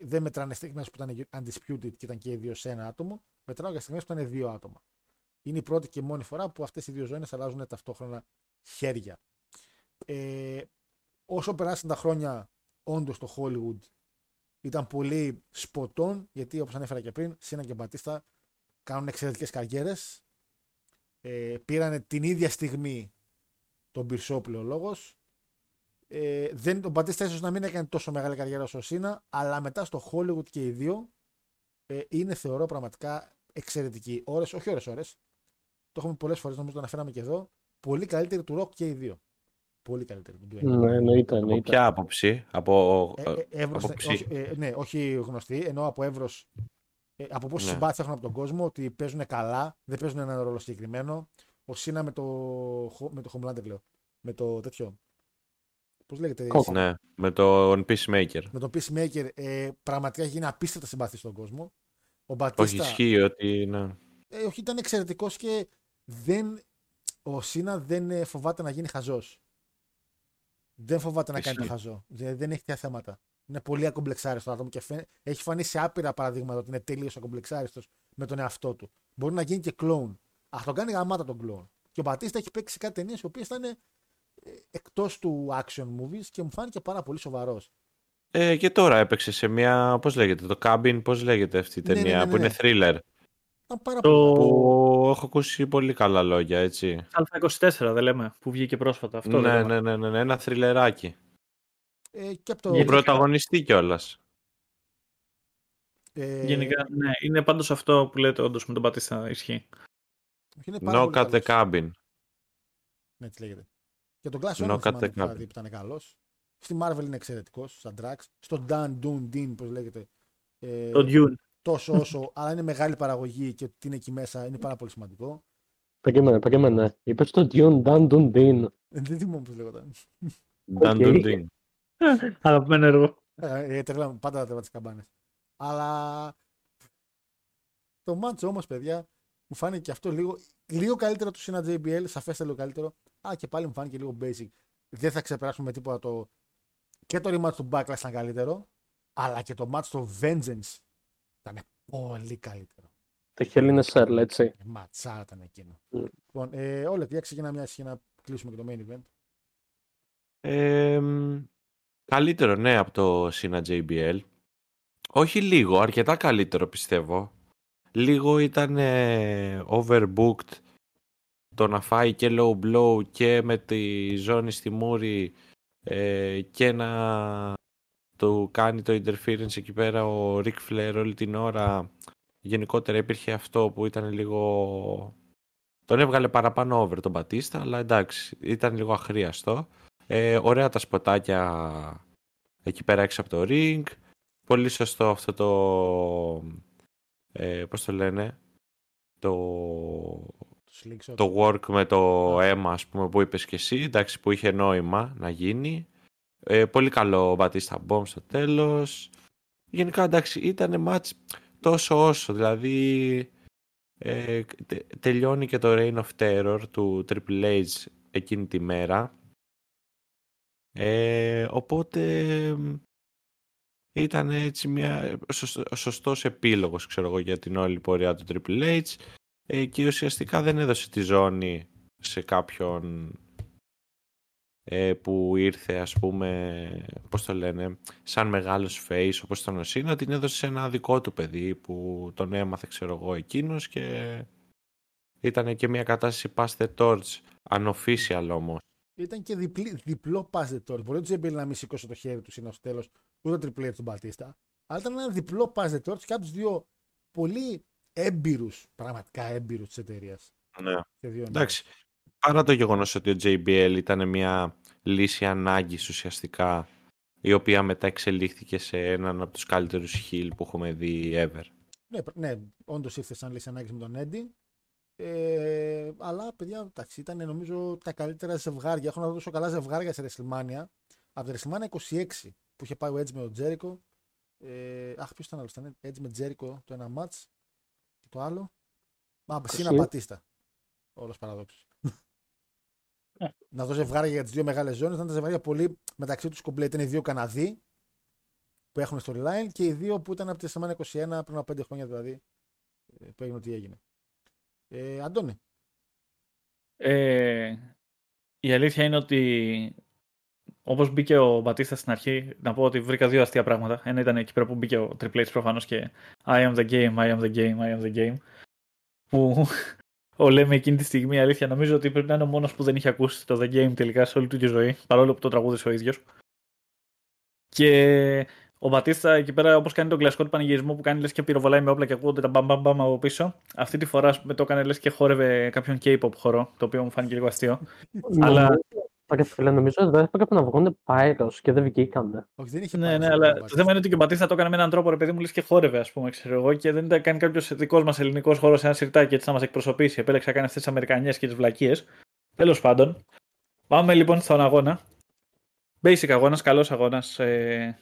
Δεν μετράνε στιγμές που ήταν undisputed και ήταν και οι δύο σε ένα άτομο, μετράω για στιγμές που ήταν δύο άτομα. Είναι η πρώτη και μόνη φορά που αυτές οι δύο ζώνες αλλάζουν ταυτόχρονα χέρια. Ε, όσο περάσαν τα χρόνια, όντως το Hollywood ήταν πολύ σποτών, γιατί όπως ανέφερα και πριν, Σίνα και Μπατίστα κάνουν εξαιρετικές καριέρες. Ε, πήρανε την ίδια στιγμή τον Μπυρσόπουλο ο λόγος. Ε, δεν, τον Μπατίστα ίσως να μην έκανε τόσο μεγάλη καριέρα όσο ο Σίνα, αλλά μετά στο Hollywood και οι δύο ε, είναι θεωρώ πραγματικά εξαιρετικοί. Ώρες, όχι ώρες ώρες. Το έχουμε πολλές φορές, νομίζω το αναφέραμε και εδώ. Πολύ καλύτεροι του ροκ και οι δύο. Πολύ καλύτεροι του Dwayne. Ναι, εννοείται, Από εννοείται. ποια άποψη, από... Ε, ε, εύρος, από ε, ψή. όχι, ε, ναι, όχι γνωστή, ενώ από εύρος. Ε, από πόση Ναι. συμπάθεια έχουν από τον κόσμο, ότι παίζουν καλά, δεν παίζουν ένα ρόλο συγκεκριμένο. Ο Σίνα με το, με το Homelander, λέω. Με το τέτοιο. Πώς λέγεται. Κόκο. Ναι, με τον Peacemaker. Με τον Peacemaker ε, πραγματικά έχει γίνει απίστευτα συμπάθεια στον κόσμο. Ο Όχι, Μπατίστα. ισχύει ότι... Ναι. Ε, όχι, ήταν εξαιρετικός και δεν, ο Σίνα δεν ε, φοβάται να γίνει χαζός. Δεν φοβάται να κάνει το Ισχύει. χαζό. Δεν, δεν έχει τέτοια θέματα. Είναι πολύ ακομπλεξάριστο άτομο και φαι- έχει φανεί σε άπειρα παραδείγματα ότι είναι τελείως ακομπλεξάριστος με τον εαυτό του. Μπορεί να γίνει και κλόουν. Α τον κάνει γαμάτα τον κλόουν. Και ο Μπατίστα έχει παίξει κάτι ταινίες οι οποίες ήταν εκτός του action movies και μου φάνηκε πάρα πολύ σοβαρός. Ε, και τώρα έπαιξε σε μια, πώς λέγεται, το Cabin, πώς λέγεται αυτή η Ναι, ναι, ταινία, ναι, ναι, που ναι. είναι thriller. Ήταν πάρα Το- πολύ. Που έχω ακούσει πολύ καλά λόγια, έτσι. Α24 δεν λέμε, που βγήκε πρόσφατα. Αυτό δεν ναι, λέμε. ναι, ναι, ναι, ναι, ένα θριλεράκι. Ε, και από το. Ο Γιατί- πρωταγωνιστή κιόλας. ε, Γενικά, ναι, είναι πάντως αυτό που λέτε όντως με τον Πατίστα ισχύει. είναι πάρα Knock πολύ at the καλός. cabin. Ναι, έτσι λέγεται. Και τον Glass Knock Onion at θυμάμαι the που είχα cabin. δει που ήταν καλός. Στη Marvel είναι εξαιρετικός, σαν Drax. Στο Dan Dun Din, πώς λέγεται. Ε, Το Dune. Τόσο όσο, αλλά είναι μεγάλη παραγωγή και ότι είναι εκεί μέσα είναι πάρα πολύ σημαντικό. Περίμενε, περίμενε. Είπες το Dune Dan Dun Din. Ε, Δεν θυμάμαι πώς λέγονταν. Dan Οκ. Dundee. Αγαπημένο έργο. Ε, ε, τρελά, πάντα τα τρεβά τις καμπάνες. Αλλά το μάτσο όμως, παιδιά, μου φάνηκε και αυτό λίγο, λίγο καλύτερο του Cena JBL, σαφέστα λίγο καλύτερο. Αλλά και πάλι μου φάνηκε λίγο basic. Δεν θα ξεπεράσουμε με τίποτα το. Και το rematch του Backlash ήταν καλύτερο, αλλά και το match του Vengeance ήταν πολύ καλύτερο. Το Hell in a Cell, έτσι. Ε, Ματσάρα ήταν εκείνο. Mm. Λοιπόν, ε, όλα για ξεκινά μια για να κλείσουμε και το main event. Ε, μ, καλύτερο, ναι, από το Sina JBL. Όχι λίγο, αρκετά καλύτερο πιστεύω. Λίγο ήταν ε, overbooked το να φάει και low blow και με τη ζώνη στη μούρη ε, και να του κάνει το interference εκεί πέρα ο Ric Flair όλη την ώρα. Γενικότερα υπήρχε αυτό που ήταν λίγο... Τον έβγαλε παραπάνω over τον Μπατίστα, αλλά εντάξει, ήταν λίγο αχρίαστο. Ε, ωραία τα σποτάκια εκεί πέρα έξω από το ring. Πολύ σωστό αυτό το... Ε, πώς το λένε; Το, Το slingshot. το work με το αίμα, ας πούμε, που είπες και εσύ. Εντάξει, που είχε νόημα να γίνει. Ε, πολύ καλό Μπατίστα Bomb στο τέλος. Γενικά, εντάξει, ήταν match τόσο όσο. Δηλαδή, ε, τε- τελειώνει και το Reign of Terror του Triple H εκείνη τη μέρα. Ε, οπότε μ, ήταν έτσι μια σωστό- σωστός επίλογος ξέρω εγώ για την όλη πορεία του Triple H ε, και ουσιαστικά δεν έδωσε τη ζώνη σε κάποιον ε, που ήρθε ας πούμε πώς το λένε σαν μεγάλος face όπως ήταν ο Σίνα την έδωσε σε ένα δικό του παιδί που τον έμαθε ξέρω εγώ εκείνος και ήταν και μια κατάσταση pass the torch unofficial όμως Ήταν και διπλή, διπλό pass the torch. Μπορεί ο JBL να μην σήκωσε το χέρι τους είναι στο τέλος, ούτε το triple H του Μπατίστα. Αλλά ήταν ένα διπλό pass the torch και από τους δύο πολύ έμπειρους, πραγματικά έμπειρους της εταιρείας. Ναι. Και δύο Εντάξει. Παρά το γεγονός ότι ο JBL ήταν μια λύση ανάγκης ουσιαστικά η οποία μετά εξελίχθηκε σε έναν από τους καλύτερους heal που έχουμε δει ever. Ναι, πρ- ναι όντως ήρθε σαν λύση ανάγκης με τον Έντι. Ε, αλλά παιδιά, εντάξει, ήταν νομίζω τα καλύτερα ζευγάρια. Έχω να δω τόσο καλά ζευγάρια σε WrestleMania. Από τη WrestleMania 26 που είχε πάει ο Edge με τον Jericho. Ε, αχ, ποιος ήταν άλλος, ήταν Edge με Jericho το ένα match. Και το άλλο. Μα, Σίνα Εσύ; Πατίστα. Όλος παραδόξο. Να δω ζευγάρια για τις δύο μεγάλες ζώνες. Ήταν τα ζευγάρια πολύ μεταξύ τους κομπλέ. Ήταν οι δύο Καναδοί που έχουν storyline και οι δύο που ήταν από τη WrestleMania 21 πριν από 5 χρόνια δηλαδή. ε, Που έγινε ό,τι έγινε. Ε, Αντώνη. Ε, η αλήθεια είναι ότι όπως μπήκε ο Μπατίστα στην αρχή, να πω ότι βρήκα δύο αστεία πράγματα. Ένα ήταν εκεί πέρα που μπήκε ο Triple H προφανώς και I am the game, I am the game, I am the game. Που ο λέμε εκείνη τη στιγμή, η αλήθεια, νομίζω ότι πρέπει να είναι ο μόνος που δεν είχε ακούσει το The Game τελικά σε όλη του τη ζωή, παρόλο που το τραγούδισε ο ίδιος. Και ο Μπατίστα εκεί πέρα, όπως κάνει τον κλασικό του πανηγυρισμό που κάνει λες και πυροβολάει με όπλα και ακούγονται τα μπαμ μπαμ μπαμ από πίσω. Αυτή τη φορά με το έκανε λες και χόρευε κάποιον K-pop χορό, το οποίο μου φάνηκε λίγο αστείο. Αλλά- Νομίζω- Ρε φίλε, νομίζω ότι δεν έπρεπε να βγουν πάιρος και δεν βγήκανε. Όχι, δεν είχε Ναι, πάει ναι, αυτό αλλά το το θέμα είναι ότι και ο Μπατίστα το έκανε με έναν τρόπο, ρε παιδί μου, λες και χόρευε, ας πούμε, ξέρω εγώ, και δεν ήταν κάνει κάποιος δικός μας ελληνικός χώρος σε ένα σιρτάκι έτσι να μας εκπροσωπήσει. Επέλεξε να κάνει αυτές τις Αμερικανιές και τις βλακίες. Τέλος πάντων, πάμε λοιπόν στον αγώνα. Basic αγώνας, καλός αγώνας. Ε,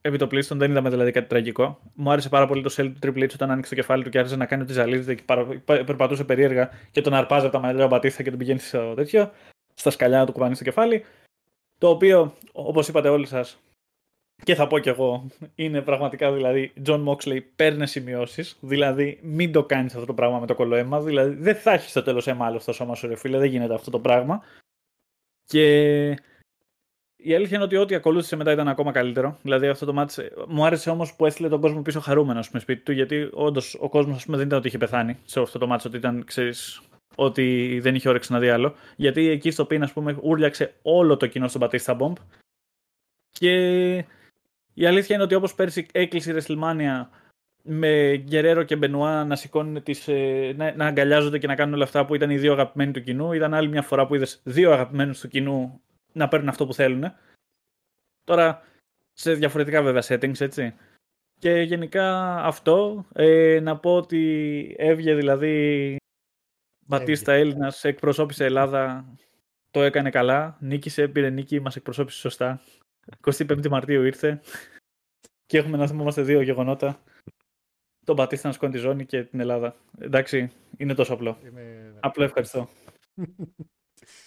επί το πλήστον δεν είδαμε δηλαδή κάτι τραγικό. Μου άρεσε πάρα πολύ το sell του Triple H όταν άνοιξε το κεφάλι του και άρχισε να κάνει ότι ζαλίζεται και παρα... πα- περπατούσε περίεργα και τον αρπάζει από τα μαλλιά ο Μπατίστα και τον πηγαίνει στο τέτοιο. Στα σκαλιά να του κουμπανεί στο κεφάλι. Το οποίο, όπως είπατε όλοι σας, και θα πω κι εγώ, είναι πραγματικά δηλαδή, John Moxley παίρνει σημειώσεις. Δηλαδή, μην το κάνεις αυτό το πράγμα με το κολοαίμα. Δηλαδή, δεν θα έχεις στο τέλος αίμα άλλο στο σώμα σου, ρε φίλε. Δεν γίνεται αυτό το πράγμα. Και η αλήθεια είναι ότι ό,τι ακολούθησε μετά ήταν ακόμα καλύτερο. Δηλαδή, αυτό το μάτς ε, μου άρεσε όμως που έστειλε τον κόσμο πίσω χαρούμενο με σπίτι του, γιατί όντως ο κόσμος δεν ήταν ότι είχε πεθάνει σε αυτό το μάτσο, ότι ήταν, ξέρεις, ότι δεν είχε όρεξη να δει άλλο. Γιατί εκεί στο πίν, ας πούμε, ούρλιαξε όλο το κοινό στον Batista Bomb. Και η αλήθεια είναι ότι όπως πέρσι έκλεισε η WrestleMania με Γκερέρο και Μπενουά να σηκώνουν τις, ε, να, να αγκαλιάζονται και να κάνουν όλα αυτά που ήταν οι δύο αγαπημένοι του κοινού. Ήταν άλλη μια φορά που είδες δύο αγαπημένους του κοινού να παίρνουν αυτό που θέλουν. Τώρα σε διαφορετικά βέβαια settings, έτσι. Και γενικά αυτό, ε, να πω ότι έβγε δηλαδή Μπατίστα Έλληνας, εκπροσώπησε Ελλάδα, το έκανε καλά, νίκησε, πήρε νίκη, μας εκπροσώπησε σωστά. 25η Μαρτίου ήρθε και έχουμε να θυμόμαστε δύο γεγονότα. Τον Μπατίστα να σηκώνει τη ζώνη και την Ελλάδα. Εντάξει, είναι τόσο απλό. Είναι... Απλό ευχαριστώ.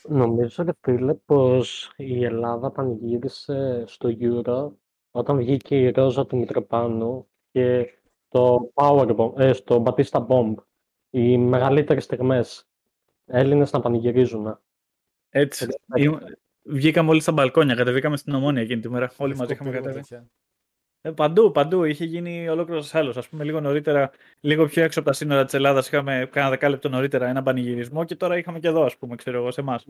Νομίζω, ρε φίλε, πως η Ελλάδα πανηγύρισε στο Euro όταν βγήκε η Ρόζα του Μητροπάνου και το Powerbomb, ε, στο Batista Bomb. Οι μεγαλύτερες στιγμές. Έλληνες να πανηγυρίζουν. Έτσι. Είμαι- Βγήκαμε όλοι στα μπαλκόνια, κατεβήκαμε στην Ομόνια εκείνη τη μέρα. Όλοι μαζί είχαμε Σκοπεύω κατέβει. τέτοια. Ε, παντού, παντού. Είχε γίνει ολόκληρος άλλο. Α πούμε, λίγο νωρίτερα, λίγο πιο έξω από τα σύνορα της Ελλάδας, είχαμε κάνα δεκάλεπτο νωρίτερα ένα πανηγυρισμό και τώρα είχαμε και εδώ, ας πούμε, ξέρω εγώ, σε εμάς.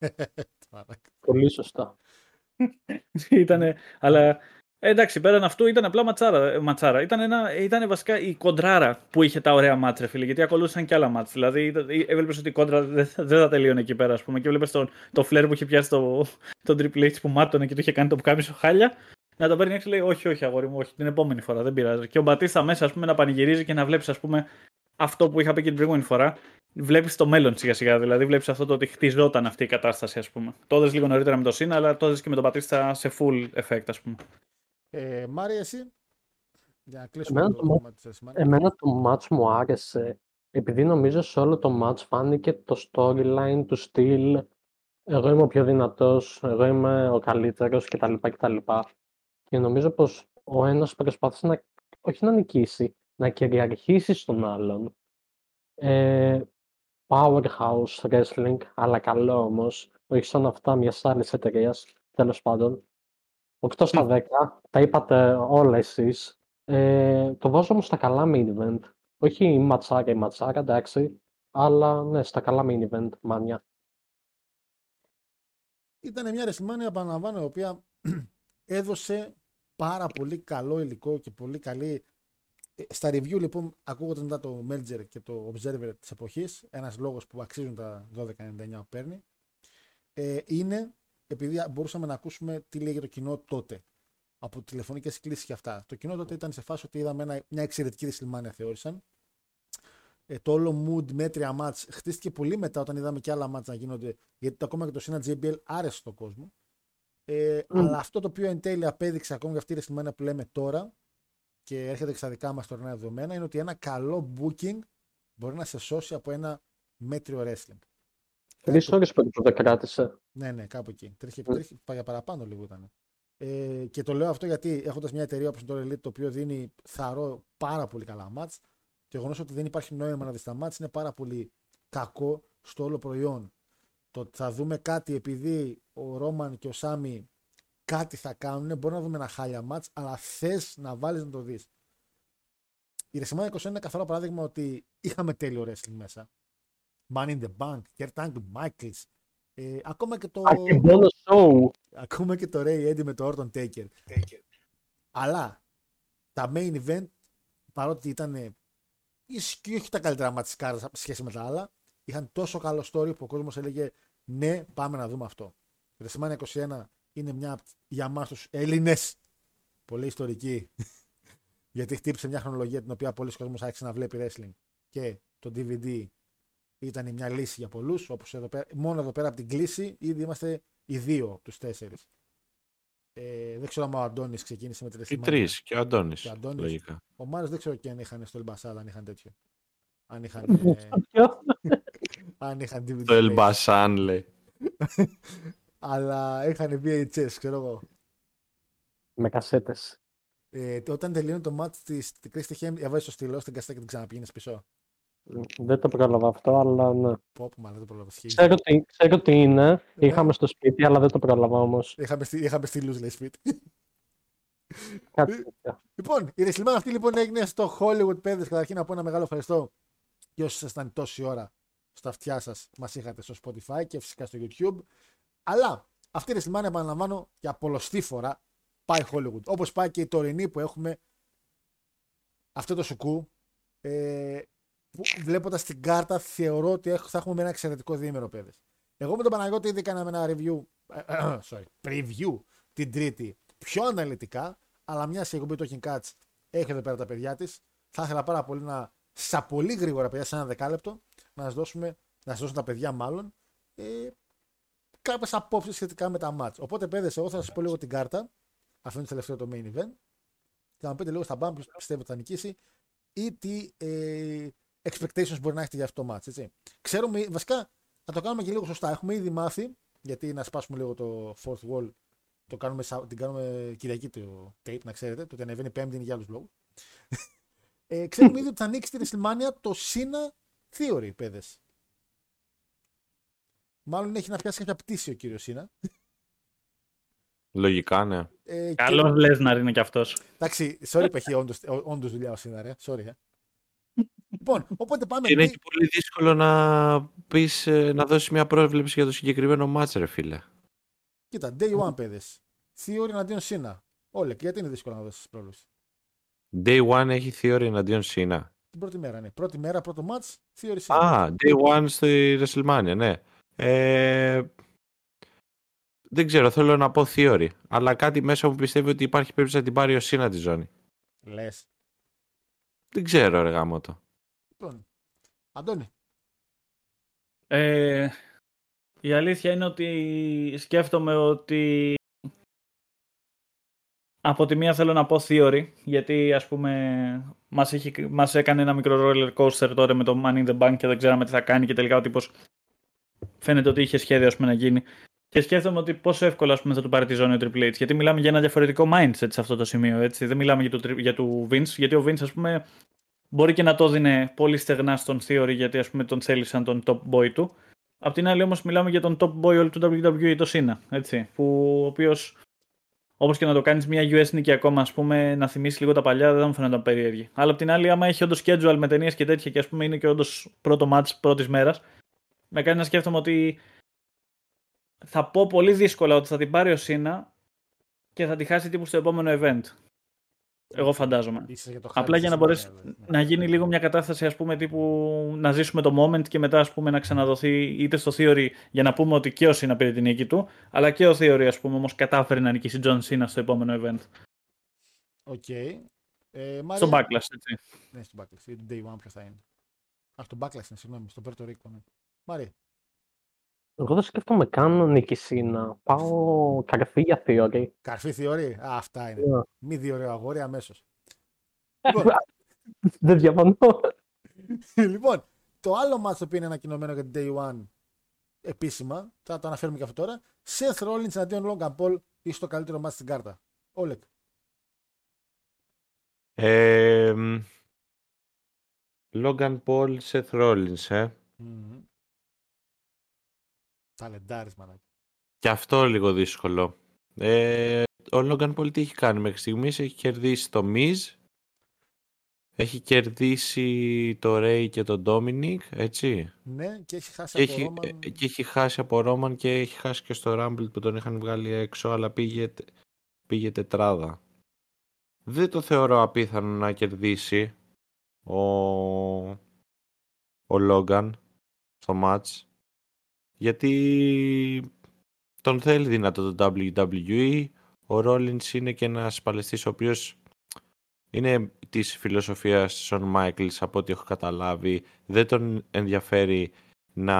Μαλάκα. Πολύ σωστά. Ήτανε, αλλά ε, εντάξει, πέραν αυτού ήταν απλά ματσάρα. ε, ματσάρα. Ήταν, ένα, ήταν βασικά η κοντράρα που είχε τα ωραία μάτς, ρε φίλε, γιατί ακολούθησαν και άλλα μάτς. Δηλαδή, έβλεπες ότι η κόντρα δεν, θα- δεν θα τελείωνε εκεί πέρα, ας πούμε, και έβλεπε τον, το φλερ που είχε πιάσει το, τον Triple H που μάτωνε και του είχε κάνει το πουκάμισο χάλια. Να το παίρνει έξω λέει: Όχι, όχι, αγόρι μου, όχι, την επόμενη φορά δεν πειράζει. Και ο Μπατίστα μέσα, ας πούμε, να πανηγυρίζει και να βλέπεις, ας πούμε, αυτό που είχα πει και την προηγούμενη φορά. Βλέπεις το μέλλον σιγά σιγά. Δηλαδή, βλέπεις αυτό το ότι χτιζόταν αυτή η κατάσταση, ας πούμε. Το είδες λίγο νωρίτερα με το Σίνα, αλλά το είδες και με τον Μπατίστα σε full effect, ας πούμε. Ε, Μάρια, εσύ; Για να κλείσουμε Εμένα το το- θέμα της WrestleMania. Εμένα το match μου άρεσε επειδή νομίζω σε όλο το match φάνηκε το storyline του στυλ εγώ είμαι ο πιο δυνατός, εγώ είμαι ο καλύτερος κτλ. κτλ. Και νομίζω πως ο ένας προσπάθησε να, όχι να νικήσει, να κυριαρχήσει στον άλλον. Ε, powerhouse wrestling, αλλά καλό όμως, όχι σαν αυτά μιας άλλης εταιρείας, τέλος πάντων. 8 στα 10, τα είπατε όλα εσείς. Ε, το βάζω όμως στα καλά main event. Όχι η ματσάρα, η ματσάρα, εντάξει. Αλλά ναι, στα καλά main event, μάνια. Ήταν μια WrestleMania, επαναλαμβάνω, η οποία έδωσε πάρα πολύ καλό υλικό και πολύ καλή Ε, Στα review λοιπόν ακούγοντα μετά το Melger και το Observer της εποχής, ένας λόγος που αξίζουν τα 12,99 που παίρνει, ε, είναι επειδή μπορούσαμε να ακούσουμε τι λέγει το κοινό τότε από τηλεφωνικές κλήσεις και αυτά. Το κοινό τότε ήταν σε φάση ότι είδαμε ένα, μια εξαιρετική WrestleMania θεώρησαν. Ε, το όλο mood μέτρια match χτίστηκε πολύ μετά όταν είδαμε και άλλα match να γίνονται, γιατί το ακόμα και το Cena JBL άρεσε στον κόσμο. Ε, Αλλά αυτό το οποίο εν τέλει απέδειξε ακόμα για αυτή τη WrestleMania που λέμε τώρα και έρχεται και στα δικά μας τωρινά δεδομένα είναι ότι ένα καλό booking μπορεί να σε σώσει από ένα μέτριο wrestling. Τρει ώρε περίπου δεν κράτησε. Ναι, ναι, κάπου εκεί. Τρέχει, τρέχει για παραπάνω λίγο ήταν. Ε, και το λέω αυτό γιατί έχοντας μια εταιρεία όπως το Elite, το οποίο δίνει θαρώ πάρα πολύ καλά μάτς, το γεγονός ότι δεν υπάρχει νόημα να δεις τα μάτς είναι πάρα πολύ κακό στο όλο προϊόν. Το ότι θα δούμε κάτι επειδή ο Ρόμαν και ο Σάμι κάτι θα κάνουν, μπορεί να δούμε ένα χάλια μάτς, αλλά θες να βάλεις να το δεις. Η WrestleMania 21 είναι καθαρό παράδειγμα ότι είχαμε τέλειο wrestling μέσα. Man in the Bank, Kurt Angle, Michaels, ε, ακόμα και το. Ακυμπόνο show. Ακόμα και το Ray Eddie με το Orton Taker. Αλλά τα main event, παρότι ήταν ίσως και όχι τα καλύτερα ματσικάρα σε σχέση με τα άλλα, είχαν τόσο καλό story που ο κόσμος έλεγε ναι, πάμε να δούμε αυτό. Η WrestleMania 21 είναι μια για εμά τους Έλληνες πολύ ιστορική. Γιατί χτύπησε μια χρονολογία την οποία πολλοί κόσμοι άρχισε να βλέπει wrestling. Και το DVD ήταν μια λύση για πολλούς. Όπως εδώ πέρα, μόνο εδώ πέρα από την κλίση, ήδη είμαστε οι δύο από τους τέσσερις. Ε, δεν ξέρω αν ο Αντώνης ξεκίνησε με τη Οι τρεις και ο Αντώνης. Και ο Αντώνης. Λογικά. Ο Μάριο δεν ξέρω και αν είχαν στο Ελμπασάδα, αν είχαν τέτοιο. Αν είχαν. ε, αν είχαν DVD. Το Ελμπασάν λέει. Αλλά είχαν VHS, ξέρω εγώ. Με κασέτες. Ε, όταν τελειώνει το μάτι της Κρίστη Χέμ, έβαζε το στυλό στην καστά και την ξαναπήγαινε πίσω. Δεν το πρόλαβα αυτό, αλλά ναι. Πω, πω, μάλλον δεν το πρόλαβα. Ισχύει. Ξέρω τι, ξέρω τι είναι. Είχαμε στο σπίτι, αλλά δεν το πρόλαβα όμως. Είχαμε, στει- είχαμε στυλούς, λέει σπίτι. Κάτι τέτοιο. Λοιπόν, η WrestleMania αυτή λοιπόν έγινε στο Hollywood Παιδες. Καταρχήν να πω ένα μεγάλο ευχαριστώ και όσοι ήσασταν τόση ώρα στα αυτιά σας, μας είχατε στο Spotify και φυσικά στο YouTube. Αλλά αυτή η WrestleMania, επαναλαμβάνω, για πολλωστή φορά πάει Hollywood. Όπως πάει και η τωρινή που έχουμε αυτό το σουκού. Ε, που βλέποντας την κάρτα, θεωρώ ότι έχ- θα έχουμε ένα εξαιρετικό διήμερο, παιδες. Εγώ με τον Παναγιώτη ήδη κάναμε ένα review, ε, sorry, preview την Τρίτη πιο αναλυτικά, αλλά μια η εκπομπή Talking Cats έχει εδώ πέρα τα παιδιά της. Θα ήθελα πάρα πολύ να, στα πολύ γρήγορα παιδιά, σε ένα δεκάλεπτο, να σας δώσουμε, να σας δώσουν τα παιδιά μάλλον, ε, κάποιες απόψεις σχετικά με τα match. Οπότε, παιδες, εγώ θα σας πω λίγο την κάρτα. Αυτό είναι το τελευταίο το main event. Και να μου πείτε λίγο στα μπαμ ποιος πιστεύω ότι θα νικήσει ή τι ε, expectations μπορεί να έχετε για αυτό το match. Έτσι. Ξέρουμε, βασικά, να το κάνουμε και λίγο σωστά. Έχουμε ήδη μάθει, γιατί να σπάσουμε λίγο το fourth wall, το κάνουμε, σα- την κάνουμε Κυριακή το tape, να ξέρετε. Το ότι ανεβαίνει Πέμπτη είναι για άλλους λόγους. ε, ξέρουμε ήδη ότι θα ανοίξει τη WrestleMania το Sina Theory, παιδες. Μάλλον έχει να πιάσει κάποια πτήση ο κύριος Σίνα. Λογικά, ναι. Ε, και- Καλό λες να είναι κι αυτός. Εντάξει, sorry που έχει όντως, ό- όντως δουλειά ο Σίνα, ρε. Sorry, ε. Λοιπόν, οπότε πάμε. Και είναι Τι- και πολύ δύσκολο να πεις, ε, να δώσεις μια πρόβλεψη για το συγκεκριμένο μάτς, ρε φίλε. Κοίτα, day one, παιδες. Theory εναντίον Σίνα. Όλα. Και γιατί είναι δύσκολο να δώσεις πρόβληση. Day one έχει theory εναντίον Σίνα. Την πρώτη μέρα, ναι. Πρώτη μέρα, πρώτο match, Theory Σίνα. Α, day one στη WrestleMania, ναι. Ε, δεν ξέρω, θέλω να πω theory. Αλλά κάτι μέσα μου πιστεύει ότι υπάρχει περίπτωση να την πάρει ο Σίνα τη ζώνη. Λες. Δεν ξέρω, ρε γάμο το. Λοιπόν, Αντώνη. Ε, η αλήθεια είναι ότι σκέφτομαι ότι από τη μία θέλω να πω theory, γιατί ας πούμε μας, είχε, μας έκανε ένα μικρό roller coaster τώρα με το Money in the Bank και δεν ξέραμε τι θα κάνει και τελικά ο τύπος φαίνεται ότι είχε σχέδιο ας πούμε, να γίνει. Και σκέφτομαι ότι πόσο εύκολα ας πούμε, θα του πάρει τη ζώνη ο Triple H, γιατί μιλάμε για ένα διαφορετικό mindset σε αυτό το σημείο. Έτσι. Δεν μιλάμε για το, για το Vince, γιατί ο Vince ας πούμε μπορεί και να το δίνει πολύ στεγνά στον Theory, γιατί ας πούμε τον θέλει σαν τον top boy του. Απ' την άλλη όμως μιλάμε για τον top boy όλου του WWE, το Cena, έτσι, που ο οποίος όπως και να το κάνεις μια US νίκη ακόμα, ας πούμε, να θυμίσεις λίγο τα παλιά, δεν θα μου φαίνονταν περίεργη. Αλλά απ' την άλλη, άμα έχει όντως schedule με ταινίες και τέτοια και ας πούμε είναι και όντως πρώτο match πρώτης μέρας, με κάνει να σκέφτομαι ότι θα πω πολύ δύσκολα ότι θα την πάρει ο Cena και θα τη χάσει τύπου στο επόμενο event. Εγώ φαντάζομαι. Είσαι για το Απλά χάρτη για να της μπορέσει Μανία, ναι. να γίνει λίγο μια κατάσταση, ας πούμε, τύπου να ζήσουμε το moment και μετά, ας πούμε, να ξαναδοθεί είτε στο Theory για να πούμε ότι και ο Σίνα πήρε την νίκη του, αλλά και ο Theory, ας πούμε, όμως κατάφερε να νικήσει John Cena στο επόμενο event. Οκ. Ε, Μάρια. Στο Backlash, έτσι. Ναι, στο Backlash. Ή το Day One ποιος θα είναι. Α, στο Backlash είναι, συγγνώμη, στο Πέρτο Ρίκο. Ναι. Μάρια. Εγώ δεν σκέφτομαι καν νίκη Cena. Πάω καρφί για Theory. Καρφί Theory. Α, αυτά είναι. Ναι. Μη διωρεό αγόρι αμέσως. Δεν διαφωνώ. λοιπόν, το άλλο μάτσο το οποίο είναι ανακοινωμένο για την Day One επίσημα, θα το αναφέρουμε και αυτό τώρα. Seth Rollins εναντίον Logan Paul ή στο καλύτερο μάτσο στην κάρτα. Όλεκ. Ε, Logan Paul, Seth Rollins, ε. Mm. Ταλεντάρης, μανάκι. Και αυτό λίγο δύσκολο. Ε, ο Logan Paul τι έχει κάνει μέχρι στιγμής, έχει κερδίσει το Miz, έχει κερδίσει το Ray και τον Dominic, έτσι; Ναι, και έχει χάσει Και από έχει, Roman. ε, και έχει χάσει από Roman και έχει χάσει και στο Rumble που τον είχαν βγάλει έξω, αλλά πήγε, τε- πήγε τετράδα. Δεν το θεωρώ απίθανο να κερδίσει ο, ο Logan στο match, γιατί τον θέλει δυνατό το WWE. Ο Rollins είναι και ένας παλαιστής ο οποίος είναι της φιλοσοφίας Σον Μάικλς από ό,τι έχω καταλάβει. Δεν τον ενδιαφέρει να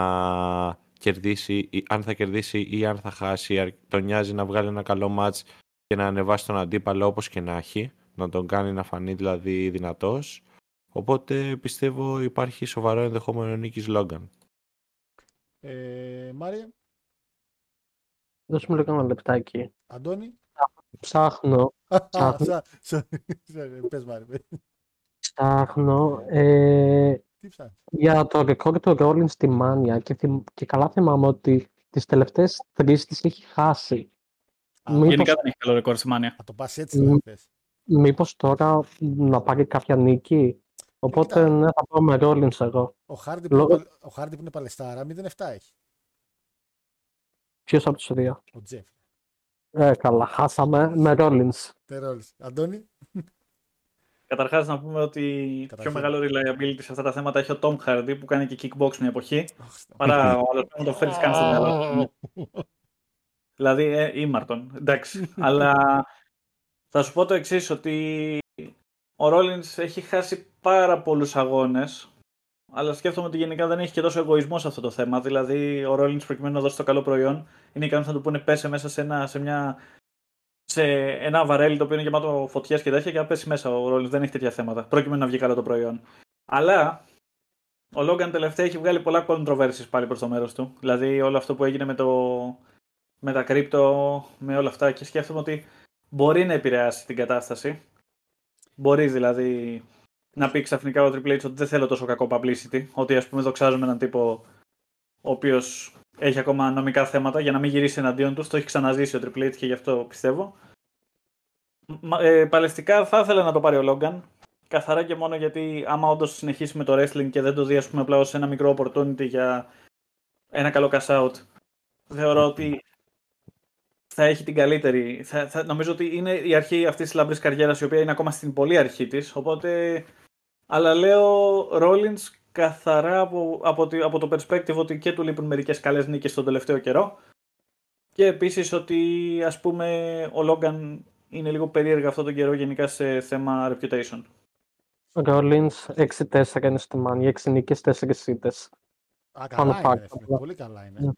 κερδίσει, ή- αν θα κερδίσει ή αν θα χάσει. Αρ- Τον νοιάζει να βγάλει ένα καλό μάτς και να ανεβάσει τον αντίπαλο όπως και να έχει. Να τον κάνει να φανεί δηλαδή δυνατός. Οπότε πιστεύω υπάρχει σοβαρό ενδεχόμενο νίκης Λόγκαν. Ε, Μάρια, Δώσ' μου λίγο ένα λεπτάκι. Αντώνη. Ψάχνω, Ψάχνω. Σα- σα- sorry, Πες Μάρια. πες. ψάχνω ε, Τι ψάχνεις; για το ρεκόρ του Rollins στη Μάνια και, θυμ- και καλά θυμάμαι ότι τις τελευταίες τρεις τις έχει χάσει. Α, Μήπως, Γενικά δεν έχει καλό ρεκόρ στη Μάνια. Θα το πας έτσι να Μ. θες. μήπως τώρα να πάρει κάποια νίκη; Οπότε Κοίτα. ναι, θα πάω με Rollins εγώ. Ο Χάρντι που, Λόγω- είναι παλ- ο Χάρντι που είναι παλαιστάρα 0-7 έχει. Ποιος από τους δύο; Ο Τζεφ. Ε, καλά, χάσαμε με Rollins. Τερόλης. Αντώνη. Καταρχάς, να πούμε ότι Καταρχήν. πιο μεγάλο reliability σε αυτά τα θέματα έχει ο Tom Hardy που κάνει και kickbox μια εποχή. Αχ, στα- Παρά ο άλλος που το φέρεις καν στο μυαλό. σου. Δηλαδή, ε, ήμαρτον. Εντάξει. Αλλά θα σου πω το εξής ότι ο Rollins έχει χάσει πάρα πολλούς αγώνες αλλά σκέφτομαι ότι γενικά δεν έχει και τόσο εγωισμό σε αυτό το θέμα. Δηλαδή, ο Rollins προκειμένου να δώσει το καλό προϊόν, είναι ικανός να του πούνε πέσε μέσα σε ένα, σε μια, σε ένα βαρέλι το οποίο είναι γεμάτο φωτιέ και τέτοια και να πέσει μέσα. Ο Rollins δεν έχει τέτοια θέματα, προκειμένου να βγει καλό το προϊόν. Αλλά ο Logan τελευταία έχει βγάλει πολλά controversies πάλι προς το μέρος του. Δηλαδή, όλο αυτό που έγινε με, το, με τα κρύπτο, με όλα αυτά και σκέφτομαι ότι μπορεί να επηρεάσει την κατάσταση. Μπορεί δηλαδή να πει ξαφνικά ο Triple H ότι δεν θέλω τόσο κακό publicity. Ότι ας πούμε δοξάζουμε έναν τύπο ο οποίος έχει ακόμα νομικά θέματα για να μην γυρίσει εναντίον τους. Το έχει ξαναζήσει ο Triple H και γι' αυτό πιστεύω. Μα- Ε, παλαιστικά θα ήθελα να το πάρει ο Logan. Καθαρά και μόνο γιατί άμα όντως συνεχίσει με το wrestling και δεν το δει ας πούμε, απλά ως ένα μικρό opportunity για ένα καλό cash out, θεωρώ ότι θα έχει την καλύτερη. Θα, θα, νομίζω ότι είναι η αρχή αυτής της λαμπρής καριέρας, η οποία είναι ακόμα στην πολύ αρχή της. Οπότε. Αλλά λέω Rollins καθαρά από, από, τη- από το perspective ότι και του λείπουν μερικές καλές νίκες τον τελευταίο καιρό. Και επίσης ότι ας πούμε ο Logan είναι λίγο περίεργο αυτό τον καιρό γενικά σε θέμα reputation. Ο Rollins 6-4 είναι στη Μάνια, 6 νίκες, 4 ήττες. Α, Πάνω καλά είναι, fact, ρε φίλε, απλά. Πολύ καλά είναι. Ναι.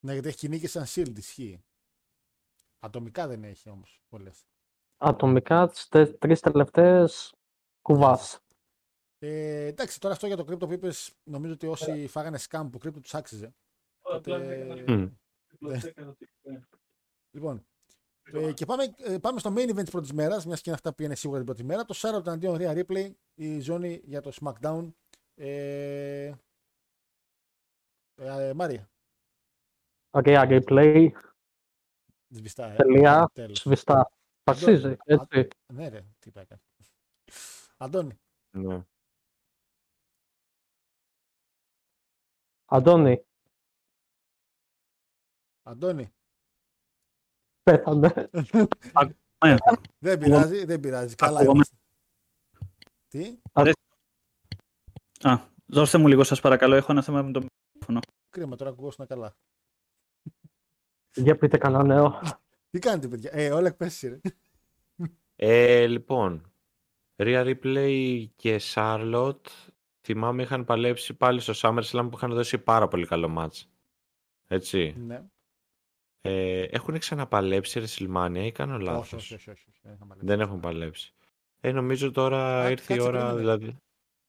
Ναι, γιατί έχει και νίκες σαν shield, ισχύει. Ατομικά δεν έχει όμως πολλές. Ατομικά τις τε- τρεις τελευταίες κουβάς. Ε, εντάξει, τώρα αυτό για το κρύπτο που είπες, νομίζω ότι όσοι φάγανε scam που κρύπτο τους άξιζε. Οπότε- Μμ. Λοιπόν, ε, και πάμε, ε, πάμε στο main event της πρώτης μέρας, μιας και είναι αυτά που είναι σίγουρα την πρώτη μέρα. Το Charlotte αντίον Rhea Ripley, η ζώνη για το SmackDown. Ε, ε, Μάρια, Ωραία, replay, σβηστά, ε. τελεία, Τέλος. σβηστά. Αξίζει, έτσι. Ναι ρε, τι είπα έκανε. Αντώνη, Ναι. Αντώνη, Αντώνη. πέθανε. Δεν πειράζει, δεν πειράζει. Καλά Ακούγομαι. είμαστε. Τι, Α, δώστε μου λίγο σας παρακαλώ, έχω ένα θέμα με το μικρόφωνο. κρίμα τώρα ακουγόσουν καλά. Για πείτε κανένα νέο. Τι κάνετε, παιδιά; Ε, όλα εκπέσει, ρε. Ε, λοιπόν, Rhea Ripley και Charlotte θυμάμαι είχαν παλέψει πάλι στο SummerSlam που είχαν δώσει πάρα πολύ καλό μάτς. Έτσι. Ναι. Ε, έχουν ξαναπαλέψει WrestleMania ή κάνω Όχι, λάθος. όχι, όχι, όχι, όχι. Δεν είχαν παλέψει. Δεν έχουν παλέψει. Ε, νομίζω τώρα Α, ήρθε η κάτσε, ώρα, περίμενε. δηλαδή.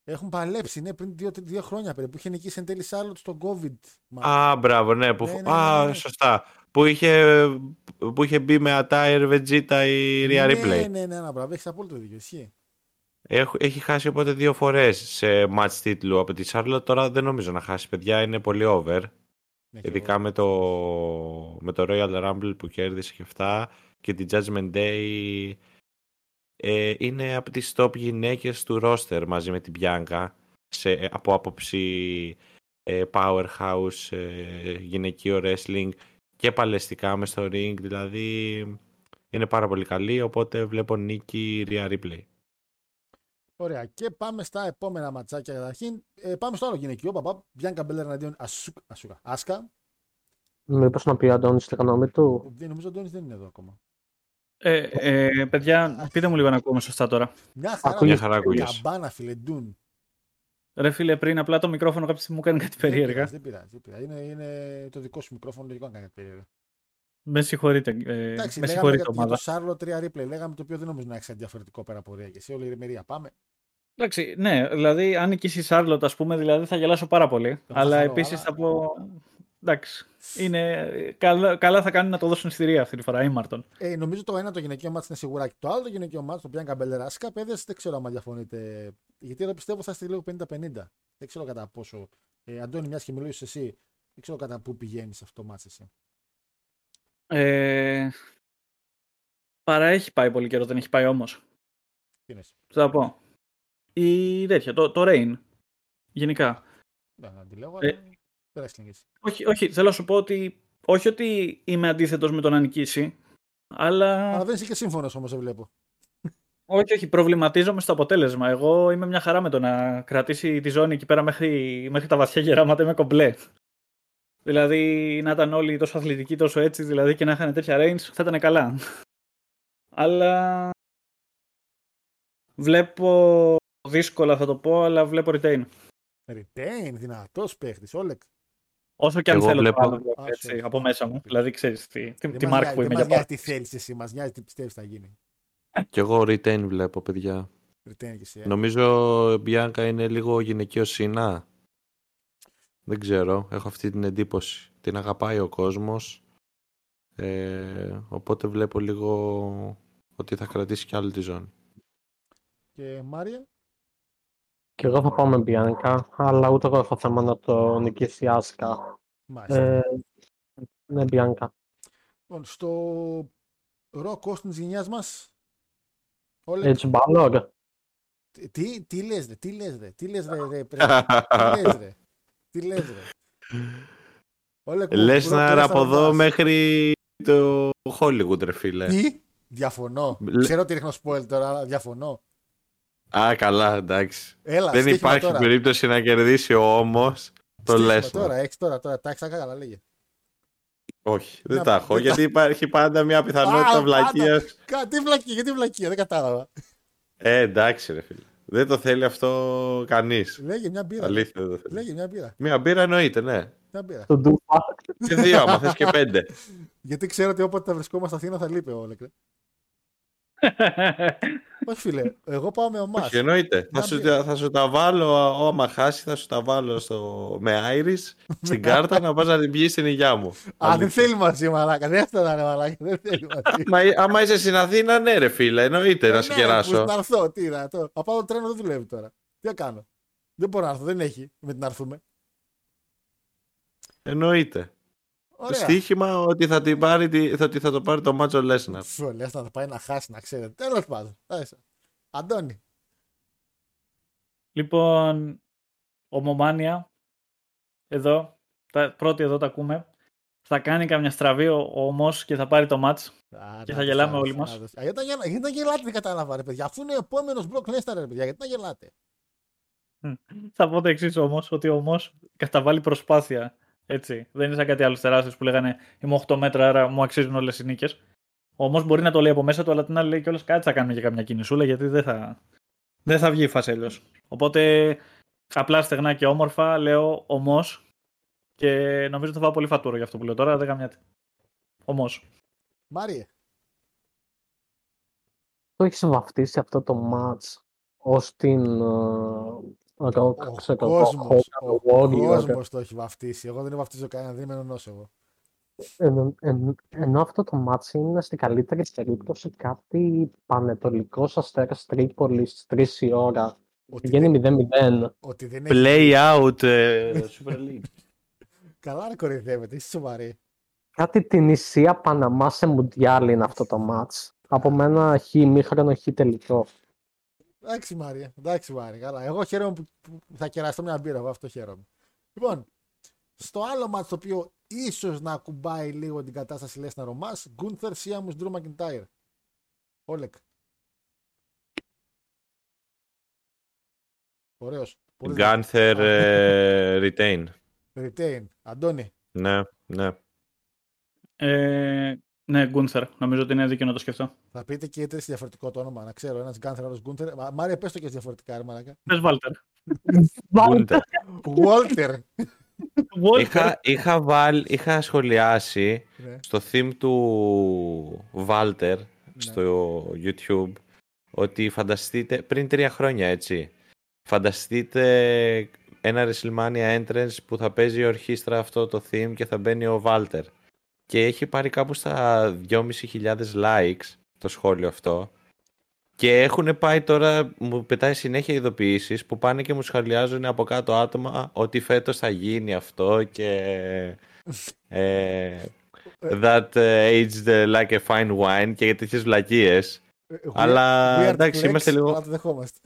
Έχουν παλέψει, ναι, πριν δύο, δύο χρόνια περίπου. Είχε νικήσει εν τέλει Σάρλοτ στο COVID. match. Α, μπράβο, ναι. Που... Ναι, ναι, ναι, Α, ναι. σωστά. Που είχε, που είχε μπει με attire Vegeta η Rhea ναι, Ripley. Ναι, ναι, ναι, μπράβο, έχει απόλυτο δίκιο. Ισχύει. Έχ- Έχει χάσει οπότε δύο φορές σε match τίτλου από τη Charlotte. Τώρα δεν νομίζω να χάσει, παιδιά. Είναι πολύ over. Ναι, και Ειδικά εγώ. με το, με το Royal Rumble που κέρδισε και αυτά και τη Judgment Day ε, είναι από τις top γυναίκες του roster μαζί με την Bianca σε, από άποψη ε, powerhouse ε, γυναικείο wrestling και παλαιστικά με στο ring δηλαδή είναι πάρα πολύ καλή οπότε βλέπω νίκη Rhea Ripley Ωραία. Και πάμε στα επόμενα ματσάκια καταρχήν. Ε, πάμε στο άλλο γυναικείο. Παπά. Bianca Belair εναντίον Ασούκα. Ασούκα. Άσκα. Μήπως να πει ο Αντώνης τη γνώμη του; Δεν, νομίζω ο Ντόνι δεν είναι εδώ ακόμα. Ε, ε, παιδιά, πείτε μου λίγο να ακούμε σωστά τώρα. Μια χαρά. Ακούγεται. Μια χαρά ακούγεσαι. Καμπάνα, φίλε. Ντούν. Ρε φίλε, πριν απλά το μικρόφωνο κάποια στιγμή μου κάνει κάτι Δεν περίεργα. πειράζει, Δεν πειράζει. Δεν πειράζει. Είναι, είναι το δικό σου μικρόφωνο. Λογικό να κάνει κάτι περίεργο. Με συγχωρείτε. Ε, Εντάξει, με λέγαμε συγχωρείτε, για, για ομάδα. το Σάρλο 3 replay. Λέγαμε το οποίο δεν νομίζω να έχει κάτι διαφορετικό πέρα από ωραία και εσύ. Όλη η ρημερία. Πάμε. Εντάξει, ναι, δηλαδή αν νικήσεις η Σάρλοτ, ας πούμε, δηλαδή θα γελάσω πάρα πολύ. θα αλλά χαρώ, επίσης αλλά- θα πω. Εντάξει. Είναι... Καλά, καλά θα κάνουν να το δώσουν εισιτηρία αυτή τη φορά, ήμαρτον. Ε, νομίζω το ένα το γυναικείο μάτς είναι σίγουρα και το άλλο το γυναικείο μάτς, το Bianca Belair Asuka, παιδες, δεν ξέρω αν διαφωνείτε. Γιατί εδώ πιστεύω θα είστε λίγο 50-50. Δεν ξέρω κατά πόσο. Ε, Αντώνη, μιας και μιλούσε εσύ, δεν ξέρω κατά πού πηγαίνεις αυτό το μάτς εσύ. Ε... Παρά έχει πάει πολύ καιρό, δεν έχει πάει όμως. Τι είναι εσύ; Θα πω. Η τέτοια, το, το Rain. Γενικά. Δεν να τη λέω, Ε, αλλά. Wrestling εσύ. Όχι, όχι, θέλω να σου πω ότι. Όχι ότι είμαι αντίθετος με το να νικήσει, αλλά. Αλλά δεν είσαι και σύμφωνος όμως, δεν βλέπω. Όχι, όχι, προβληματίζομαι στο αποτέλεσμα. Εγώ είμαι μια χαρά με το να κρατήσει τη ζώνη εκεί πέρα μέχρι, μέχρι τα βαθιά γεράματα. Είμαι κομπλέ. Δηλαδή να ήταν όλοι τόσο αθλητικοί, τόσο έτσι, δηλαδή και να είχαν τέτοια range, θα ήταν καλά. Αλλά βλέπω δύσκολα θα το πω, αλλά βλέπω retain. Retain, δυνατός παίχτης, Όλεκ. Όσο και αν Εγώ θέλω βλέπω- το άλλο, βλέπω, Α, έτσι, sorry. από μέσα μου. Δηλαδή ξέρεις τι, τι, Δεν τι μας μάρκ νοιάζει- που δεν είμαι μας για νοιάζει πάρα. τι θέλεις εσύ, μας νοιάζει τι πιστεύεις θα γίνει. Κι εγώ retain βλέπω, παιδιά. Retain και εσύ. ε. Νομίζω η Bianca είναι λίγο γυναικείο σύνα. Δεν ξέρω, έχω αυτή την εντύπωση. Την αγαπάει ο κόσμος. Ε, οπότε βλέπω λίγο ότι θα κρατήσει κι άλλο τη ζώνη. Και Μάρια. Και εγώ θα πάω με Bianca, αλλά ούτε εγώ έχω θέμα να το νικήσει η Άσκα. Μάλιστα. Ε, ναι, Bianca. Λοιπόν, στο ρο κόστο της γενιάς μας. Όλεκ. Έτσι, Balor. Τι, τι λες ρε, τι λες ρε, τι λες ρε, ρε, ρε, τι λες ρε, τι λες ρε. Όλε, κου- Λες κου- να κου- από κου- εδώ μας. μέχρι το Hollywood, ρε φίλε. Τι, διαφωνώ. Λε- Ξέρω ότι ρίχνω spoil τώρα, αλλά διαφωνώ. Α, καλά, εντάξει. Έλα, Δεν στοίχημα υπάρχει τώρα. περίπτωση να κερδίσει όμως το Στοίχημα λες. Τώρα, έχεις τώρα, τώρα, τα έχεις καλά, λέγε. Όχι, δεν Να- τα έχω, δεν τα- γιατί υπάρχει πάντα μια Α, πιθανότητα πάντα. βλακίας. Κα, τι βλακία, γιατί βλακία, δεν κατάλαβα. Ε, εντάξει ρε φίλε. Δεν το θέλει αυτό κανείς. Λέγε μια μπύρα. Αλήθεια δεν το θέλει. Λέγε μια μπύρα. Μια μπύρα εννοείται, ναι. Μια μπύρα. Το Ντούφα. Και δύο, άμα θες και πέντε. Γιατί ξέρω ότι όποτε θα βρισκόμαστε Αθήνα θα λείπει ο Όλεκ. Ρε. Όχι φίλε, εγώ πάω με ομάς. Όχι, εννοείται. Μια Θα σου, μπύρα. θα σου τα βάλω, άμα χάσει, θα σου τα βάλω στο, με Iris στην κάρτα να πας να την πιείς στην υγειά μου. Α, δεν Αλήθεια. θέλει μαζί, μαλάκα. Δεν έφτανα, ρε, μαλάκα. Δεν θέλει μαζί. Μα, άμα είσαι στην Αθήνα, ναι ρε φίλε, εννοείται Ε, να σε ναι, κεράσω. Πού να έρθω, τι να το. Από το τρένο δεν δουλεύει τώρα. Τι να κάνω. Δεν μπορώ να έρθω, δεν έχει με την να έρθουμε. Εννοείται. Το Ωραία. στοίχημα ότι θα, την πάρει, τη- θα, ότι θα το πάρει το Μάτσο Λέσναρ. Σου λες να θα πάει να χάσει, να ξέρετε. Τέλος πάντων. Άσε. Αντώνη. Λοιπόν, ομομάνια, εδώ, τα, πρώτη εδώ τα ακούμε. θα κάνει καμιά στραβή ο, ο Ομός και θα πάρει το μάτς. Α, Και να θα δεις, γελάμε να όλοι δεις, μας. να δεις. Α, Γιατί να γελά- γιατί να γελάτε, δεν κατάλαβα, ρε παιδιά. Αφού είναι ο επόμενος Μπροκ Λέσναρ, ρε παιδιά, γιατί να γελάτε. Θα πω το εξής όμω, ότι ο Ομός καταβάλει προσπάθεια. Έτσι. Δεν είναι σαν κάτι άλλο τεράστιο που λέγανε Είμαι 8 μέτρα, άρα μου αξίζουν όλες οι νίκες. Ο Ομός μπορεί να το λέει από μέσα του, αλλά την άλλη λέει κιόλας κάτι θα κάνουμε για καμιά κινησούλα, γιατί δεν θα, δεν θα βγει η φάση αλλιώς. Οπότε απλά στεγνά και όμορφα λέω Ομό και νομίζω θα φάω πολύ φατούρο για αυτό που λέω τώρα. Δεν καμιά. Ομό. Μάριε. Το έχεις βαφτίσει αυτό το match ως την ε, rock, Ο ξέρω εγώ, κόσμος, Hogan ο Warrior. κόσμος το έχει βαφτίσει. Εγώ δεν βαφτίζω κανένα, δεν είμαι νονός εγώ. Εν- εν- ενώ αυτό το match είναι στην καλύτερη περίπτωση κάτι πανετολικός αστέρας Τρίπολης στις 3 η ώρα. Ότι Πηγαίνει δεν, 0-0. ότι δεν έχει... Play out ε, Super League. Καλά να κορυδεύετε, είσαι σοβαρή. Κάτι την Ισία Παναμά σε Μουντιάλ είναι αυτό το match. Από μένα χ ημίχρονο χ τελικό. Εντάξει Μάρια, εντάξει Μάρια, καλά. Εγώ χαίρομαι που, που θα κεραστώ μια μπύρα, εγώ αυτό χαίρομαι. Λοιπόν, στο άλλο μάτς το οποίο ίσως να ακουμπάει λίγο την κατάσταση Λέσνα Ρωμάς, Γκούνθερ Σίαμους Ντρου Μακιντάιρ. Όλεκ. Ωραίος. Πολύ Gunther ε, retain. Retain. Αντώνη. Ναι, ναι. Ε, ναι, Γκούνθερ. Νομίζω ότι είναι δίκαιο να το σκεφτώ. Θα πείτε και οι τρεις διαφορετικό το όνομα, να ξέρω. Ένας Γκάνθερ, άλλος Γκούνθερ. Μα- Μάρια, πες το και διαφορετικά, ρε μαλάκα. Πες Βάλτερ. Gunther. Walter. είχα, είχα, βάλ, είχα σχολιάσει ναι. στο theme του Walter στο YouTube ότι φανταστείτε πριν τρία χρόνια έτσι φανταστείτε ένα WrestleMania entrance που θα παίζει η ορχήστρα αυτό το theme και θα μπαίνει ο Walter και έχει πάρει κάπου στα 2.500 likes το σχόλιο αυτό και έχουν πάει τώρα, μου πετάει συνέχεια ειδοποιήσεις που πάνε και μου σχολιάζουν από κάτω άτομα ότι φέτος θα γίνει αυτό και ε, that uh, aged uh, like a fine wine και τέτοιες βλακίες. Ε, Αλλά, weird εντάξει, flex, είμαστε λίγο- Αλλά το δεχόμαστε.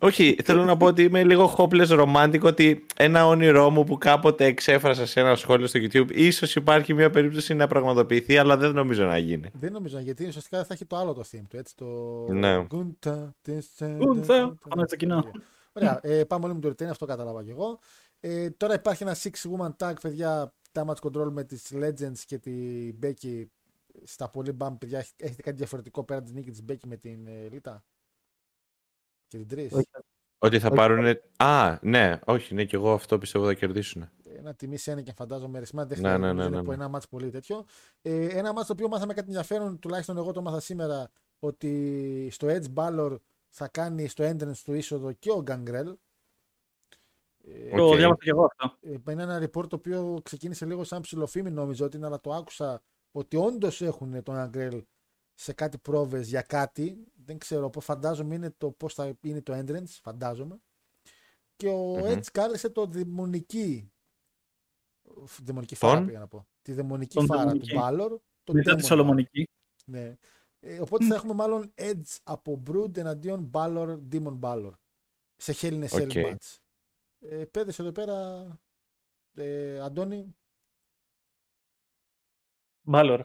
Όχι, θέλω να πω ότι είμαι λίγο hopeless romantic ότι ένα όνειρό μου που κάποτε εξέφρασα σε ένα σχόλιο στο YouTube ίσως υπάρχει μια περίπτωση να πραγματοποιηθεί αλλά δεν νομίζω να γίνει. Δεν νομίζω, γιατί ουσιαστικά θα έχει το άλλο το theme του, έτσι, το... Ναι. Γκούντα, τεσσέ, Γκούντα, ντα, πάμε στο κοινό. Ωραία, ε, πάμε όλοι με το retain, αυτό κατάλαβα και εγώ. Ε, τώρα υπάρχει ένα six woman tag, παιδιά, damage control με τις Legends και την Becky στα πολύ μπαμ, παιδιά, έχ- έχετε κάτι διαφορετικό πέρα τη νίκη της Becky με την ε, Λίτα; Και την Trish. Όχι. Ότι θα Όχι. πάρουν. Α, ναι, όχι, ναι, και εγώ αυτό πιστεύω θα κερδίσουν. Ένα τιμή σε ένα και φαντάζομαι ρεσμά δεν Ναι, χρειάζεται ναι, νομίζω ναι, να ναι, πω ναι. ένα μάτς πολύ τέτοιο. Ε, ένα μάτς το οποίο μάθαμε κάτι ενδιαφέρον, τουλάχιστον εγώ το μάθα σήμερα, ότι στο Edge Balor θα κάνει στο entrance του είσοδο και ο Gangrel. Ε, Το Οκ. διάβασα και εγώ αυτό. ε, είναι ένα report το οποίο ξεκίνησε λίγο σαν ψιλοφήμη νόμιζα ότι είναι, αλλά το άκουσα ότι όντως έχουν τον Gangrel σε κάτι πρόβες για κάτι. Δεν ξέρω, πώς φαντάζομαι είναι το πώς θα είναι το entrance, φαντάζομαι. Και ο Μμμ. Edge κάλεσε το δαιμονική. Δαιμονική Τον; φάρα πήγα να πω. Τη δαιμονική Τον φάρα δαιμονική. του Balor. Το Μετά Demon τη Bar. Σολομονική. Ναι. Ε, οπότε θα έχουμε μάλλον Edge από Brood εναντίον Balor, Demon Balor. Σε Hell in a Cell Οκ. match. Ε, παιδες εδώ πέρα, ε, Αντώνη, Μπάλορ.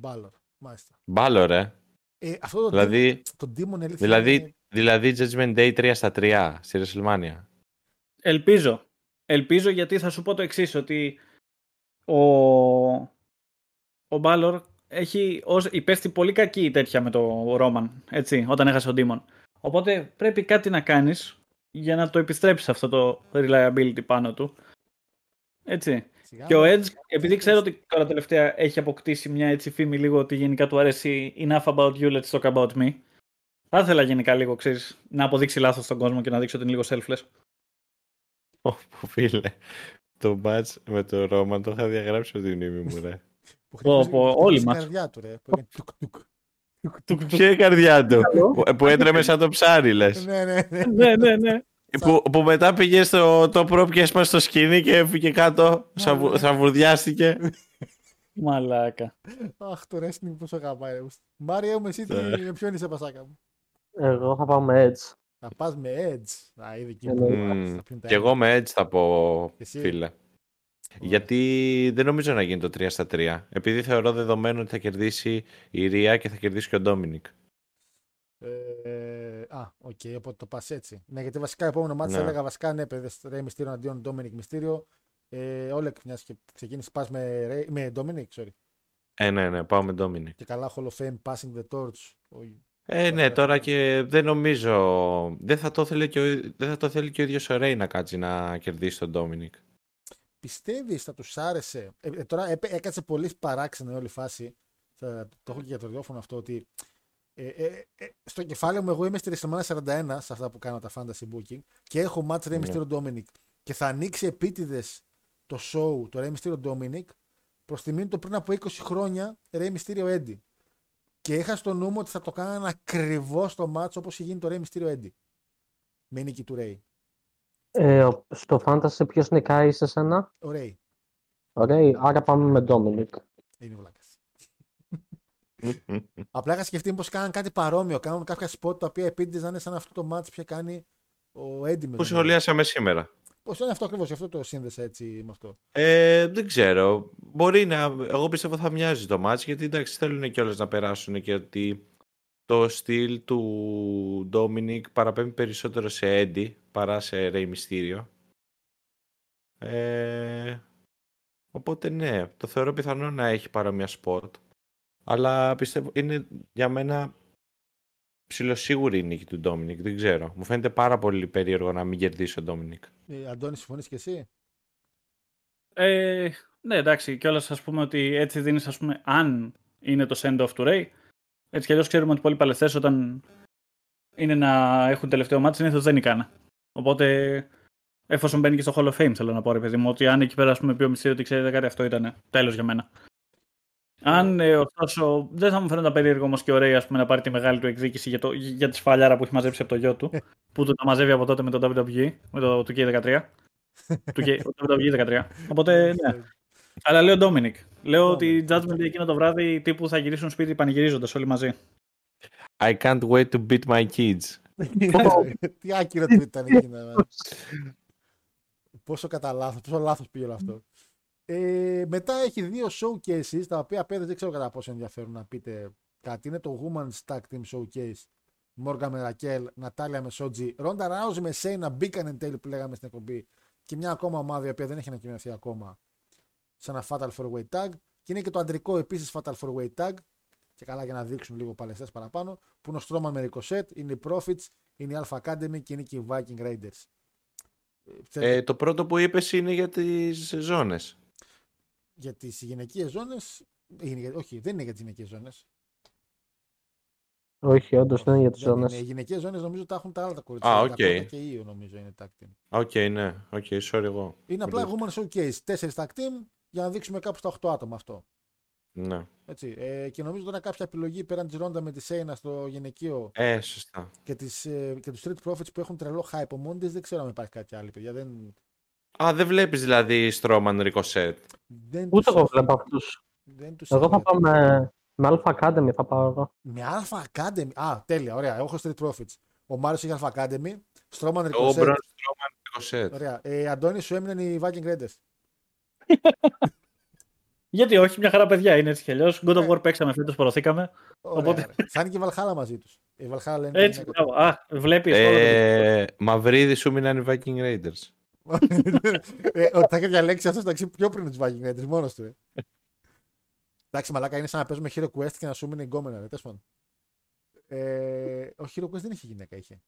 Balor. Μάλιστα. Μπάλο, ρε. Ε, αυτό το Δηλαδή, Demon, το Demon αλήθεια δηλαδή, είναι- δηλαδή Judgment Day 3 στα 3 στη WrestleMania. Ελπίζω. Ελπίζω γιατί θα σου πω το εξής ότι ο, ο Μπάλορ έχει ως, υπέστη πολύ κακή τέτοια με το Ρόμαν, έτσι, όταν έχασε ο Ντίμον. Οπότε πρέπει κάτι να κάνεις για να το επιστρέψεις αυτό το reliability πάνω του. Έτσι. Σιγά Και ο μου. Edge, επειδή ξέρω ότι τώρα τελευταία έχει αποκτήσει μια έτσι φήμη λίγο ότι γενικά του αρέσει enough about you, let's talk about me. Θα ήθελα γενικά λίγο, ξέρεις, να αποδείξει λάθος στον κόσμο και να δείξει ότι είναι λίγο selfless. Ωπου φίλε. Το match με το Ρόμαν το είχα διαγράψει από τη μνήμη μου, ρε. Που πω, χτύπησε- πω, που χτύπησε όλοι η μας. καρδιά του, ρε. Που έκανε τουκ, τουκ. Ποια είναι η καρδιά του, που- που έτρεμε σαν το ψάρι, λες. Ναι, ναι, ναι. Ναι, ναι, ναι. Που, που μετά πήγε στο το πρόπ και έσπασε στο σκηνή και έφυγε κάτω, σαβου, σαβουρδιάστηκε. Μαλάκα. Αχ, το wrestling πόσο αγαπάει. ρε. Μάρια μου, εσύ τι, Ναι. με ποιον είσαι πασάκα μου; Εγώ θα πάω με Edge. Θα πας με Edge. Α, ήδη εκεί Ε, που ναι. θα Μμμ. πιούν τα Και εγώ με Edge θα πω, Εσύ; φίλε. Γιατί δεν νομίζω να γίνει το 3 στα 3. Επειδή θεωρώ δεδομένο ότι θα κερδίσει η Rhea και θα κερδίσει και ο Dominik. Ε, α, οκ, okay, οπότε το πας έτσι. Ναι, γιατί βασικά επόμενο μάτι Ναι. έλεγα βασικά ναι, παιδί, Rey Mysterio αντίον Dominik Mysterio. Ε, Όλεκ, μιας και ξεκίνησε πας με, Ray- με Ντόμινικ, sorry. Ε, ναι, ναι, πάω με Ντόμινικ. Και καλά Hall of Fame, Passing the Torch. Ο- Ε, ναι, τώρα και δεν νομίζω. Δεν θα το θέλει και ο, δεν θα το θέλει και ο ίδιος ο Ρέι να κάτσει να κερδίσει τον Ντόμινικ. Πιστεύεις θα τους άρεσε; Ε, ε, τώρα έπαι- έκατσε πολύ παράξενη όλη η φάση. Θα, το έχω και για το ραδιόφωνο αυτό ότι. Ε, ε, ε, στο κεφάλαιο μου, εγώ είμαι στη WrestleMania 41 σε αυτά που κάνω τα fantasy booking και έχω match Rey Ναι. Mysterio Dominic και θα ανοίξει επίτηδες το show το Rey Mysterio Dominic προς τιμήν του πριν από 20 χρόνια Rey Mysterio Eddie. Και είχα στο νου μου ότι θα το κάνανε ακριβώς το match όπως είχε γίνει το Rey Mysterio Eddie. Με νίκη του Rey. Ε, ο- στο Fantasy ποιος νικάει σε σένα; Ο Rey Ωραία, άρα πάμε με Dominic. είναι βλάκα. Απλά είχα σκεφτεί πω κάνουν κάτι παρόμοιο. Κάνουν κάποια spot τα οποία επίτηδες να είναι σαν αυτό το match που είχε κάνει ο Eddie με Που σχολιάσαμε σήμερα; Πώς είναι αυτό ακριβώς, γι' αυτό το σύνδεσα έτσι με αυτό. Ε, δεν ξέρω. Μπορεί να. Εγώ πιστεύω θα μοιάζει το μάτς γιατί εντάξει θέλουν κιόλας να περάσουν και ότι το στυλ του Dominik παραπέμπει περισσότερο σε Eddie παρά σε Rey Mysterio. Ε, οπότε ναι, το θεωρώ πιθανό να έχει παρόμοια σπορτ. Αλλά πιστεύω είναι για μένα ψηλοσίγουρη η νίκη του Ντόμινικ. Δεν ξέρω. Μου φαίνεται πάρα πολύ περίεργο να μην κερδίσει ο Ντόμινικ. Ε, Αντώνη, συμφωνείς και εσύ; Ε, ναι, εντάξει, κιόλας ας πούμε ότι έτσι δίνεις, ας πούμε, αν είναι το send-off του Ray. Έτσι κι αλλιώς ξέρουμε ότι πολλοί παλαιστές όταν είναι να έχουν τελευταίο μάτι συνήθως δεν είναι Οπότε, εφόσον μπαίνει και στο Hall of Fame, θέλω να πω, ρε παιδί μου, ότι αν εκεί πέρα ας πούμε, πει ο Μυστήριο ότι ξέρετε κάτι, αυτό ήταν τέλος για μένα. Αν ε, ωστόσο δεν θα μου φαίνονταν περίεργο όμως και ωραίο ας πούμε, να πάρει τη μεγάλη του εκδίκηση για, το, για τη σφαλιάρα που έχει μαζέψει από το γιο του, που του τα μαζεύει από τότε με το WWE, με το 2K13. του K- το WWE 13. Οπότε, ναι. Αλλά λέω Ντόμινικ. Λέω ότι Dominic, Judgment Day εκείνο το βράδυ τύπου θα γυρίσουν σπίτι πανηγυρίζοντας όλοι μαζί. I can't wait to beat my kids. Τι άκυρο tweet ήταν εκείνο. Πόσο κατά λάθος, πόσο λάθος πήγε όλο αυτό. Ε, μετά έχει δύο showcases τα οποία πέρα δεν ξέρω κατά πόσο ενδιαφέρουν να πείτε κάτι. Είναι το Women's Tag Team Showcase. Μόργα με Ρακέλ, Νατάλια με Σότζι, Ρόντα Ράουζ με Σέινα, Μπίκαν εν τέλει που λέγαμε στην εκπομπή και μια ακόμα ομάδα η οποία δεν έχει ανακοινωθεί ακόμα σε ένα Fatal 4-Way Tag. Και είναι και το αντρικό επίσης Fatal 4-Way Tag. Και καλά για να δείξουν λίγο παλαιστές παραπάνω. Που είναι ο Strowman με Ricochet, είναι οι Profits, είναι η Alpha Academy και είναι και οι Viking Raiders. Ε, θέλετε- Ε, το πρώτο που είπες είναι για τις ζώνες. Για τις γυναικείες ζώνες. Όχι, δεν είναι για τις γυναικείες ζώνες. Όχι, όντως δεν είναι για τις Οι ζώνες. γυναικείες ζώνες νομίζω τα έχουν τα άλλα τα κορίτσια. Α, Τα οκ. πρώτα και η Io νομίζω είναι tag team. Ok, ναι. Ok, sorry εγώ. Είναι απλά Μπερδεύτηκα. Women's Showcase. Τέσσερις tag team για να δείξουμε κάπου στα 8 άτομα αυτό. Ναι. Έτσι. Ε, και νομίζω τώρα κάποια επιλογή πέραν της Ρόντα με τη Σέινα στο γυναικείο Ε, σωστά. και, τις, ε, και τους Street Profits που έχουν τρελό hype από μόνοι της, δεν ξέρω αν υπάρχει κάτι άλλο, παιδιά. Δεν, Α, δεν βλέπεις δηλαδή Στρόμαν Ricochet. δεν Ούτε τους εγώ έχω- βλέπω αυτούς. δεν τους Εγώ έχω θα δει. πάω με, με Alpha Academy. Θα πάω εγώ. Με Alpha Academy. Α, τέλεια, ωραία. Εγώ έχω Street Profits. Ο Μάριος έχει Alpha Academy. Strowman Ο Ricochet. Μπρον Στρόμαν Ricochet. Ωραία. Ε, Αντώνη, σου έμειναν οι Viking Raiders. Γιατί όχι, μια χαρά παιδιά είναι έτσι κι αλλιώς. God of Ε. War παίξαμε φέτος, προωθήκαμε. Ωραία, Οπότε- ωραία. Θα είναι και η Valhalla μαζί τους. Η Valhalla είναι. Έτσι, μπράβο. Α, βλέπεις. Ε, Μαυρίδη σου μείναν οι Viking Raiders. Ε, ότι θα είχε διαλέξει αυτός εντάξει πιο πριν τους Viking Raiders, μόνος του. Ε. Εντάξει, μαλάκα είναι σαν να παίζουμε Hero Quest και να σου μείνει γκόμενα, ρε. Τέλος πάντων. Ε, ο Hero Quest δεν είχε γυναίκα, είχε.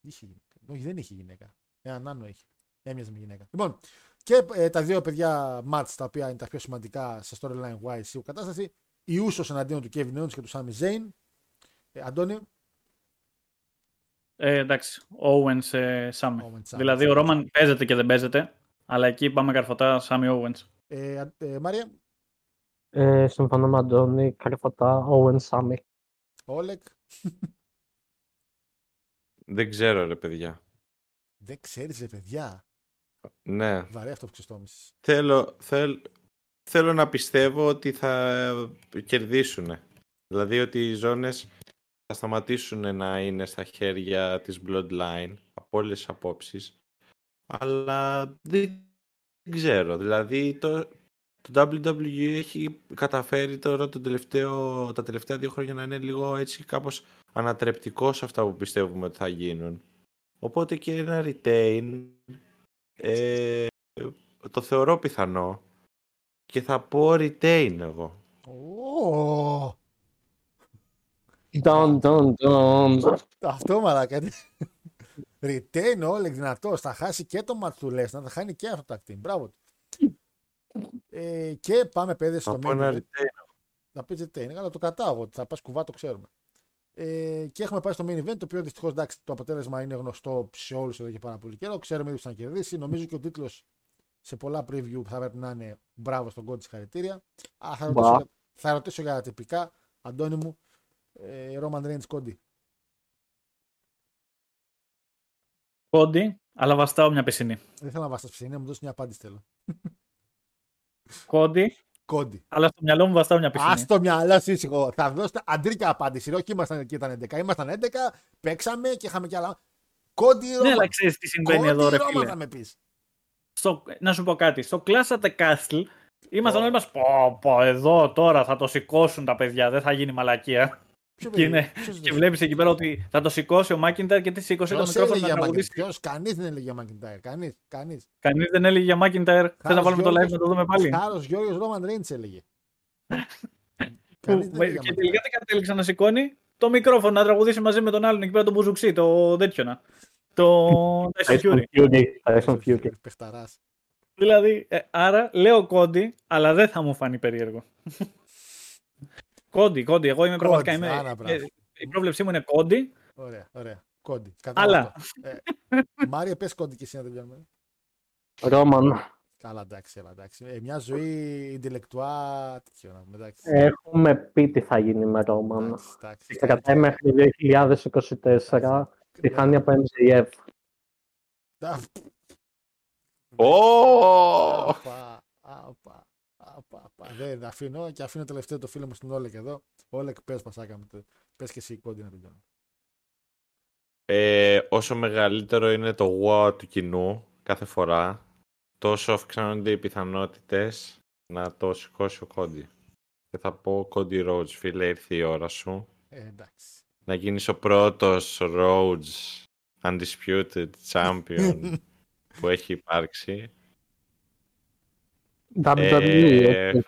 Είχε γυναίκα. Όχι, δεν είχε γυναίκα. Έναν άνω είχε. Έμοιαζε με γυναίκα. Λοιπόν, και ε, τα δύο παιδιά μάτς τα οποία είναι τα πιο σημαντικά σε storyline wise η κατάσταση. Η Ούσος εναντίον του Kevin Owens και του Sami Zayn. Ε, Αντώνη, Ε, εντάξει, Owens, ε, Sami. Owens, Sami. Δηλαδή ο Ρόμαν παίζεται και δεν παίζεται. Αλλά εκεί πάμε καρφωτά Sami Owens. ε, α- ε, Μάρια, Ε, συμφωνώ με Αντώνη. Καρφωτά, Owen Sammy. Όλεκ; Δεν ξέρω ρε παιδιά. Δεν ξέρεις, ρε παιδιά. Ναι. Βαρύ αυτό που ξεστόμησες. Θέλω, θέλ, θέλω να πιστεύω ότι θα κερδίσουν. Δηλαδή ότι οι ζώνες θα σταματήσουν να είναι στα χέρια της Bloodline από όλες τις απόψεις. Αλλά δεν ξέρω. Δηλαδή το, το WWE έχει καταφέρει τώρα το τελευταίο, τα τελευταία δύο χρόνια να είναι λίγο έτσι κάπως ανατρεπτικό σε αυτά που πιστεύουμε ότι θα γίνουν. Οπότε και ένα retain ε, το θεωρώ πιθανό και θα πω retain εγώ. Ω, Ντον, ντον, ντον. Αυτό μαλάκα. Retain όλε δυνατός. Θα χάσει και το match του Lesnar, θα χάνει και αυτό το tag team. Μπράβο του. Ε, και πάμε παιδες στο Θα πω main ένα event. retain. Θα πεις retain, αλλά το κρατάω. ότι Θα πας κουβά, το ξέρουμε. Ε, και έχουμε πάει στο main event, το οποίο δυστυχώς εντάξει, το αποτέλεσμα είναι γνωστό σε όλους εδώ και πάρα πολύ καιρό. Ξέρουμε ήδη που θα κερδίσει. Νομίζω και ο τίτλος σε πολλά preview θα πρέπει να είναι μπράβο στον κόντι συγχαρητήρια. Α, θα, Μπα. ρωτήσω, θα ρωτήσω για τα τυπικά. Αντώνη μου, ε, Roman Reigns κόντι. Κόντι, αλλά βαστάω μια πισινή. Δεν θέλω να βάστα ψήνια, μου δώσεις μια απάντηση θέλω. Κόντι, Κόντι. αλλά στο μυαλό μου βαστάω μια Α πισινή. το μυαλό σου ήσυχο. Θα δώσετε αντρίκια απάντηση. ρε, Όχι, ήμασταν εκεί, ήταν 11. Ήμασταν 11, παίξαμε και είχαμε κι άλλα. Κόντι Ναι, Ρώμα. αλλά ξέρεις τι συμβαίνει Κόντι εδώ, ρε Ρώμα φίλε. θα με πεις. Στο, να σου πω κάτι. Στο Clash at the Castle ήμασταν όλοι μας. Πω, πω, εδώ τώρα θα το σηκώσουν τα παιδιά, δεν θα γίνει μαλακία. Και, είναι, και βλέπεις εκεί πέρα ότι θα το σηκώσει ο Μάκινταρ και τι σήκωσε το Ποιο μικρόφωνο έλεγε να για τραγουδήσει. Μάκιντάρ. Κανείς δεν έλεγε για Μάκιντάρ. Κανείς. Κανείς. Κανείς δεν έλεγε για Μάκινταρ. Θες να βάλουμε το live να το δούμε πάλι; Χάρος Γιώργος Ρόμαν Ρέιντς έλεγε. Που- Κανείς δεν έλεγε για και Μάκιντάρ. τελικά τι κατέληξε να σηκώνει; Το μικρόφωνο να τραγουδήσει μαζί με τον άλλον εκεί πέρα τον Μπουζουξί, το τέτοιο να. Το Tyson Fury. Tyson Fury. Tyson Fury. Πεχταράς. Δηλαδή, ε, άρα λέω κόντι, αλλά δεν θα μου φανεί περίεργο. Κόντι, κόντι. Εγώ είμαι πραγματικά. Είμαι, άρα, μπράβο. ε, η πρόβλεψή μου είναι κόντι, Ωραία, ωραία. Κόντι. αλλά Κατάλαβα. Ε, Μάρια, πες κόντι και εσύ να τελειώνουμε. Ρόμαν. Καλά, εντάξει, έλα, εντάξει. Ε, μια ζωή ιντελεκτουά. Τέτοιο να πούμε, εντάξει. Έχουμε πει τι θα γίνει με Ρόμαν. Εντάξει, εντάξει. Και κρατάει μέχρι 2024 τη χάνει από MJF. Τα- Ω! Απα, απα, απα, απα. Δεν αφήνω και αφήνω τελευταίο το φίλο μου στην Όλεκ εδώ. Όλεκ, πες πασάκα μου. Πες και εσύ κόντι να τελειώνουμε. Ε, όσο μεγαλύτερο είναι το wow του κοινού κάθε φορά, τόσο αυξάνονται οι πιθανότητες να το σηκώσει ο Κόντι. Και θα πω Κόντι Rhodes, φίλε, ήρθε η ώρα σου. Ε, εντάξει. Να γίνεις ο πρώτος Rhodes Undisputed Champion που έχει υπάρξει. WWE. Ε, έτσι.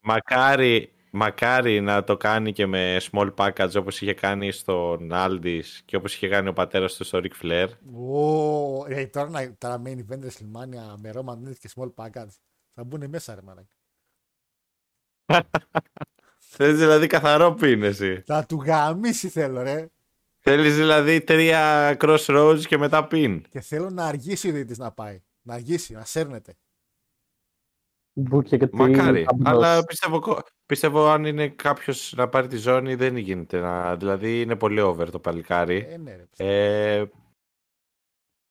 μακάρι, μακάρι να το κάνει και με small package όπως είχε κάνει στον Aldis και όπως είχε κάνει ο πατέρας του στο Ric Flair. Ω, ε, τώρα, να, τώρα main event WrestleMania με Roman Reigns και small package. Θα μπουν μέσα, ρε μαλάκα. Θες δηλαδή καθαρό πίνεση. Θα του γαμίσει θέλω, ρε. Θέλεις δηλαδή τρία crossroads και μετά πιν. Και θέλω να αργήσει ο διαιτητής να πάει. Να αργήσει, να σέρνεται. Booker και Μακάρι. Team Αλλά Ambrose. πιστεύω, κο- πιστεύω αν είναι κάποιος να πάρει τη ζώνη δεν γίνεται. Να, δηλαδή είναι πολύ over το παλικάρι. Ε, ναι, ρε. πιστεύω. Ε,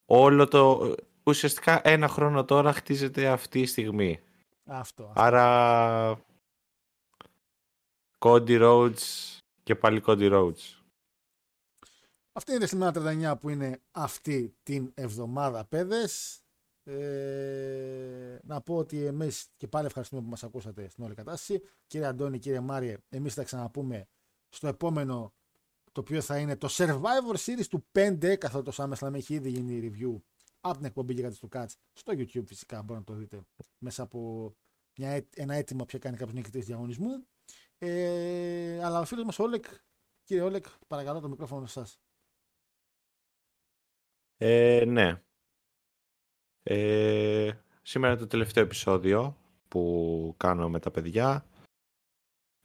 όλο το... Ουσιαστικά ένα χρόνο τώρα χτίζεται αυτή η στιγμή. Αυτό. Άρα... Cody Rhodes και πάλι Cody Rhodes. Αυτή είναι η WrestleMania 39 που είναι αυτή την εβδομάδα, παιδες. Ε, να πω ότι εμείς και πάλι ευχαριστούμε που μας ακούσατε στην όλη κατάσταση. Κύριε Αντώνη, κύριε Μάριε, εμείς θα ξαναπούμε στο επόμενο το οποίο θα είναι το Survivor Series του 5 καθότι το SummerSlam έχει ήδη γίνει review από την εκπομπή Γίγαντες του Catch στο YouTube φυσικά μπορείτε να το δείτε μέσα από μια, έ- ένα έτοιμο που κάνει κάποιος νικητής διαγωνισμού ε, αλλά ο φίλος μας Όλεκ κύριε Όλεκ παρακαλώ το μικρόφωνο σας Ε, ναι. Ε, σήμερα είναι το τελευταίο επεισόδιο που κάνω με τα παιδιά.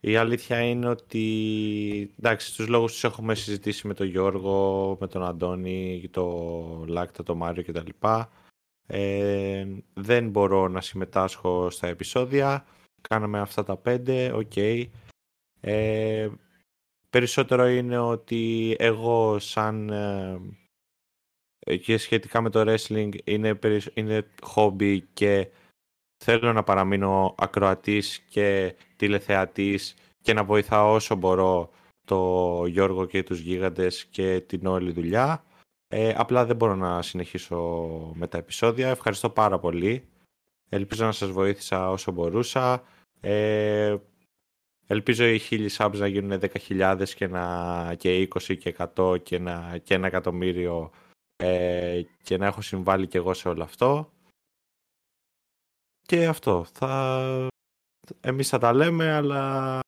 Η αλήθεια είναι ότι, εντάξει, τους λόγους τους έχουμε συζητήσει με τον Γιώργο, με τον Αντώνη, το Λάκτα, το Μάριο κτλ. Ε, δεν μπορώ να συμμετάσχω στα επεισόδια. Κάναμε αυτά τα πέντε, οκ. Ε, περισσότερο είναι ότι εγώ σαν ε, ε, και σχετικά με το wrestling είναι, περισ- είναι χόμπι και θέλω να παραμείνω ακροατής και τηλεθεατής και να βοηθάω όσο μπορώ το Γιώργο και τους γίγαντες και την όλη δουλειά. Ε, απλά δεν μπορώ να συνεχίσω με τα επεισόδια. Ευχαριστώ πάρα πολύ Ελπίζω να σας βοήθησα όσο μπορούσα. Ε, ελπίζω οι χίλιοι subs να γίνουν 10.000 και, να, και 20 και 100 και, να, και ένα εκατομμύριο ε, και να έχω συμβάλει και εγώ σε όλο αυτό. Και αυτό. Θα... Εμείς θα τα λέμε, αλλά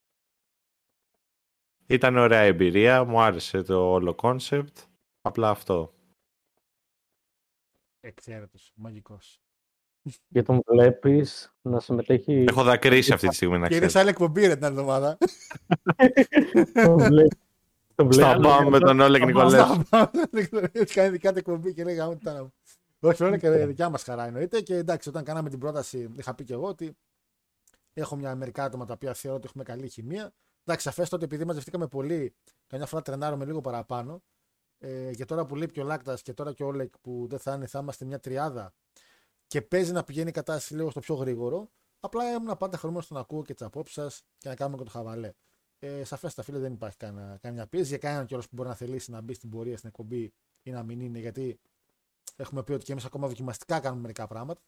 ήταν ωραία εμπειρία. Μου άρεσε το όλο concept. Απλά αυτό. Εξαίρετος, μαγικός. Και τον βλέπεις να συμμετέχει. Έχω δακρύσει αυτή τη στιγμή να Και είναι ξέρεις. σαν εκπομπή ρε την άλλη εβδομάδα. τον βλέπεις. Τον Στα βλέπει. μπαμ με τον Όλεγ Νικολές. Έτσι κάνει δικά του εκπομπή και λέγαμε ότι ήταν. Όχι, όλα και δικιά μας χαρά εννοείται. Και εντάξει, όταν κάναμε την πρόταση, είχα πει και εγώ ότι έχω μια μερικά άτομα τα οποία θεωρώ ότι έχουμε καλή χημεία. Εντάξει, σαφέστατα ότι επειδή μαζευτήκαμε πολύ, καμιά φορά τρενάρουμε λίγο παραπάνω. Ε, και τώρα που λείπει ο Λάκτας και τώρα και ο Όλεκ που δεν θα είναι, θα είμαστε μια τριάδα και παίζει να πηγαίνει η κατάσταση λίγο στο πιο γρήγορο. Απλά ήμουν πάντα χαρούμενο στο να ακούω και τις απόψεις σας και να κάνουμε και το χαβαλέ. Ε, Σαφέστα, φίλε, δεν υπάρχει κανένα, καμιά πίεση για κανέναν κιόλας που μπορεί να θελήσει να μπει στην πορεία στην εκπομπή ή να μην είναι, γιατί έχουμε πει ότι και εμείς ακόμα δοκιμαστικά κάνουμε μερικά πράγματα.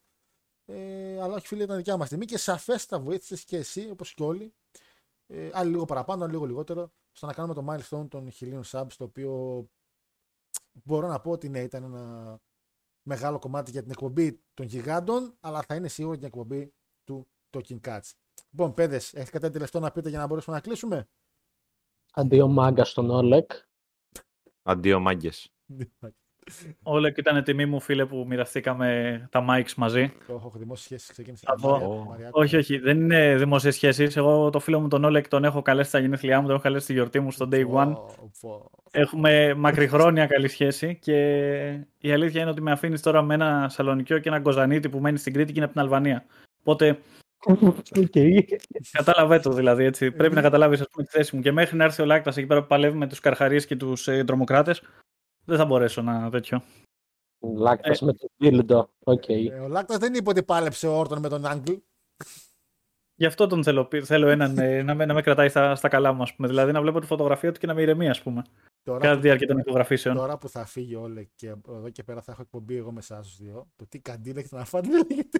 Ε, αλλά όχι, φίλε, ήταν δικιά μας τιμή και σαφέστα βοήθησες και εσύ, όπως και όλοι. Ε, άλλοι λίγο παραπάνω, άλλοι λίγο λιγότερο, στο να κάνουμε το milestone των χιλίων subs, το οποίο μπορώ να πω ότι ναι, ήταν ένα μεγάλο κομμάτι για την εκπομπή των γιγάντων, αλλά θα είναι σίγουρα και την εκπομπή του Talking Cats. Λοιπόν, παιδες, έχετε κάτι τελευταίο να πείτε για να μπορέσουμε να κλείσουμε; Αντίο μάγκα στον Όλεκ. Αντίο μάγκες. Όλα και ήταν τιμή μου, φίλε, που μοιραστήκαμε τα mics μαζί. Το έχω δημόσιες σχέσεις, ξεκίνησε. Θα η πω. Μαρία- Μαριάκου. Όχι, όχι, δεν είναι δημόσιες σχέσεις. Εγώ το φίλο μου τον Όλεκ τον έχω καλέσει στα γενέθλιά μου, τον έχω καλέσει στη γιορτή μου στο day one. Πω, πω. Έχουμε μακριχρόνια καλή σχέση και η αλήθεια είναι ότι με αφήνεις τώρα με ένα σαλονικιό και ένα Κοζανίτη που μένει στην Κρήτη και είναι από την Αλβανία. Οπότε Οκ. κατάλαβε το δηλαδή έτσι. Πρέπει να καταλάβεις τη θέση μου. Και μέχρι να έρθει ο Λάκτας εκεί πέρα που παλεύει με τους καρχαρίες και τους ε, τρομοκράτες, δεν θα μπορέσω να τέτοιο. Λάκτας με το dildo. Ok. Ε, ο Λάκτας δεν είπε ότι πάλεψε ο Όρτον με τον Angle. Γι' αυτό τον θέλω, θέλω έναν ε, να, με, να με κρατάει στα, στα καλά μου, ας πούμε. Δηλαδή να βλέπω τη φωτογραφία του και να με ηρεμεί, ας πούμε. Τώρα, Κατά τη που, διάρκεια των ηχογραφήσεων. τώρα που θα φύγει όλε και εδώ και πέρα θα έχω εκπομπή εγώ με εσάς τους δύο, το τι καντίνα έχετε να φάτε δεν λέγεται.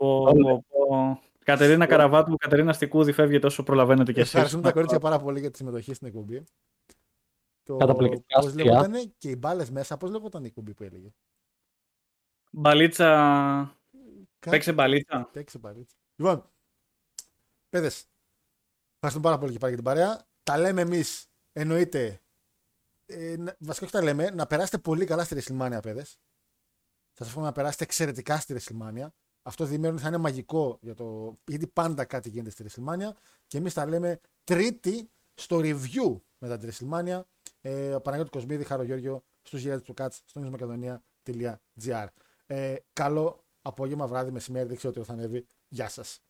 Πω, πω, πω. Κατερίνα Καραβάτου, Κατερίνα Στικούδη, φεύγετε όσο προλαβαίνετε κι εσείς. Ευχαριστούμε τα κορίτσια πάρα πολύ για τη συμμετοχή στην εκπομπή. Το Καταπληκτικά πώς αστεία. λεγόταν και οι μπάλες μέσα, πώς λεγόταν η εκπομπή που έλεγε; Μπαλίτσα. Κάτι- Παίξε μπαλίτσα. Παίξε μπαλίτσα. Λοιπόν, παιδες, ευχαριστούμε πάρα πολύ και πάλι για την παρέα. Τα λέμε εμείς, εννοείται. Ε, να- βασικά όχι τα λέμε, να περάσετε πολύ καλά στη WrestleMania, παιδες. Σας εύχομαι να περάσετε εξαιρετικά στη WrestleMania. Αυτό διημέρο θα είναι μαγικό για το. γιατί πάντα κάτι γίνεται στη WrestleMania. Και εμείς τα λέμε Τρίτη στο review μετά τη WrestleMania. Ε, ο Παναγιώτης Κοσμίδη, Χαρο Γιώργιο, στους γυράδε του Κάτς, στο newsmakedonia.gr. Ε, καλό απόγευμα, βράδυ, μεσημέρι, δεν ξέρω τι θα ανέβει. Γεια σας.